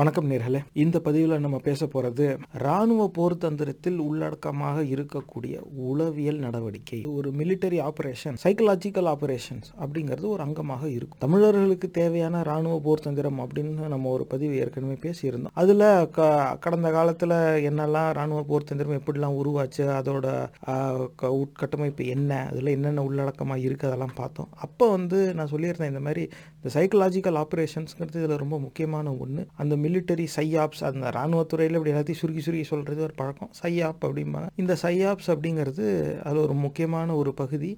வணக்கம் நேர்களே. இந்த பதிவில் நம்ம பேச போகிறது இராணுவ போர் தந்திரத்தில் உள்ளடக்கமாக இருக்கக்கூடிய உளவியல் நடவடிக்கை. ஒரு மிலிட்டரி ஆபரேஷன் சைக்கலாஜிக்கல் ஆபரேஷன்ஸ் அப்படிங்கிறது ஒரு அங்கமாக இருக்கும். தமிழர்களுக்கு தேவையான இராணுவ போர் தந்திரம் அப்படின்னு நம்ம ஒரு பதிவு ஏற்கனவே பேசியிருந்தோம். அதில் க கடந்த காலத்தில் என்னெல்லாம் இராணுவ போர் தந்திரம் எப்படிலாம் உருவாச்சு அதோட க- உட்கட்டமைப்பு என்ன அதில் என்னென்ன உள்ளடக்கமாக இருக்குது அதெல்லாம் பார்த்தோம். அப்போ வந்து நான் சொல்லியிருந்தேன் இந்த மாதிரி இந்த சைக்கலாஜிக்கல் ஆப்ரேஷன்ஸ்ங்கிறது இதில் ரொம்ப முக்கியமான ஒன்று அந்த மிலிட்டரி சையாப்ஸ் அந்த இராணுவத்துறையில் இப்படி எல்லாத்தையும் சுருக்கி சுருக்கி சொல்கிறது ஒரு பழக்கம். சையாப் அப்படிம்பாங்க. இந்த சையாப்ஸ் அப்படிங்கிறது அது ஒரு முக்கியமான ஒரு பகுதி.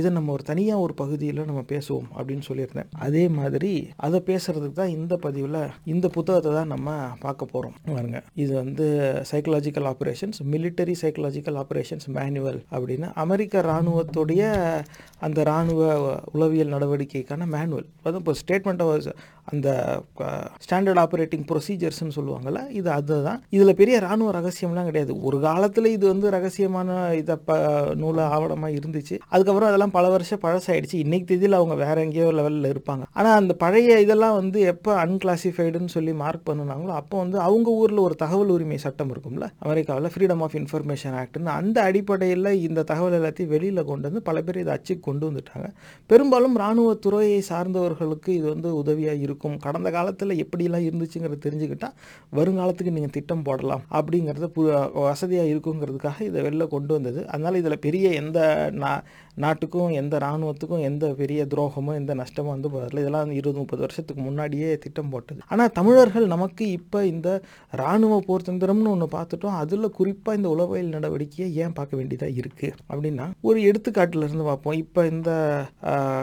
இதை நம்ம ஒரு தனியாக ஒரு பகுதியில் நம்ம பேசுவோம் அப்படின்னு சொல்லியிருந்தேன். அதே மாதிரி அதை பேசுறதுக்கு தான் இந்த பதிவில் இந்த புத்தகத்தை தான் நம்ம பார்க்க போகிறோம் பாருங்க. இது வந்து psychological operations military psychological operations manual அப்படின்னு அமெரிக்க இராணுவத்துடைய அந்த இராணுவ உளவியல் நடவடிக்கைக்கான மேனுவல் அதுவும் இப்போ statement was அந்த ஸ்டாண்டர்ட் ஆப்ரேட்டிங் ப்ரொசீஜர்ஸ்னு சொல்லுவாங்கள்ல இது அதுதான். இதில் பெரிய இராணுவ ரகசியம்லாம் கிடையாது. ஒரு காலத்தில் இது வந்து ரகசியமான இதை ப நூல ஆவணமாக இருந்துச்சு. அதுக்கப்புறம் அதெல்லாம் பல வருஷம் பழசாயிடுச்சு. இன்னைக்கு தேதியில் அவங்க வேற எங்கேயோ லெவலில் இருப்பாங்க. ஆனால் அந்த பழைய இதெல்லாம் வந்து எப்போ அன்கிளாசிஃபைடுன்னு சொல்லி மார்க் பண்ணுனாங்களோ அப்போ வந்து அவங்க ஊரில் ஒரு தகவல் உரிமை சட்டம் இருக்கும்ல அமெரிக்காவில் ஃப்ரீடம் ஆஃப் இன்ஃபர்மேஷன் ஆக்ட்னு அந்த அடிப்படையில் இந்த தகவல் எல்லாத்தையும் வெளியில் கொண்டு வந்து பல பேர் இதை அச்சுக்கு கொண்டு வந்துட்டாங்க. பெரும்பாலும் இராணுவ துறையை சார்ந்தவர்களுக்கு இது வந்து உதவியாக இருக்கும். இருக்கும். கடந்த காலத்தில் எப்படிலாம் இருந்துச்சுங்கிறத தெரிஞ்சுக்கிட்டால் வருங்காலத்துக்கு நீங்கள் திட்டம் போடலாம் அப்படிங்கிறது பு வசதியாக இருக்குங்கிறதுக்காக இதை வெளில கொண்டு வந்தது. அதனால் இதில் பெரிய எந்த நான் நாட்டுக்கும் எந்த இராணுவத்துக்கும் எந்த பெரிய துரோகமோ எந்த நஷ்டமோ வந்து வரல இதெல்லாம் வந்து இருபது முப்பது வருஷத்துக்கு முன்னாடியே திட்டம் போட்டது. ஆனால் தமிழர்கள் நமக்கு இப்போ இந்த இராணுவ போர் தந்திரம்னு ஒன்று பார்த்துட்டோம். அதில் குறிப்பாக இந்த உளவியல் நடவடிக்கையை ஏன் பார்க்க வேண்டியதாக இருக்குது அப்படின்னா ஒரு எடுத்துக்காட்டில் இருந்து பார்ப்போம். இப்போ இந்த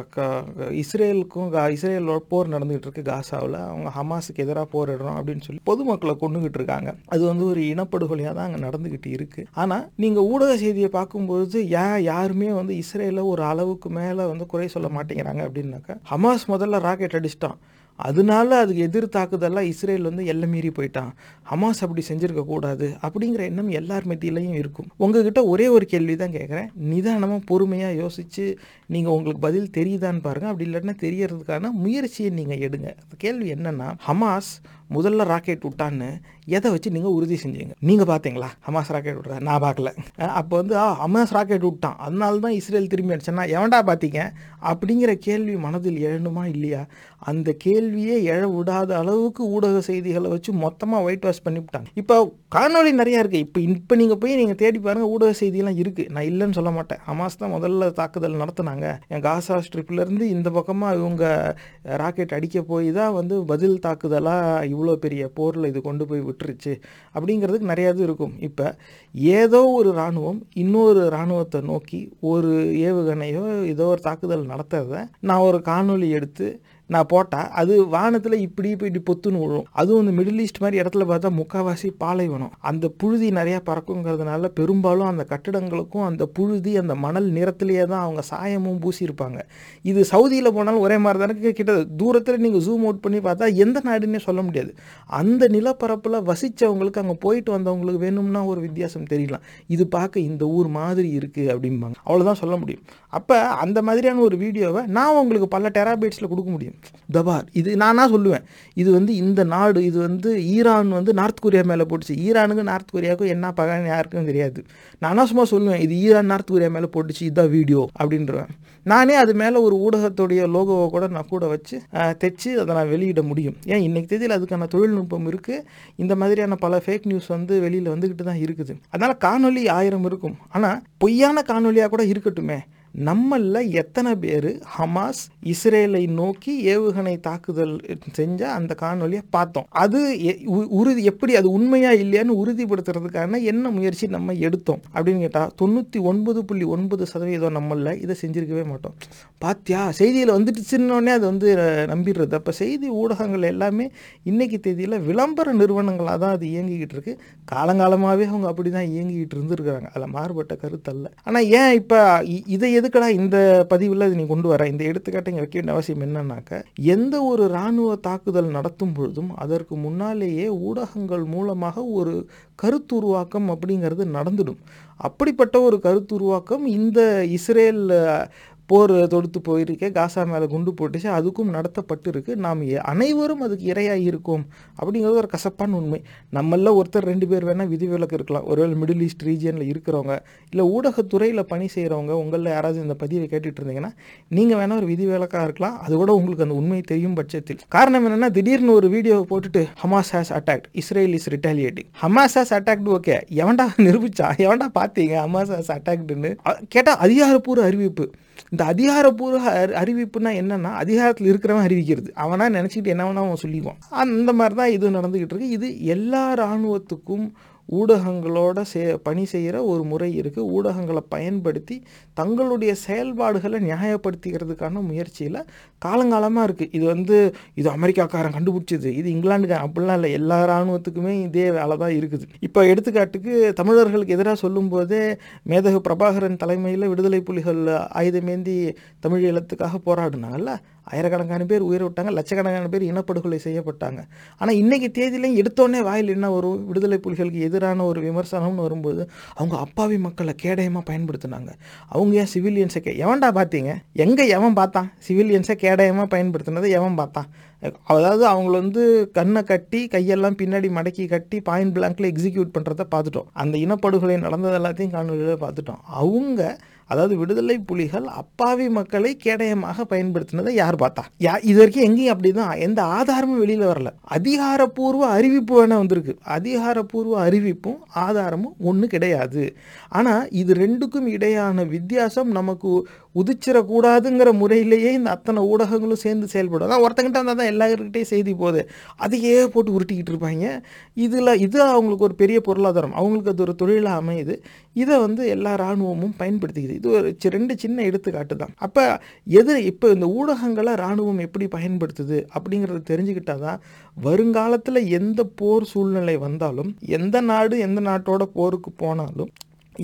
க- இஸ்ரேலுக்கும் கா- இஸ்ரேலோட போர் நடந்துகிட்டு இருக்கு காசாவில். அவங்க ஹமாஸுக்கு எதிராக போரிடுறோம் அப்படின்னு சொல்லி பொதுமக்களை கொண்டுகிட்டு இருக்காங்க. அது வந்து ஒரு இனப்படுகொலையாக தான் அங்கே நடந்துக்கிட்டு இருக்குது ஆனால் நீங்கள் ஊடக செய்தியை பார்க்கும்பொழுது ஏன் யாருமே வந்து இஸ்ரேல் ஒரு அளவுக்கு மேலே வந்து குறை சொல்ல மாட்டேங்கிறாங்க அப்படின்னாக்கா ஹமாஸ் முதல்ல ராக்கெட் அடிச்சிட்டான். அதனால அதுக்கு எதிர் தாக்குதலாக இஸ்ரேல் வந்து எல்லை மீறி போயிட்டான். ஹமாஸ் அப்படி செஞ்சுருக்கக்கூடாது அப்படிங்கிற எண்ணம் எல்லார் மத்தியிலையும் இருக்கும். உங்ககிட்ட ஒரே ஒரு கேள்வி தான் கேட்குறேன் நிதானமாக பொறுமையாக யோசித்து நீங்கள் உங்களுக்கு பதில் தெரியுதான்னு பாருங்கள் அப்படி இல்லைன்னா தெரியறதுக்கான முயற்சியை நீங்கள் எடுங்க. கேள்வி என்னென்னா ஹமாஸ் முதல்ல ராக்கெட் விட்டான்னு எதை வச்சு நீங்கள் உறுதி செஞ்சீங்க? நீங்கள் பார்த்தீங்களா? ஹமாஸ் ராக்கெட் விட்றா நான் பார்க்கல. அப்போ வந்து ஆ ஹமாஸ் ராக்கெட் விட்டான். அதனால தான் இஸ்ரேல் திரும்பி அடிச்சேன்னா எவன்டா பார்த்தீங்க அப்படிங்கிற கேள்வி மனதில் எழணுமா இல்லையா? அந்த கேள்வியே எழ விடாத அளவுக்கு ஊடக செய்திகளை வச்சு மொத்தமாக ஒயிட் வாஷ் பண்ணிவிட்டாங்க இப்போ காணொளி நிறையா இருக்குது இப்போ இப்போ நீங்கள் போய் நீங்கள் தேடி பாருங்கள் ஊடக செய்தியெல்லாம் இருக்குது நான் இல்லைன்னு சொல்ல மாட்டேன். ஹமாஸ் தான் முதல்ல தாக்குதல் நடத்துனாங்க. என் காசா ஸ்ட்ரிப்லேருந்து இந்த பக்கமாக இவங்க ராக்கெட் அடிக்க போய் தான் வந்து பதில் தாக்குதலாக இவ்வளோ பெரிய போரில் இது கொண்டு போய் விட்டுருச்சு அப்படிங்கிறதுக்கு நிறையா இது இருக்கும். இப்போ ஏதோ ஒரு இராணுவம் இன்னொரு இராணுவத்தை நோக்கி ஒரு ஏவுகணையோ ஏதோ ஒரு தாக்குதல் நடத்துறத நான் ஒரு காணொளி எடுத்து நான் போட்டால் அது வானத்தில் இப்படி இப்படி இப்படி பொத்துன்னு விழும். அதுவும் இந்த மிடில் ஈஸ்ட் மாதிரி இடத்துல பார்த்தா முக்கால்வாசி பாலைவனம். அந்த புழுதி நிறையா பறக்குங்கிறதுனால பெரும்பாலும் அந்த கட்டிடங்களுக்கும் அந்த புழுதி அந்த மணல் நிறத்துலேயே தான் அவங்க சாயமும் பூசியிருப்பாங்க. இது சவுதியில் போனாலும் ஒரே மாதிரி தானே கிட்ட தூரத்தில் நீங்கள் ஜூம் அவுட் பண்ணி பார்த்தா எந்த நாடுன்னே சொல்ல முடியாது. அந்த நிலப்பரப்பில் வசித்தவங்களுக்கு அங்கே போயிட்டு வந்தவங்களுக்கு வேணும்னா ஒரு வித்தியாசம் தெரியலாம். இது பார்க்க இந்த ஊர் மாதிரி இருக்குது அப்படிம்பாங்க. அவ்வளோதான் சொல்ல முடியும். அப்போ அந்த மாதிரியான ஒரு வீடியோவை நான் உங்களுக்கு பல டெராபைட்ஸில் கொடுக்க முடியும். தபார். இது நானாக சொல்லுவேன். இது வந்து இந்த நாடு இது வந்து ஈரான் வந்து நார்த் கொரியா மேலே போட்டுச்சு. ஈரானுக்கும் நார்த் கொரியாவுக்கும் என்ன பகன்னு யாருக்கும் தெரியாது. நானாக சும்மா சொல்லுவேன் இது ஈரான் நார்த் கொரியா மேலே போட்டுச்சு இதுதான் வீடியோ அப்படின்றவேன். நானே அது மேலே ஒரு ஊடகத்துடைய லோகோவை கூட நான் கூட வச்சு தைச்சு அதை நான் வெளியிட முடியும். ஏன்? இன்னைக்கு தேதியில் அதுக்கான தொழில்நுட்பம் இருக்குது இந்த மாதிரியான பல ஃபேக் நியூஸ் வந்து வெளியில் வந்துக்கிட்டு தான் இருக்குது. அதனால் காணொலி ஆயிரம் இருக்கும். ஆனால் பொய்யான காணொலியாக கூட இருக்கட்டுமே. நம்மளில் எத்தனை பேர் ஹமாஸ் இஸ்ரேலை நோக்கி ஏவுகணை தாக்குதல் செஞ்ச அந்த காணொலியை பார்த்தோம். அது எ- உ- உறுதி எப்படி அது உண்மையா இல்லையான்னு உறுதிப்படுத்துறதுக்கான என்ன முயற்சி நம்ம எடுத்தோம் அப்படின்னு கேட்டால் தொண்ணூற்றி ஒன்பது புள்ளி ஒன்பது சதவீதம் நம்மளில் இதை செஞ்சிருக்கவே மாட்டோம். பாத்தியா? செய்தியில் வந்துடுச்சுன்னொடனே அது வந்து நம்பிடுறது. அப்போ செய்தி ஊடகங்கள் எல்லாமே இன்னைக்கு தேதியில் விளம்பர நிறுவனங்களாக தான் அது இயங்கிக்கிட்டு இருக்கு. காலங்காலமாகவே அவங்க அப்படி தான் இயங்கிக்கிட்டு இருந்துருக்குறாங்க. அதில் மாறுபட்ட கருத்தல்ல ஆனால் ஏன் இப்போ இதை எதுக்கடா இந்த பதிவில் நீ கொண்டு வர? இந்த எடுத்துக்காட்டை இங்கே வைக்க வேண்டிய அவசியம் என்னன்னாக்க எந்த ஒரு இராணுவ தாக்குதல் நடத்தும் பொழுதும் அதற்கு முன்னாலேயே ஊடகங்கள் மூலமாக ஒரு கருத்து உருவாக்கம் அப்படிங்கிறது நடந்துடும். அப்படிப்பட்ட ஒரு கருத்து உருவாக்கம் இந்த இஸ்ரேல் போர் தொடுத்து போயிருக்கே காசா மேலே குண்டு போட்டுச்சு அதுக்கும் நடத்தப்பட்டிருக்கு. நாம் அனைவரும் அதுக்கு இரையாக இருக்கோம். அப்படிங்கிறது ஒரு கசப்பான உண்மை. நம்மள ஒருத்தர் ரெண்டு பேர் வேணால் விதிவிலக்கு இருக்கலாம். ஒருவேளை மிடில் ஈஸ்ட் ரீஜியனில் இருக்கிறவங்க இல்லை ஊடகத்துறையில் பணி செய்கிறவங்க உங்களில் யாராவது இந்த பதிவை கேட்டுட்டு இருந்தீங்கன்னா நீங்கள் வேணால் ஒரு விதிவிலக்காக இருக்கலாம். அது கூட உங்களுக்கு அந்த உண்மை தெரியும் பட்சத்தில். காரணம் என்னென்னா திடீர்னு ஒரு வீடியோ போட்டுட்டு Hamas has attacked Israel is retaliating Hamas has attacked okay எவன்டா நிரூபிச்சா? எவன்டா பார்த்தீங்க ஹமாஸ் ஹேஸ் அட்டாக்டுன்னு கேட்டால் அதிகாரப்பூர்வ அறிவிப்பு. இந்த அதிகாரப்பூர்வ அறிவிப்புனா என்னன்னா அதிகாரத்தில் இருக்கிறவன் அறிவிக்கிறது. அவனா நினச்சிக்கிட்டு என்ன வேணா அவன் சொல்லிக்குவான். அந்த மாதிரி தான் இது நடந்துக்கிட்டு இருக்கு. இது எல்லா இராணுவத்துக்கும் ஊடகங்களோட சே பணி செய்கிற ஒரு முறை இருக்குது ஊடகங்களை பயன்படுத்தி தங்களுடைய செயல்பாடுகளை நியாயப்படுத்திக்கிறதுக்கான முயற்சியில் காலங்காலமாக இருக்குது இது வந்து இது அமெரிக்காக்காரன் கண்டுபிடிச்சது. இது இங்கிலாந்துக்காரன். அப்படிலாம் இல்லை. எல்லா இராணுவத்துக்குமே இதே வேலை தான் இருக்குது. இப்போ எடுத்துக்காட்டுக்கு தமிழர்களுக்கு எதிராக சொல்லும்போதே மேதகு பிரபாகரன் தலைமையில் விடுதலை புலிகள் ஆயுதமேந்தி தமிழ் இலத்துக்காக போராடினாங்கல்ல? ஆயிரக்கணக்கான பேர் உயிர் விட்டாங்க லட்சக்கணக்கான பேர் இனப்படுகொலை செய்யப்பட்டாங்க. ஆனால் இன்னைக்கு தேதியிலையும் எடுத்தோடனே வாயில் என்ன வரும்? விடுதலை புலிகளுக்கு எதிரான ஒரு விமர்சனம்னு வரும்போது அவங்க அப்பாவி மக்களை கேடயமாக பயன்படுத்தினாங்க. அவங்க ஏன் சிவிலியன்ஸை கே எவன்டா பார்த்தீங்க எங்கே எவன் பார்த்தான்? சிவிலியன்ஸை கேடயமாக பயன்படுத்தினதை எவன் பார்த்தான்? அதாவது அவங்கள வந்து கண்ணை கட்டி கையெல்லாம் பின்னாடி மடக்கி கட்டி பாயிண்ட் பிளாங்க்ல எக்ஸிக்யூட் பண்ணுறத பார்த்துட்டோம். அந்த இனப்படுகொலை நடந்தது எல்லாத்தையும் காணொலியில் பார்த்துட்டோம். அவங்க அதாவது விடுதலை புலிகள் அப்பாவி மக்களை கேடயமாக பயன்படுத்தினதை யார் பார்த்தா? யா இது வரைக்கும் எங்கேயும் அப்படிதான். எந்த ஆதாரமும் வெளியில் வரல. அதிகாரப்பூர்வ அறிவிப்பு வேணா வந்திருக்கு. அதிகாரப்பூர்வ அறிவிப்பும் ஆதாரமும் ஒன்று கிடையாது. ஆனால் இது ரெண்டுக்கும் இடையான வித்தியாசம் நமக்கு உதிச்சிடக்கூடாதுங்கிற முறையிலேயே இந்த அத்தனை ஊடகங்களும் சேர்ந்து செயல்படும். அதான் ஒருத்தங்கிட்ட வந்தால் தான் எல்லாருக்கிட்டே செய்தி போகுது. அதையே போட்டு உருட்டிக்கிட்டு இருப்பாங்க. இதில் இது அவங்களுக்கு ஒரு பெரிய பொருளாதாரம். அவங்களுக்கு அது ஒரு தொழிலாக அமையுது. இதை வந்து எல்லா இராணுவமும் பயன்படுத்திக்குது. இது ஒரு சி- ரெண்டு சின்ன எடுத்துக்காட்டு தான். அப்போ எது இப்போ இந்த ஊடகங்களை இராணுவம் எப்படி பயன்படுத்துது அப்படிங்கிறத தெரிஞ்சுக்கிட்டால் தான் வருங்காலத்தில் எந்த போர் சூழ்நிலை வந்தாலும் எந்த நாடு எந்த நாட்டோட போருக்கு போனாலும்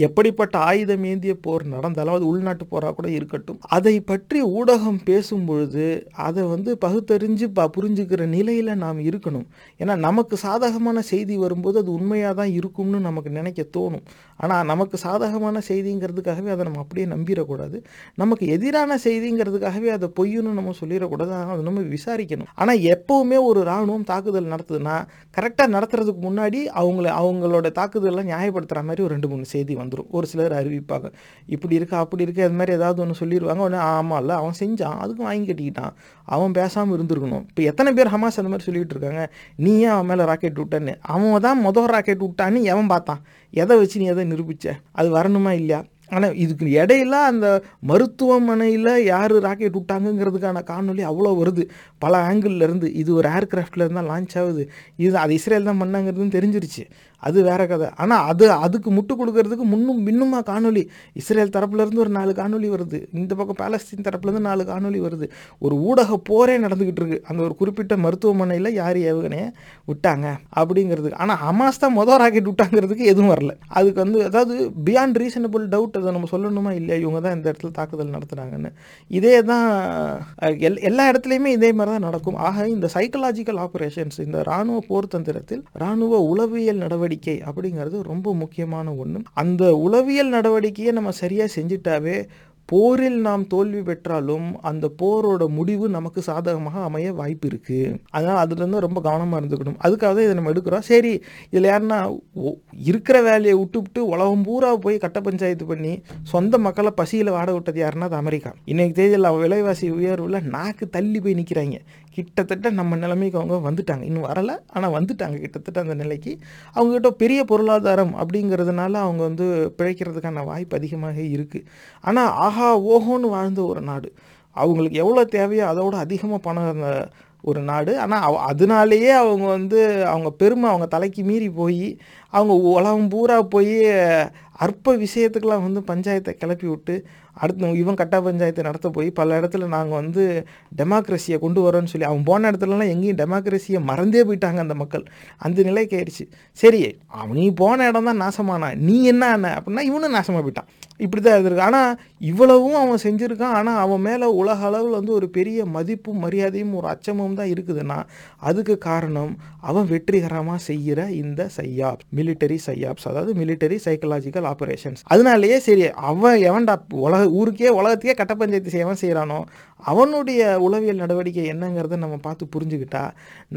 எப்படிப்பட்ட ஆயுதம் ஏந்திய போர் நடந்தாலும் அது உள்நாட்டு போராக கூட இருக்கட்டும். அதை பற்றி ஊடகம் பேசும் பொழுது அதை வந்து பகுத்தறிஞ்சு ப புரிஞ்சுக்கிற நிலையில் நாம் இருக்கணும். ஏன்னா நமக்கு சாதகமான செய்தி வரும்போது அது உண்மையாக தான் இருக்கும்னு நமக்கு நினைக்க தோணும். ஆனால் நமக்கு சாதகமான செய்திங்கிறதுக்காகவே அதை நம்ம அப்படியே நம்பிடக்கூடாது நமக்கு எதிரான செய்திங்கிறதுக்காகவே அதை பொய்யுன்னு நம்ம சொல்லிடக்கூடாது ஆனால் அதை நம்ம விசாரிக்கணும். ஆனால் எப்போவுமே ஒரு இராணுவம் தாக்குதல் நடத்துதுன்னா கரெக்டாக நடத்துறதுக்கு முன்னாடி அவங்கள அவங்களோட தாக்குதலை நியாயப்படுத்துகிற மாதிரி ஒரு ரெண்டு மூணு செய்தி வந்துடும் ஒரு சிலர் அறிவிப்பாங்க. இப்படி இருக்கா அப்படி இருக்கா அது மாதிரி ஏதாவது ஒன்று சொல்லிடுவாங்க உடனே ஆமாம் இல்லை அவன் செஞ்சான். அதுக்கும் வாங்கி கட்டிக்கிட்டான். அவன் பேசாமல் இருந்திருக்கணும். இப்போ எத்தனை பேர் ஹமாஸ் அந்த மாதிரி சொல்லிட்டு இருக்காங்க? நீ ஏன் அவன் மேலே ராக்கெட் விட்டன்னு. அவன் தான் மொதல் ராக்கெட் விட்டான்னு எவன் பார்த்தான்? எதை வச்சு நீ எதை நிரூபிச்ச? அது வரணுமா இல்லையா? ஆனால் இதுக்கு இடையில அந்த மருத்துவமனையில் யார் ராக்கெட் விட்டாங்கங்கிறதுக்கான காணொளி அவ்வளோ வருது. பல ஆங்கிள்லேருந்து இது ஒரு ஏர்கிராஃப்டில் இருந்தால் லான்ச் ஆகுது. இது அது இஸ்ரேல் தான் பண்ணாங்கிறதுன்னு தெரிஞ்சிருச்சு. அது வேற கதை. ஆனால் அது அதுக்கு முட்டு கொடுக்கறதுக்கு முன்னும் பின்னுமா காணொலி இஸ்ரேல் தரப்புலேருந்து ஒரு நாலு காணொலி வருது. இந்த பக்கம் பாலஸ்தீன் தரப்புலேருந்து நாலு காணொலி வருது. ஒரு ஊடக போரே நடந்துக்கிட்டு இருக்கு. அந்த ஒரு குறிப்பிட்ட மருத்துவமனையில் யார் ஏவுகணையை விட்டாங்க அப்படிங்கிறதுக்கு. ஆனால் ஹமாஸ் தான் மொதல் ராக்கெட் விட்டாங்கிறதுக்கு எதுவும் வரல. அதுக்கு வந்து அதாவது பியாண்ட் ரீசனபிள் டவுட் அதை நம்ம சொல்லணுமா இல்லையா? இவங்க தான் இந்த இடத்துல தாக்குதல் நடத்துகிறாங்கன்னு இதே தான் எல் எல்லா இடத்துலையுமே இதே மாதிரி தான் நடக்கும். ஆக இந்த சைக்கலாஜிக்கல் ஆப்ரேஷன்ஸ் இந்த இராணுவ போர் தந்திரத்தில் இராணுவ உளவியல் நடவடிக்கை அப்படிங்கிறது ரொம்ப முக்கியமான ஒன்று அந்த உளவியல் நடவடிக்கையை நம்ம சரியாக செஞ்சுட்டாவே போரில் நாம் தோல்வி பெற்றாலும் அந்த போரோட முடிவு நமக்கு சாதகமாக அமைய வாய்ப்பு இருக்குது அதனால் அதுலேருந்து ரொம்ப கவனமாக இருந்துக்கணும். அதுக்காக தான் இதை நம்ம எடுக்கிறோம். சரி இதில் யாருன்னா இருக்கிற வேலையை விட்டுவிட்டு உலகம் பூரா போய் கட்ட பஞ்சாயத்து பண்ணி சொந்த மக்களை பசியில் வாட விட்டது யாருன்னா அது அமெரிக்கா. இன்றைக்கு தேதியில் விலைவாசி உயர்வில் நாக்கு தள்ளி போய் நிற்கிறாங்க கிட்டத்தட்ட நம்ம நிலைமைக்கு அவங்க வந்துட்டாங்க. இன்னும் வரலை. ஆனால் வந்துட்டாங்க கிட்டத்தட்ட அந்த நிலைக்கு. அவங்ககிட்ட பெரிய பொருளாதாரம் அப்படிங்கிறதுனால அவங்க வந்து பிழைக்கிறதுக்கான வாய்ப்பு அதிகமாக இருக்குது ஆனால் ஆஹா ஓஹோன்னு வாழ்ந்த ஒரு நாடு. அவங்களுக்கு எவ்வளோ தேவையோ அதோட அதிகமாக பணம் இருந்த ஒரு நாடு. ஆனால் அவ அதனாலேயே அவங்க வந்து அவங்க பெருமை அவங்க தலைக்கு மீறி போய் அவங்க உலகம் பூரா போய் அற்ப விஷயத்துக்கெலாம் வந்து பஞ்சாயத்தை கிளப்பி விட்டு அடுத்து இவன் கட்டா பஞ்சாயத்தை நடத்த போய் பல இடத்துல நாங்கள் வந்து டெமோக்ரஸியை கொண்டு வரோன்னு சொல்லி அவன் போன இடத்துலலாம் எங்கேயும் டெமோக்ரஸியை மறந்தே போயிட்டாங்க அந்த மக்கள். அந்த நிலைக்கு ஆயிடுச்சு. சரி அவன் நீ போன இடம் தான் நாசமானா நீ என்ன ஆன அப்படின்னா இவனும் நாசமாக போயிட்டான். இப்படி தான் இருந்திருக்கு. ஆனால் இவ்வளவும் அவன் செஞ்சுருக்கான். ஆனால் அவன் மேலே உலக அளவில் வந்து ஒரு பெரிய மதிப்பும் மரியாதையும் ஒரு அச்சமும் தான் இருக்குதுன்னா அதுக்கு காரணம் அவன் வெற்றிகரமாக செய்கிற இந்த சையாப் மிலிட்டரி சையாப்ஸ் அதாவது மிலிட்டரி சைக்கலாஜிக்கல் ஆப்ரேஷன்ஸ் அதனாலேயே சரி அவன் எவன்டா உலக ஊருக்கே உலகத்தையே கட்ட பஞ்சாயத்து செய்யவன் செய்கிறானோ அவனுடைய உளவியல் நடவடிக்கை என்னங்கிறத நம்ம பார்த்து புரிஞ்சுக்கிட்டா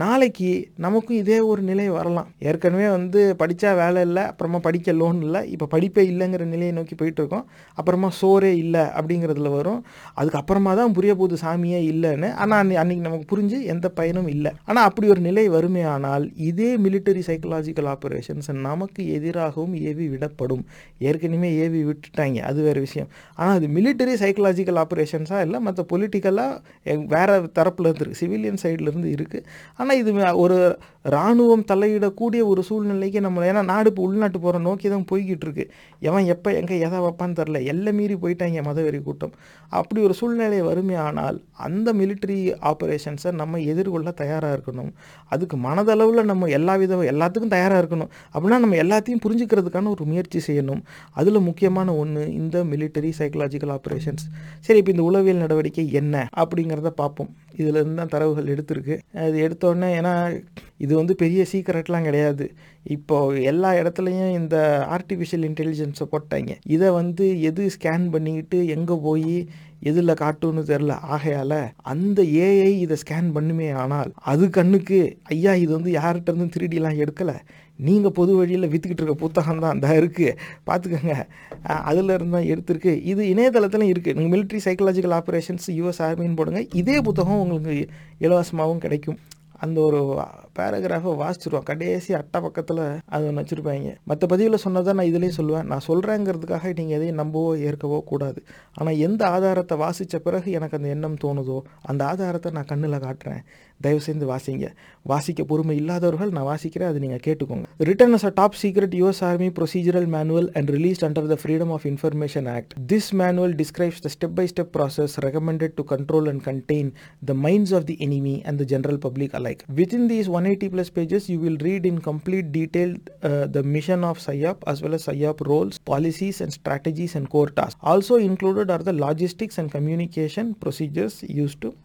நாளைக்கு நமக்கும் இதே ஒரு நிலை வரலாம். ஏற்கனவே வந்து படித்தா வேலை இல்லை அப்புறமா படிக்க லோன் இல்லை இப்போ படிப்பே இல்லைங்கிற நிலையை நோக்கி போயிட்டு இருக்கோம். அப்புறமா சோறே இல்லை அப்படிங்கிறதுல வரும். அதுக்கப்புறமா தான் புரிய போகுது சாமியே இல்லைன்னு. ஆனால் அன்னைக்கு நமக்கு புரிஞ்சு எந்த பயனும் இல்லை. ஆனால் அப்படி ஒரு நிலை வருமே ஆனால் இதே மிலிட்டரி சைக்கலாஜிக்கல் ஆப்ரேஷன்ஸ் நமக்கு எதிராகவும் ஏவி விடப்படும். ஏற்கனவே ஏவி விட்டுட்டாங்க அது வேறு விஷயம். ஆனால் அது மிலிட்டரி சைக்கலாஜிக்கல் ஆப்ரேஷன்ஸாக இல்லை மற்ற பொலிட்டிக்கலாக வேறு தரப்பில் இருந்து சிவிலியன் சைட்லேருந்து இருக்குது ஆனால் இது ஒரு இராணுவம் தலையிடக்கூடிய ஒரு சூழ்நிலைக்கு நம்ம ஏன்னா நாடு இப்போ உள்நாட்டு போகிற நோக்கி தான் போய்கிட்டு இருக்கு எவன் எப்போ எங்கே எதை வைப்பான்னு தெரில எல்லை மீறி போயிட்டாங்க மதவெறி கூட்டம். அப்படி ஒரு சூழ்நிலை வறுமை ஆனால் அந்த மிலிட்டரி ஆப்ரேஷன்ஸை நம்ம எதிர்கொள்ள தயாராக இருக்கணும். அதுக்கு மனதளவில் நம்ம எல்லா வித எல்லாத்துக்கும் தயாராக இருக்கணும். அப்படின்னா நம்ம எல்லாத்தையும் புரிஞ்சுக்கிறதுக்கான ஒரு முயற்சி செய்யணும். அதில் முக்கியமான ஒன்று இந்த மிலிட்டரி சைக்கலாஜிக்கல் ஆப்ரேஷன்ஸ் சரி இப்போ இந்த உளவியல் நடவடிக்கை என்ன? அப்படிங்கிறத பார்ப்போம். இதுலேருந்து தான் தரவுகள் எடுத்திருக்கு. அது எடுத்தோடனே ஏன்னா இது வந்து பெரிய சீக்கிரட்லாம் கிடையாது. இப்போது எல்லா இடத்துலையும் இந்த ஆர்டிஃபிஷியல் இன்டெலிஜென்ஸை போட்டாங்க. இதை வந்து எது ஸ்கேன் பண்ணிக்கிட்டு எங்கே போய் எதில் காட்டும்னு தெரில ஆகையால் அந்த ஏஐ இதை ஸ்கேன் பண்ணுமே ஆனால் அது கண்ணுக்கு ஐயா இது வந்து யார்கிட்ட இருந்தும் திருடிலாம் எடுக்கலை. நீங்கள் பொது வழியில் விற்றுக்கிட்டு இருக்க புத்தகம் தான் அந்த இருக்குது பார்த்துக்கோங்க அதில் இருந்தால் எடுத்திருக்கு. இது இணையதளத்துலையும் இருக்குது நீங்கள் மிலிட்ரி சைக்கலாஜிக்கல் ஆப்ரேஷன்ஸ் யூஎஸ் ஆர்மின்னு போடுங்க. இதே புத்தகம் உங்களுக்கு இலவசமாகவும் கிடைக்கும். அந்த ஒரு பேராகிராஃபை வாசிச்சிருவோம் கடைசி அட்டை பக்கத்தில் அது ஒன்று வச்சுருப்பாங்க. மற்ற பதிவில் சொன்னதான் நான் இதுலேயும் சொல்லுவேன். நான் சொல்கிறேங்கிறதுக்காக நீங்கள் எதையும் நம்பவோ ஏற்கவோ கூடாது. ஆனால் எந்த ஆதாரத்தை வாசித்த பிறகு எனக்கு அந்த எண்ணம் தோணுதோ அந்த ஆதாரத்தை நான் கண்ணில் காட்டுறேன். தயவு செய்து வாசிங்க. வாசிக்க பொறுமை இல்லாதவர்கள் நான் வாசிக்கிறேன் அது நீங்கள் கேட்டுக்கோங்க. Written as a top secret US army procedural manual and released under the freedom of information act this manual describes the step by step process recommended to control and contain the minds of the enemy and the general public alike within these one 180 plus pages, you will read in complete detail uh, the mission of SIOP as well as SIOP roles, policies, and strategies and core tasks. Also included are the logistics and communication procedures used to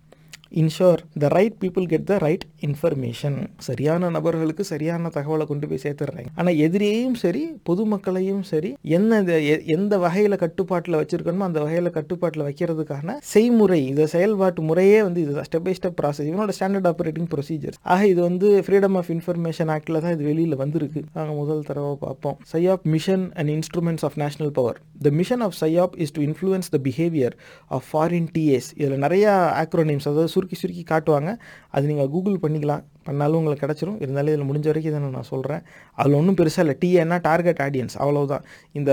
ensure the right people get the right information சரியான நபர்களுக்கு சரியான தகவலை கொண்டு போய் சேர்த்துடுறாங்க. ஆனால் எதிரியையும் சரி பொதுமக்களையும் சரி என்ன இந்த எ- எந்த வகையில் கட்டுப்பாட்டில் வச்சிருக்கணுமோ அந்த வகையில் கட்டுப்பாட்டில் வைக்கிறதுக்கான செய்முறை இந்த செயல்பாட்டு முறையே வந்து இது ஸ்டெப் பை ஸ்டெப் ப்ராசஸ் இவனோட ஸ்டாண்டர்ட் ஆப்ரேட்டிங் ப்ரொசீஜர் ஆக இது வந்து ஃப்ரீடம் ஆஃப் இன்ஃபர்மேஷன் ஆக்டில் தான் இது வெளியில் வந்திருக்கு. நாங்கள் முதல் தடவை பார்ப்போம். Psyop mission and instruments of national power the mission of psyop is to influence the behaviour of foreign TS இதில் நிறையா ஆக்ரோனிம்ஸ் அதாவது சுருக்கி சுருக்கி காட்டுவாங்க. அது நீங்கள் கூகுள் பண்ணிக்கலாம். பண்ணாலும் உங்களுக்கு கிடச்சிரும். இருந்தாலும் இதில் முடிஞ்ச வரைக்கும் இதை நான் சொல்கிறேன் அதில் ஒன்றும் பெருசாக இல்லை. டிஏன்னா டார்கெட் ஆடியன்ஸ் அவ்வளோதான் இந்த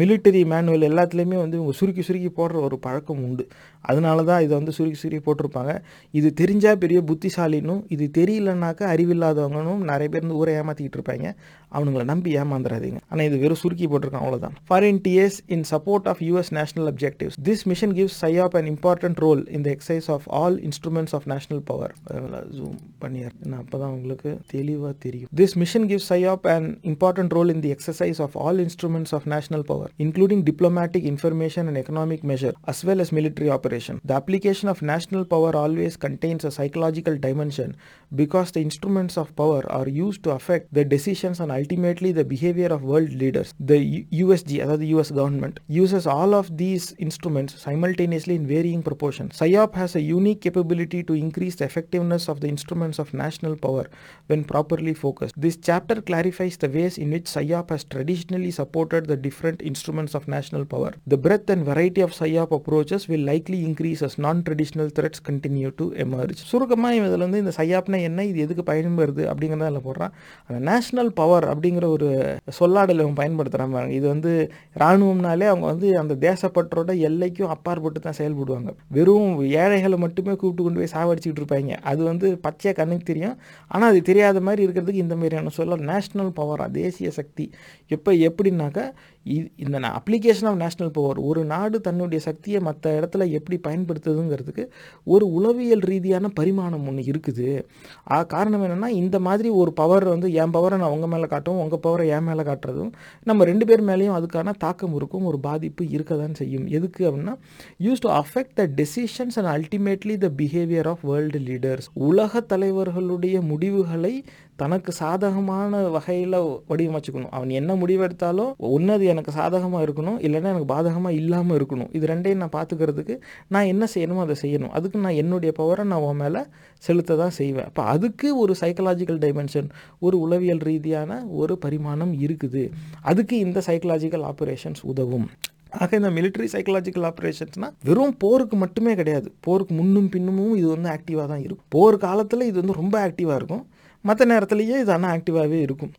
மிலிட்டரி மேனுவல் எல்லாத்துலேயுமே வந்து இவங்க சுருக்கி சுருக்கி போடுற ஒரு பழக்கம் உண்டு. அதனால தான் இதை வந்து சுருக்கி சுருக்கி போட்டிருப்பாங்க. இது தெரிஞ்சால் பெரிய புத்திசாலினும் இது தெரியலனாக்கா அறிவில்லாதவங்கனும் நிறைய பேர் வந்து ஊரை ஏமாற்றிக்கிட்டு இருப்பாங்க. அவனுங்களை நம்பி ஏமாந்துடாதீங்க ஆனால் இது வெறும் சுருக்கி போட்டிருக்கான் அவ்வளோதான் foreign TS in support of US national objectives this mission gives PSYOP an important role இந்த exercise of all instruments of national power zoom பண்ணியார் அப்போ தான் உங்களுக்கு தெளிவாக தெரியும் this mission gives PSYOP an important role in the exercise of all instruments of national power including diplomatic information and economic measure as well as military operation the application of national power always contains a psychological dimension because the instruments of power are use to affect the decisions and ultimately the behavior of world leaders the U- USG அதாவது US government uses all of these instruments simultaneously in varying proportions SIOP has a unique capability to increase the effectiveness of the instruments of national power when properly focused this chapter clarifies the ways in which SIOP has traditionally supported the different instruments of national power the breadth and variety of SIOP approaches will likely increase as non-traditional threats continue to emerge சுருக்கமாக இதில் வந்து இந்த சையாப்னா என்ன இது எதுக்கு பயன்படுது அப்படிங்கிறத அதில் போடுறான் அந்த நேஷனல் பவர் அப்படிங்கிற ஒரு சொல்லாடலை இவங்க பயன்படுத்துகிறாங்க பாருங்க. இது வந்து இராணுவம்னாலே அவங்க வந்து அந்த தேசப்பற்றோட எல்லைக்கும் அப்பாற்பட்டு தான் செயல்படுவாங்க. வெறும் ஏழைகளை மட்டுமே கூப்பிட்டு கொண்டு போய் சாவடிச்சுக்கிட்டு இருப்பாங்க. அது வந்து பச்சையாக கண்ணுக்கு தெரியும். ஆனால் அது தெரியாத மாதிரி இருக்கிறதுக்கு இந்த மாதிரியான சொல்ல நேஷனல் பவரா தேசிய சக்தி எப்போ எப்படின்னாக்கா இந்த அப்ளிகேஷன் ஆஃப் நேஷ்னல் பவர் ஒரு நாடு தன்னுடைய சக்தியை மற்ற இடத்துல எப்படி பயன்படுத்துதுங்கிறதுக்கு ஒரு உளவியல் ரீதியான பரிமாணம் ஒன்று இருக்குது. ஆ காரணம் என்னென்னா இந்த மாதிரி ஒரு பவர் வந்து என் பவரை நான் உங்கள் மேலே காட்டும் உங்கள் பவரை என் மேலே காட்டுறதும் நம்ம ரெண்டு பேர் மேலேயும் அதுக்கான தாக்கம் இருக்கும் ஒரு பாதிப்பு இருக்க தான் செய்யும். எதுக்கு அப்படின்னா use to affect the decisions and ultimately the behaviour of world leaders உலக தலைவர்களுடைய முடிவுகளை தனக்கு சாதகமான வகையில் வடிவமைச்சுக்கணும். அவன் என்ன முடிவெடுத்தாலும் ஒன்று அது எனக்கு சாதகமாக இருக்கணும் இல்லைன்னா எனக்கு பாதகமாக இல்லாமல் இருக்கணும். இது ரெண்டையும் நான் பார்த்துக்கிறதுக்கு நான் என்ன செய்யணுமோ அதை செய்யணும். அதுக்கு நான் என்னுடைய பவரை நான் உன் மேலே செலுத்த தான் செய்வேன். அப்போ அதுக்கு ஒரு சைக்கலாஜிக்கல் டைமென்ஷன் ஒரு உளவியல் ரீதியான ஒரு பரிமாணம் இருக்குது. அதுக்கு இந்த சைக்கலாஜிக்கல் ஆப்ரேஷன்ஸ் உதவும். ஆக இந்த மிலிட்ரி சைக்கலாஜிக்கல் ஆப்ரேஷன்ஸ்னால் வெறும் போருக்கு மட்டுமே கிடையாது. போருக்கு முன்னும் பின்னுமும் இது வந்து ஆக்டிவாக தான் இருக்கும். போர் காலத்தில் இது வந்து ரொம்ப ஆக்டிவாக இருக்கும். மற்ற நேரத்துலேயே இது ஆனால் ஆக்டிவாகவே இருக்கும்.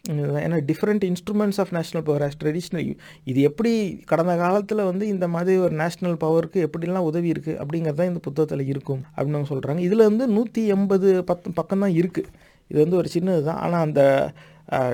ஏன்னா different instruments of national power as traditional இது எப்படி கடந்த காலத்தில் வந்து இந்த மாதிரி ஒரு நேஷனல் பவருக்கு எப்படிலாம் உதவி இருக்குது அப்படிங்கிறது தான் இந்த புத்தகத்தில் இருக்கும் அப்படின்னு சொல்கிறாங்க இதில் வந்து நூற்றி எண்பது பத்து பக்கம் தான் இருக்குது இது வந்து ஒரு சின்னது தான் ஆனால் அந்த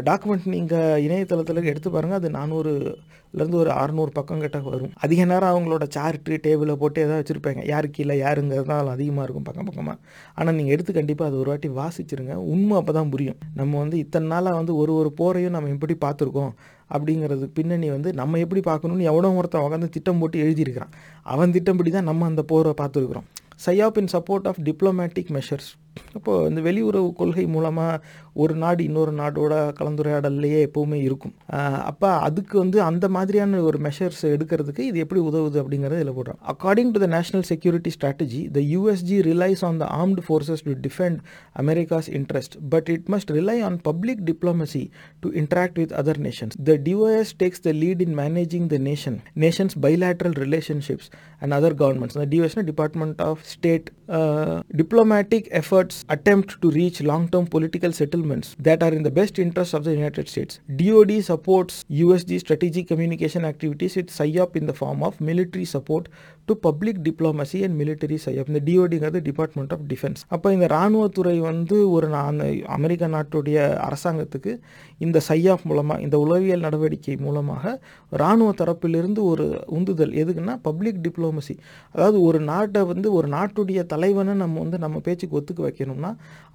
டாக்குமெண்ட் நீங்கள் இணையதளத்தில் எடுத்து பாருங்கள் அது நானூறுலேருந்து ஒரு அறநூறு பக்கம் கிட்ட வரும். அதிக நேரம் அவங்களோட சார்ட்டு டேபிளை போட்டு எதாவது வச்சுருப்பாங்க. யார் கீழே யாருங்கிறது தான் அதிகமாக இருக்கும் பக்கம் பக்கமாக ஆனால் நீங்கள் எடுத்து கண்டிப்பாக அது ஒரு வாட்டி வாசிச்சிருங்க. உண்மை அப்போ தான் புரியும். நம்ம வந்து இத்தனை நாளாக வந்து ஒரு ஒரு போரையும் நம்ம எப்படி பார்த்துருக்கோம்? அப்படிங்கிறது பின்னணி வந்து நம்ம எப்படி பார்க்கணும்னு எவ்வளோ ஒருத்தன் உட்காந்து திட்டம் போட்டு எழுதியிருக்கிறான். அவன் திட்டம்படி தான் நம்ம அந்த போரை பார்த்துருக்குறோம். PSYOP in support of diplomatic measures அப்போது இந்த வெளியுறவு கொள்கை மூலமாக ஒரு நாடு இன்னொரு நாடோட கலந்துரையாடல்லையே எப்போவுமே இருக்கும். அப்போ அதுக்கு வந்து அந்த மாதிரியான ஒரு மெஷர்ஸ் எடுக்கிறதுக்கு இது எப்படி உதவுது அப்படிங்கிறத இதில் போடுறோம். According to the national security strategy the USG relies on the armed forces to defend America's interest but it must rely on public diplomacy to interact with other nations the DOS takes the lead in managing the nation nations bilateral relationships and other governments அந்த டிஓஎஸ்னா department of state Uh, diplomatic efforts attempt to reach long-term political settlements that are in the best interest of the United States. DoD supports USG strategic communication activities with PSYOP in the form of military support to public diplomacy and military PSYOP இந்த டிஓடிங்கிறது department of defence அப்போ இந்த இராணுவத்துறை வந்து ஒரு அந்த அமெரிக்க நாட்டுடைய அரசாங்கத்துக்கு இந்த சையாப் மூலமாக இந்த உளவியல் நடவடிக்கை மூலமாக இராணுவ தரப்பிலிருந்து ஒரு உந்துதல். எதுக்குன்னா பப்ளிக் டிப்ளமசி அதாவது ஒரு நாட்டை வந்து ஒரு நாட்டுடைய தலைவனை நம்ம வந்து நம்ம பேச்சுக்கு ஒத்துக்க வைக்கணும்னா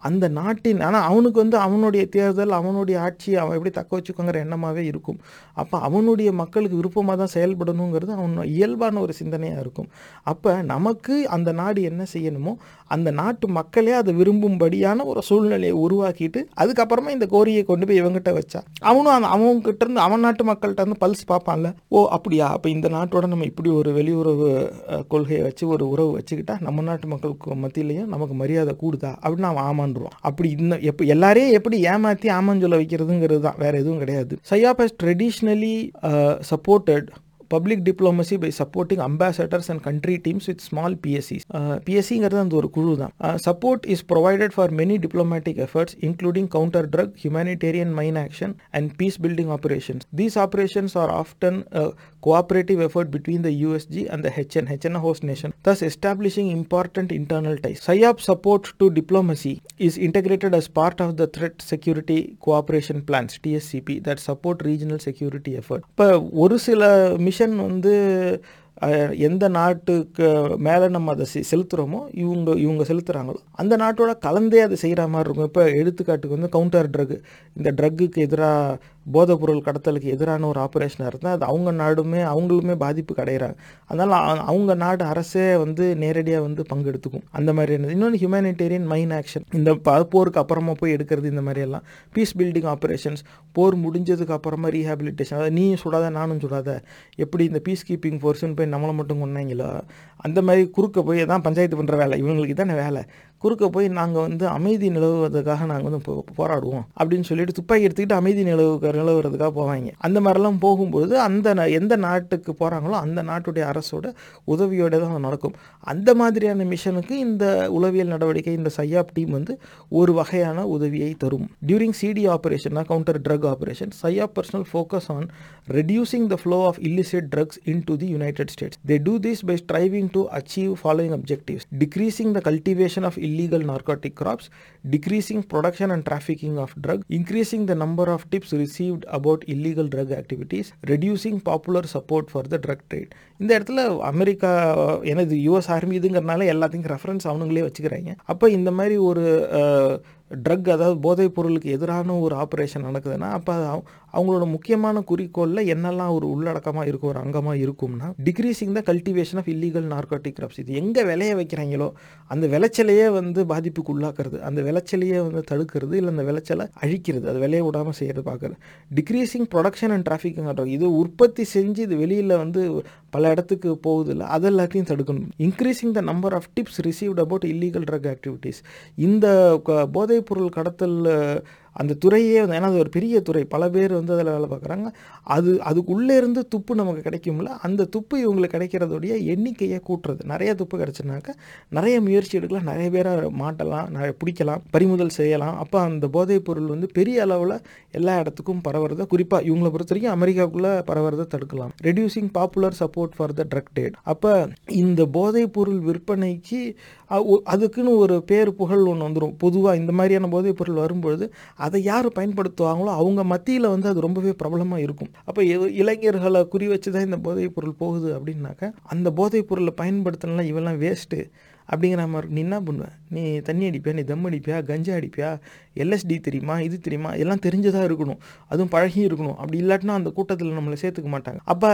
அந்த நாட்டின் ஆனால் அவனுக்கு வந்து அவனுடைய தேர்தல் அவனுடைய ஆட்சி அவன் எப்படி தக்க வச்சுக்கோங்கிற எண்ணமாகவே இருக்கும். அப்போ அவனுடைய மக்களுக்கு விருப்பமாக தான் செயல்படணுங்கிறது அவன் இயல்பான ஒரு சிந்தனையாக இருக்கும். அப்போ நமக்கு அந்த நாடு என்ன செய்யணுமோ அந்த நாட்டு மக்களே அதை விரும்பும்படியான ஒரு சூழ்நிலையை உருவாக்கிட்டு அதுக்கப்புறமா இந்த கோரியை கொண்டு போய் இவங்ககிட்ட வச்சா. அவனும் அந்த அவங்ககிட்ட இருந்து அவன் நாட்டு மக்கள்கிட்ட இருந்து பல்ஸ் பார்ப்பான்ல. ஓ அப்படியா? அப்போ இந்த நாட்டோட நம்ம இப்படி ஒரு வெளியுறவு கொள்கையை வச்சு ஒரு உறவு வச்சுக்கிட்டா நம்ம நாட்டு மக்களுக்கு மத்தியிலையும் நமக்கு மரியாதை கூடுதா? அப்படின்னு அவன் ஆமான்றான் அப்படி இந்த எப்போ எல்லாரையும் எப்படி ஏமாற்றி ஆமான்னு சொல்ல வைக்கிறதுங்கிறது தான். வேற எதுவும் கிடையாது. PSYOP has traditionally supported Public diplomacy by supporting ambassadors and country teams with small BScs பிஎஸ்சிங்கிறது அந்த ஒரு குழு தான் support is provided for many diplomatic efforts including counter drug humanitarian mine action and peace building operations these operations are often cooperative effort between the USG and the HN, HN host nation, thus establishing important internal ties. SIOP support to diplomacy is integrated as part of the Threat Security Cooperation Plans, TSCP, that support regional security effort. இப்போ ஒரு சில mission வந்து எந்த நாட்டுக்கு மேலே நம்ம அதை செ செலுத்துகிறோமோ இவங்க இவங்க செலுத்துகிறாங்களோ அந்த நாட்டோட கலந்தே அதை செய்கிற மாதிரி இருக்கும். இப்போ எடுத்துக்காட்டுக்கு வந்து கவுண்டர் ட்ரக் இந்த ட்ரக்குக்கு எதிராக போதைப்பொருள் கடத்தலுக்கு எதிரான ஒரு ஆப்ரேஷனாக இருந்தால் அது அவங்க நாடுமே அவங்களுமே பாதிப்பு அடைகிறாங்க அதனால் அவங்க நாடு அரசே வந்து நேரடியாக வந்து பங்கெடுத்துக்கும். அந்த மாதிரியானது இன்னொன்று ஹியூமனிடேரியன் மைன் ஆக்ஷன் இந்த போருக்கு அப்புறமா போய் எடுக்கிறது இந்த மாதிரியெல்லாம் பீஸ் பில்டிங் ஆப்ரேஷன்ஸ் போர் முடிஞ்சதுக்கு அப்புறமா ரீஹாபிலிட்டேஷன் அதாவது நீயும் சுடாத நானும் சுடாத. எப்படி இந்த பீஸ் கீப்பிங் ஃபோர்ஸ்னு போய் நம்மளை மட்டும் கொண்டாங்களோ அந்த மாதிரி குறுக்க போய் தான் பஞ்சாயத்து பண்ணுற வேலை. இவங்களுக்கு தானே வேலை. குறுக்க போய் நாங்கள் வந்து அமைதி நிலவுவதற்காக நாங்கள் வந்து போராடுவோம் அப்படின்னு சொல்லிட்டு துப்பாக்கி எடுத்துக்கிட்டு அமைதி நிலவு நிலவுறதுக்காக போவாங்க. அந்த மாதிரிலாம் போகும்போது அந்த எந்த நாட்டுக்கு போகிறாங்களோ அந்த நாட்டுடைய அரசோட உதவியோட தான் நடக்கும். அந்த மாதிரியான மிஷனுக்கு இந்த உளவியல் நடவடிக்கை இந்த சையாப் டீம் வந்து ஒரு வகையான உதவியை தரும். During CD operation counter drug operation PSYOP personnel focus on reducing the flow of illicit drugs into the United States they do this by striving to achieve following objectives decreasing the cultivation of illegal narcotic crops, decreasing production and trafficking of drug, increasing the number of tips received about illegal drug activities, reducing popular support for the drug trade. இந்த இடத்துல America எனது US army இதுங்கிறனால எல்லாத்தையும் reference அவனுங்களே வச்சுக்கிறாங்க அப்போ இந்த மாதிரி ஒரு drug அதாவது போதைப் பொருளுக்கு எதிரான ஒரு ஆப்ரேஷன் நடக்குதுன்னா அப்போ அவங்களோட முக்கியமான குறிக்கோளில் என்னெல்லாம் ஒரு உள்ளடக்கமாக இருக்கும் ஒரு அங்கமாக இருக்கும்னா decreasing the cultivation of illegal narcotic crops இது எங்கே விளைய வைக்கிறாங்களோ அந்த விளைச்சலையே வந்து பாதிப்புக்கு உள்ளாக்குறது அந்த விளைச்சலையே வந்து தடுக்கிறது இல்லை அந்த விளைச்சலை அழிக்கிறது அது விளைய விடாமல் செய்கிறது பார்க்குறது டிக்ரீஸிங் ப்ரொடக்ஷன் அண்ட் டிராஃபிக்குங்க இது உற்பத்தி செஞ்சு இது வெளியில் வந்து பல இடத்துக்கு போகுது இல்லை அது எல்லாத்தையும் தடுக்கணும். Increasing the number of tips received about illegal drug activities இந்த க- போதைப்பொருள் கடத்தல் அந்த துறையே வந்து ஏன்னா அது ஒரு பெரிய துறை பல பேர் வந்து அதில் வேலை பார்க்குறாங்க. அது அதுக்குள்ளே இருந்து துப்பு நமக்கு கிடைக்கும்ல. அந்த துப்பு இவங்களுக்கு கிடைக்கிறதுடைய எண்ணிக்கையை கூட்டுறது. நிறைய துப்பு கிடச்சுனாக்க நிறைய முயற்சி எடுக்கலாம். நிறைய பேரை மாட்டலாம் நிறைய பிடிக்கலாம் பறிமுதல் செய்யலாம். அப்போ அந்த போதைப் பொருள் வந்து பெரிய அளவில் எல்லா இடத்துக்கும் பரவுறத குறிப்பாக இவங்களை பொறுத்த வரைக்கும் அமெரிக்காவுக்குள்ளே பரவுறதை தடுக்கலாம். Reducing popular support for the drug date அப்போ இந்த போதைப் பொருள் விற்பனைக்கு அதுக்குன்னு ஒரு பேர் புகழ் ஒன்று வந்துடும் பொதுவாக இந்த மாதிரியான போதைப் பொருள் வரும்பொழுது அதை யார் பயன்படுத்துவாங்களோ அவங்க மத்தியில் வந்து அது ரொம்பவே பிரபலமாக இருக்கும். அப்போ இளைஞர்களை குறி வச்சு தான் இந்த போதைப் பொருள் போகுது அப்படின்னாக்கா அந்த போதைப் பொருளை பயன்படுத்தினா இவெல்லாம் வேஸ்ட்டு அப்படிங்கிற மாதிரி நீ என்ன பண்ணுவேன் நீ தண்ணி அடிப்பியா? நீ தம் அடிப்பியா? கஞ்சா அடிப்பியா? எல்எஸ்டி தெரியுமா? இது தெரியுமா? இதெல்லாம் தெரிஞ்சதாக இருக்கணும். அதுவும் பழகி இருக்கணும். அப்படி இல்லாட்டினா அந்த கூட்டத்தில் நம்மளை சேர்த்துக்க மாட்டாங்க. அப்போ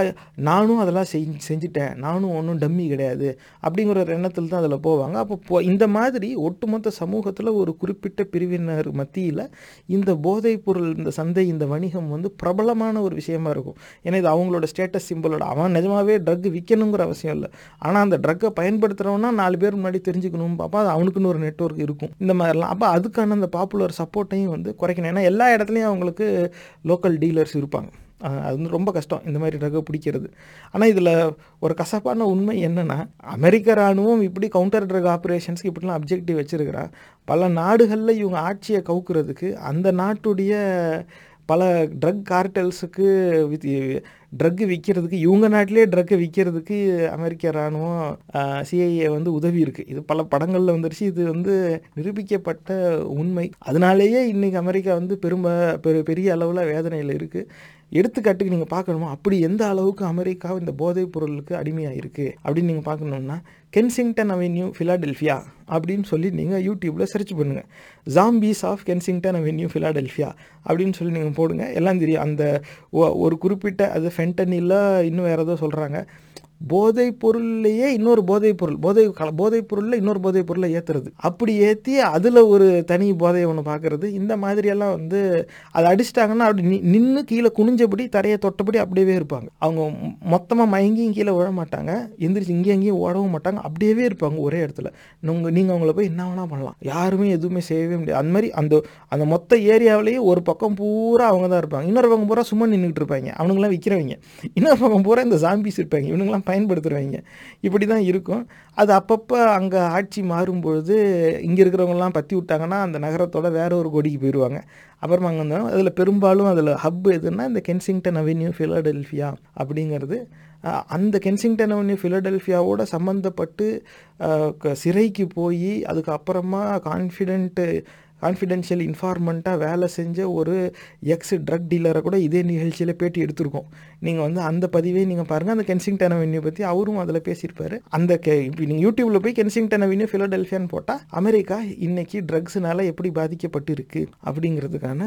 நானும் அதெல்லாம் செய் செஞ்சுட்டேன். நானும் ஒன்றும் டம்மி கிடையாது. அப்படிங்கிற ஒரு எண்ணத்தில் தான் அதில் போவாங்க. அப்போ இந்த மாதிரி ஒட்டுமொத்த சமூகத்தில் ஒரு குறிப்பிட்ட பிரிவினர் மத்தியில் இந்த போதைப் பொருள் இந்த சந்தை இந்த வணிகம் வந்து பிரபலமான ஒரு விஷயமா இருக்கும். ஏன்னா இது அவங்களோட ஸ்டேட்டஸ் சிம்பிளோட அவன் நிஜமாகவே ட்ரக் விற்கணுங்கிற அவசியம் இல்லை. ஆனால் அந்த ட்ரக்கை பயன்படுத்துகிறவனா நாலு பேர் முன்னாடி தெரிஞ்சுக்கணும் பாப்பா அது அவனுக்குன்னு ஒரு நெட்வொர்க் இருக்கும். இந்த மாதிரிலாம். அப்போ அதுக்கான அந்த பாப்புலர் சப்போர்ட்டையும் வந்து குறைக்கணும். ஏன்னா எல்லா இடத்துலையும் அவங்களுக்கு லோக்கல் டீலர்ஸ் இருப்பாங்க. அது வந்து ரொம்ப கஷ்டம். இந்த மாதிரி ட்ரக்கை பிடிக்கிறது. ஆனால் இதில் ஒரு கசப்பான உண்மை என்னென்னா அமெரிக்க ராணுவம் இப்படி கவுண்டர் ட்ரக் ஆப்ரேஷன்ஸ்க்கு இப்படிலாம் அப்ஜெக்டிவ் வச்சிருக்கிறா. பல நாடுகளில் இவங்க ஆட்சியை கவுக்கிறதுக்கு அந்த நாட்டுடைய பல ட்ரக் கார்டல்ஸுக்கு வித் ட்ரக்கு விற்கிறதுக்கு இவங்க நாட்டிலே ட்ரக்கை விற்கிறதுக்கு அமெரிக்க இராணுவம் சிஐஏ வந்து உதவி இருக்குது இது பல படங்களில் வந்துருச்சு. இது வந்து நிரூபிக்கப்பட்ட உண்மை. அதனாலேயே இன்றைக்கி அமெரிக்கா வந்து பெரும்ப பெரு- பெரிய அளவில் வேதனையில் இருக்குது எடுத்துக்காட்டுக்கு நீங்கள் பார்க்கணுமா அப்படி எந்த அளவுக்கு அமெரிக்கா இந்த போதைப் பொருளுக்கு அடிமையாக இருக்குது அப்படின்னு நீங்கள் பார்க்கணுன்னா கென்சிங்டன் அவென்யூ ஃபிலாடெல்ஃபியா அப்படின்னு சொல்லி நீங்கள் யூடியூப்பில் சர்ச் பண்ணுங்கள் zombies of Kensington Avenue Philadelphia அப்படின்னு சொல்லி நீங்கள் போடுங்க. எல்லாம் தெரியும். அந்த ஒரு குறிப்பிட்ட அது ஃபென்டனில் இன்னும் வேறு ஏதோ சொல்கிறாங்க போதைப் பொருள்லையே இன்னொரு போதைப் பொருள் போதை கல போதைப் பொருளில் இன்னொரு போதைப் பொருளை ஏற்றுறது அப்படி ஏற்றி அதில் ஒரு தனி போதையை ஒன்று பார்க்குறது இந்த மாதிரியெல்லாம் வந்து அதை அடிச்சிட்டாங்கன்னா அப்படி நின்று கீழே குனிஞ்சபடி தரையை தொட்டபடி அப்படியே இருப்பாங்க. அவங்க மொத்தமாக மயங்கியும் கீழே விழ மாட்டாங்க. எந்திரிச்சு இங்கேயும் அங்கேயும் ஓடவும் மாட்டாங்க. அப்படியே இருப்பாங்க ஒரே இடத்துல. நீங்கள் நீங்கள் அவங்கள போய் என்ன வேணால் பண்ணலாம். யாருமே எதுவுமே செய்யவே முடியாது. அந்த மாதிரி அந்த அந்த மொத்த ஏரியாவிலேயே ஒரு பக்கம் பூரா அவங்க தான் இருப்பாங்க. இன்னொரு பக்கம் பூரா சும்மா நின்றுட்டு இருப்பாங்க. அவனுங்களாம் விற்கிறவங்க இன்னொரு பக்கம் பூரா இந்த ஜாம்பிஸ் இருப்பாங்க. இவனுங்களாம் பயன்படுத்துகிறவங்க இப்படி தான் இருக்கும். அது அப்பப்போ அங்கே ஆட்சி மாறும்பொழுது இங்கே இருக்கிறவங்கலாம் பற்றி விட்டாங்கன்னா அந்த நகரத்தோட வேற ஒரு கொடிக்கு போயிடுவாங்க அப்புறமா அங்கே வந்தோம் அதில் பெரும்பாலும் அதில் ஹப் எதுன்னா இந்த கென்சிங்டன் அவென்யூ ஃபிலடெல்ஃபியா அப்படிங்கிறது. அந்த கென்சிங்டன் அவென்யூ ஃபிலடெல்ஃபியாவோட சம்மந்தப்பட்டு க- சிறைக்கு போய் அதுக்கப்புறமா கான்ஃபிடென்ட்டு கான்ஃபிடென்ஷியல் இன்ஃபார்மெண்ட்டாக வேலை செஞ்ச ஒரு எக்ஸ் ட்ரக் டீலரை கூட இதே நிகழ்ச்சியில் பேட்டி எடுத்திருக்கோம். நீங்கள் வந்து அந்த பதிவே நீங்கள் பாருங்கள் அந்த கென்சிங்டன் அவென்யூ பற்றி அவரும் அதில் பேசியிருப்பார். அந்த கே இப்போ நீங்கள் யூடியூப்பில் போய் கென்சிங்டன் அவென்யூ ஃபிலடெல்ஃபியான்னு போட்டால் அமெரிக்கா இன்னைக்கு ட்ரக்ஸ்னால எப்படி பாதிக்கப்பட்டிருக்கு அப்படிங்கிறதுக்கான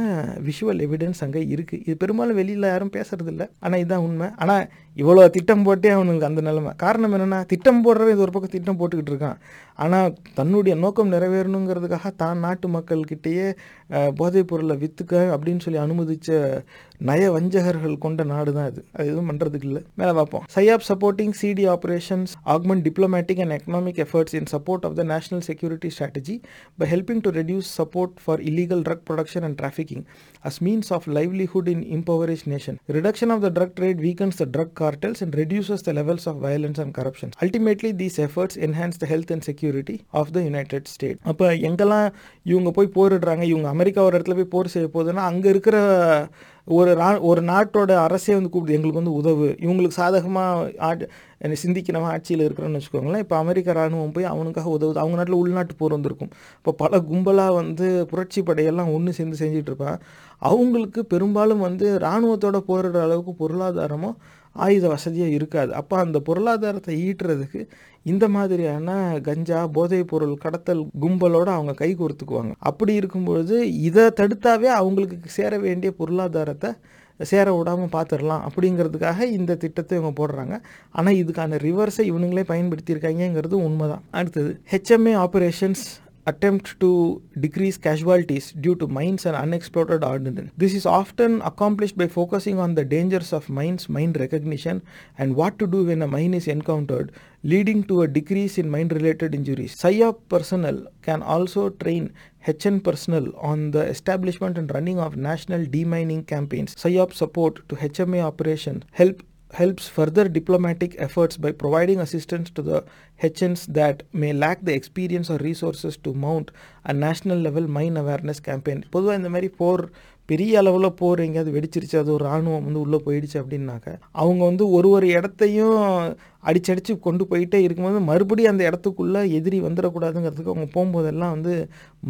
விஷுவல் எவிடன்ஸ் அங்கே இருக்குது இது பெரும்பாலும் வெளியில் யாரும் பேசுறது இல்லை ஆனால் இதுதான் உண்மை. ஆனால் இவ்வளோ திட்டம் போட்டே அவனுக்கு அந்த நிலைமை. காரணம் என்னென்னா திட்டம் போடுறவன் இது ஒரு பக்கம் திட்டம் போட்டுக்கிட்டு இருக்கான். ஆனால் தன்னுடைய நோக்கம் நிறைவேறணுங்கிறதுக்காக தான் நாட்டு மக்கள்கிட்டயே போதைப் பொருளை விற்றுக்க அப்படின்னு சொல்லி அனுமதித்த நய வஞ்சகர்கள் கொண்ட நாடு தான் இது அது எதுவும் பண்ணுறதுக்கு இல்லை மேலே பார்ப்போம் PSYOP supporting CD operations augment diplomatic and economic efforts in support of the national security strategy by helping to reduce support for illegal drug production and trafficking as means of livelihood in impoverished nation reduction of the drug trade weakens the drug cartels and reduces the levels of violence and corruption ultimately these efforts enhance the health and security of the United State அப்போ எங்கெல்லாம் இவங்க போய் போரிடுறாங்க இவங்க America ஒரு இடத்துல போய் போர் செய்ய போகுதுன்னா அங்கே இருக்கிற ஒரு ஒரு நாட்டோட அரசே வந்து கூப்பிடுது எங்களுக்கு வந்து உதவு. இவங்களுக்கு சாதகமாக ஆட் சிந்திக்கிறவன் ஆட்சியில் இருக்கிறோன்னு வச்சுக்கோங்களேன். இப்போ அமெரிக்க ராணுவம் போய் அவனுக்காக உதவுது. அவங்க நாட்டில் உள்நாட்டு போர் வந்திருக்கும். இப்போ பல கும்பலாக வந்து புரட்சி படையெல்லாம் ஒன்று சேர்ந்து செஞ்சிட்ருப்பான் அவங்களுக்கு பெரும்பாலும் வந்து இராணுவத்தோட போரிடுற அளவுக்கு பொருளாதாரமோ ஆயுத வசதியாக இருக்காது. அப்போ அந்த பொருளாதாரத்தை ஈட்டுறதுக்கு இந்த மாதிரியான கஞ்சா போதைப் பொருள் கடத்தல் கும்பலோடு அவங்க கை கோர்த்துக்குவாங்க. அப்படி இருக்கும்பொழுது இதை தடுத்தாவே அவங்களுக்கு சேர வேண்டிய பொருளாதாரத்தை சேர விடாமல் பார்த்துடலாம் அப்படிங்கிறதுக்காக இந்த திட்டத்தை இவங்க போடுறாங்க. ஆனால் இதுக்கான ரிவர்ஸை இவனுங்களே பயன்படுத்தியிருக்காங்கங்கிறது உண்மைதான். அடுத்தது HMA operations attempt to decrease casualties due to mines and unexploded ordnance. This is often accomplished by focusing on the dangers of mines, mine recognition, and what to do when a mine is encountered, leading to a decrease in mine related injuries. SIOP personnel can also train HN personnel on the establishment and running of national demining campaigns. SIOP support to HMA operation help helps further diplomatic efforts by providing assistance to the HNs that may lack the experience or resources to mount a national level mine awareness campaign. பொதுவாக இந்த மாதிரி போர் பெரிய அளவில் போர் எங்கேயாவது வெடிச்சிருச்சு அது ஒரு இராணுவம் வந்து உள்ளே போயிடுச்சு அப்படின்னாக்க அவங்க வந்து ஒரு ஒரு இடத்தையும் அடிச்சடிச்சு கொண்டு போயிட்டே இருக்கும்போது மறுபடியும் அந்த இடத்துக்குள்ளே எதிரி வந்துடக்கூடாதுங்கிறதுக்கு அவங்க போகும்போதெல்லாம் வந்து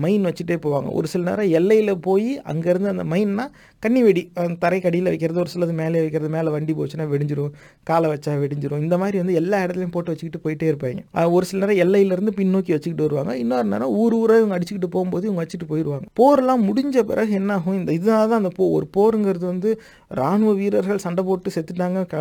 மைன் வச்சுட்டே போவாங்க. ஒரு சில நேரம் எல்லையில் போய் அங்கேருந்து அந்த மைன்னா கன்னி வெடி அந்த தரைக்கடியில் வைக்கிறது ஒரு சிலது மேலே வைக்கிறது மேலே வண்டி போச்சுன்னா வெடிஞ்சிரும் காலை வச்சா வெடிஞ்சிரும். இந்த மாதிரி வந்து எல்லா இடத்துலையும் போட்டு வச்சுக்கிட்டு போயிட்டே இருப்பாங்க. ஒரு சில நேரம் எல்லையிலேருந்து பின்னோக்கி வச்சுக்கிட்டு வருவாங்க. இன்னொரு நேரம் ஊர் ஊராக இவங்க அடிச்சுக்கிட்டு போகும்போது இவங்க வச்சுட்டு போயிடுவாங்க போர்லாம் முடிஞ்ச பிறகு என்ன ஆகும்? இந்த இதனால தான் அந்த போ ஒரு போருங்கிறது வந்து இராணுவ வீரர்கள் சண்டை போட்டு செத்துட்டாங்க க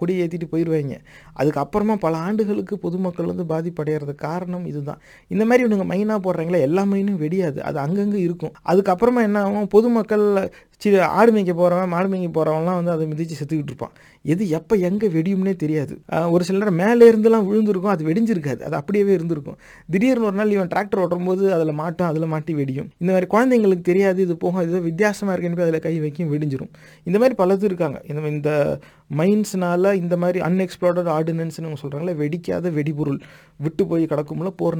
கொடி ஏற்றிட்டு போயிடுவாங்க அது அதுக்கப்புறமா பல ஆண்டுகளுக்கு பொதுமக்கள் வந்து பாதிப்படைகிறதுக்கு காரணம் இதுதான். இந்த மாதிரி இவனுங்க மைனாக போடுறாங்களே எல்லா மைனும் வெடியாது. அது அங்கங்கே இருக்கும். அதுக்கப்புறமா என்ன ஆகும்? பொதுமக்கள் சரி ஆடு மேய்க்க போகிறவன் மாடு மேய்க்க போகிறவன்லாம் வந்து அதை மிதித்து செத்துக்கிட்டு இருப்பான். எது எப்போ எங்கே வெடியும்னே தெரியாது. ஒரு சில நேரம் மேலே இருந்துலாம் விழுந்திருக்கும் அது வெடிஞ்சிருக்காது. அது அப்படியே இருந்திருக்கும். திடீர்னு ஒரு நாள் இவன் டிராக்டர் ஓட்டும் போது அதில் மாட்டும் அதில் மாட்டி வெடியும். இந்த மாதிரி குழந்தைங்களுக்கு தெரியாது இது போகும் இது வித்தியாசமாக இருக்குன்னு போய் அதில் கை வைக்கும் வெடிஞ்சிரும். இந்த மாதிரி பலது இருக்காங்க. இந்த இந்த மைன்ஸ்னால இந்த மாதிரி அன்எக்ஸ்ப்ளோர்டட் ஆர்டினன்ஸ்னு சொல்கிறாங்களே வெடிக்காத வெடிபொருள். விட்டு போய் கிடக்கும்ல போர்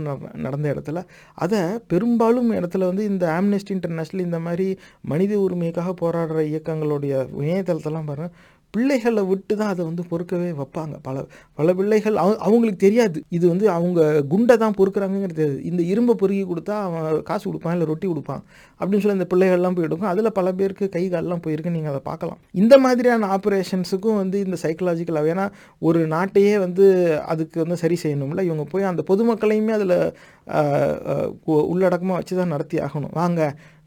நடந்த இடத்துல. அதை பெரும்பாலும் இடத்துல வந்து இந்த ஆம்னெஸ்டி இன்டர்நேஷ்னல் இந்த மாதிரி மனித உரிமைக்காக போராடுற இயக்கங்களுடைய இணையதளத்தெல்லாம் பாருங்கள் பிள்ளைகளை விட்டு தான் அதை வந்து பொறுக்கவே வைப்பாங்க. பல பல பிள்ளைகள் அவ அவங்களுக்கு தெரியாது. இது வந்து அவங்க குண்டை தான் பொறுக்கிறாங்கங்கிறது தெரியாது. இந்த இரும்பை பொறுக்கி கொடுத்தா அவன் காசு கொடுப்பான் இல்லை ரொட்டி கொடுப்பான் அப்படின்னு சொல்லி இந்த பிள்ளைகள்லாம் போய் எடுக்கும் அதில் பல பேருக்கு கை கால்லாம் போயிருக்கு. நீங்கள் அதை பார்க்கலாம். இந்த மாதிரியான ஆப்ரேஷன்ஸுக்கும் வந்து இந்த சைக்கலாஜிக்கல் ஏன்னா ஒரு நாட்டையே வந்து அதுக்கு வந்து சரி செய்யணும்ல. இவங்க போய் அந்த பொதுமக்களையுமே அதில் உள்ளடக்கமாக வச்சு தான் நடத்தி ஆகணும் வாங்க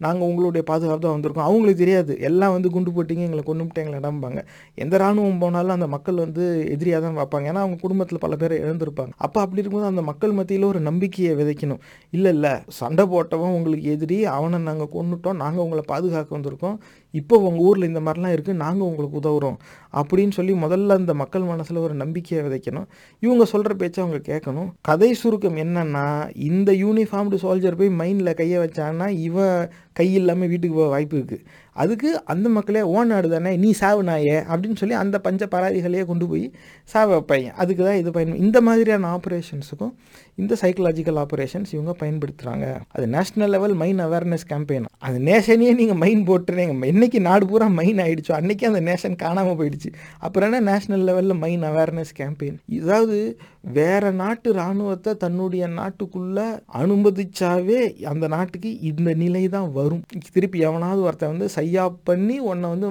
நாங்கள் உங்களுடைய பாதுகாப்பு தான் வந்திருக்கோம். அவங்களுக்கு தெரியாது. எல்லாம் வந்து குண்டு போட்டிங்க எங்களை கொண்டு விட்டு எங்களை இடம்பாங்க எந்த ராணுவம் போனாலும் அந்த மக்கள் வந்து எதிரியாக தான் பார்ப்பாங்க. ஏன்னா அவங்க குடும்பத்தில் பல பேர் இழந்திருப்பாங்க. அப்போ அப்படி இருக்கும்போது அந்த மக்கள் மத்தியில் ஒரு நம்பிக்கையை விதைக்கணும். இல்லை இல்லை. சண்டை போட்டவன் உங்களுக்கு எதிரி அவனை நாங்கள் கொண்டுட்டோம் நாங்கள் உங்களை பாதுகாக்க வந்திருக்கோம். இப்போ உங்கள் ஊரில் இந்த மாதிரிலாம் இருக்குது நாங்கள் உங்களுக்கு உதவுறோம். அப்படின்னு சொல்லி முதல்ல அந்த மக்கள் மனசில் ஒரு நம்பிக்கையை விதைக்கணும். இவங்க சொல்கிற பேச்சை அவங்க கேட்கணும். கதை சுருக்கம் என்னன்னா இந்த யூனிஃபார்ம்டு சோல்ஜர் போய் மைண்டில் கையை வச்சான்னா இவன் கை இல்லாமல் வீட்டுக்கு போக வாய்ப்பு இருக்குது அதுக்கு அந்த மக்களே ஓன் நாடு தானே நீ சாவு நாயே அப்படின்னு சொல்லி அந்த பஞ்ச பராதிகளையே கொண்டு போய் சாவ வைப்பாங்க. அதுக்கு தான் இது பயன் இந்த மாதிரியான ஆப்ரேஷன்ஸுக்கும் இந்த சைக்கலாஜிக்கல் ஆப்ரேஷன்ஸ் இவங்க பயன்படுத்துகிறாங்க அது national level mine awareness campaign அந்த நேஷனையே நீங்கள் மைன் போட்டுறீங்க. என்னைக்கு நாடு பூரா மைன் ஆகிடுச்சோ அன்னைக்கு அந்த நேஷன் காணாமல் போயிடுச்சு. அப்புறம் என்ன நேஷனல் லெவலில் மைன் அவேர்னஸ் கேம்பெயின் இதாவது வேற நாட்டு இராணுவத்தை தன்னுடைய நாட்டுக்குள்ளே அனுமதிச்சாவே அந்த நாட்டுக்கு இந்த நிலை தான் வரும். திருப்பி எவனாவது ஒருத்தன் வந்து சையா பண்ணி உன்னை வந்து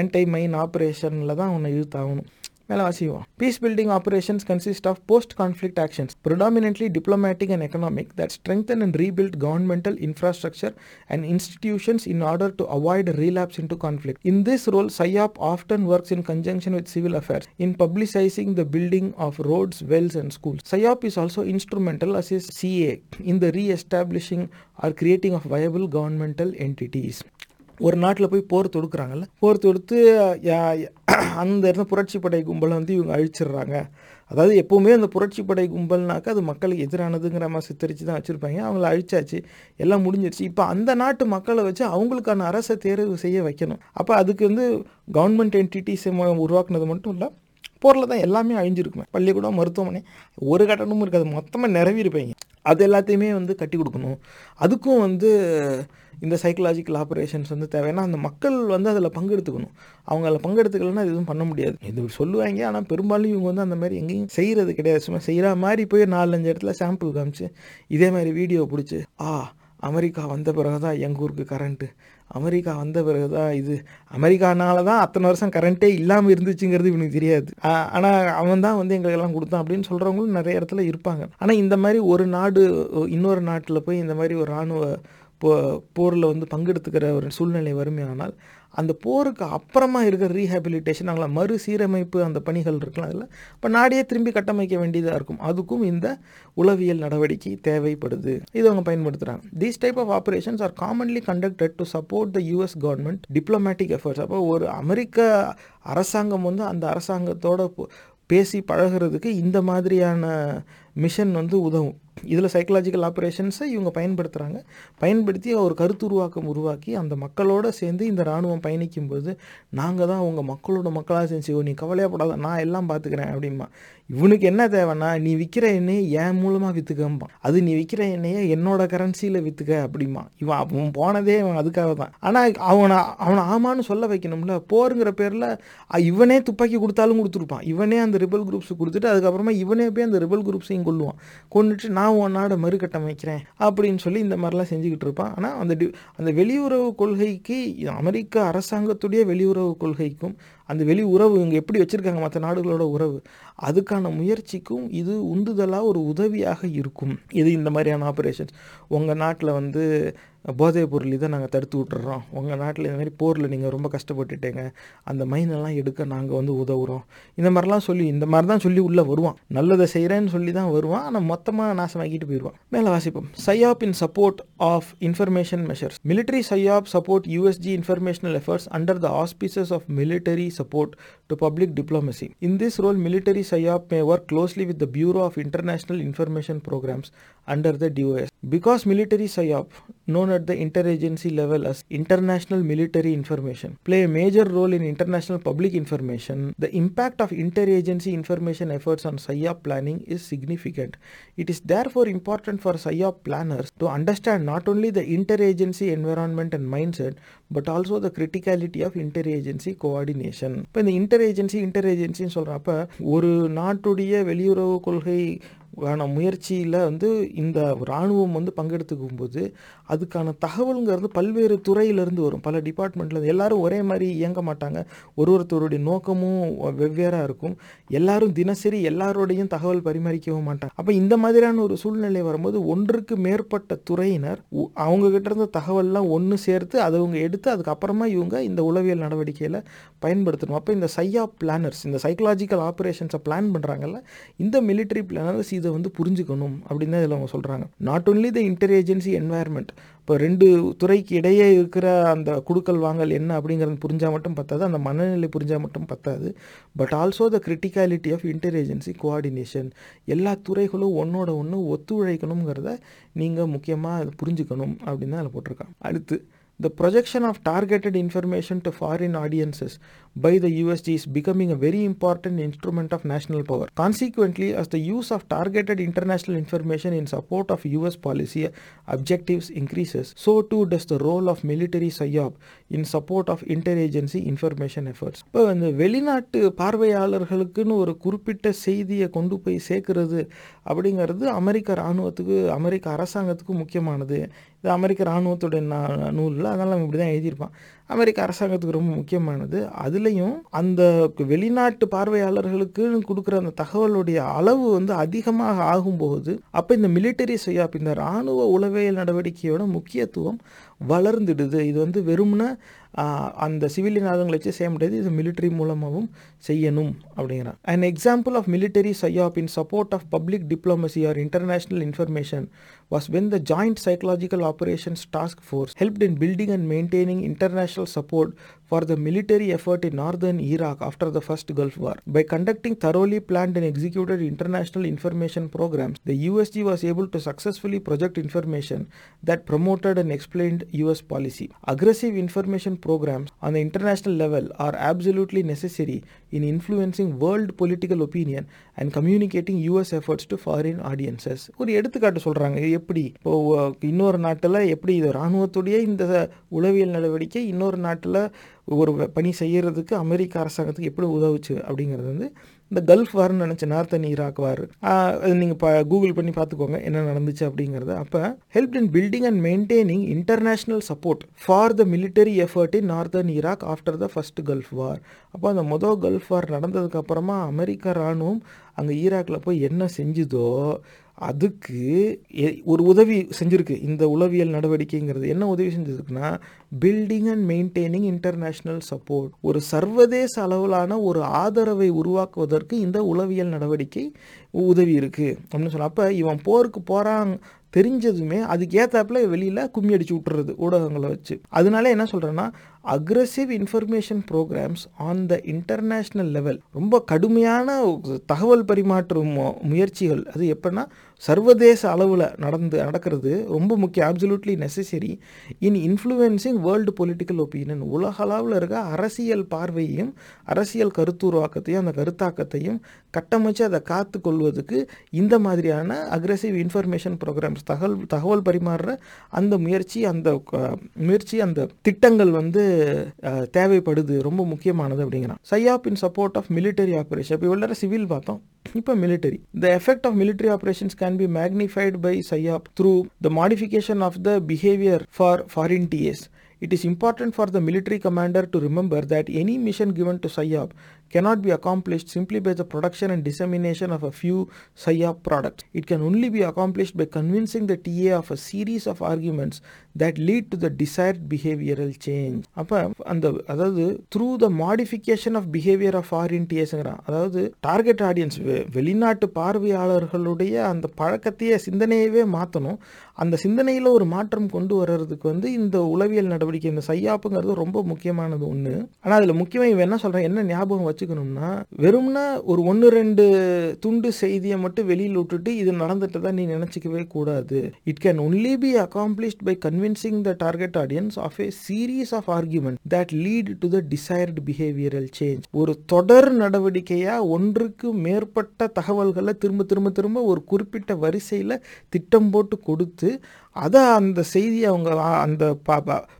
ஆன்டை மைன் ஆப்ரேஷனில் தான் உன்னை இழுத்தாகணும் மேலே வாசிவோம் peace building operations consist of post conflict actions predominantly diplomatic and economic that strengthen and rebuild governmental infrastructure and institutions in order to avoid relapse into conflict. In this role, SIOP often works in conjunction with civil affairs in publicizing the building of roads, wells, and schools. SIOP is also instrumental as is CA in the re-establishing or creating of viable governmental entities. ஒரு நாட்டில் போய் போர் தொடுக்குறாங்கல்ல? போர் தொடுத்து யா- அந்த இடத்துல புரட்சி படை கும்பலை வந்து இவங்க அழிச்சிடுறாங்க. அதாவது எப்போவுமே அந்த புரட்சி படை கும்பல்னாக்கா அது மக்களுக்கு எதிரானதுங்கிற மாதிரி சித்தரித்து தான் வச்சுருப்பாங்க. அவங்கள அழிச்சாச்சு. எல்லாம் முடிஞ்சிருச்சு. இப்போ அந்த நாட்டு மக்களை வச்சு அவங்களுக்கான அரசை தேர்வு செய்ய வைக்கணும். அப்போ அதுக்கு வந்து கவர்மெண்ட் என்டிட்டிஸ் உருவாக்குனது மட்டும் இல்லை போரில் தான் எல்லாமே அழிஞ்சிருக்குமே. பள்ளிக்கூடம் மருத்துவமனை ஒரு கட்டணமும் இருக்காது. மொத்தமாக நிறவிருப்பீங்க அது எல்லாத்தையுமே வந்து கட்டி கொடுக்கணும். அதுக்கும் வந்து இந்த சைக்கலாஜிக்கல் ஆப்ரேஷன்ஸ் வந்து தேவை ஏன்னா அந்த மக்கள் வந்து அதில் பங்கெடுத்துக்கணும். அவங்க அதில் பங்கெடுத்துக்கலன்னா எதுவும் பண்ண முடியாது. இது சொல்லுவாங்க ஆனால் பெரும்பாலும் இவங்க வந்து அந்த மாதிரி எங்கேயும் செய்கிறது கிடையாது. சும்மா செய்கிற மாதிரி போய் நாலஞ்சு இடத்துல சாம்பிள் காமிச்சு இதே மாதிரி வீடியோ பிடிச்சி ஆ அமெரிக்கா வந்த பிறகு தான் எங்கள் ஊருக்கு கரண்ட்டு அமெரிக்கா வந்த பிறகு தான் இது. அமெரிக்கானால தான் அத்தனை வருஷம் கரண்ட்டே இல்லாமல் இருந்துச்சுங்கிறது இவனுக்கு தெரியாது. ஆனால் அவன் தான் வந்து எங்களுக்கெல்லாம் கொடுத்தான் அப்படின்னு சொல்கிறவங்களும் நிறைய இடத்துல இருப்பாங்க. ஆனால் இந்த மாதிரி ஒரு நாடு இன்னொரு நாட்டில் போய் இந்த மாதிரி ஒரு இராணுவ போ போரில் வந்து பங்கெடுத்துக்கிற ஒரு சூழ்நிலை வறுமையானால் அந்த போருக்கு அப்புறமா இருக்கிற ரீஹாபிலிட்டேஷன் அவங்கள மறுசீரமைப்பு அந்த பணிகள் இருக்கலாம் அதில் இப்போ நாடியே திரும்பி கட்டமைக்க வேண்டியதாக இருக்கும். அதுக்கும் இந்த உளவியல் நடவடிக்கை தேவைப்படுது. இது அவங்க பயன்படுத்துகிறாங்க these type of operations are commonly conducted to support the US government diplomatic efforts அப்போ ஒரு அமெரிக்க அரசாங்கம் வந்து அந்த அரசாங்கத்தோட பேசி பழகிறதுக்கு இந்த மாதிரியான மிஷன் வந்து உதவும். இதில் சைக்கலாஜிக்கல் ஆப்ரேஷன்ஸை இவங்க பயன்படுத்துகிறாங்க பயன்படுத்தி ஒரு கருத்துருவாக்கம் உருவாக்கி அந்த மக்களோடு சேர்ந்து இந்த இராணுவம் பயணிக்கும்போது நாங்கள் தான் உங்கள் மக்களோட மக்களாக செஞ்சு நீ கவலையப்படாத நான் எல்லாம் பார்த்துக்கிறேன் அப்படிம்பா. இவனுக்கு என்ன தேவைன்னா நீ விற்கிற எண்ணெயை என் மூலமாக விற்றுக்கம்பான் அது நீ விற்கிற எண்ணெயை என்னோட கரன்சியில் விற்றுக்க அப்படிமா இவன் அவன் போனதே இவன் அதுக்காக தான். ஆனால் அவனை அவனை ஆமான்னு சொல்ல வைக்கணும்ல. போருங்கிற பேரில் இவனே துப்பாக்கி கொடுத்தாலும் கொடுத்துருப்பான். இவனே அந்த ரிபல் குரூப்ஸ் கொடுத்துட்டு அதுக்கப்புறமா இவனே போய் அந்த ரிபல் குரூப்ஸையும் கொள்ளுவான். கொண்டுட்டு நான் உன் நாடை மறுகட்டமைக்கிறேன் அப்படின்னு சொல்லி இந்த மாதிரிலாம் செஞ்சுக்கிட்டு இருப்பான். ஆனால் அந்த டி அந்த வெளியுறவு கொள்கைக்கு அமெரிக்க அரசாங்கத்துடைய வெளியுறவு கொள்கைக்கும் அந்த வெளி உறவு இங்கே எப்படி வச்சுருக்காங்க மற்ற நாடுகளோட உறவு அதுக்கான முயற்சிக்கும் இது உந்துதலாக ஒரு உதவியாக இருக்கும். இது இந்த மாதிரியான ஆப்ரேஷன்ஸ் உங்கள் நாட்டில் வந்து போதைப் பொருள் இதை நாங்கள் தடுத்து விட்டுறோம். உங்கள் நாட்டில் இந்த மாதிரி போரில் நீங்கள் ரொம்ப கஷ்டப்பட்டுட்டேங்க. அந்த மைனெல்லாம் எடுக்க நாங்கள் வந்து உதவுறோம். இந்த மாதிரிலாம் சொல்லி இந்த மாதிரி தான் சொல்லி உள்ளே வருவான். நல்லதை செய்கிறேன்னு சொல்லி தான் வருவான். ஆனால் மொத்தமாக நாசமாக்கிட்டு போயிடுவான் மேலே வாசிப்போம். PSYOP in support of information measures military PSYOP support USG informational efforts under the auspices of military support to public diplomacy. In this role, military SIOP may work closely with the Bureau of International Information Programs under the DOS. Because military SIOP, known at the interagency level as International Military Information, play a major role in international public information, the impact of interagency information efforts on SIOP planning is significant. It is therefore important for SIOP planners to understand not only the interagency environment and mindset, but also the criticality of inter agency coordination இப்போ இந்த inter agency inter ஏஜென்சின்னு சொல்கிறப்ப ஒரு நாட்டுடைய வெளியுறவு கொள்கை அதுக்கான முயற்சியில் வந்து இந்த இராணுவம் வந்து பங்கெடுத்துக்கும் போது அதுக்கான தகவலுங்கிறது பல்வேறு துறையிலேருந்து வரும். பல டிபார்ட்மெண்ட்டில் எல்லாரும் ஒரே மாதிரி இயங்க மாட்டாங்க. ஒரு ஒருத்தருடைய நோக்கமும் வெவ்வேறாக இருக்கும். எல்லாரும் தினசரி எல்லாரோடையும் தகவல் பரிமாறிக்கவும் மாட்டாங்க. அப்போ இந்த மாதிரியான ஒரு சூழ்நிலை வரும்போது ஒன்றுக்கு மேற்பட்ட துறையினர் அவங்கக்கிட்ட இருந்த தகவல்லாம் ஒன்று சேர்த்து அதை அவங்க எடுத்து அதுக்கப்புறமா இவங்க இந்த உளவியல் நடவடிக்கையில் பயன்படுத்தணும். அப்போ இந்த சையா பிளானர்ஸ் இந்த சைக்கலாஜிக்கல் ஆப்ரேஷன்ஸை பிளான் பண்ணுறாங்கல்ல இந்த மிலிட்டரி பிளானர்ஸ் இது வந்து புரிஞ்சுக்கணும் அப்படின்னு தான் இதில் அவங்க சொல்கிறாங்க not only the inter agency environment இப்போ ரெண்டு துறைக்கு இடையே இருக்கிற அந்த குடுக்கல் வாங்கல் என்ன அப்படிங்கிறது புரிஞ்சால் மட்டும் பத்தாது அந்த மனநிலை புரிஞ்சால் மட்டும் பத்தாது. But also the criticality of inter agency coordination எல்லா துறைகளும் ஒன்றோட ஒன்று ஒத்துழைக்கணுங்கிறத நீங்கள் முக்கியமாக புரிஞ்சுக்கணும் அப்படின்னு தான் அதில் போட்டிருக்காங்க. அடுத்து the projection of targeted information to foreign audiences by the USG is becoming a very important instrument of national power. Consequently, as the use of targeted international information in support of US policy objectives increases, so too does the role of military SIOP in support of interagency information efforts. இப்போ இந்த வெளிநாட்டு பார்வையாளர்களுக்குன்னு ஒரு குறிப்பிட்ட செய்தியை கொண்டு போய் சேர்க்கறது அப்படிங்கிறது அமெரிக்க இராணுவத்துக்கு அமெரிக்க அரசாங்கத்துக்கு முக்கியமானது இது அமெரிக்க இராணுவத்துடைய நூலில் அதனால் அவன் இப்படி தான் எழுதியிருப்பான் அமெரிக்க அரசாங்கத்துக்கு ரொம்ப முக்கியமானது. அதுலேயும் அந்த வெளிநாட்டு பார்வையாளர்களுக்கு கொடுக்குற அந்த தகவலுடைய அளவு வந்து அதிகமாக ஆகும்போது அப்போ இந்த மிலிட்டரி செய்யாப் இந்த இராணுவ உளவியல் நடவடிக்கையோட முக்கியத்துவம் வளர்ந்துடுது. இது வந்து வெறும்னா அந்த சிவிலியன் ஆதங்களை வச்சு செய்ய முடியாது. இது மிலிட்டரி மூலமாகவும் செய்யணும் அப்படிங்கிறான் and example of military PSYOP in support of public diplomacy or international information was when the joint psychological operations task force helped in building and maintaining international support for the military effort in northern Iraq after the first Gulf War. By conducting thoroughly planned and executed international information programs, the USG was able to successfully project information that promoted and explained US policy. Aggressive information programs on the international level are absolutely necessary in influencing world political opinion and communicating US efforts to foreign audiences. ஒரு எடுத்துக்காட்டு சொல்கிறாங்க எப்படி இப்போ இன்னொரு நாட்டில் எப்படி இது இராணுவத்துடைய இந்த உளவியல் நடவடிக்கை இன்னொரு நாட்டில் ஒரு பணி செய்கிறதுக்கு அமெரிக்க அரசாங்கத்துக்கு எப்படி உதவுச்சு அப்படிங்கிறது வந்து இந்த கல்ஃப் வார்னு நினச்ச நார்த்தன் ஈராக் வார் அது நீங்கள் ப கூகுள் பண்ணி பார்த்துக்கோங்க என்ன நடந்துச்சு அப்படிங்கிறது. அப்போ help in building and maintaining international support for the military effort in northern Iraq after the first gulf war அப்போ அந்த மொதல் கல்ஃப் வார் நடந்ததுக்கப்புறமா அமெரிக்க இராணுவம் அங்கே ஈராக்கில் போய் என்ன செஞ்சுதோ அதுக்கு எ- ஒரு உதவி செஞ்சுருக்கு. இந்த உளவியல் நடவடிக்கைங்கிறது என்ன உதவி செஞ்சுருக்குன்னா building and maintaining international support ஒரு சர்வதேச அளவிலான ஒரு ஆதரவை உருவாக்குவதற்கு இந்த உளவியல் நடவடிக்கை உதவி இருக்குது அப்படின்னு சொல்லலாம் அப்போ இவன் போருக்கு போகிறான் தெரிஞ்சதுமே அதுக்கு ஏத்தாப்புல வெளியில் கும்மி அடிச்சு விட்டுறது ஊடகங்களை வச்சு. அதனால என்ன சொல்கிறேன்னா aggressive information programmes on the international level ரொம்ப கடுமையான தகவல் பரிமாற்றும் முயற்சிகள். அது எப்படின்னா சர்வதேச அளவில் நடந்து நடக்கிறது ரொம்ப முக்கியம். Absolutely necessary in influencing world political opinion உலக அளவில் இருக்க அரசியல் பார்வையையும் அரசியல் கருத்துருவாக்கத்தையும் அந்த கருத்தாக்கத்தையும் கட்டமைச்சு அதை காத்து கொள்வதுக்கு இந்த மாதிரியான அக்ரெசிவ் இன்ஃபர்மேஷன் ப்ரோக்ராம்ஸ் தகவல் தகவல் பரிமாறுற அந்த முயற்சி அந்த க- முயற்சி அந்த திட்டங்கள் வந்து தேவைப்படுது ரொம்ப முக்கியமானது அப்படிங்கிறான் PSYOP in support of military operation இப்போ இவ்வளோ சிவில் பார்த்தோம் இப்போ military the effect of military operations can be magnified by PSYOP through the modification of the behaviour for foreign TS It is important for the military commander to remember that any mission given to Sayyab cannot be accomplished simply by the production and dissemination of a few PSYOP products. It can only be accomplished by convincing the TA of a series of arguments that lead to the desired behavioral change. அப்போ அந்த அதாவது through the modification of behaviour of foreign டிஎஸ்ங்கிறான் அதாவது target audience வெளிநாட்டு பார்வையாளர்களுடைய அந்த பழக்கத்தையே சிந்தனையவே மாற்றணும் அந்த சிந்தனையில் ஒரு மாற்றம் கொண்டு வர்றதுக்கு வந்து இந்த உளவியல் நடவடிக்கை இந்த சையாப்புங்கிறது ரொம்ப முக்கியமானது ஒன்று ஆனால் அதில் முக்கியமாக இவன் என்ன சொல்கிறேன் என்ன ஞாபகம் வச்சுக்கணும்னா வெறும்னா ஒரு ஒன்று ரெண்டு துண்டு செய்தியை மட்டும் வெளியில் விட்டுட்டு இது நடந்துட்டு தான் நீ நினச்சிக்கவே கூடாது. It can only be accomplished by convincing the target audience of a series of argument that lead to the desired behavioural change ஒரு தொடர் நடவடிக்கையாக ஒன்றுக்கு மேற்பட்ட தகவல்களை திரும்ப திரும்ப திரும்ப ஒரு குறிப்பிட்ட வரிசையில் திட்டம் போட்டு கொடுத்து அதை அந்த செய்தி அவங்க அந்த பா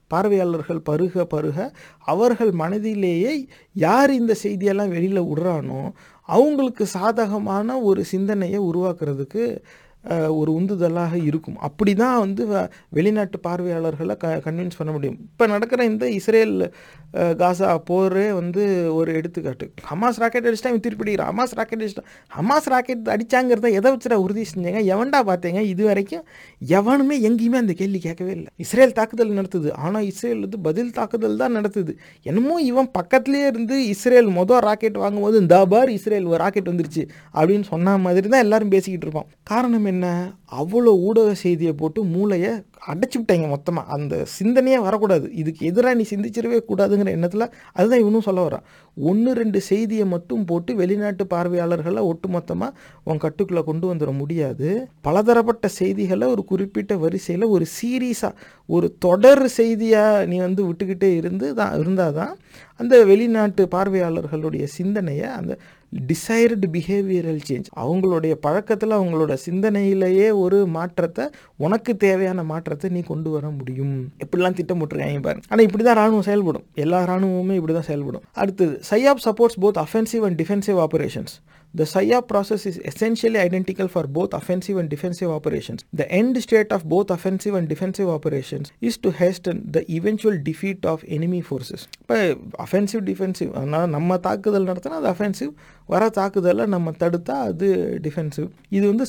பார்வையாளர்கள் பருக பருக அவர்கள் மனதிலேயே யார் இந்த செய்தியெல்லாம் வெளியில் விடுறானோ அவங்களுக்கு சாதகமான ஒரு சிந்தனையை உருவாக்குறதுக்கு ஒரு உந்துதலாக இருக்கும். அப்படி தான் வந்து வ- வெளிநாட்டு பார்வையாளர்களை க கன்வின்ஸ் பண்ண முடியும். இப்போ நடக்கிற இந்த இஸ்ரேல் காசா போரே வந்து ஒரு எடுத்துக்காட்டு. ஹமாஸ் ராக்கெட் அடிச்சிட்டா இவன் திருப்பி அடிக்கிறான். ஹமாஸ் ராக்கெட் அடிச்சிட்டான் ஹமாஸ் ராக்கெட் அடிச்சாங்கிறத எதை வச்சுடா உறுதி செஞ்சாங்க? எவன்டா பார்த்தீங்க? இது வரைக்கும் எவனுமே எங்கேயுமே அந்த கேள்வி கேட்கவே இல்லை. இஸ்ரேல் தாக்குதல் நடத்துது. ஆனால் இஸ்ரேல் வந்து பதில் தாக்குதல் தான் நடத்துது. என்னமோ இவன் பக்கத்துலேயே இருந்து இஸ்ரேல் மொதல் ராக்கெட் வாங்கும்போது இந்த பார் இஸ்ரேல் ஒரு ராக்கெட் வந்துருச்சு. அப்படின்னு சொன்ன மாதிரி தான் எல்லாரும் பேசிக்கிட்டு இருப்பான். காரணம் என்ன? என்ன? அவ்வளோ ஊடக செய்தியை போட்டு மூளையை அடைச்சி விட்டாங்க மொத்தமாக அந்த சிந்தனையே வரக்கூடாது. இதுக்கு எதிராக நீ சிந்திச்சிடவே கூடாதுங்கிற எண்ணத்தில் அதுதான் இவனும் சொல்ல வரான். ஒன்று ரெண்டு செய்தியை மட்டும் போட்டு வெளிநாட்டு பார்வையாளர்களை ஒட்டுமொத்தமாக உன் கட்டுக்குள்ளே கொண்டு வந்துட முடியாது. பலதரப்பட்ட செய்திகளை ஒரு குறிப்பிட்ட வரிசையில் ஒரு சீரீஸாக ஒரு தொடர் செய்தியாக நீ வந்து விட்டுக்கிட்டே இருந்து தான் இருந்தால் தான் அந்த வெளிநாட்டு பார்வையாளர்களுடைய சிந்தனையை அந்த டிசைர்டு பிஹேவியரல் சேஞ்ச் அவங்களுடைய பழக்கத்தில் அவங்களோட சிந்தனையிலேயே ஒரு மாற்றத்தை உனக்கு தேவையான மாற்றத்தை நீ கொண்டு வர முடியும். எப்படிலாம் திட்டமிட்டுருக்காங்க பாருங்க. ஆனால் இப்படி தான் ராணுவம் செயல்படும். எல்லா ராணுவமுமே இப்படி தான் செயல்படும். அடுத்தது PSYOP supports both offensive and defensive operations The SIA process is essentially identical for both offensive and defensive operations. The end state of both offensive and defensive operations is to hasten the eventual defeat of enemy forces. இப்போ offensive defensive அதனால் நம்ம தாக்குதல் நடத்தினா அது offensive வர தாக்குதலை நம்ம தடுத்தா அது டிஃபென்சிவ் இது வந்து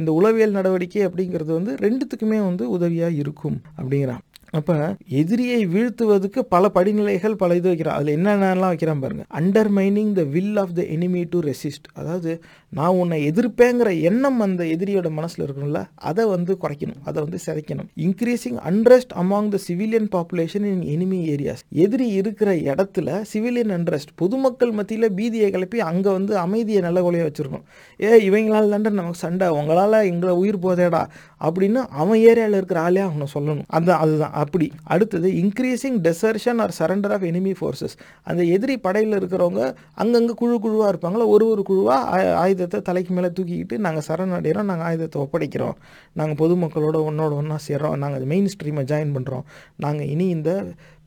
இந்த உளவியல் நடவடிக்கை அப்படிங்கிறது வந்து ரெண்டுத்துக்குமே வந்து உதவியாக இருக்கும் அப்படிங்கிறான் அப்போ எதிரியை வீழ்த்துவதுக்கு பல படிநிலைகள் பல இது வைக்கிறான். அதில் என்னென்னலாம் வைக்கிறான் பாருங்க. Undermining the will of the enemy to resist அதாவது நான் உன்னை எதிர்ப்பேங்கிற எண்ணம் அந்த எதிரியோட மனசில் இருக்கணும்ல அதை வந்து குறைக்கணும். அதை வந்து சிதைக்கணும். Increasing unrest among the civilian population in enemy areas எதிரி இருக்கிற இடத்துல சிவிலியன் அன்ரெஸ்ட் பொதுமக்கள் மத்தியில் பீதியை கிளப்பி அங்கே வந்து அமைதியை நல்ல கொலையாக வச்சுருக்கணும். ஏ இவங்களால் தாண்டா நமக்கு சண்டை உங்களால் எங்களை உயிர் போதேடா அப்படின்னு அவன் ஏரியாவில் இருக்கிற ஆளே அவனை சொல்லணும். அந்த அதுதான் அப்படி. அடுத்தது increasing desertion or surrender of enemy forces அந்த எதிரி படையில் இருக்கிறவங்க அங்கங்கே குழு குழுவாக இருப்பாங்களா ஒரு ஒரு குழுவாக ஆயுத ஆயுதத்தை தலைக்கு மேலே தூக்கிக்கிட்டு நாங்கள் சரணடைகிறோம் நாங்கள் ஆயுதத்தை ஒப்படைக்கிறோம். நாங்கள் பொதுமக்களோட ஒன்றோட ஒன்றா சேர்றோம். நாங்கள் மெயின் ஸ்ட்ரீமை ஜாயின் பண்ணுறோம் நாங்கள் இனி இந்த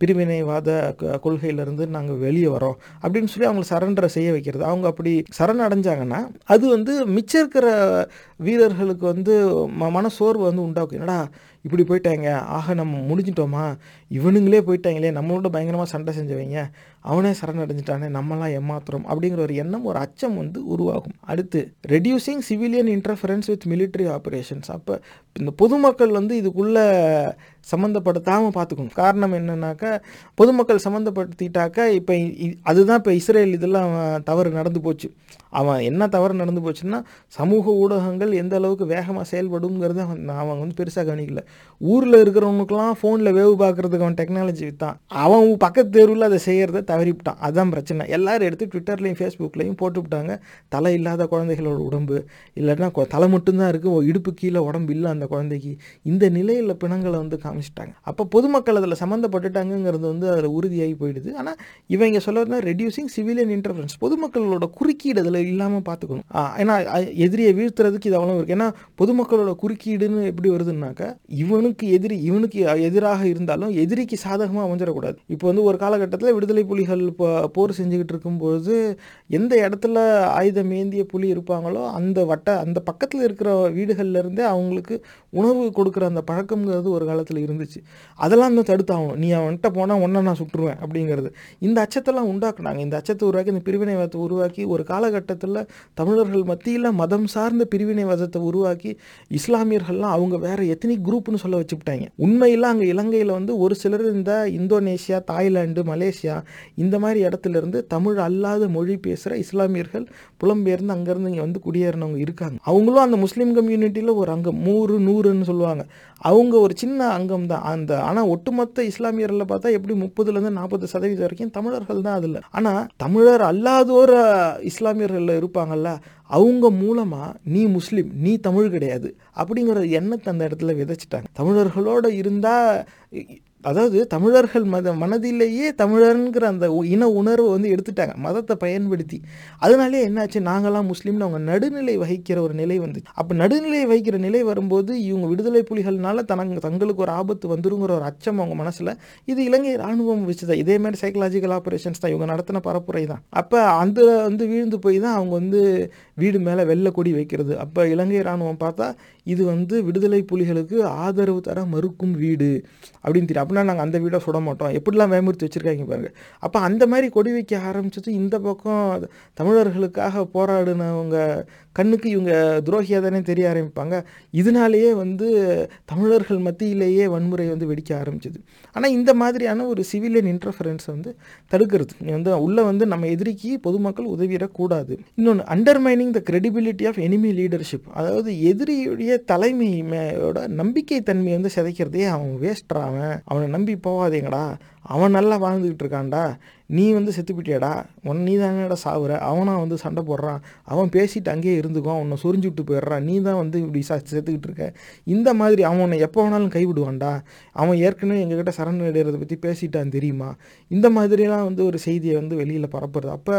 பிரிவினைவாத கொள்கையிலேருந்து நாங்கள் வெளியே வரோம். அப்படின்னு சொல்லி அவங்களை சரண்டரை செய்ய வைக்கிறது. அவங்க அப்படி சரண் அடைஞ்சாங்கன்னா அது வந்து மிச்சம் இருக்கிற வீரர்களுக்கு வந்து ம மனசோர்வு வந்து உண்டாக்கும். என்னடா இப்படி போயிட்டாங்க. ஆக நம்ம முடிஞ்சிட்டோமா? இவனுங்களே போயிட்டாங்களே நம்மளோட பயங்கரமாக சண்டை செஞ்சவங்க. அவனே சரணடைஞ்சிட்டானே நம்மளாம் ஏமாத்துறோம் அப்படிங்கிற ஒரு எண்ணம் ஒரு அச்சம் வந்து உருவாகும். அடுத்து reducing civilian interference with military operations அப்போ இந்த பொதுமக்கள் வந்து இதுக்குள்ளே சம்மந்தப்படுத்தாமல் பார்த்துக்கணும் காரணம் என்னன்னாக்கா பொதுமக்கள் சம்மந்தப்படுத்திட்டாக்கா இப்போ அதுதான் இப்போ இஸ்ரேல் இதெல்லாம் தவறு நடந்து போச்சு. அவன் என்ன தவறு நடந்து போச்சுன்னா சமூக ஊடகங்கள் எந்த அளவுக்கு வேகமாக செயல்படுங்கிறத அவன் அவன் வந்து பெருசாக கவனிக்கல. ஊரில் இருக்கிறவனுக்கெல்லாம் ஃபோனில் வேவு பார்க்குறதுக்கு அவன் டெக்னாலஜி விற்றான் அவன் பக்கத்து தெருவில் அதை செய்கிறத தவறிவிட்டான் அதுதான் பிரச்சனை. எல்லோரும் எடுத்து ட்விட்டர்லையும் ஃபேஸ்புக்லேயும் போட்டுவிட்டாங்க தலை இல்லாத குழந்தைகளோட உடம்பு. இல்லைன்னா தலை மட்டும்தான் இருக்குது இடுப்பு கீழே உடம்பு இல்லை அந்த குழந்தைக்கு. இந்த நிலையில் பிணங்களை வந்து காமிச்சிட்டாங்க. அப்போ பொதுமக்கள் அதில் சம்மந்தப்பட்டுட்டாங்கங்கிறது வந்து அதில் உறுதியாகி போயிடுது. ஆனால் இவங்க சொல்லுறதுனா ரெடியூசிங் சிவிலியன் இன்டர்ஃபரன்ஸ் பொதுமக்களோட குறுக்கீடு அதில் இல்லாமல் பார்த்துக்கணும். ஆ, ஏன்னா எதிரியை வீழ்த்துறதுக்கு இது அவ்வளோ இருக்குது ஏன்னா பொதுமக்களோட குறுக்கீடுன்னு எப்படி வருதுன்னாக்கா இவனுக்கு எதிரி இவனுக்கு எதிராக இருந்தாலும் எதிரிக்கு சாதகமாக அமைஞ்சிடக்கூடாது. இப்போ வந்து ஒரு காலகட்டத்தில் விடுதலை புலிகள் இப்போ போர் செஞ்சுக்கிட்டு இருக்கும்போது எந்த இடத்துல ஆயுதம் ஏந்திய புலி இருப்பாங்களோ அந்த வட்ட அந்த பக்கத்தில் இருக்கிற வீடுகள்லேருந்தே அவங்களுக்கு உணவு கொடுக்குற அந்த பழக்கம்ங்கிறது ஒரு காலத்தில் இருந்துச்சு. அதெல்லாம் தான் தடுத்தாகணும். நீ அவன்கிட்ட போனால் ஒன்றை நான் சுட்டுருவேன் அப்படிங்கிறது. இந்த அச்சத்தெல்லாம் உண்டாக்குனாங்க. இந்த அச்சத்தை உருவாக்கி இந்த பிரிவினைவாதத்தை உருவாக்கி ஒரு காலகட்டத்தில் தமிழர்கள் மத்தியில் மதம் சார்ந்த பிரிவினைவாதத்தை உருவாக்கி இஸ்லாமியர்கள்லாம் அவங்க வேறு எத்தனை குரூப்னு சொல்ல வச்சுக்கிட்டாங்க உண்மையில் அங்கே இலங்கையில் வந்து ஒரு ஒரு சிலர் இந்த இந்தோனேஷியா தாய்லாந்து மலேசியா இந்த மாதிரி இடத்துல இருந்து தமிழ் அல்லாத மொழி பேசுகிற இஸ்லாமியர்கள் புலம்பெயர்ந்து அங்கேருந்து இங்கே வந்து குடியேறினவங்க இருக்காங்க. அவங்களும் அந்த முஸ்லீம் கம்யூனிட்டியில் ஒரு அங்கம் நூறு நூறுன்னு சொல்லுவாங்க. அவங்க ஒரு சின்ன அங்கம் தான். அந்த ஆனால் ஒட்டுமொத்த இஸ்லாமியர்களில் பார்த்தா எப்படி முப்பதுலேருந்து நாற்பது சதவீதம் வரைக்கும் தமிழர்கள் தான் அதில். ஆனால் தமிழர் அல்லாதோர் இஸ்லாமியர்களில் இஸ்லாமியர்கள் இருப்பாங்கல்ல அவங்க மூலமாக நீ முஸ்லீம் நீ தமிழ் கிடையாது அப்படிங்கிற எண்ணத்தை அந்த இடத்துல விதைச்சிட்டாங்க. தமிழர்களோட இருந்தால் அதாவது தமிழர்கள் மத மனதிலேயே தமிழருங்கிற அந்த இன உணர்வை வந்து எடுத்துட்டாங்க. மதத்தை பயன்படுத்தி. அதனாலே என்னாச்சு? நாங்களாம் முஸ்லீம்னு அவங்க நடுநிலை வகிக்கிற ஒரு நிலை வந்து அப்போ நடுநிலை வகிக்கிற நிலை வரும்போது இவங்க விடுதலை புலிகள்னால தனங்க தங்களுக்கு ஒரு ஆபத்து வந்துருங்கிற ஒரு அச்சம் அவங்க மனசில். இது இலங்கை ராணுவம் வச்சுதான். இதே மாதிரி சைக்கலாஜிக்கல் ஆப்ரேஷன்ஸ் தான். இவங்க நடத்தின பரப்புரை தான். அப்போ அந்த வந்து வீழ்ந்து போய் தான் அவங்க வந்து வீடு மேலே வெள்ளை கொடி வைக்கிறது. அப்போ இலங்கை ராணுவம் பார்த்தா இது வந்து விடுதலை புலிகளுக்கு ஆதரவு தர மறுக்கும் வீடு அப்படின்னு தெரியும். அப்படின்னா நாங்கள் அந்த வீடை சுட மாட்டோம். எப்படிலாம் பயமுறுத்தி வச்சுருக்காங்க பாருங்கள் அப்போ அந்த மாதிரி கொடி வைக்க ஆரம்பிச்சது இந்த பக்கம் தமிழர்களுக்காக போராடினவங்க கண்ணுக்கு இவங்க துரோகியாக தானே தெரிய ஆரம்பிப்பாங்க. இதனாலேயே வந்து தமிழர்கள் மத்தியிலேயே வன்முறை வந்து வெடிக்க ஆரம்பிச்சது. ஆனால் இந்த மாதிரியான ஒரு சிவிலியன் இன்டர்ஃபரன்ஸை வந்து தடுக்கிறது. வந்து உள்ளே வந்து நம்ம எதிரிக்கு பொதுமக்கள் உதவிடக்கூடாது. இன்னொன்று undermining the credibility of enemy leadership அதாவது எதிரியுடைய தலைமையோட நம்பிக்கை தன்மையை வந்து சிதைக்கிறதே அவன் வேஸ்ட்ரா அவன். அவனை நம்பி போகாதீங்கடா. அவன் நல்லா வாழ்ந்துக்கிட்டு இருக்கான்டா நீ வந்து செத்துப்பிட்டியாடா. உன் நீ தானேடா சாவுற? அவனா வந்து சண்டை போடுறான். அவன் பேசிட்டு அங்கேயே இருந்துக்குவான் உன்னை சொரிஞ்சு விட்டு போயிடுறான். நீ தான் வந்து இப்படி சா செத்துக்கிட்டு இருக்க. இந்த மாதிரி அவன் உன்னை எப்போ வேணாலும் கைவிடுவான்டா. அவன் ஏற்கனவே எங்ககிட்ட சரணடைகிறத பற்றி பேசிட்டான் தெரியுமா? இந்த மாதிரிலாம் வந்து ஒரு செய்தியை வந்து வெளியில் பரப்புறது. அப்போ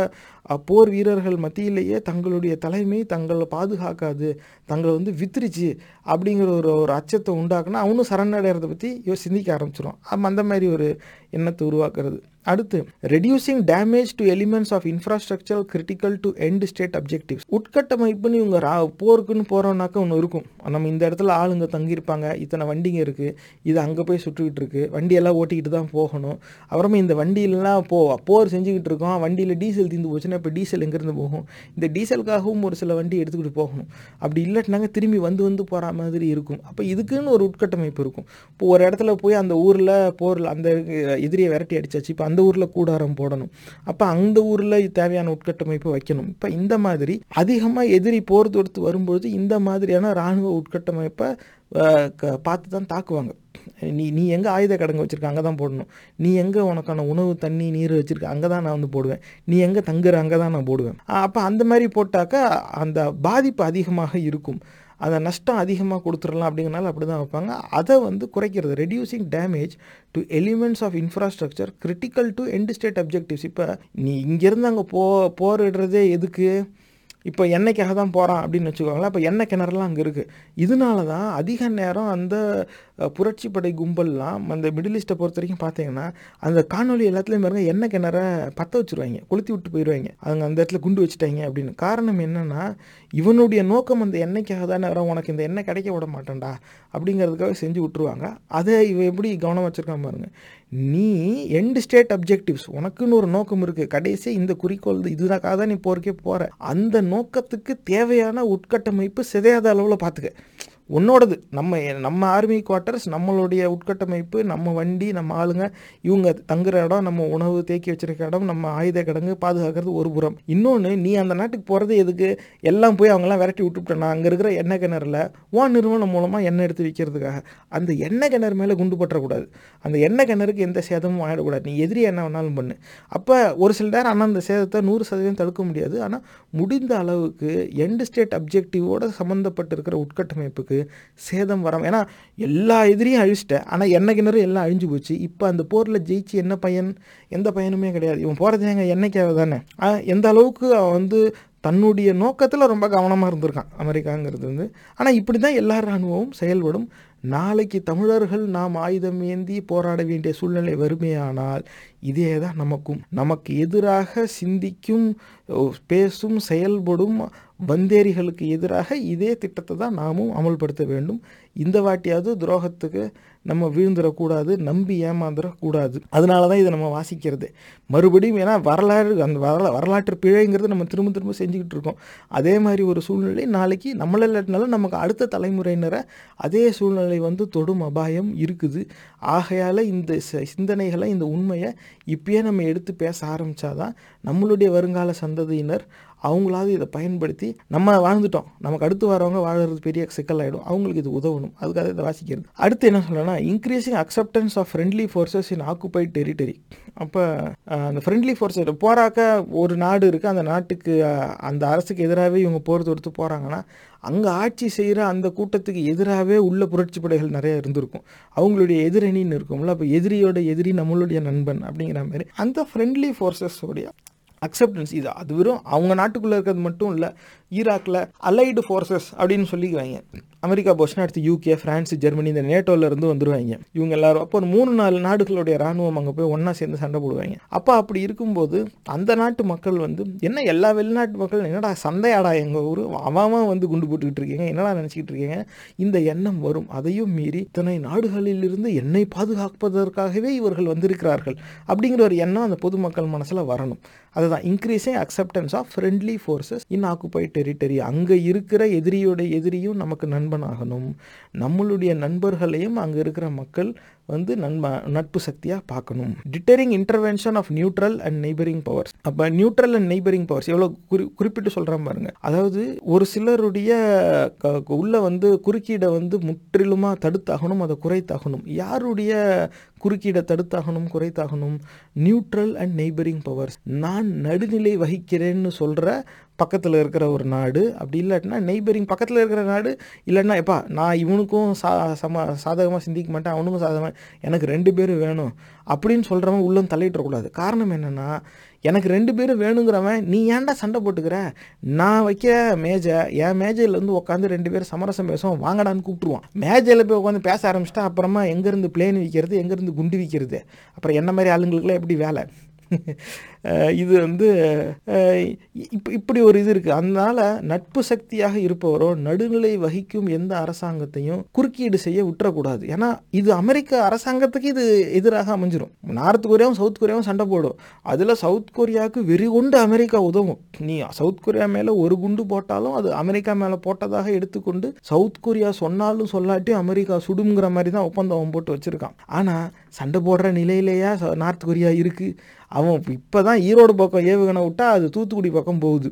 போர் வீரர்கள் மத்தியிலேயே தங்களுடைய தலைமை தங்களை பாதுகாக்காது. தங்களை வந்து வித்துருச்சு அப்படிங்கிற ஒரு ஒரு அச்சத்தை உண்டாக்குனா அவனும் சரணடைகிறத பற்றி யோ சிந்திக்க ஆரம்பிச்சிடும் அந்த மாதிரி ஒரு எண்ணத்தை உருவாக்குறது. அடுத்து reducing damage to elements of infrastructure critical to end state objectives உட்கட்டமைப்புன்னு இவங்க ரா போருக்குன்னு போகிறோம்னாக்க ஒன்று இருக்கும். நம்ம இந்த இடத்துல ஆளுங்க தங்கியிருப்பாங்க இத்தனை வண்டிங்க இருக்குது இது அங்கே போய் சுட்டுக்கிட்டு இருக்கு வண்டியெல்லாம் ஓட்டிக்கிட்டு தான் போகணும். அப்புறமா இந்த வண்டியிலலாம் போ போர் செஞ்சுக்கிட்டு இருக்கோம் வண்டியில் டீசல் தீர்ந்து போச்சுன்னா இப்போ டீசல் எங்கேருந்து போகும்? இந்த டீசலுக்காகவும் ஒரு சில வண்டி எடுத்துக்கிட்டு போகணும். அப்படி இல்லாட்டினாங்க திரும்பி வந்து வந்து போகிற மாதிரி இருக்கும். அப்போ இதுக்குன்னு ஒரு உட்கட்டமைப்பு இருக்கும். இப்போ ஒரு இடத்துல போய் அந்த ஊரில் போரில் அந்த எதிரியை விரட்டி அடிச்சாச்சு இப்போ அந்த அந்த ஊரில் கூடாரம் போடணும். அப்போ அந்த ஊரில் தேவையான உட்கட்டமைப்பு வைக்கணும். இப்போ இந்த மாதிரி அதிகமாக எதிரி போர் தொடுத்து வரும்பொழுது இந்த மாதிரியான இராணுவ உட்கட்டமைப்பை க- பார்த்து தான் தாக்குவாங்க. நீ நீ எங்கே ஆயுத கடங்கு வச்சுருக்க அங்கே தான் போடணும். நீ எங்கே உனக்கான உணவு தண்ணி நீர் வச்சுருக்க அங்கே தான் நான் வந்து போடுவேன். நீ எங்கே தங்குற அங்கே தான் நான் போடுவேன். அப்போ அந்த மாதிரி போட்டாக்கா அந்த பாதிப்பு அதிகமாக இருக்கும். அந்த நஷ்டம் அதிகமாக கொடுத்துடலாம் அப்படிங்கிறனால அப்படி தான் வைப்பாங்க. அதை வந்து குறைக்கிறது reducing damage to elements of infrastructure critical to end state objectives இப்போ நீ இங்கேருந்து அங்கே போ போரிடுறதே எதுக்கு? இப்போ எண்ணெய்க்காக தான் போகிறான் அப்படின்னு வச்சுக்கோங்களேன். இப்போ எண்ணெய் கிணறுலாம் அங்கே இருக்குது இதனால தான் அதிக நேரம் அந்த புரட்சி புரட்சிப்படை கும்பல்லாம் அந்த மிடில் ஈஸ்ட்டை பொறுத்த வரைக்கும் பார்த்தீங்கன்னா அந்த காணொலி எல்லாத்துலேயும் பாருங்க எண்ணெய் கிணற பற்ற வச்சுருவாங்க கொளுத்தி விட்டு போயிடுவாங்க அவங்க அந்த இடத்துல குண்டு வச்சுட்டாங்க அப்படின்னு. காரணம் என்னன்னா இவனுடைய நோக்கம் அந்த எண்ணெய்க்காக தானே வரும் உனக்கு இந்த எண்ணெய் கிடைக்க விட மாட்டேன்டா அப்படிங்கிறதுக்காக செஞ்சு விட்டுருவாங்க. அதை இவன் எப்படி கவனம் வச்சுருக்கான் பாருங்க. நீ எண்டு ஸ்டேட் அப்ஜெக்டிவ்ஸ் உனக்குன்னு ஒரு நோக்கம் இருக்குது கடைசி இந்த குறிக்கோள் இதுக்காக தான் நீ போறக்கே போகிற அந்த நோக்கத்துக்கு தேவையான உட்கட்டமைப்பு சிதையாத அளவில் பார்த்துக்க உன்னோடது. நம்ம நம்ம ஆர்மி குவார்ட்டர்ஸ் நம்மளுடைய உட்கட்டமைப்பு நம்ம வண்டி நம்ம ஆளுங்க இவங்க தங்குற இடம் நம்ம உணவு தேக்கி வச்சிருக்க இடம் நம்ம ஆயுத கிடங்கு பாதுகாக்கிறது ஒரு புறம். இன்னொன்று நீ அந்த நாட்டுக்கு போகிறது எதுக்கு? எல்லாம் போய் அவங்கெல்லாம் விரட்டி விட்டுவிட்டேன் அங்கே இருக்கிற எண்ணெய் கிணறுல உன் நிறுவனம் மூலமாக எண்ணெய் எடுத்து விற்கிறதுக்காக அந்த எண்ணெய் கிணறு மேலே குண்டு பற்றக்கூடாது. அந்த எண்ணெய் கிணறுக்கு எந்த சேதமும் ஆகிடக்கூடாது நீ எதிரி என்ன வேணாலும் பண்ணு. அப்போ ஒரு சில நேரம் ஆனால் அந்த சேதத்தை நூறு சதவீதம் தடுக்க முடியாது. ஆனால் முடிந்த அளவுக்கு எண்டு ஸ்டேட் அப்ஜெக்டிவோட சம்மந்தப்பட்டிருக்கிற உட்கட்டமைப்புக்கு உட்கட்டமைப்புக்கு சேதம் வராம ஏன்னா எல்லா எதிரியும் அழிச்சிட்டேன். ஆனால் என்ன கிணறு எல்லாம் அழிஞ்சு போச்சு. இப்போ அந்த போரில் ஜெயிச்சு என்ன பையன்? எந்த பையனுமே கிடையாது. இவன் போகிறது எங்கள் என்னைக்காக தானே. எந்த அளவுக்கு அவன் வந்து தன்னுடைய நோக்கத்தில் ரொம்ப கவனமாக இருந்திருக்கான் அமெரிக்காங்கிறது வந்து. ஆனால் இப்படி தான் எல்லா இராணுவமும் செயல்படும். நாளைக்கு தமிழர்கள் நாம் ஆயுதம் ஏந்தி போராட வேண்டிய சூழ்நிலை வறுமையானால் இதே தான் நமக்கும். நமக்கு எதிராக சிந்திக்கும் பேசும் செயல்படும் வந்தேரிகளுக்கு எதிராக இதே திட்டத்தை தான் நாமும் அமல்படுத்த வேண்டும். இந்த வாட்டியாவது துரோகத்துக்கு நம்ம வீழ்ந்துடக்கூடாது நம்பி ஏமாந்துடக்கூடாது. அதனால தான் இதை நம்ம வாசிக்கிறது. மறுபடியும் ஏன்னா வரலாறு அந்த வரலா வரலாற்று பிழைங்கிறது நம்ம திரும்ப திரும்ப செஞ்சுக்கிட்டு இருக்கோம். அதே மாதிரி ஒரு சூழ்நிலை நாளைக்கு நம்மள இல்லாட்டினாலும் நமக்கு அடுத்த தலைமுறையினரை அதே சூழ்நிலை வந்து தொடும் அபாயம் இருக்குது. ஆகையால் இந்த ச- சிந்தனைகளை இந்த உண்மையை இப்பயே நம்ம எடுத்து பேச ஆரம்பித்தாதான் நம்மளுடைய வருங்கால சந்ததியினர் அவங்களாவது இதை பயன்படுத்தி நம்ம வாழ்ந்துட்டோம். நமக்கு அடுத்து வரவங்க வாழறது பெரிய சிக்கலாயிடும். அவங்களுக்கு இது உதவணும். அதுக்காக இதை வாசிக்கிறது. அடுத்து என்ன சொல்லணும்னா increasing acceptance of friendly forces in occupied territory அப்போ அந்த ஃப்ரெண்ட்லி ஃபோர்ஸஸ் போராக்க ஒரு நாடு இருக்குது அந்த நாட்டுக்கு அந்த அரசுக்கு எதிராகவே இவங்க போர் தொடுத்து போகிறாங்கன்னா அங்கே ஆட்சி செய்கிற அந்த கூட்டத்துக்கு எதிராகவே உள்ள புரட்சி படைகள் நிறைய இருந்திருக்கும். அவங்களுடைய எதிரணின்னு இருக்கும்ல. அப்போ எதிரியோட எதிரி நம்மளுடைய நண்பன் அப்படிங்கிற மாதிரி. அந்த ஃப்ரெண்ட்லி ஃபோர்ஸஸோடைய அக்செப்டன்ஸ் இது. அது வெறும் அவங்க நாட்டுக்குள்ளே இருக்கிறது மட்டும் இல்லை ஈராக்கில் அலைடு ஃபோர்ஸஸ் அப்படின்னு சொல்லிக்குவாங்க. அமெரிக்கா போச்சுன்னா அடுத்து யூகே ஃப்ரான்ஸ் ஜெர்மனி இந்த நேட்டோல இருந்து வந்துருவாங்க. இவங்க எல்லாரும் அப்போ ஒரு மூணு நாலு நாடுகளுடைய ராணுவம் அங்கே போய் ஒன்றா சேர்ந்து சண்டை போடுவாங்க. அப்போ அப்படி இருக்கும்போது அந்த நாட்டு மக்கள் வந்து என்ன எல்லா வெளிநாட்டு மக்கள் என்னடா சந்தையாடா எங்கள் ஊர்? அவன் வந்து குண்டு போட்டுக்கிட்டு இருக்கீங்க. என்னடா நினச்சிக்கிட்டு இருக்கீங்க? இந்த எண்ணம் வரும். அதையும் மீறி இத்தனை நாடுகளிலிருந்து என்னை பாதுகாப்பதற்காகவே இவர்கள் வந்திருக்கிறார்கள் அப்படிங்கிற ஒரு எண்ணம் அந்த பொதுமக்கள் மனசில் வரணும். அதுதான் increasing acceptance of friendly forces in occupied territory அங்கே இருக்கிற எதிரியோட எதிரியும் நமக்கு நண்பன் நண்பனாகணும் நம்மளுடைய நண்பர்களையும் அங்கே இருக்கிற மக்கள் வந்து நண்ப நட்பு சக்தியாக பார்க்கணும். Deterring intervention of neutral and neighbouring powers அப்போ நியூட்ரல் அண்ட் நெய்பரிங் பவர்ஸ் எவ்வளோ குறி குறிப்பிட்டு சொல்கிறேன் பாருங்க. அதாவது ஒரு சிலருடைய க- உள்ள வந்து குறுக்கீடை வந்து முற்றிலுமாக தடுத்தாகணும் அதை குறைத்தாகணும். யாருடைய குறுக்கீடை தடுத்தாகணும் குறைத்தாகணும்? நியூட்ரல் அண்ட் நெய்பரிங் பவர்ஸ் நான் நடுநிலை வகிக்கிறேன்னு சொல்கிற பக்கத்தில் இருக்கிற ஒரு நாடு அப்படி இல்லாட்டினா நெய்பரிங் பக்கத்தில் இருக்கிற நாடு இல்லைன்னா எப்பா நான் இவனுக்கும் சா சம சாதகமாக சிந்திக்க மாட்டேன் அவனுக்கும் சாதகமாக எனக்கு ரெண்டு பேரும் வேணும் அப்படின்னு சொல்கிறவன் உள்ளம் தள்ளிட்டுறக்கூடாது காரணம் என்னென்னா எனக்கு ரெண்டு பேரும் வேணுங்கிறவன் நீ ஏன்டா சண்டை போட்டுக்கிற? நான் வைக்க மேஜை என் மேஜையிலேருந்து உட்காந்து ரெண்டு பேரும் சமரசம் பேசுவோம் வாங்கடான்னு கூப்பிட்டுருவான். மேஜையில் போய் உட்காந்து பேச ஆரம்பிச்சிட்டா அப்புறமா எங்கேருந்து பிளேன் விற்கிறது எங்கேருந்து குண்டு விற்கிறது அப்புறம் என்ன மாதிரி ஆளுங்களுக்குலாம் எப்படி வேலை? இது வந்து இப்போ இப்படி ஒரு இது இருக்குது அதனால் நட்பு சக்தியாக இருப்பவரோ நடுநிலை வகிக்கும் எந்த அரசாங்கத்தையும் குறுக்கீடு செய்ய விட்டுறக்கூடாது. ஏன்னா இது அமெரிக்க அரசாங்கத்துக்கு இது எதிராக அமைஞ்சிடும் நார்த் கொரியாவும் சவுத் கொரியாவும் சண்டை போடும். அதில் சவுத் கொரியாவுக்கு வெறி கொண்டு அமெரிக்கா உதவும். நீ சவுத் கொரியா மேலே ஒரு குண்டு போட்டாலும் அது அமெரிக்கா மேலே போட்டதாக எடுத்துக்கொண்டு சவுத் கொரியா சொன்னாலும் சொல்லாட்டியும் அமெரிக்கா சுடுங்கிற மாதிரி தான் ஒப்பந்தம் போட்டு வச்சுருக்கான். ஆனால் சண்டை போடுற நிலையிலேயே ச- நார்த் கொரியா இருக்குது அவன் இப்போ தான் ஈரோடு பக்கம் ஏவுகணை விட்டால் அது தூத்துக்குடி பக்கம் போகுது.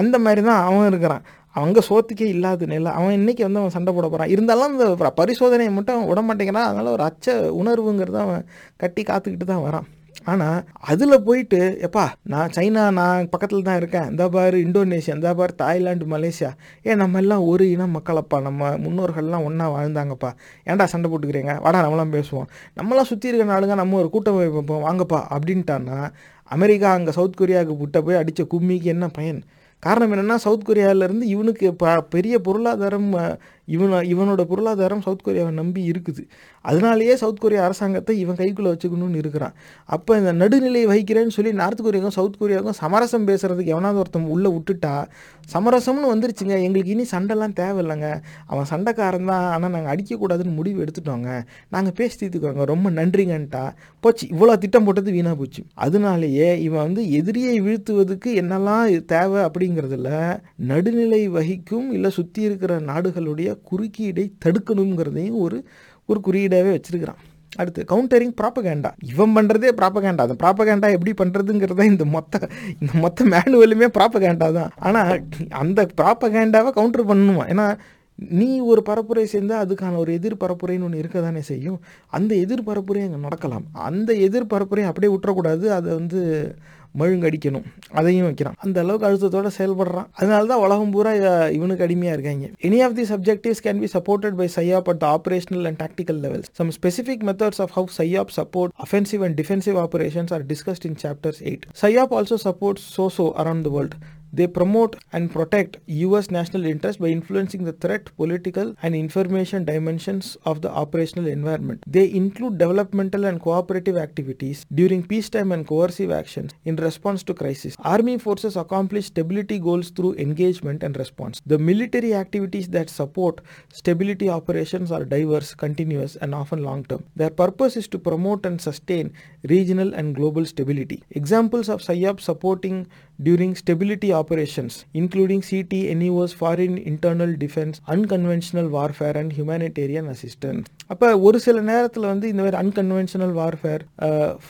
அந்த மாதிரி தான் அவன் இருக்கிறான். அவங்க சோத்துக்கே இல்லாத நிலை. அவன் இன்னைக்கு வந்து அவன் சண்டை போட போகிறான் இருந்தாலும் அந்த பரிசோதனையை மட்டும் அவன் விட மாட்டேங்கிறான். அதனால் ஒரு அச்ச உணர்வுங்கிறத அவன் கட்டி காத்துக்கிட்டு தான் வரான். ஆனால் அதில் போயிட்டு எப்பா நான் சைனா நான் பக்கத்தில் தான் இருக்கேன். இந்த பாரு இந்தோனேஷியா இந்த பாரு தாய்லாந்து மலேசியா. ஏன் நம்ம எல்லாம் ஒரு இனம் மக்களப்பா. நம்ம முன்னோர்கள்லாம் ஒன்றா வாழ்ந்தாங்கப்பா. ஏன்டா சண்டை போட்டுக்கிறீங்க? வாடா நம்மளாம் பேசுவோம். நம்மளாம் சுற்றி இருக்கிற நாளுங்க நம்ம ஒரு கூட்டம் வைப்போம். வாங்கப்பா அப்படின்ட்டான்னா அமெரிக்கா அங்கே சவுத் கொரியாவுக்கு புட்ட போய் அடித்த கும்மிக்கு என்ன பயன்? காரணம் என்னென்னா சவுத் கொரியாவிலேருந்து இவனுக்கு ப பெரிய பொருளாதாரம் இவன் இவனோட பொருளாதாரம் சவுத் கொரியாவை நம்பி இருக்குது. அதனாலேயே சவுத் கொரியா அரசாங்கத்தை இவன் கைக்குள்ளே வச்சுக்கணும்னு இருக்கிறான். அப்போ இந்த நடுநிலை வகிக்கிறேன்னு சொல்லி நார்த் கொரியாவுக்கும் சவுத் கொரியாவுக்கும் சமரசம் பேசுகிறதுக்கு எவனாவது ஒருத்தன் உள்ளே விட்டுட்டா சமரசம்னு வந்துருச்சுங்க. எங்களுக்கு இனி சண்டைலாம் தேவையில்லைங்க. அவன் சண்டைக்காரன் தான். ஆனால் நாங்கள் அடிக்கக்கூடாதுன்னு முடிவு எடுத்துட்டோங்க. நாங்கள் பேசி தீர்த்துக்கோங்க. ரொம்ப நன்றிங்கன்ட்டா. போச்சு. இவ்வளோ திட்டம் போட்டது வீணாக போச்சு. அதனாலேயே இவன் வந்து எதிரியை வீழ்த்துவதுக்கு என்னெல்லாம் தேவை அப்படிங்கிறதுல நடுநிலை வகிக்கும் இல்லை சுற்றி இருக்கிற நாடுகளுடைய குறுக்கீடை தடுக்கணுங்கிறதையும் ஒரு ஒரு குறியீடாகவே வச்சுருக்கிறான். அடுத்து கவுண்டரிங் ப்ராப்பகேண்டா இவன் பண்ணுறதே ப்ராப்பகேண்டா அந்த ப்ராப்பகேண்டா எப்படி பண்ணுறதுங்கிறத இந்த மொத்த இந்த மொத்த மேனுவலுமே ப்ராப்பகேண்டா தான். ஆனால் அந்த ப்ராப்பகேண்டாவை கவுண்டர் பண்ணணுமா? ஏன்னா நீ ஒரு பரப்புரை சேர்ந்தால் அதுக்கான ஒரு எதிர் பரப்புரைன்னு ஒன்று இருக்க தானே செய்யும். அந்த எதிர் பரப்புரை அங்கே நடக்கலாம். அந்த எதிர் பரப்புரையை அப்படியே விட்டுறக்கூடாது அதை வந்து மழுங்கடிக்கணும். அதையும் வைக்கிறான். அந்த அளவுக்கு அழுத்தத்தோட செயல்படுறான். அதனால தான் உலகம் பூரா இவனுக்கு அடிமையாக இருக்காங்க. Any of the subjectives can be supported by PSYOP at the operational and tactical levels some specific methods of how PSYOP support offensive and defensive operations are discussed in chapters eight PSYOP also supports so so around the world They promote and protect US national interest by influencing the threat, political, and information dimensions of the operational environment. They include developmental and cooperative activities during peacetime and coercive actions in response to crisis. Army forces accomplish stability goals through engagement and response. The military activities that support stability operations are diverse, continuous, and often long term. Their purpose is to promote and sustain regional and global stability. Examples of SIOP supporting during stability operations, including CT, NEOs, foreign internal defense, unconventional warfare, and humanitarian assistance. அப்போ ஒரு சில நேரத்தில் வந்து இந்த மாதிரி unconventional warfare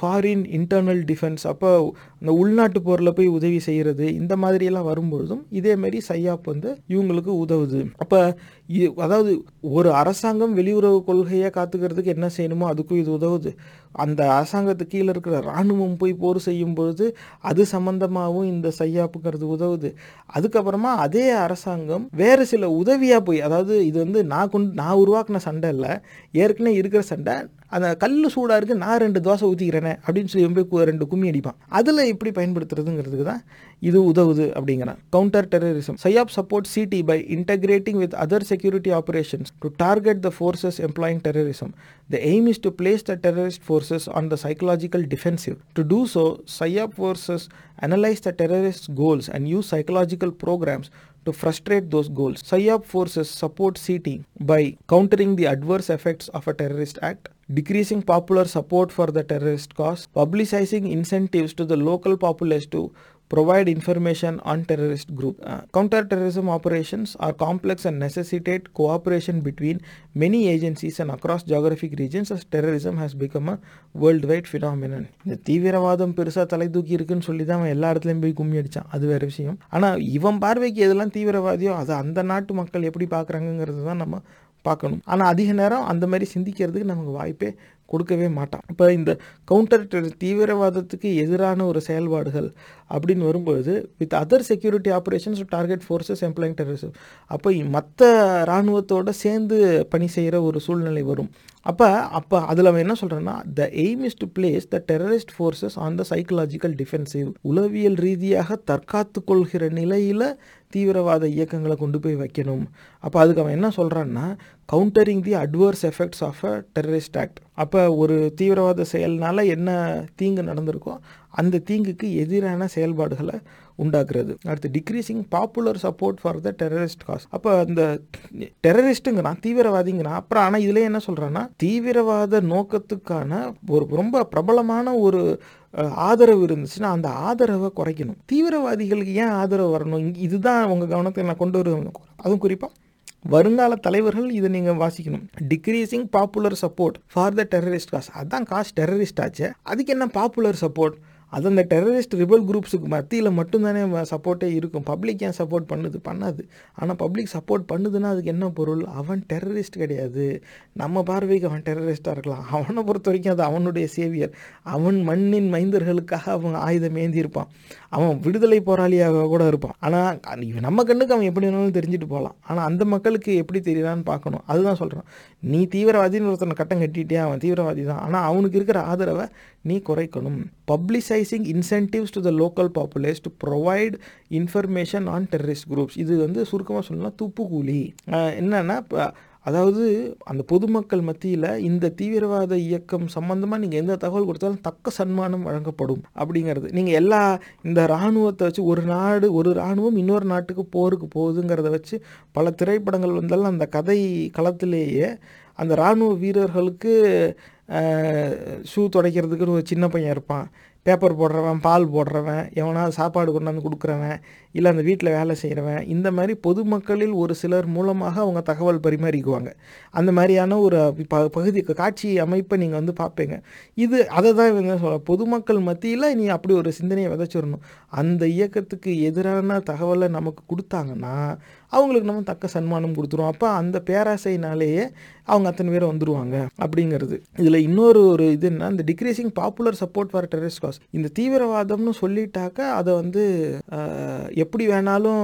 foreign internal defence அப்போ இந்த உள்நாட்டு போரில் போய் உதவி செய்கிறது இந்த மாதிரியெல்லாம் வரும்பொழுதும் இதேமாரி சையாப் வந்து இவங்களுக்கு உதவுது. அப்போ அதாவது ஒரு அரசாங்கம் வெளியுறவு கொள்கையை காத்துக்கிறதுக்கு என்ன செய்யணுமோ அதுக்கும் இது உதவுது. அந்த அரசாங்கத்துக்கு கீழே இருக்கிற இராணுவம் போய் போர் செய்யும் பொழுது அது சம்பந்தமாகவும் இந்த சையாப்புங்கிறது உதவுது. அதுக்கப்புறமா அதே அரசாங்கம் வேறு சில உதவியாக போய் அதாவது இது வந்து நான் கொண்டு நான் உருவாக்கின சண்டை இல்லை ஏற்கனவே இருக்கிற சண்டை அந்த கல் சூடாக இருக்கு நான் ரெண்டு தோசை ஊற்றிக்கிறேனே அப்படின்னு சொல்லி போய் ரெண்டு கும்மி அடிப்பான். அதில் எப்படி பயன்படுத்துறதுங்கிறதுக்கு தான் இது உதவுது அப்படிங்கிறான். Counter terrorism PSYOP support CD by integrating with other security operations to target the forces employing terrorism the aim is to place the terrorist forces on the psychological defensive to do so PSYOP forces analyse the terrorist goals and use psychological programmes to frustrate those goals. PSYOP forces support CT by countering the adverse effects of a terrorist act, decreasing popular support for the terrorist cause, publicizing incentives to the local populace to provide information on terrorist group. Uh, counter-terrorism operations are complex and necessitate cooperation between many agencies and across geographic regions as terrorism has become a worldwide phenomenon. இந்த தீவிரவாதம் பெருசாக தலை தூக்கி இருக்குன்னு சொல்லி தான் அவன் எல்லா இடத்துலையும் போய் கும்மி அடிச்சான் அது வேற விஷயம் ஆனால் இவன் பார்வைக்கு எதெல்லாம் தீவிரவாதியோ அதை அந்த நாட்டு மக்கள் எப்படி பார்க்குறாங்கங்கிறது தான் நம்ம பார்க்கணும் ஆனால் அதிக நேரம் அந்த மாதிரி சிந்திக்கிறதுக்கு நமக்கு வாய்ப்பே கொடுக்கவே மாட்டான். இப்போ இந்த கவுண்டர் தீவிரவாதத்துக்கு எதிரான ஒரு செயல்பாடுகள் அப்படின்னு வரும்பொழுது with other security operations target forces employing terrorism அப்போ மற்ற இராணுவத்தோடு சேர்ந்து பணி செய்கிற ஒரு சூழ்நிலை வரும். அப்போ அப்போ அதில் அவன் என்ன சொல்கிறேன்னா the aim is to place the terrorist forces on the psychological defensive உளவியல் ரீதியாக தற்காத்து கொள்கிற நிலையில் தீவிரவாத இயக்கங்களை கொண்டு போய் வைக்கணும். அப்போ அதுக்கு அவன் என்ன சொல்கிறான்னா countering the adverse effects of a terrorist act அப்போ ஒரு தீவிரவாத செயல்னால என்ன தீங்கு நடந்திருக்கோ அந்த தீங்குக்கு எதிரான செயல்பாடுகளை உண்டாக்குறது. அடுத்து decreasing popular support for the terrorist cause அப்போ அந்த டெரரிஸ்ட்டுங்கிறான் தீவிரவாதிங்கிறான் அப்புறம் ஆனால் இதில் என்ன சொல்கிறான்னா தீவிரவாத நோக்கத்துக்கான ஒரு ரொம்ப பிரபலமான ஒரு ஆதரவு இருந்துச்சுன்னா அந்த ஆதரவை குறைக்கணும். தீவிரவாதிகளுக்கு ஏன் ஆதரவு வரணும்? இதுதான் உங்கள் கவனத்தை நான் கொண்டு வருவேன். அதுவும் குறிப்பாக வருங்கால தலைவர்கள் இதை நீங்கள் வாசிக்கணும். Decreasing popular support for the terrorist cause அதான் காஸ் டெரரிஸ்ட் ஆச்சு. அதுக்கு என்ன பாப்புலர் சப்போர்ட் அது அந்த டெரரிஸ்ட் ரிபல் குரூப்ஸுக்கு மத்தியில் மட்டும்தானே சப்போர்ட்டே இருக்கும். பப்ளிக் ஏன் சப்போர்ட் பண்ணுது? பண்ணாது. ஆனால் பப்ளிக் சப்போர்ட் பண்ணுதுன்னா அதுக்கு என்ன பொருள்? அவன் டெரரிஸ்ட் கிடையாது. நம்ம பார்வைக்கு அவன் டெரரிஸ்ட்டாக இருக்கலாம். அவனை பொறுத்த வரைக்கும் அது அவனுடைய சேவியர் அவன் மண்ணின் மைந்தர்களுக்காக அவன் ஆயுதம் ஏந்தி இருப்பான். அவன் விடுதலை போராளியாக கூட இருப்பான். ஆனால் நம்ம கண்ணுக்கு அவன் எப்படி வேணாலும் தெரிஞ்சுட்டு போகலாம் ஆனால் அந்த மக்களுக்கு எப்படி தெரியலான்னு பார்க்கணும். அதுதான் சொல்கிறான் நீ தீவிரவாதின்னு ஒருத்தனை கட்டம் கட்டிட்டே அவன் தீவிரவாதி தான். ஆனால் அவனுக்கு இருக்கிற ஆதரவை நீ குறைக்கணும். Publicising incentives to the local populace to provide information on terrorist groups இது வந்து சுருக்கமாக சொல்லலாம் துப்புக்கூலி. என்னென்னா என்னன்னா அதாவது அந்த பொதுமக்கள் மத்தியில் இந்த தீவிரவாத இயக்கம் சம்பந்தமாக நீங்கள் எந்த தகவல் கொடுத்தாலும் தக்க சன்மானம் வழங்கப்படும் அப்படிங்கிறது. நீங்கள் எல்லா இந்த இராணுவத்தை வச்சு ஒரு நாடு ஒரு இராணுவம் இன்னொரு நாட்டுக்கு போருக்கு போகுதுங்கிறத வச்சு பல திரைப்படங்கள் வந்தாலும் அந்த கதை களத்திலேயே அந்த இராணுவ வீரர்களுக்கு ஷூ துடைக்கிறதுக்குன்னு ஒரு சின்ன பையன் இருப்பான். பேப்பர் போடுறவன் பால் போடுறவன் எவனா சாப்பாடு கொண்டாந்து கொடுக்குறவன் இல்லை அந்த வீட்டில் வேலை செய்கிறவன் இந்த மாதிரி பொதுமக்களில் ஒரு சிலர் மூலமாக அவங்க தகவல் பரிமாறிக்குவாங்க. அந்த மாதிரியான ஒரு ப பகுதி காட்சி அமைப்பை நீங்கள் வந்து பார்ப்பீங்க. இது அதை தான் இவங்க சொல்ல பொதுமக்கள் மத்தியில் நீ அப்படி ஒரு சிந்தனையை விதைச்சிடணும். அந்த இயக்கத்துக்கு எதிரான தகவலை நமக்கு கொடுத்தாங்கன்னா அவங்களுக்கு நம்ம தக்க சன்மானம் கொடுத்துருவோம் அப்போ அந்த பேராசைனாலேயே அவங்க அத்தனை பேர் வந்துடுவாங்க அப்படிங்கிறது. இதில் இன்னொரு ஒரு இது என்ன இந்த decreasing popular support for terrorist cause இந்த தீவிரவாதம்னு சொல்லிட்டாக்க அதை வந்து எப்படி வேணாலும்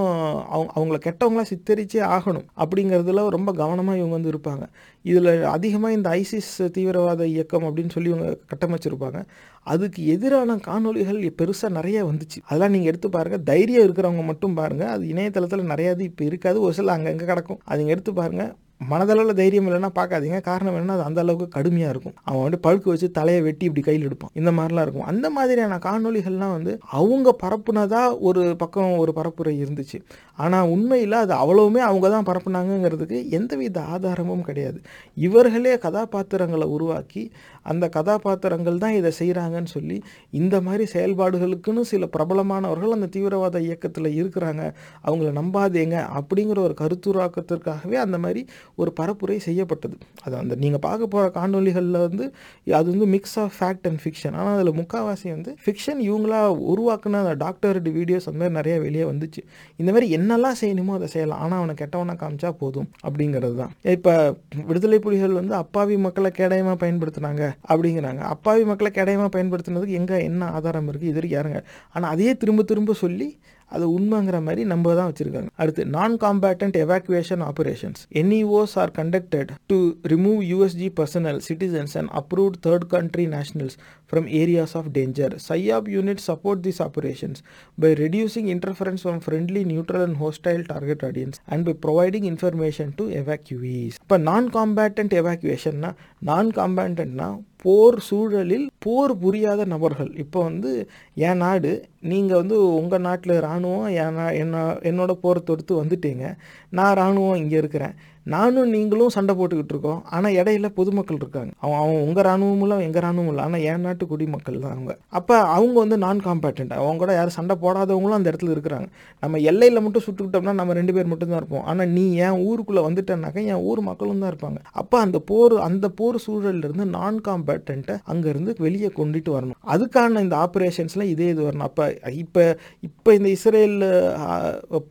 அவங்க அவங்கள கெட்டவங்களா சித்தரிச்சே ஆகணும் அப்படிங்கிறதுல ரொம்ப கவனமாக இவங்க வந்து இருப்பாங்க. இதில் அதிகமாக இந்த ஐசிஸ் தீவிரவாத இயக்கம் அப்படின்னு சொல்லி இவங்க கட்டமைச்சிருப்பாங்க. அதுக்கு எதிரான காணொளிகள் பெருசாக நிறைய வந்துச்சு. அதெல்லாம் நீங்கள் எடுத்து பாருங்கள் தைரியம் இருக்கிறவங்க மட்டும் பாருங்கள் அது இணையதளத்தில் நிறையா இது இப்போ இருக்காது. ஒரு சில அங்கங்கே கிடக்கும். அது நீங்கள் எடுத்து பாருங்கள் மனதளவில் தைரியம் இல்லைன்னா பார்க்காதீங்க. காரணம் என்னன்னா அது அந்த அளவுக்கு கடுமையாக இருக்கும். அவன் வந்து பழுக்க வச்சு தலையை வெட்டி இப்படி கையில் எடுப்பான். இந்த மாதிரிலாம் இருக்கும். அந்த மாதிரியான காணொளிகள்லாம் வந்து அவங்க பரப்புனதா ஒரு பக்கம் ஒரு பரப்புரை இருந்துச்சு. ஆனால் உண்மையில் அது அவ்வளவுமே அவங்க தான் பரப்புனாங்கங்கிறதுக்கு எந்தவித ஆதாரமும் கிடையாது. இவர்களே கதாபாத்திரங்களை உருவாக்கி அந்த கதாபாத்திரங்கள் தான் இதை செய்கிறாங்கன்னு சொல்லி இந்த மாதிரி செயல்பாடுகளுக்குன்னு சில பிரபலமானவர்கள் அந்த தீவிரவாத இயக்கத்தில் இருக்கிறாங்க. அவங்கள நம்பாதேங்க அப்படிங்கிற ஒரு கருத்துருவாக்கத்திற்காகவே அந்த மாதிரி ஒரு பரப்புரை செய்யப்பட்டது. அது அந்த நீங்கள் பார்க்க போகிற காணொளிகளில் வந்து அது வந்து mix of fact and fiction ஆனால் அதில் முக்கால்வாசி வந்து ஃபிக்ஷன் இவங்களா உருவாக்குன அந்த டாக்டர் வீடியோஸ் அந்த மாதிரி நிறைய வெளியே வந்துச்சு. இந்த மாதிரி என்னெல்லாம் செய்யணுமோ அதை செய்யலாம். ஆனால் அவனை கெட்டவனா காமிச்சா போதும் அப்படிங்கிறது தான். இப்போ விடுதலை புலிகள் வந்து அப்பாவி மக்களை கேடயமாக பயன்படுத்தினாங்க அப்படிங்கிறாங்க. அப்பாவி மக்களை கேடயமாக பயன்படுத்தினதுக்கு எங்கே என்ன ஆதாரம் இருக்குது இது வரைக்கும் யாருங்க? ஆனால் அதையே திரும்ப திரும்ப சொல்லி அது உண்மைங்கிற மாதிரி நம்ம தான் வச்சுருக்காங்க. அடுத்து noncombatant evacuation operations NEOs are conducted to remove USG personnel citizens and approved third country nationals from areas of danger PSYOP unit support these operations by reducing interference from friendly, neutral and hostile target audience and by providing information to evacuees. இப்போ நான் காம்பேட்டன்ட் எவாக்குவேஷன்னா நான் காம்பேட்டன்ட்னா போர் சூழலில் போர் புரியாத நபர்கள். இப்போ வந்து என் நாடு நீங்கள் வந்து உங்கள் நாட்டில் இராணுவம் என் என்ன என்னோட போர் தொடுத்து வந்துட்டீங்க. நான் இராணுவம் இங்கே இருக்கிறேன். நானும் நீங்களும் சண்டை போட்டுக்கிட்டு இருக்கோம். ஆனால் இடையில பொதுமக்கள் இருக்காங்க. அவன் அவன் உங்கள் இராணுவமும் இல்லை எங்கள் இராணுவம் இல்லை. ஆனால் என் நாட்டு குடிமக்கள் தான் அவங்க. அப்போ அவங்க வந்து நான் காம்பேட்டன்ட் அவங்க கூட யாரும் சண்டை போடாதவங்களும் அந்த இடத்துல இருக்கிறாங்க. நம்ம எல்லையில் மட்டும் சுட்டுக்கிட்டோம்னா நம்ம ரெண்டு பேர் மட்டும் தான் இருப்போம். ஆனால் நீ என் ஊருக்குள்ளே வந்துட்டேன்னாக்கா என் ஊர் மக்களும் தான் இருப்பாங்க. அப்போ அந்த போர் அந்த போர் சூழல்ல இருந்து நான் காம்பேட்டன்ட்டை அங்கேருந்து வெளியே கொண்டுட்டு வரணும். அதுக்கான இந்த ஆப்ரேஷன்ஸில் இதே இது வரணும். அப்போ இப்போ இப்போ இந்த இஸ்ரேல்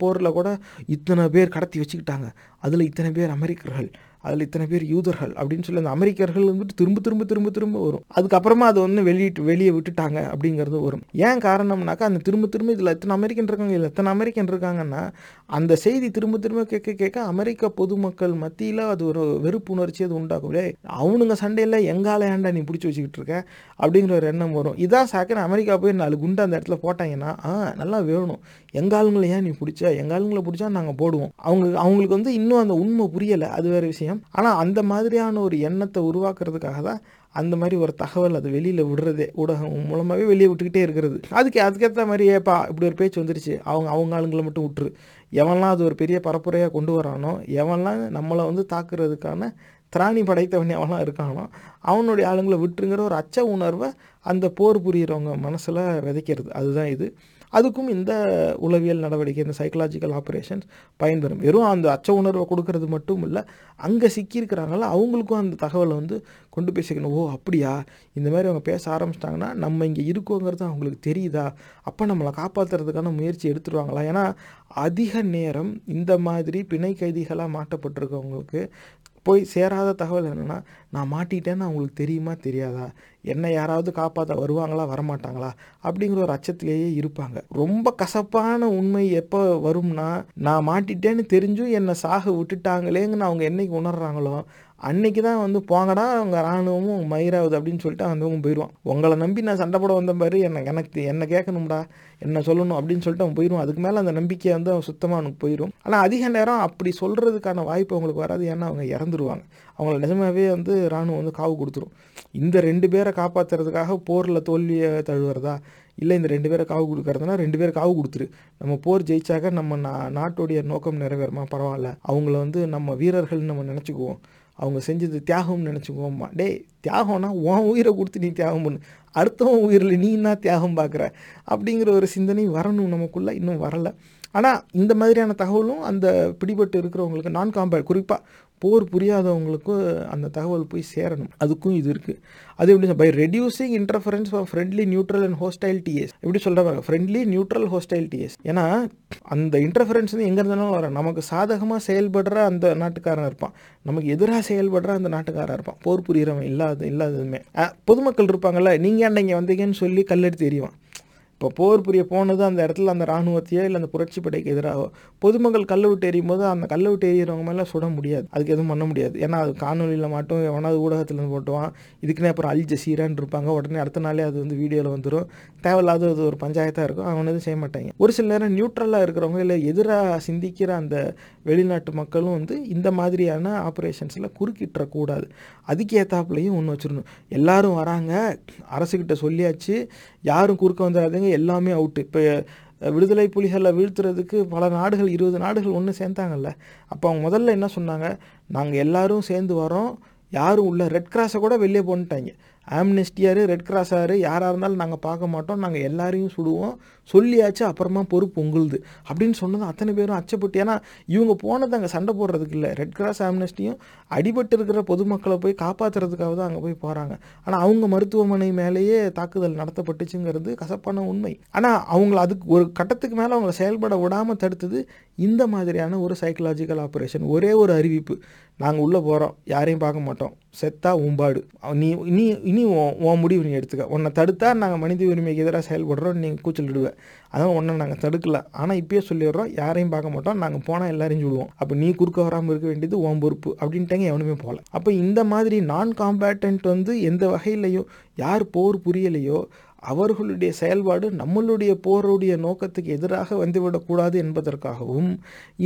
போரில் கூட இத்தனை பேர் கடத்தி வச்சுக்கிட்டாங்க. அதில் இத்தனை பேர் அமெரிக்கர்கள் அதில் இத்தனை பேர் யூதர்கள் அப்படின்னு சொல்லி அந்த அமெரிக்கர்கள் வந்துட்டு திரும்ப திரும்ப திரும்ப திரும்ப வரும். அதுக்கப்புறமா அதை வந்து வெளியிட்டு வெளியே விட்டுட்டாங்க அப்படிங்கிறது வரும். ஏன் காரணம்னாக்கா அந்த திரும்ப திரும்ப இதில் எத்தனை அமெரிக்கன் இருக்காங்க இதில் எத்தனை அமெரிக்கன் இருக்காங்கன்னா அந்த செய்தி திரும்ப திரும்ப கேட்க கேட்க அமெரிக்க பொதுமக்கள் மத்தியில் அது ஒரு வெறுப்புணர்ச்சி அது உண்டாகும் டேய், அவனுங்க சண்டையில் எங்கால ஏன்டா நீ பிடிச்சி வச்சுக்கிட்டு இருக்க? அப்படிங்கிற ஒரு எண்ணம் வரும். இதான் சாக்கிர அமெரிக்கா போய் நாலு குண்டு அந்த இடத்துல போட்டாங்கன்னா ஆ நல்லா வேணும். எங்க ஆளுங்களை ஏன் நீ பிடிச்ச? எங்க ஆளுங்களை பிடிச்சா நாங்கள் போடுவோம். அவங்க அவங்களுக்கு வந்து இன்னும் அந்த உண்மை புரியலை. அது வேற விஷயம். ஆனால் அந்த மாதிரியான ஒரு எண்ணத்தை உருவாக்குறதுக்காக தான் அந்த மாதிரி ஒரு தகவல் அது வெளியில் விடுறதே ஊடகம் மூலமாகவே வெளியே விட்டுக்கிட்டே இருக்கிறது. அதுக்கு அதுக்கேற்ற மாதிரி ஏப்பா இப்படி ஒரு பேச்சு வந்துருச்சு. அவங்க அவங்க ஆளுங்களை மட்டும் விட்டுரு. எவன்லாம் அது ஒரு பெரிய பரப்புரையாக கொண்டு வரானோ எவன்லாம் நம்மளை வந்து தாக்குறதுக்கான திராணி படைத்தவன் எவன்லாம் இருக்கானோ அவனுடைய ஆளுங்களை விட்டுருங்கிற ஒரு அச்ச உணர்வை அந்த போர் புரியிறவங்க மனசில் விதைக்கிறது. அதுதான் இது. அதுக்கும் இந்த உளவியல் நடவடிக்கை இந்த சைக்கலாஜிக்கல் ஆப்ரேஷன்ஸ் பயன்பெறும். வெறும் அந்த அச்ச உணர்வை கொடுக்கறது மட்டும் இல்லை அங்கே சிக்கியிருக்கிறாங்கள அவங்களுக்கும் அந்த தகவலை வந்து கொண்டு போய் சேர்க்கணும். ஓ அப்படியா? இந்த மாதிரி அவங்க பேச ஆரம்பிச்சிட்டாங்கன்னா நம்ம இங்கே இருக்கோங்கிறது அவங்களுக்கு தெரியுதா? அப்போ நம்மளை காப்பாற்றுறதுக்கான முயற்சி எடுத்துருவாங்களா? ஏன்னா அதிக நேரம் இந்த மாதிரி பிணை கைதிகளாக மாட்டப்பட்டிருக்கவங்களுக்கு போய் சேராத தகவல் என்னென்னா நான் மாட்டிட்டேன்னு அவங்களுக்கு தெரியுமா தெரியாதா? என்ன யாராவது காப்பாற்ற வருவாங்களா வரமாட்டாங்களா? அப்படிங்கிற ஒரு அச்சத்திலேயே இருப்பாங்க. ரொம்ப கசப்பான உண்மை எப்போ வரும்னா நான் மாட்டிட்டேன்னு தெரிஞ்சும் என்னை சாக விட்டுட்டாங்களேங்கன்னு அவங்க என்னைக்கு உணர்றாங்களோ அன்னைக்கு தான் வந்து போங்கடா உங்கள் இராணுவமும் மயிராகுது அப்படின்னு சொல்லிட்டு அவன் போயிடுவான் உங்களை நம்பி நான் சண்டை போட வந்த பாரு என்ன எனக்கு என்ன கேட்கணும்டா என்ன சொல்லணும் அப்படின்னு சொல்லிட்டு அவன் போயிடுவான் அதுக்கு மேலே அந்த நம்பிக்கை வந்து அவன் சுத்தமாக அவனுக்கு போயிடும் ஆனால் அதிக நேரம் அப்படி சொல்கிறதுக்கான வாய்ப்பு அவங்களுக்கு வராது. ஏன்னா அவங்க இறந்துருவாங்க. அவங்கள நிஜமாவே வந்து இராணுவம் வந்து காவு கொடுத்துரும். இந்த ரெண்டு பேரை காப்பாற்றுறதுக்காக போரில் தோல்வியை தழுவுறதா? இல்லை இந்த ரெண்டு பேரை காவு கொடுக்கறதுனா ரெண்டு பேரும் காவு கொடுத்துரு. நம்ம போர் ஜெயிச்சாக்க நம்ம நா நாட்டுடைய நோக்கம் நிறைவேறுமா? பரவாயில்ல. அவங்கள வந்து நம்ம வீரர்கள்னு நம்ம நினச்சிக்குவோம். அவங்க செஞ்சது தியாகம்னு நினச்சிக்குவோம்மா டேய் தியாகம்னா உன் உயிரை கொடுத்து நீ தியாகம் பண்ணு அடுத்தவன் உயிரில் நீ என்ன தியாகம் பார்க்குற? அப்படிங்கிற ஒரு சிந்தனை வரணும் நமக்குள்ளே இன்னும் வரலை. ஆனால் இந்த மாதிரியான தகவலும் அந்த பிடிபட்டு இருக்கிறவங்களுக்கு நான் காம்பேட் குறிப்பாக போர் புரியாதவங்களுக்கும் அந்த தகவல் போய் சேரணும். அதுக்கும் இது இருக்குது அது எப்படி by reducing interference for friendly neutral and hostile TAs எப்படி சொல்கிறாங்க ஃப்ரெண்ட்லி நியூட்ரல் ஹோஸ்டைல் டிஎஸ் ஏன்னா அந்த இன்டர்ஃபரன்ஸ் வந்து எங்கே இருந்தாலும் வரும். நமக்கு சாதகமாக செயல்படுற அந்த நாட்டுக்காரன் இருப்பான். நமக்கு எதிராக செயல்படுற அந்த நாட்டுக்காரன் இருப்பான். போர் புரியிறவன் இல்லாத இல்லாததுமே. பொதுமக்கள் இருப்பாங்கல்ல நீங்கள் ஏன்டா இங்கே வந்தீங்கன்னு சொல்லி கல்லெடுத்து எறிவான். இப்போ போர் புரிய போனது அந்த இடத்துல அந்த இராணுவத்தையோ இல்லை அந்த புரட்சி படைக்கு எதிராக பொதுமக்கள் கல்லை விட்டு எறியும் போது அந்த கல்லை விட்டு எறிகிறவங்க மேலே சுட முடியாது. அதுக்கு எதுவும் பண்ண முடியாது. ஏன்னா அது காணொலியில் மட்டும் எவனாவது ஊடகத்தில் போட்டுவான். இதுக்குன்னே அப்புறம் அல் ஜசீரான்னு இருப்பாங்க. உடனே அடுத்த நாளே அது வந்து வீடியோவில் வந்துடும் தேவையில்லாத அது ஒரு பஞ்சாயத்தாக இருக்கும். அவன் எதுவும் செய்ய மாட்டாங்க. ஒரு சில நேரம் நியூட்ரலாக இருக்கிறவங்க இல்லை எதிராக சிந்திக்கிற அந்த வெளிநாட்டு மக்களும் வந்து இந்த மாதிரியான ஆப்ரேஷன்ஸில் குறுக்கிட்டுறக்கூடாது. அதுக்கு ஏற்றாப்புலையும் ஒன்று வச்சிடணும் எல்லாரும் வராங்க. அரசுக்கிட்ட சொல்லியாச்சு. யாரும் குறுக்க வந்துடாதீங்க. எல்லாமே அவுட்டு இப்போ விடுதலை புலிகளை வீழ்த்துறதுக்கு பல நாடுகள் இருபது நாடுகள் ஒன்று சேர்ந்தாங்கல்ல. அப்போ அவங்க முதல்ல என்ன சொன்னாங்க? நாங்கள் எல்லாரும் சேர்ந்து வரோம். யாரும் உள்ள ரெட் கிராஸை கூட வெளியே போன்ட்டாங்க. ஆம்னெஸ்டியாரு ரெட் கிராஸாரு யாராக இருந்தாலும் நாங்கள் பார்க்க மாட்டோம். நாங்கள் எல்லாரையும் சுடுவோம். சொல்லியாச்சு அப்புறமா பொறுப்பு உங்களுது. அப்படின்னு சொன்னது அத்தனை பேரும் அச்சப்பட்டு ஏன்னா இவங்க போனது அங்கே சண்டை போடுறதுக்கு இல்லை. ரெட் கிராஸ் ஆம்னெஸ்டியும் அடிபட்டு இருக்கிற பொதுமக்களை போய் காப்பாற்றுறதுக்காக தான் அங்கே போய் போகிறாங்க ஆனால் அவங்க மருத்துவமனை மேலேயே தாக்குதல் நடத்தப்பட்டுச்சுங்கிறது கசப்பான உண்மை. ஆனால் அவங்கள அதுக்கு ஒரு கட்டத்துக்கு மேலே அவங்கள செயல்பட விடாமல் தடுத்தது இந்த மாதிரியான ஒரு சைக்கலாஜிக்கல் ஆப்ரேஷன் ஒரே ஒரு அறிவிப்பு. நாங்கள் உள்ளே போகிறோம் யாரையும் பார்க்க மாட்டோம். செத்தா உம்பாடு நீ இனி இனி உன் முடிவு நீ எடுத்துக்க. உன்னை தடுத்தா நாங்கள் மனித உரிமைக்கு எதிராக செயல்படுறோம் நீங்கள் கூச்சலிடுவேன் அதான் ஒன்றை நாங்கள் தடுக்கல. ஆனால் இப்பயே சொல்லிடுறோம் யாரையும் பார்க்க மாட்டோம் நாங்கள் போனால் எல்லாரையும் சொல்லுவோம். அப்போ நீ குறுக்க வராமல் இருக்க வேண்டியது உன் பொறுப்பு அப்படின்ட்டாங்க எவனுமே போகல அப்போ இந்த மாதிரி நான் காம்பேட்டன்ட் வந்து எந்த வகையிலையும் யார் போர் புரியலையோ அவர்களுடைய செயல்பாடு நம்மளுடைய போருடைய நோக்கத்துக்கு எதிராக வந்துவிடக்கூடாது என்பதற்காகவும்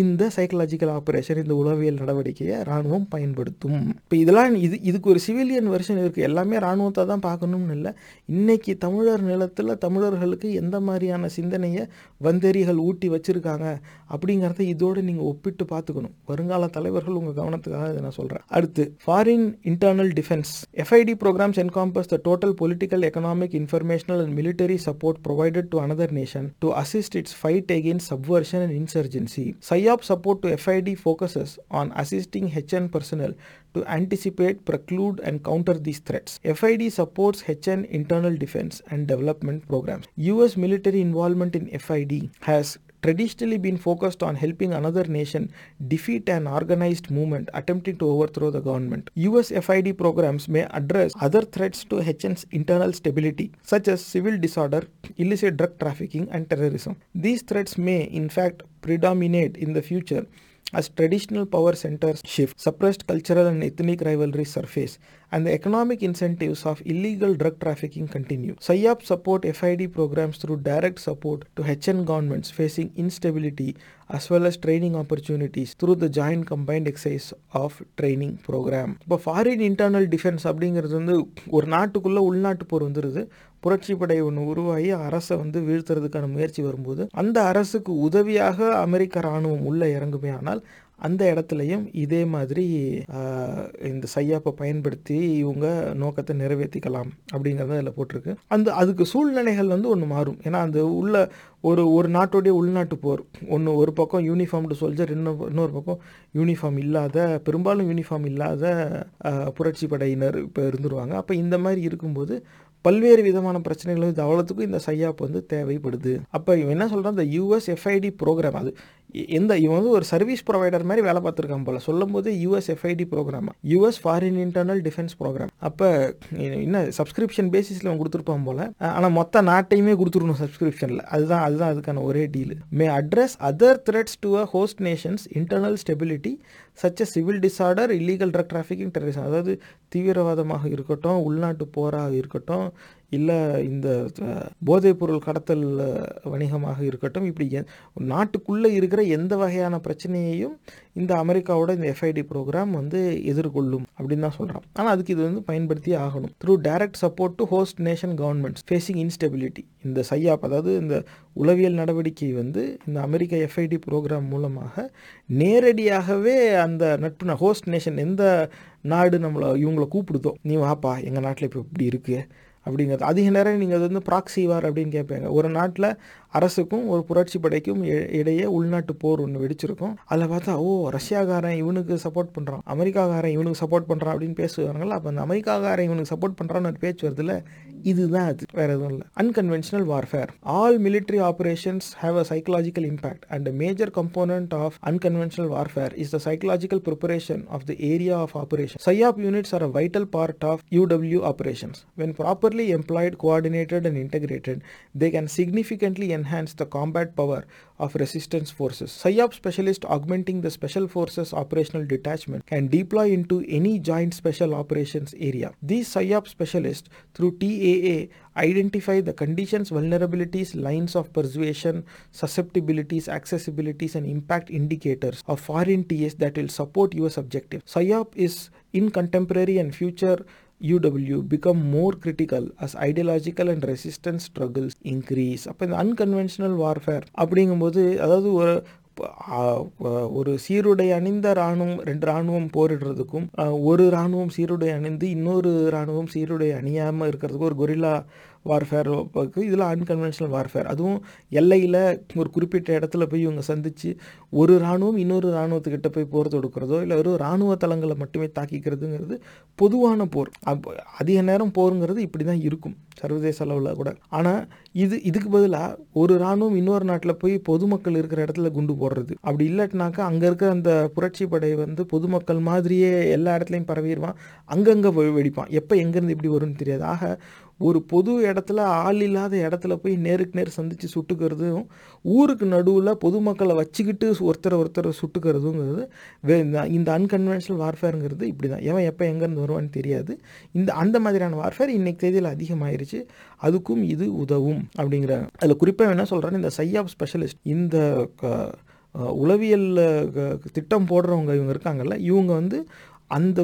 இந்த சைக்கலாஜிக்கல் ஆப்ரேஷன் இந்த உளவியல் நடவடிக்கையை இராணுவம் பயன்படுத்தும். இப்போ இதெல்லாம் இது இதுக்கு ஒரு சிவிலியன் வெர்ஷன் இருக்குது எல்லாமே இராணுவத்தை தான் பார்க்கணும்னு இல்லை. இன்றைக்கி தமிழர் நிலத்தில் தமிழர்களுக்கு எந்த மாதிரியான சிந்தனையை வந்தேரிகள் ஊட்டி வச்சுருக்காங்க அப்படிங்கிறத இதோடு நீங்கள் ஒப்பிட்டு பார்த்துக்கணும். வருங்கால தலைவர்கள் உங்கள் கவனத்துக்காக இதை நான் சொல்கிறேன் அடுத்து foreign internal defence FID programmes encompass the total political economic information and military support provided to another nation to assist its fight against subversion and insurgency. PSYOP support to FID focuses on assisting HN personnel to anticipate, preclude, and counter these threats. FID supports HN internal defense and development programs. US military involvement in FID has traditionally been focused on helping another nation defeat an organized movement attempting to overthrow the government. US FID programs may address other threats to HN's internal stability, such as civil disorder, illicit drug trafficking, and terrorism. These threats may, in fact, predominate in the future as traditional power centers shift, suppressed cultural and ethnic rivalries surface, and the economic incentives of illegal drug trafficking continue. SIOP support FID programs through direct support to HN governments facing instability as well as training opportunities through the joint combined exercise of training program. இப்போ foreign internal defence அப்படிங்கிறது வந்து ஒரு நாட்டுக்குள்ளே உள்நாட்டு போர் வந்துடுது புரட்சி படை ஒன்று உருவாகி அரசை வந்து வீழ்த்துறதுக்கான முயற்சி வரும்போது அந்த அரசுக்கு உதவியாக அமெரிக்க இராணுவம் உள்ளே இறங்குமே ஆனால் அந்த இடத்துலையும் இதே மாதிரி இந்த சையாப்பை பயன்படுத்தி இவங்க நோக்கத்தை நிறைவேற்றிக்கலாம் அப்படிங்கிறத அதில் போட்டிருக்கு. அந்த அதுக்கு சூழ்நிலைகள் வந்து ஒன்று மாறும். ஏன்னா அந்த உள்ள ஒரு ஒரு நாட்டுடைய உள்நாட்டு போர் ஒன்று ஒரு பக்கம் யூனிஃபார்ம்டு சோல்ஜர் இன்னும் இன்னொரு பக்கம் யூனிஃபார்ம் இல்லாத பெரும்பாலும் யூனிஃபார்ம் இல்லாத புரட்சி படையினர் இப்போ இருந்துருவாங்க. அப்போ இந்த மாதிரி இருக்கும்போது பல்வேறு விதமான பிரச்சனைகள் தவளத்துக்கும் இந்த சையாப் வந்து தேவைப்படுது. அப்போ இவன் என்ன சொல்கிறான் இந்த யூஎஸ் எஃப்ஐடி ப்ரோக்ராம் அது எந்த இவன் வந்து ஒரு சர்வீஸ் ப்ரொவைடர் மாதிரி வேலை பார்த்துருக்கான் போல. சொல்லும் போது US FID programme US foreign internal defence programme அப்போ என்ன சப்ஸ்கிரிப்ஷன் பேசிஸில் அவன் கொடுத்துருப்பான் போல. ஆனால் மொத்த நாட்டையுமே கொடுத்துருணும் சப்ஸ்கிரிப்ஷனில் அதுதான் அதுதான் அதுக்கான ஒரே deal may address other threats to a host nation's internal stability such civil disorder illegal drug trafficking terrorism அதாவது தீவிரவாதமாக இருக்கட்டும் உள்நாட்டு போராக இருக்கட்டும் இல்லை இந்த போதைப்பொருள் கடத்தல் வணிகமாக இருக்கட்டும் இப்படி நாட்டுக்குள்ளே இருக்கிற எந்த வகையான பிரச்சனையையும் இந்த அமெரிக்காவோட இந்த எஃப்ஐடி ப்ரோக்ராம் வந்து எதிர்கொள்ளும் அப்படின்னு தான் சொல்கிறான் ஆனால் அதுக்கு இது வந்து பயன்படுத்தி ஆகணும். Through direct support to host nation governments facing instability இந்த சையாப் அதாவது இந்த உளவியல் நடவடிக்கை வந்து இந்த அமெரிக்க எஃப்ஐடி ப்ரோக்ராம் மூலமாக நேரடியாகவே அந்த நட்பு ஹோஸ்ட் நேஷன் எந்த நாடு நம்மளை இவங்களை கூப்பிடுதோ நீ வாப்பா எங்கள் நாட்டில் இப்போ இப்படி இருக்கு. அப்படிங்கிறது. அதிக நேரம் நீங்கள் அது வந்து ப்ராக்சி வார் அப்படின்னு கேட்பீங்க. ஒரு நாட்டில் அரசுக்கும் ஒரு புரட்சி படைக்கும் இடையே உள்நாட்டு போர் ஒன்று வெடிச்சிருக்கும் அதில் பார்த்தா ஓ ரஷ்யாக்காரன் இவனுக்கு சப்போர்ட் பண்ணுறான் அமெரிக்காக்காரன் இவனுக்கு சப்போர்ட் பண்ணுறான் அப்படின்னு பேசுவாங்களா அப்போ அந்த அமெரிக்காக்காரன் இவனுக்கு சப்போர்ட் பண்ணுறான்னு ஒரு பேச்சு வருதுல இதுதான் அது வேற எதுவும் இல்லை unconventional warfare all military operations have a psychological impact and major component of unconventional warfare is the psychological preparation of the area of operation PSYOP units are a vital part of UW operations when properly employed coordinated and integrated they can significantly N enhance the combat power of resistance forces psyop specialist augmenting the special forces operational detachment can deploy into any joint special operations area these psyop specialists through taa identify the conditions, vulnerabilities, lines of persuasion, susceptibilities, accessibilities, and impact indicators of foreign TS that will support US objective. PSYOP is in contemporary and future UW become more critical as ideological and resistance struggles increase. அப்போ இந்த unconventional warfare அப்படிங்கும்போது அதாவது ஒரு ஒரு சீருடை அணிந்த இராணுவம் ரெண்டு இராணுவம் போரிடுறதுக்கும் ஒரு இராணுவம் சீருடை அணிந்து இன்னொரு இராணுவம் சீருடை அணியாமல் இருக்கிறதுக்கும் ஒரு கொரில்லா வார்ஃபேர் இதெல்லாம் அன்கன்வென்ஷனல் வார்ஃபேர் அதுவும் எல்லையில் ஒரு குறிப்பிட்ட இடத்துல போய் இவங்க சந்தித்து ஒரு இராணுவம் இன்னொரு இராணுவத்துக்கிட்ட போய் போர் தொடுக்கிறதோ இல்லை ஒரு இராணுவ தளங்களை மட்டுமே தாக்கிக்கிறதுங்கிறது பொதுவான போர். அப் அதிக நேரம் போருங்கிறது இப்படி தான் இருக்கும். சர்வதேச அளவில் கூட. ஆனால் இது இதுக்கு பதிலாக ஒரு இராணுவம் இன்னொரு நாட்டில் போய் பொதுமக்கள் இருக்கிற இடத்துல குண்டு போடுறது. அப்படி இல்லாட்டினாக்கா அங்கே இருக்கிற அந்த புரட்சி படை வந்து பொதுமக்கள் மாதிரியே எல்லா இடத்துலையும் பரவிடுவான் அங்கங்கே போய் வெடிப்பான். எப்போ எங்கேருந்து இப்படி வரும்னு தெரியாது. ஆக ஒரு பொது இடத்துல ஆள் இல்லாத இடத்துல போய் நேருக்கு நேர் சந்தித்து சுட்டுக்கிறதும் ஊருக்கு நடுவில் பொதுமக்களை வச்சுக்கிட்டு ஒருத்தரை ஒருத்தரை சுட்டுக்கிறதுங்கிறது வே- இந்த- இந்த அன்கன்வென்ஷனல் வார்ஃபேருங்கிறது இப்படி தான் எவன் எப்போ எங்கேருந்து வருவான்னு தெரியாது. இந்த அந்த மாதிரியான வார்ஃபேர் இன்றைக்கு தேதியில் அதிகமாயிருச்சு. அதுக்கும் இது உதவும் அப்படிங்கிறாங்க அதில் குறிப்பாக என்ன சொல்கிறேன்னு இந்த சையாப் ஸ்பெஷலிஸ்ட் இந்த க- உளவியல் திட்டம் போடுறவங்க இவங்க இருக்காங்கல்ல இவங்க வந்து அந்த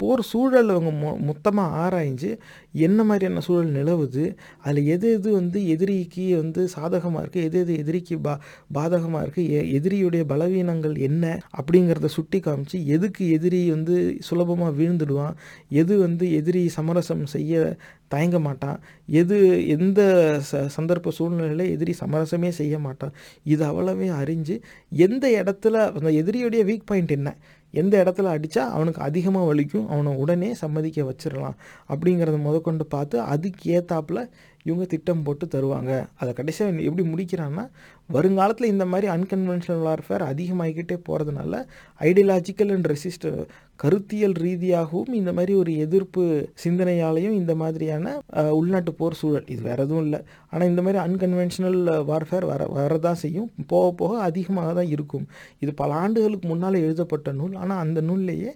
போர் சூழல் அவங்க மொ மொத்தமாக ஆராய்ஞ்சு என்ன மாதிரியான சூழல் நிலவுது அதில் எது எது வந்து எதிரிக்கு வந்து சாதகமாக இருக்குது எது எது எதிரிக்கு பா பாதகமாக இருக்குது எ எதிரியுடைய பலவீனங்கள் என்ன அப்படிங்கிறத சுட்டி காமிச்சு எதுக்கு எதிரி வந்து சுலபமாக வீழ்ந்துடுவான் எது வந்து எதிரி சமரசம் செய்ய தயங்க மாட்டான் எது எந்த ச சந்தர்ப்ப சூழ்நிலையில் எதிரி சமரசமே செய்ய மாட்டான். இது அவ்வளவே அறிஞ்சு எந்த இடத்துல அந்த எதிரியுடைய வீக் பாயிண்ட் என்ன எந்த இடத்துல அடித்தா அவனுக்கு அதிகமாக வலிக்கும் அவனை உடனே சம்மதிக்க வச்சிடலாம். அப்படிங்கிறத முதற்கொண்டு பார்த்து அதுக்கு ஏத்தாப்புல இவங்க திட்டம் போட்டு தருவாங்க. அதை கடைசியாக எப்படி முடிக்கிறான்னா வருங்காலத்தில் இந்த மாதிரி அன்கன்வென்ஷனல் வார்ஃபேர் அதிகமாகிக்கிட்டே போகிறதுனால ஐடியாலஜிக்கல் அண்ட் ரெசிஸ்ட் கருத்தியல் ரீதியாகவும் இந்த மாதிரி ஒரு எதிர்ப்பு சிந்தனையாலையும் இந்த மாதிரியான உள்நாட்டு போர் சூழல். இது வேறு எதுவும் இல்லை. ஆனால் இந்த மாதிரி அன்கன்வென்ஷனல் வார்ஃபேர் வர வரதான் செய்யும். போக போக அதிகமாக தான் இருக்கும். இது பல ஆண்டுகளுக்கு முன்னால் எழுதப்பட்ட நூல். ஆனால் அந்த நூல்லையே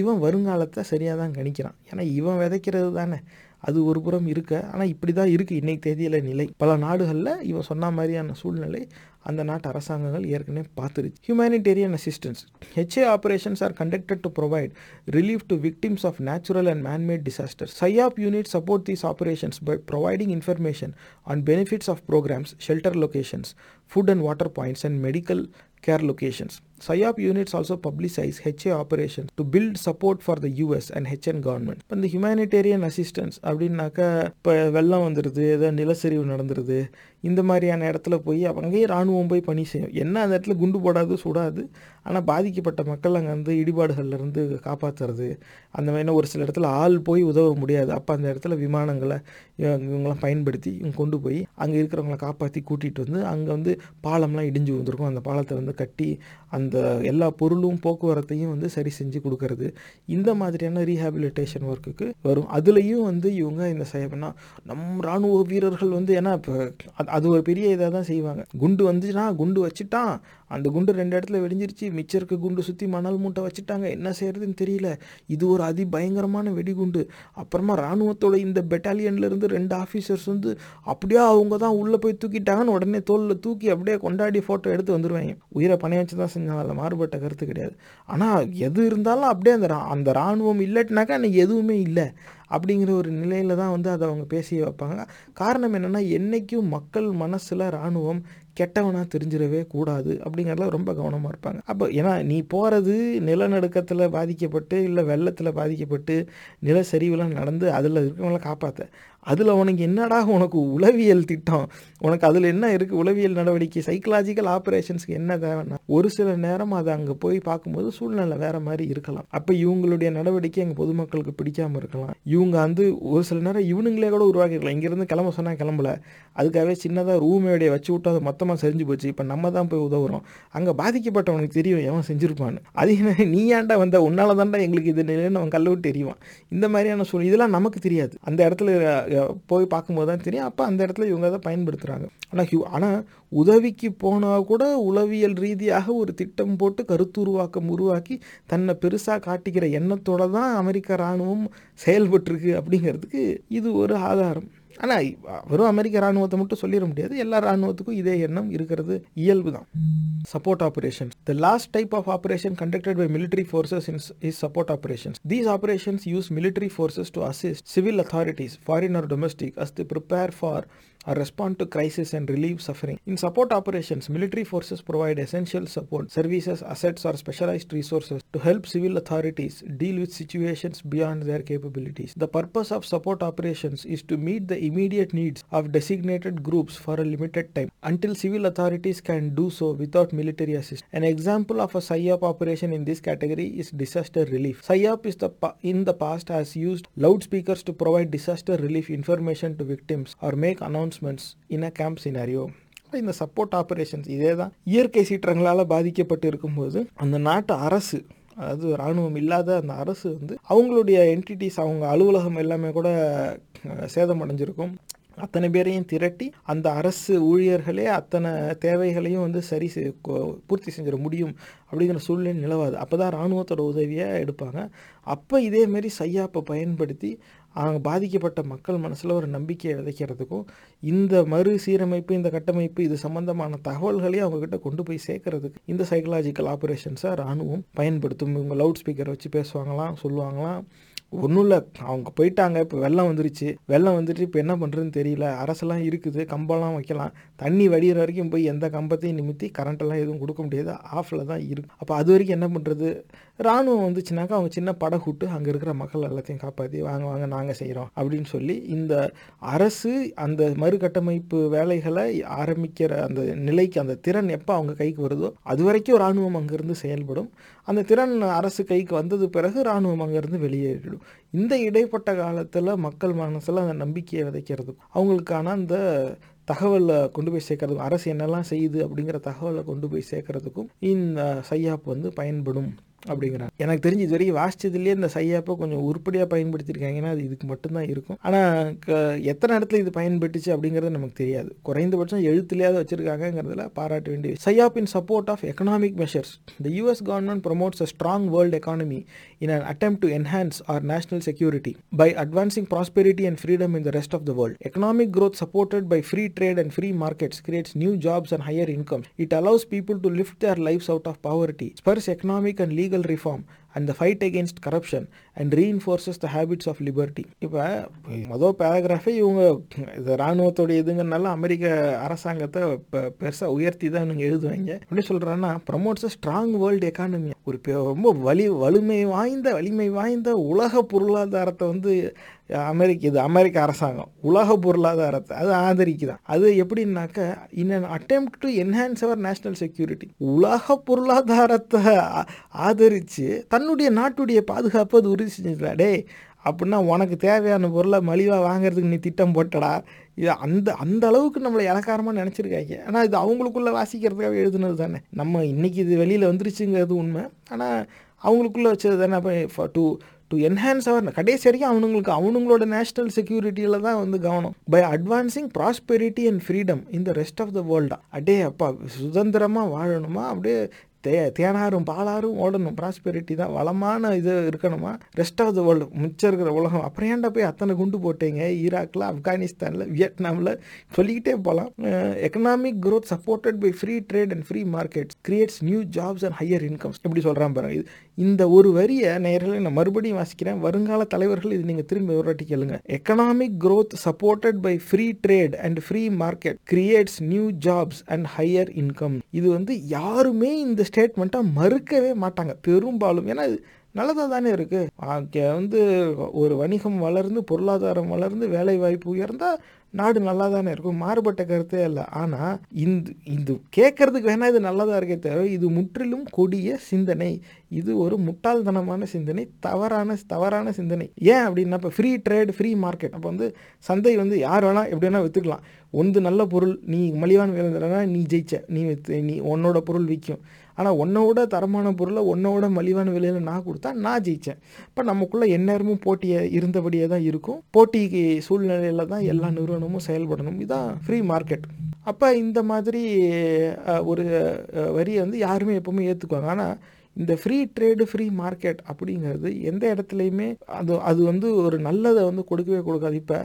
இவன் வருங்காலத்தை சரியாக தான் கணிக்கிறான். ஏன்னா இவன் விதைக்கிறது தானே. அது ஒரு புறம் இருக்க. ஆனால் இப்படி தான் இருக்குது இன்றைக்கு தேதியில் நிலை. பல நாடுகளில் இவன் சொன்ன மாதிரியான சூழ்நிலை அந்த நாட்டு அரசாங்கங்கள் ஏற்கனவே பார்த்துருச்சு. Humanitarian assistance HA operations are conducted to provide relief to victims of natural and manmade disaster PSYOP unit support these operations by providing information on benefits of programmes shelter locations food and water points and medical care locations PSYOP units also publicize HA operations to build support for the US and HN government. இப்போ இந்த humanitarian assistance அப்படின்னாக்கா இப்போ வெள்ளம் வந்துடுது ஏதோ நிலச்சரிவு நடந்துருது இந்த மாதிரியான இடத்துல போய் அங்கேயே இராணுவம் போய் பணி செய்யும். என்ன அந்த இடத்துல குண்டு போடாது சுடாது ஆனால் பாதிக்கப்பட்ட மக்கள் அங்கே வந்து இடிபாடுகள்லேருந்து காப்பாற்றுறது அந்த மாதிரி ஒரு சில இடத்துல ஆள் போய் உதவ முடியாது. அப்போ அந்த இடத்துல விமானங்களை இவங்க- பயன்படுத்தி இவங்க கொண்டு போய் அங்கே இருக்கிறவங்கள காப்பாற்றி கூட்டிகிட்டு வந்து அங்கே வந்து பாலம்லாம் இடிஞ்சு வந்திருக்கும் அந்த பாலத்தை வந்து கட்டி அந்த அந்த எல்லா பொருளும் போக்குவரத்தையும் வந்து சரி செஞ்சு கொடுக்கறது. இந்த மாதிரியான ரீஹாபிலிட்டேஷன் ஒர்க்குக்கு வரும். அதுலேயும் வந்து இவங்க இந்த செய்யணும்னா நம் இராணுவ வீரர்கள் வந்து ஏன்னா இப்போ அது ஒரு பெரிய இதாக தான் செய்வாங்க. குண்டு வந்துச்சுன்னா குண்டு வச்சுட்டான். அந்த குண்டு ரெண்டு இடத்துல வெடிஞ்சிருச்சு. மிச்சம் இருக்க குண்டு சுற்றி மணல் மூட்டை வச்சுட்டாங்க. என்ன செய்யறதுன்னு தெரியல. இது ஒரு அதி பயங்கரமான வெடிகுண்டு அப்புறமா இராணுவத்தோட இந்த பெட்டாலியன்லேருந்து ரெண்டு ஆஃபீஸர்ஸ் வந்து அப்படியே அவங்க தான் உள்ளே போய் தூக்கிட்டாங்கன்னு உடனே தோலில் தூக்கி அப்படியே கொண்டாடி ஃபோட்டோ எடுத்து வந்துடுவாங்க உயிரை பணைய வச்சு தான் செஞ்சாங்க. அதில் மாறுபட்ட கருத்து கிடையாது. ஆனால் எது இருந்தாலும் அப்படியே அந்த ரா- அந்த இராணுவம் இல்லட்டினாக்கா அன்றைக்கி எதுவுமே இல்லை. அப்படிங்கிற ஒரு நிலையில் தான் வந்து அதை அவங்க பேசி வைப்பாங்க. காரணம் என்னென்னா என்றைக்கும் மக்கள் மனசில் இராணுவம் கெட்டவனாக தெரிஞ்சிடவே கூடாது அப்படிங்கிறதுல ரொம்ப கவனமாக இருப்பாங்க. அப்போ ஏன்னா நீ போகிறது நிலநடுக்கத்தில் பாதிக்கப்பட்டு இல்லை வெள்ளத்தில் பாதிக்கப்பட்டு நிலச்சரிவுலாம் நடந்து அதில் இருக்கவங்கள காப்பாற்ற அதில் உனக்கு என்னடா உனக்கு உளவியல் திட்டம்? உனக்கு அதில் என்ன இருக்குது உளவியல் நடவடிக்கை சைக்கலாஜிக்கல் ஆப்ரேஷன்ஸ்க்கு என்ன தேவைன்னா ஒரு சில நேரம் அதை அங்கே போய் பார்க்கும்போது சூழ்நிலை வேறு மாதிரி இருக்கலாம். அப்போ இவங்களுடைய நடவடிக்கை எங்கள் பொதுமக்களுக்கு பிடிக்காம இருக்கலாம். இவங்க வந்து ஒரு சில நேரம் இவனுங்களே கூட உருவாக்கிருக்கலாம் இங்கேருந்து கிளம்ப சொன்னால் கிளம்பல. அதுக்காகவே சின்னதாக ரூமேடைய வச்சு விட்டு அது மொத்தமாக செஞ்சு போச்சு. இப்போ நம்ம தான் போய் உதவுறோம். அங்கே பாதிக்கப்பட்டவனுக்கு தெரியும் எவன் செஞ்சுருப்பான்னு. அது என்ன நீ ஏன்டா வந்த? உன்னால தான்டா எங்களுக்கு இது நிலைன்னு அவன் கல்ல விட்டு தெரியும் இந்த மாதிரியான சூழ்நிலை இதெல்லாம் நமக்கு தெரியாது. அந்த இடத்துல போய் பார்க்கும்போது தான் தெரியும். அப்போ அந்த இடத்துல இவங்க அதை பயன்படுத்துகிறாங்க ஆனால் ஹியூ ஆனால் உதவிக்கு போனால் கூட உளவியல் ரீதியாக ஒரு திட்டம் போட்டு கருத்துருவாக்கம் உருவாக்கி தன்னை பெருசாக காட்டிக்கிற எண்ணத்தோடு தான் அமெரிக்க இராணுவம் செயல்பட்டிருக்கு அப்படிங்கிறதுக்கு இது ஒரு ஆதாரம். ஆனால் வெறும் அமெரிக்க இராணுவத்தை மட்டும் சொல்லிட முடியாது எல்லா இராணுவத்துக்கும் இதே எண்ணம் இருக்கிறது இயல்பு தான் support operations the last type of operation conducted by military forces in is support operations these operations use military forces to assist civil authorities foreign or domestic as they prepare for or respond to crisis and relieve suffering. In support operations, military forces provide essential support, services, assets, or specialized resources to help civil authorities deal with situations beyond their capabilities. The purpose of support operations is to meet the immediate needs of designated groups for a limited time until civil authorities can do so without military assistance. An example of a PSYOP operation in this category is disaster relief. PSYOP is the in the past has used loudspeakers to provide disaster relief information to victims or make announcements announcements in a camp scenario இந்த support operations இதே தான். இயற்கை சீற்றங்களால் பாதிக்கப்பட்டு இருக்கும்போது அந்த நாட்டு அரசு அதாவது இராணுவம் இல்லாத அந்த அரசு வந்து அவங்களுடைய என்டிட்டிஸ் அவங்க அலுவலகம் எல்லாமே கூட சேதமடைஞ்சிருக்கும். அத்தனை பேரையும் திரட்டி அந்த அரசு ஊழியர்களே அத்தனை தேவைகளையும் வந்து சரி செய் பூர்த்தி செஞ்சிட முடியும் அப்படிங்கிற சூழ்நிலை நிலவாது. அப்போ தான் இராணுவத்தோட உதவியை எடுப்பாங்க. அப்போ இதேமாரி சையாப்பை பயன்படுத்தி அவங்க பாதிக்கப்பட்ட மக்கள் மனசில் ஒரு நம்பிக்கையை விதைக்கிறதுக்கும் இந்த மறு சீரமைப்பு இந்த கட்டமைப்பு இது சம்பந்தமான தகவல்களையும் அவங்கக்கிட்ட கொண்டு போய் சேர்க்கறதுக்கு இந்த சைக்கலாஜிக்கல் ஆப்ரேஷன்ஸை இராணுவம் பயன்படுத்தும். இவங்க லவுட் ஸ்பீக்கரை வச்சு பேசுவாங்களாம் சொல்லுவாங்களாம். ஒன்றும் இல்லை அவங்க போயிட்டாங்க இப்போ வெள்ளம் வந்துருச்சு. வெள்ளம் வந்துட்டு இப்போ என்ன பண்ணுறதுன்னு தெரியல. அரசெல்லாம் இருக்குது கம்பம்லாம் வைக்கலாம். தண்ணி வடிகிற வரைக்கும் போய் எந்த கம்பத்தையும் நிமித்தி கரண்ட்டெல்லாம் எதுவும் கொடுக்க முடியாது. ஆஃபில் தான் இருக்குது அப்போ அது வரைக்கும் என்ன பண்ணுறது ராணுவம் வந்துச்சுனாக்கா அவங்க சின்ன படகுட்டு அங்கே இருக்கிற மக்கள் எல்லாத்தையும் காப்பாற்றி வாங்க வாங்க நாங்கள் செய்கிறோம் அப்படின்னு சொல்லி இந்த அரசு அந்த மறுகட்டமைப்பு வேலைகளை ஆரம்பிக்கிற அந்த நிலைக்கு அந்த திறன் எப்போ அவங்க கைக்கு வருதோ அது வரைக்கும் இராணுவம் அங்கேருந்து செயல்படும். அந்த திறன் அரசு கைக்கு வந்தது பிறகு இராணுவம் அங்கேருந்து வெளியேறிடும். இந்த இடைப்பட்ட காலத்தில் மக்கள் மனசில் அந்த நம்பிக்கையை விதைக்கிறதுக்கும் அவங்களுக்கான அந்த தகவலை கொண்டு போய் சேர்க்கறதுக்கும் அரசு என்னெல்லாம் செய்யுது அப்படிங்கிற தகவலை கொண்டு போய் சேர்க்கறதுக்கும் இந்த சையாப் வந்து பயன்படும். அப்படிங்கிறாங்க எனக்கு தெரிஞ்சு இது வரைக்கும் வாசிச்சதுலேயே இந்த சையாப்பை கொஞ்சம் உருப்படியாக பயன்படுத்தியிருக்காங்கன்னா அது இதுக்கு மட்டும்தான் இருக்கும் ஆனால் எத்தனை இடத்துல இது பயன்பட்டுச்சு அப்படிங்கிறது நமக்கு தெரியாது குறைந்தபட்சம் எழுத்துலையாவது வச்சிருக்காங்கிறதுல பாராட்ட வேண்டிய PSYOP in support of economic measures the US government promotes a strong world economy in an attempt to enhance our national security by advancing prosperity and freedom in the rest of the world economic growth supported by free trade and free markets creates new jobs and higher income. It allows people to lift their lives out of poverty, spurs economic and legal reform, and the fight against corruption and reinforces the habits of liberty. இப்போ மொதல் பேராகிராஃபே இவங்க இது இராணுவத்தோடைய இதுங்கனால அமெரிக்க அரசாங்கத்தை இப்போ பெருசாக உயர்த்தி தான் இவங்க எழுதுவாங்க. எப்படி சொல்கிறாங்கன்னா ப்ரமோட்ஸ் ஸ்ட்ராங் வேர்ல்டு எக்கானமி ஒரு ரொம்ப வலி வலிமை வாய்ந்த வலிமை வாய்ந்த உலக பொருளாதாரத்தை வந்து அமெரிக்க இது அமெரிக்க அரசாங்கம் உலக பொருளாதாரத்தை அது ஆதரிக்குதான். அது எப்படின்னாக்க in an attempt to enhance our national security உலக பொருளாதாரத்தை ஆதரித்து தன்னுடைய நாட்டுடைய பாதுகாப்பு அது உறுதி செஞ்சுக்கலாம் டேய் அப்படின்னா உனக்கு தேவையான பொருளை மலிவாக வாங்குறதுக்கு நீ திட்டம் போட்டடா. இது அந்த அந்த அளவுக்கு நம்மளை இலக்காரமாக நினச்சிருக்காங்க. ஆனால் இது அவங்களுக்குள்ளே வாசிக்கிறதுக்காக எழுதுனது தானே. நம்ம இன்றைக்கி இது வெளியில் வந்துருச்சுங்கிறது உண்மை. ஆனால் அவங்களுக்குள்ளே வச்சது தானே. அப்போ டூ டு என்ஹான்ஸ் அவர் கடைசி வரைக்கும் அவனுங்களுக்கு அவனுங்களோட நேஷனல் செக்யூரிட்டியில் தான் வந்து கவனம். By advancing prosperity and freedom இந்த ரெஸ்ட் ஆஃப் த வேர்ல்டா அடே அப்பா சுதந்திரமாக வாழணுமா? அப்படியே தே தேனாரும் பாலாரும் ஓடணும். ப்ராஸ்பெரிட்டி தான். வளமான இது இருக்கணுமா? ரெஸ்ட் ஆஃப் த வேர்ல்டு மிச்சம் இருக்கிற உலகம். அப்புறம் ஏன்டா போய் அத்தனை குண்டு போட்டீங்க? ஈராக்கில் ஆப்கானிஸ்தானில் வியட்நாமில்? சொல்லிக்கிட்டே போகலாம் economic growth supported by free trade and free markets creates new jobs and higher incomes எப்படி சொல்கிறான் பாருங்க. இது இந்த ஒரு வரியை நேரில் நான் மறுபடியும் வாசிக்கிறேன். வருங்கால தலைவர்கள் இது நீங்கள் திரும்பி ஒரு வாட்டி கேளுங்க. Economic growth supported by free trade and free market creates new jobs and higher income இது வந்து யாருமே இந்த ஸ்டேட்மெண்ட்டை மறுக்கவே மாட்டாங்க. பெரும்பாலும். ஏன்னா இது நல்லதாக தானே இருக்குது வந்து ஒரு வணிகம் வளர்ந்து பொருளாதாரம் வளர்ந்து வேலை வாய்ப்பு உயர்ந்தால் நாடு நல்லா தானே இருக்கும். மாறுபட்ட கருத்தே இல்லை ஆனால் இந்த இது கேட்கறதுக்கு வேணால் இது நல்லதாக இருக்கே தவிர இது முற்றிலும் கொடிய சிந்தனை. இது ஒரு முட்டாள்தனமான சிந்தனை. தவறான தவறான சிந்தனை. ஏன் அப்படின்னா இப்போ ஃப்ரீ ட்ரேட் ஃப்ரீ மார்க்கெட் அப்போ வந்து சந்தை வந்து யார் வேணால் எப்படி வேணால் விற்றுக்கலாம் ஒன்று நல்ல பொருள் நீ மலிவான விளைந்தனா நீ ஜெயிச்ச. நீ வித்து நீ உன்னோட பொருள் விற்கும் ஆனால் உன்னோட தரமான பொருளை உன்னோட மலிவான விலையில் நான் கொடுத்தா நான் ஜெயித்தேன் இப்போ நமக்குள்ளே எந்நேரமும் போட்டியை இருந்தபடியே தான் இருக்கும். போட்டிக்கு சூழ்நிலையில் தான் எல்லா நிறுவனமும் செயல்படணும். இதுதான் ஃப்ரீ மார்க்கெட் அப்போ இந்த மாதிரி ஒரு வரியை வந்து யாருமே எப்பவுமே ஏற்றுக்குவாங்க ஆனால் இந்த ஃப்ரீ ட்ரேடு ஃப்ரீ மார்க்கெட் அப்படிங்கிறது எந்த இடத்துலையுமே அது அது வந்து ஒரு நல்லதை வந்து கொடுக்கவே கொடுக்காது. இப்போ